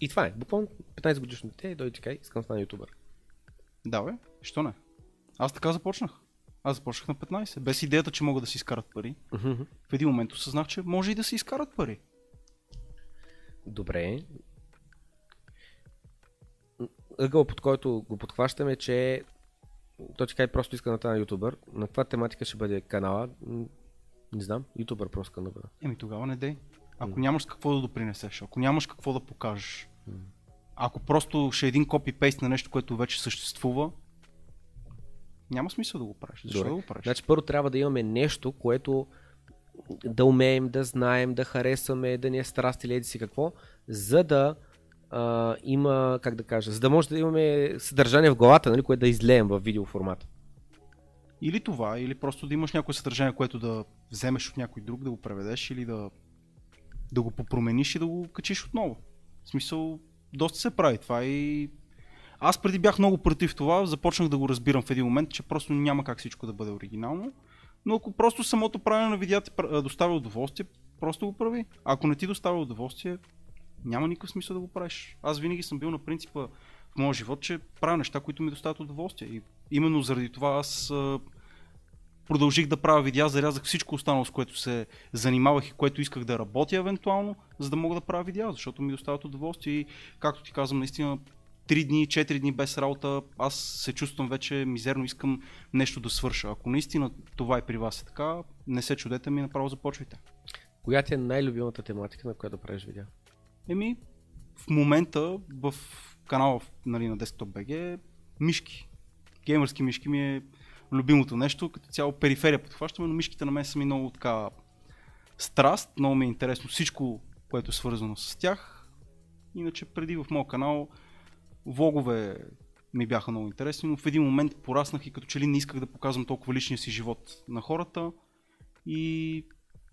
И това е. Буквално 15 годишно дете дойде и ти каже, искам да стана ютубър. Да, бе, що не? Аз така започнах. Аз започнах на 15, без идеята, че могат да си изкарат пари. Мгм. В един момент осъзнах, че може и да се изкарат пари. Добре. Ъгъл, под който го подхващаме, че той ти каже просто иска да стана ютубър. На каква тематика ще бъде канала? Не знам. Ютубър просто бъда. Еми тогава не дей. Ако нямаш с какво да допринесеш, ако нямаш какво да покажеш, ако просто ще е един копи-пейст на нещо, което вече съществува, няма смисъл да го правиш. Защо Добре. да го правиш? Значи първо трябва да имаме нещо, което да умеем, да знаем, да харесваме, да ни е страст или еди си какво, за да а, има, как да кажа, за да може да имаме съдържание в главата, нали, което да излеем в видеоформат. Или това, или просто да имаш някое съдържание, което да вземеш от някой друг, да го преведеш или да, да го попромениш и да го качиш отново. В смисъл, доста се прави това и аз преди бях много против това, започнах да го разбирам в един момент, че просто няма как всичко да бъде оригинално. Но ако просто самото правене на видеа ти доставя удоволствие, просто го прави. Ако не ти доставя удоволствие, няма никакъв смисъл да го правиш. Аз винаги съм бил на принципа в моя живот, че правя неща, които ми доставят удоволствие. И именно заради това аз продължих да правя видеа, зарязах всичко останало, с което се занимавах и което исках да работя евентуално, за да мога да правя видеа, защото ми доставят удоволствие и както ти казвам, наистина 3 дни, 4 дни без работа, аз се чувствам вече мизерно, искам нещо да свърша. Ако наистина това е при вас е така, не се чудете ми, направо започвайте. Коя ти е най-любимата тематика, на която да правиш видео? Еми, в момента в канала нали, на Desktop BG мишки. Геймърски мишки ми е любимото нещо, като цяло периферия подхващаме, но мишките на мен са ми много така страст, много ми е интересно всичко, което е свързано с тях. Иначе преди в моят канал влогове ми бяха много интересни, но в един момент пораснах и като че ли не исках да показвам толкова личния си живот на хората и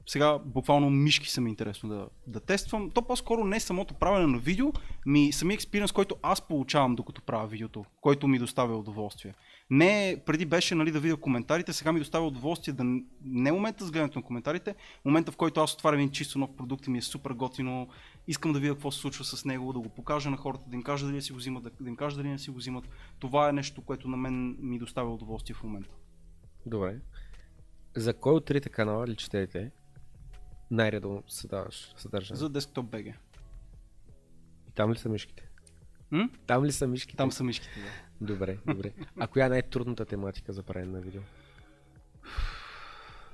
сега буквално мишки са ми интересно да, да тествам. То по-скоро не самото правене на видео, ми самия експириенс, който аз получавам докато правя видеото, който ми доставя удоволствие. Не преди беше нали, да видя коментарите, сега ми доставя удоволствие да не момента с гледането на коментарите, момента в който аз отварям един чисто нов продукт и ми е супер готино, искам да видя какво се случва с него, да го покажа на хората, да им кажа дали да си го взимат, да, да им кажа дали не си го взимат. Това е нещо, което на мен ми доставя удоволствие в момента. Добре. За кой от трите канала или четете най-редовно създаваш съдържание? За Desktop BG. И там ли са мишките? М? Там ли са мишките? Там са мишките, да. Добре, добре. А коя е най-трудната тематика за правене на видео?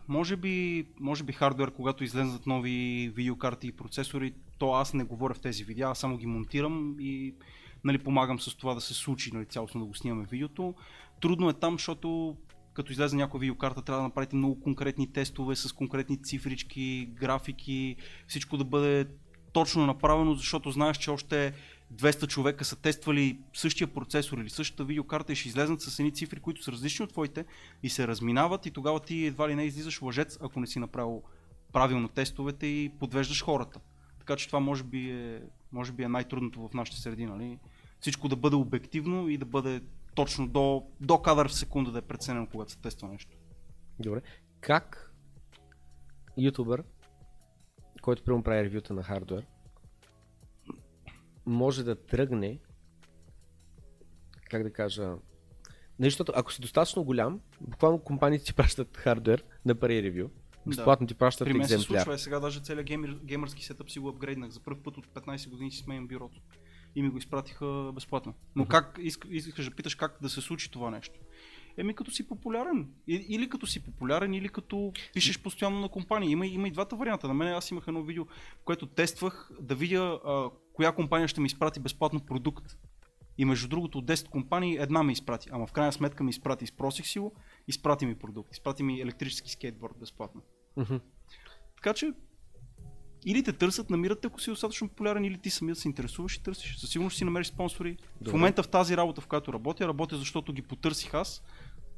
Може би, може би хардвер, когато излезнат нови видеокарти и процесори, то аз не говоря в тези видеа, аз само ги монтирам и нали, помагам с това да се случи нали, цялостно да го снимаме видеото. Трудно е там, защото като излезе някоя видеокарта, трябва да направите много конкретни тестове с конкретни цифрички, графики, всичко да бъде точно направено, защото знаеш, че още 200 човека са тествали същия процесор или същата видеокарта и ще излезнат с едни цифри, които са различни от твоите и се разминават и тогава ти едва ли не излизаш лъжец, ако не си направил правилно тестовете и подвеждаш хората. Така че това може би е, може би е най-трудното в нашите среди, нали? Всичко да бъде обективно и да бъде точно до, до кадър в секунда да е преценено, когато се тества нещо. Добре. Как ютубър, който прямо прави ревюта на хардвер, може да тръгне, как да кажа, нали, защото ако си достатъчно голям, буквално компаниите ти пращат хардвер на пари ревю, безплатно ти пращат При мен се екземпляр. случва, е сега даже целият геймер, геймърски сетъп си го апгрейднах. За първ път от 15 години си сменям бюрото. И ми го изпратиха безплатно. Но как, иск, искаш да питаш как да се случи това нещо? Еми като си популярен. Или като си популярен, или като пишеш постоянно на компания. Има, има и двата варианта. На мен аз имах едно видео, в което тествах да видя а, коя компания ще ми изпрати безплатно продукт. И между другото от 10 компании една ми изпрати. Ама в крайна сметка ми изпрати, изпросих си го, изпрати ми продукт, изпрати ми електрически скейтборд безплатно. Мгм. Така че или те търсят, намират ако си достатъчно популярен, или ти самият се интересуваш и търсиш. Със сигурност си намериш спонсори. Добре. В момента в тази работа, в която работя, работя защото ги потърсих аз,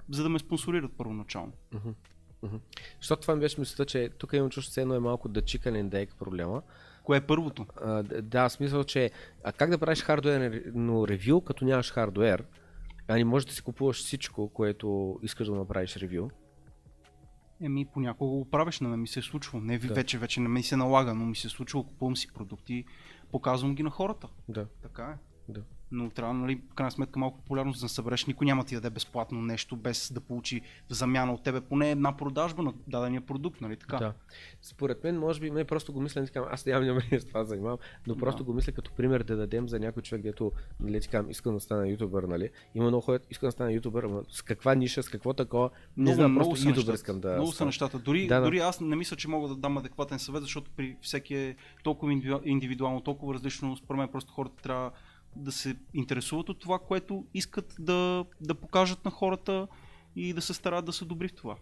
за да ме спонсорират първоначално. Защото това ми беше мисълта, че тук имам чувство, че едно е малко да чикане дейк проблема. Кое е първото? А, да, смисъл, че а как да правиш хардуерно ревю, като нямаш хардуер? А не можеш да си купуваш всичко, което искаш да направиш ревю. Еми, понякога го правиш, на мен ми се е случвало. Не, ви Да. вече, вече не ми се налага, но ми се е случвало, купувам си продукти, показвам ги на хората. Да. Така е. Да. Но трябва, нали, в крайна сметка, малко популярност да събереш. Никой няма ти да даде безплатно нещо, без да получи в замяна от тебе поне една продажба на дадения продукт, нали така? Да. Според мен, може би, не просто го мисля, не така, аз нямам намерение с това занимавам, но просто Да. го мисля като пример да дадем за някой човек, дето, нали, така, искам да стана ютубър, нали? Има много хора, искам да стана ютубър, ама с каква ниша, с какво такова, не Много, знам, много просто ютубър искам да Много са нещата. Дори, Да, да. дори аз не мисля, че мога да дам адекватен съвет, защото при всеки е толкова индивиду- индивидуално, толкова различно. Според мен просто хората трябва да се интересуват от това, което искат да, да покажат на хората и да се старат да са добри в това.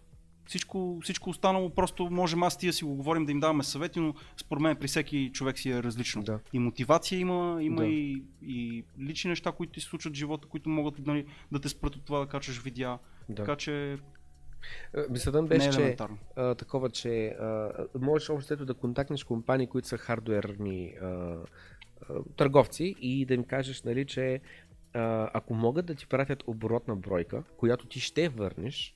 Всичко, всичко останало просто можем аз тия си го говорим да им даваме съвети, но според мен при всеки човек си е различно. Да. И мотивация има, има Да. и, и лични неща, които ти се случват в живота, които могат нали, да те спрат от това да качваш видеа. Да. Така че Е, Мисълта ми не е беше, че а, такова, че а, можеш общо да контактнеш компании, които са хардуерни а, търговци и да им кажеш, нали, че ако могат да ти пратят оборотна бройка, която ти ще върнеш,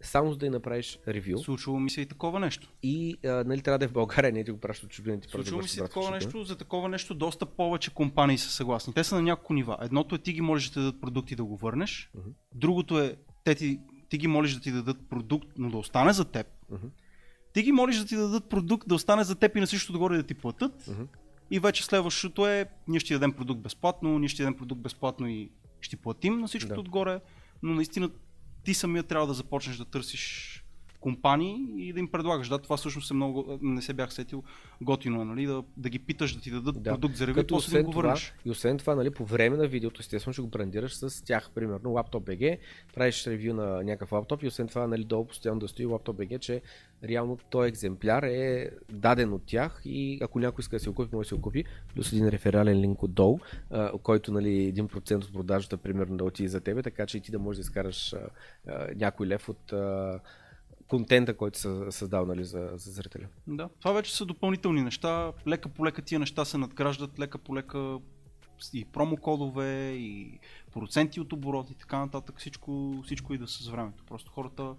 само за да й направиш ревю Случвало ми се и такова нещо. и а, нали, трябва да е в България, не ти го пращат от чужбина, ти просто Случва го ми се такова нещо, за такова нещо доста повече компании са съгласни. Те са на няколко нива. Едното е ти ги можеш да дадат продукт и да го върнеш. Мгм. Другото е те ти, ти ги молиш да ти дадат продукт, но да остане за теб. Мгм. Ти ги молиш да ти дадат продукт, да остане за теб и на всичкото догоре да ти платят. Мгм. И вече следващото е, ние ще дадем продукт безплатно, ние ще дадем продукт безплатно и ще ти платим на всичкото Да. отгоре. Но наистина ти самия трябва да започнеш да търсиш компании и да им предлагаш. Да, това всъщност е много, не се бях сетил, готино е, нали, да, да ги питаш да ти дадат Да. продукт за ревю, Като после да го това, върнеш. и освен това, нали, по време на видеото, естествено ще го брандираш с тях, примерно лаптоп BG, правиш ревю на някакъв лаптоп и освен това, нали, долу постоянно да стои лаптоп BG, че реално този екземпляр е даден от тях и ако някой иска да си го купи, може да си го купи, плюс един реферален линк отдолу, който нали, 1% от продажата примерно да отиде за тебе, така че и ти да можеш да изкараш някой лев от контента, който са създал нали, за, за зрителя. Да. Това вече са допълнителни неща. Лека по лека тия неща се надграждат, лека по лека и промокодове, и проценти от оборот и така нататък. Всичко, всичко иде с времето. Просто хората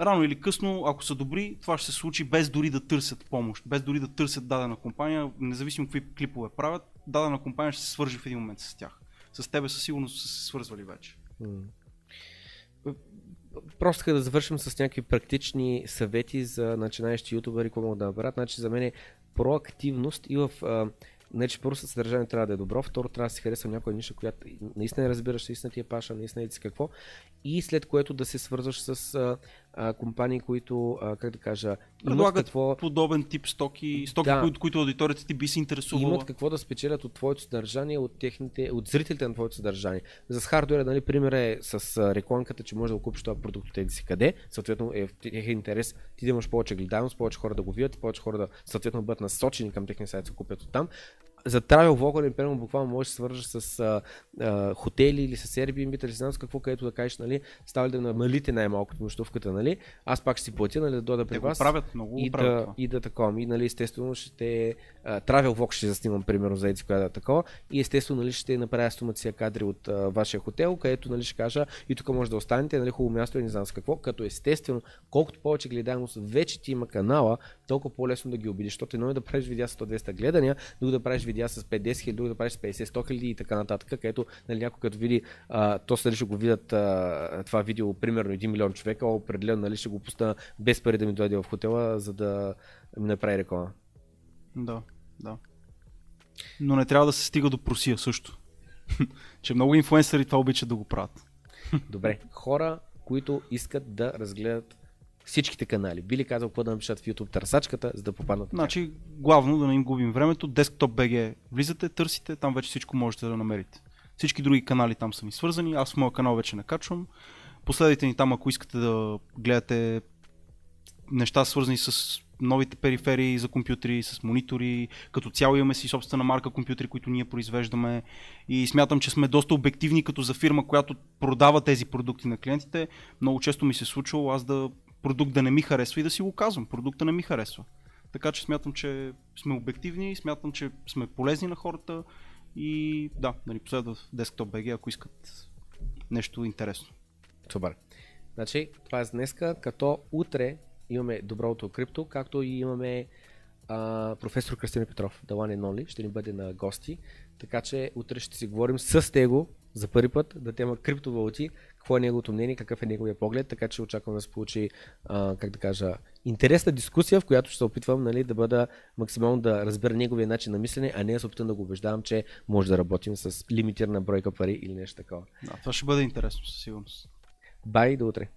рано или късно, ако са добри, това ще се случи без дори да търсят помощ, без дори да търсят дадена компания, независимо какви клипове правят, дадена компания ще се свържи в един момент с тях. С тебе със сигурност са се свързвали вече. М. Просто така да завършим с някакви практични съвети за начинаещи ютубъри, какво могат да направят. Значи за мен е проактивност и в... А, Значи първо съдържание трябва да е добро, второ трябва да си харесва някоя ниша, която наистина разбираш, наистина ти е паша, наистина ти си какво. И след което да се свързваш с а, компании, които, а, как да кажа, имат Предлагат какво, подобен тип стоки, стоки, Да. които, които аудиторията ти би се интересувала. имат какво да спечелят от твоето съдържание, от, техните, от зрителите на твоето съдържание. За с хардуера, нали, пример е с рекламката, че може да купиш това продукт от еди си къде, съответно е в техен интерес ти да имаш повече гледаност, повече хора да го видят, повече хора да съответно бъдат насочени към техния сайт, да купят от там. За travel vlogger, примерно, буквално можеш да се свържеш с а, а, хотели или с Airbnb, или знам с какво, където да кажеш, нали, става ли да намалите най-малкото нощувката, нали, аз пак ще си платя, нали, да дойда при Те вас правят, много и правят да, това. и да такова. И нали, естествено ще а, travel vlog ще заснимам, примерно, за еди да е такова. И естествено нали, ще направя стомация кадри от а, вашия хотел, където нали, ще кажа и тук може да останете, нали, хубаво място и не знам с какво. Като естествено, колкото повече гледаемост вече ти има канала, толкова по-лесно да ги убедиш. Защото едно е да правиш видеа с 100-200 гледания, друго да правиш видеа с 5-10 хиляди, друго да правиш с 50-100 хиляди и така нататък. Където нали, някой като види, а, то нали, ще го видят а, това видео, примерно 1 милион човека, определено нали, ще го пусна без пари да ми дойде в хотела, за да ми направи реклама. Да, да. Но не трябва да се стига до просия също. че много инфуенсъри това обичат да го правят. Добре, хора, които искат да разгледат всичките канали. Би ли казал какво да напишат в YouTube търсачката, за да попаднат? Значи, главно да не им губим времето, Desktop BG влизате, търсите, там вече всичко можете да намерите. Всички други канали там са ми свързани. Аз в моя канал вече не качвам. Последайте ни там, ако искате да гледате неща свързани с новите периферии за компютри, с монитори. Като цяло имаме си собствена марка компютри, които ние произвеждаме. И смятам, че сме доста обективни като за фирма, която продава тези продукти на клиентите. Много често ми се е случвало аз да продукт да не ми харесва и да си го казвам. Продукта не ми харесва. Така че смятам, че сме обективни, смятам, че сме полезни на хората и да, да ни последват в Desktop BG, ако искат нещо интересно. Супер. Значи, това е днеска, като утре имаме доброто крипто, както и имаме а, професор Кръстин Петров, and Only, ще ни бъде на гости, така че утре ще си говорим с него за първи път да тема криптовалути, какво е неговото мнение, какъв е неговия поглед, така че очаквам да се получи, а, как да кажа, интересна дискусия, в която ще се опитвам нали, да бъда максимално да разбера неговия начин на мислене, а не да се опитам да го убеждавам, че може да работим с лимитирана бройка пари или нещо такова. Да, това ще бъде интересно със сигурност. Бай, до утре!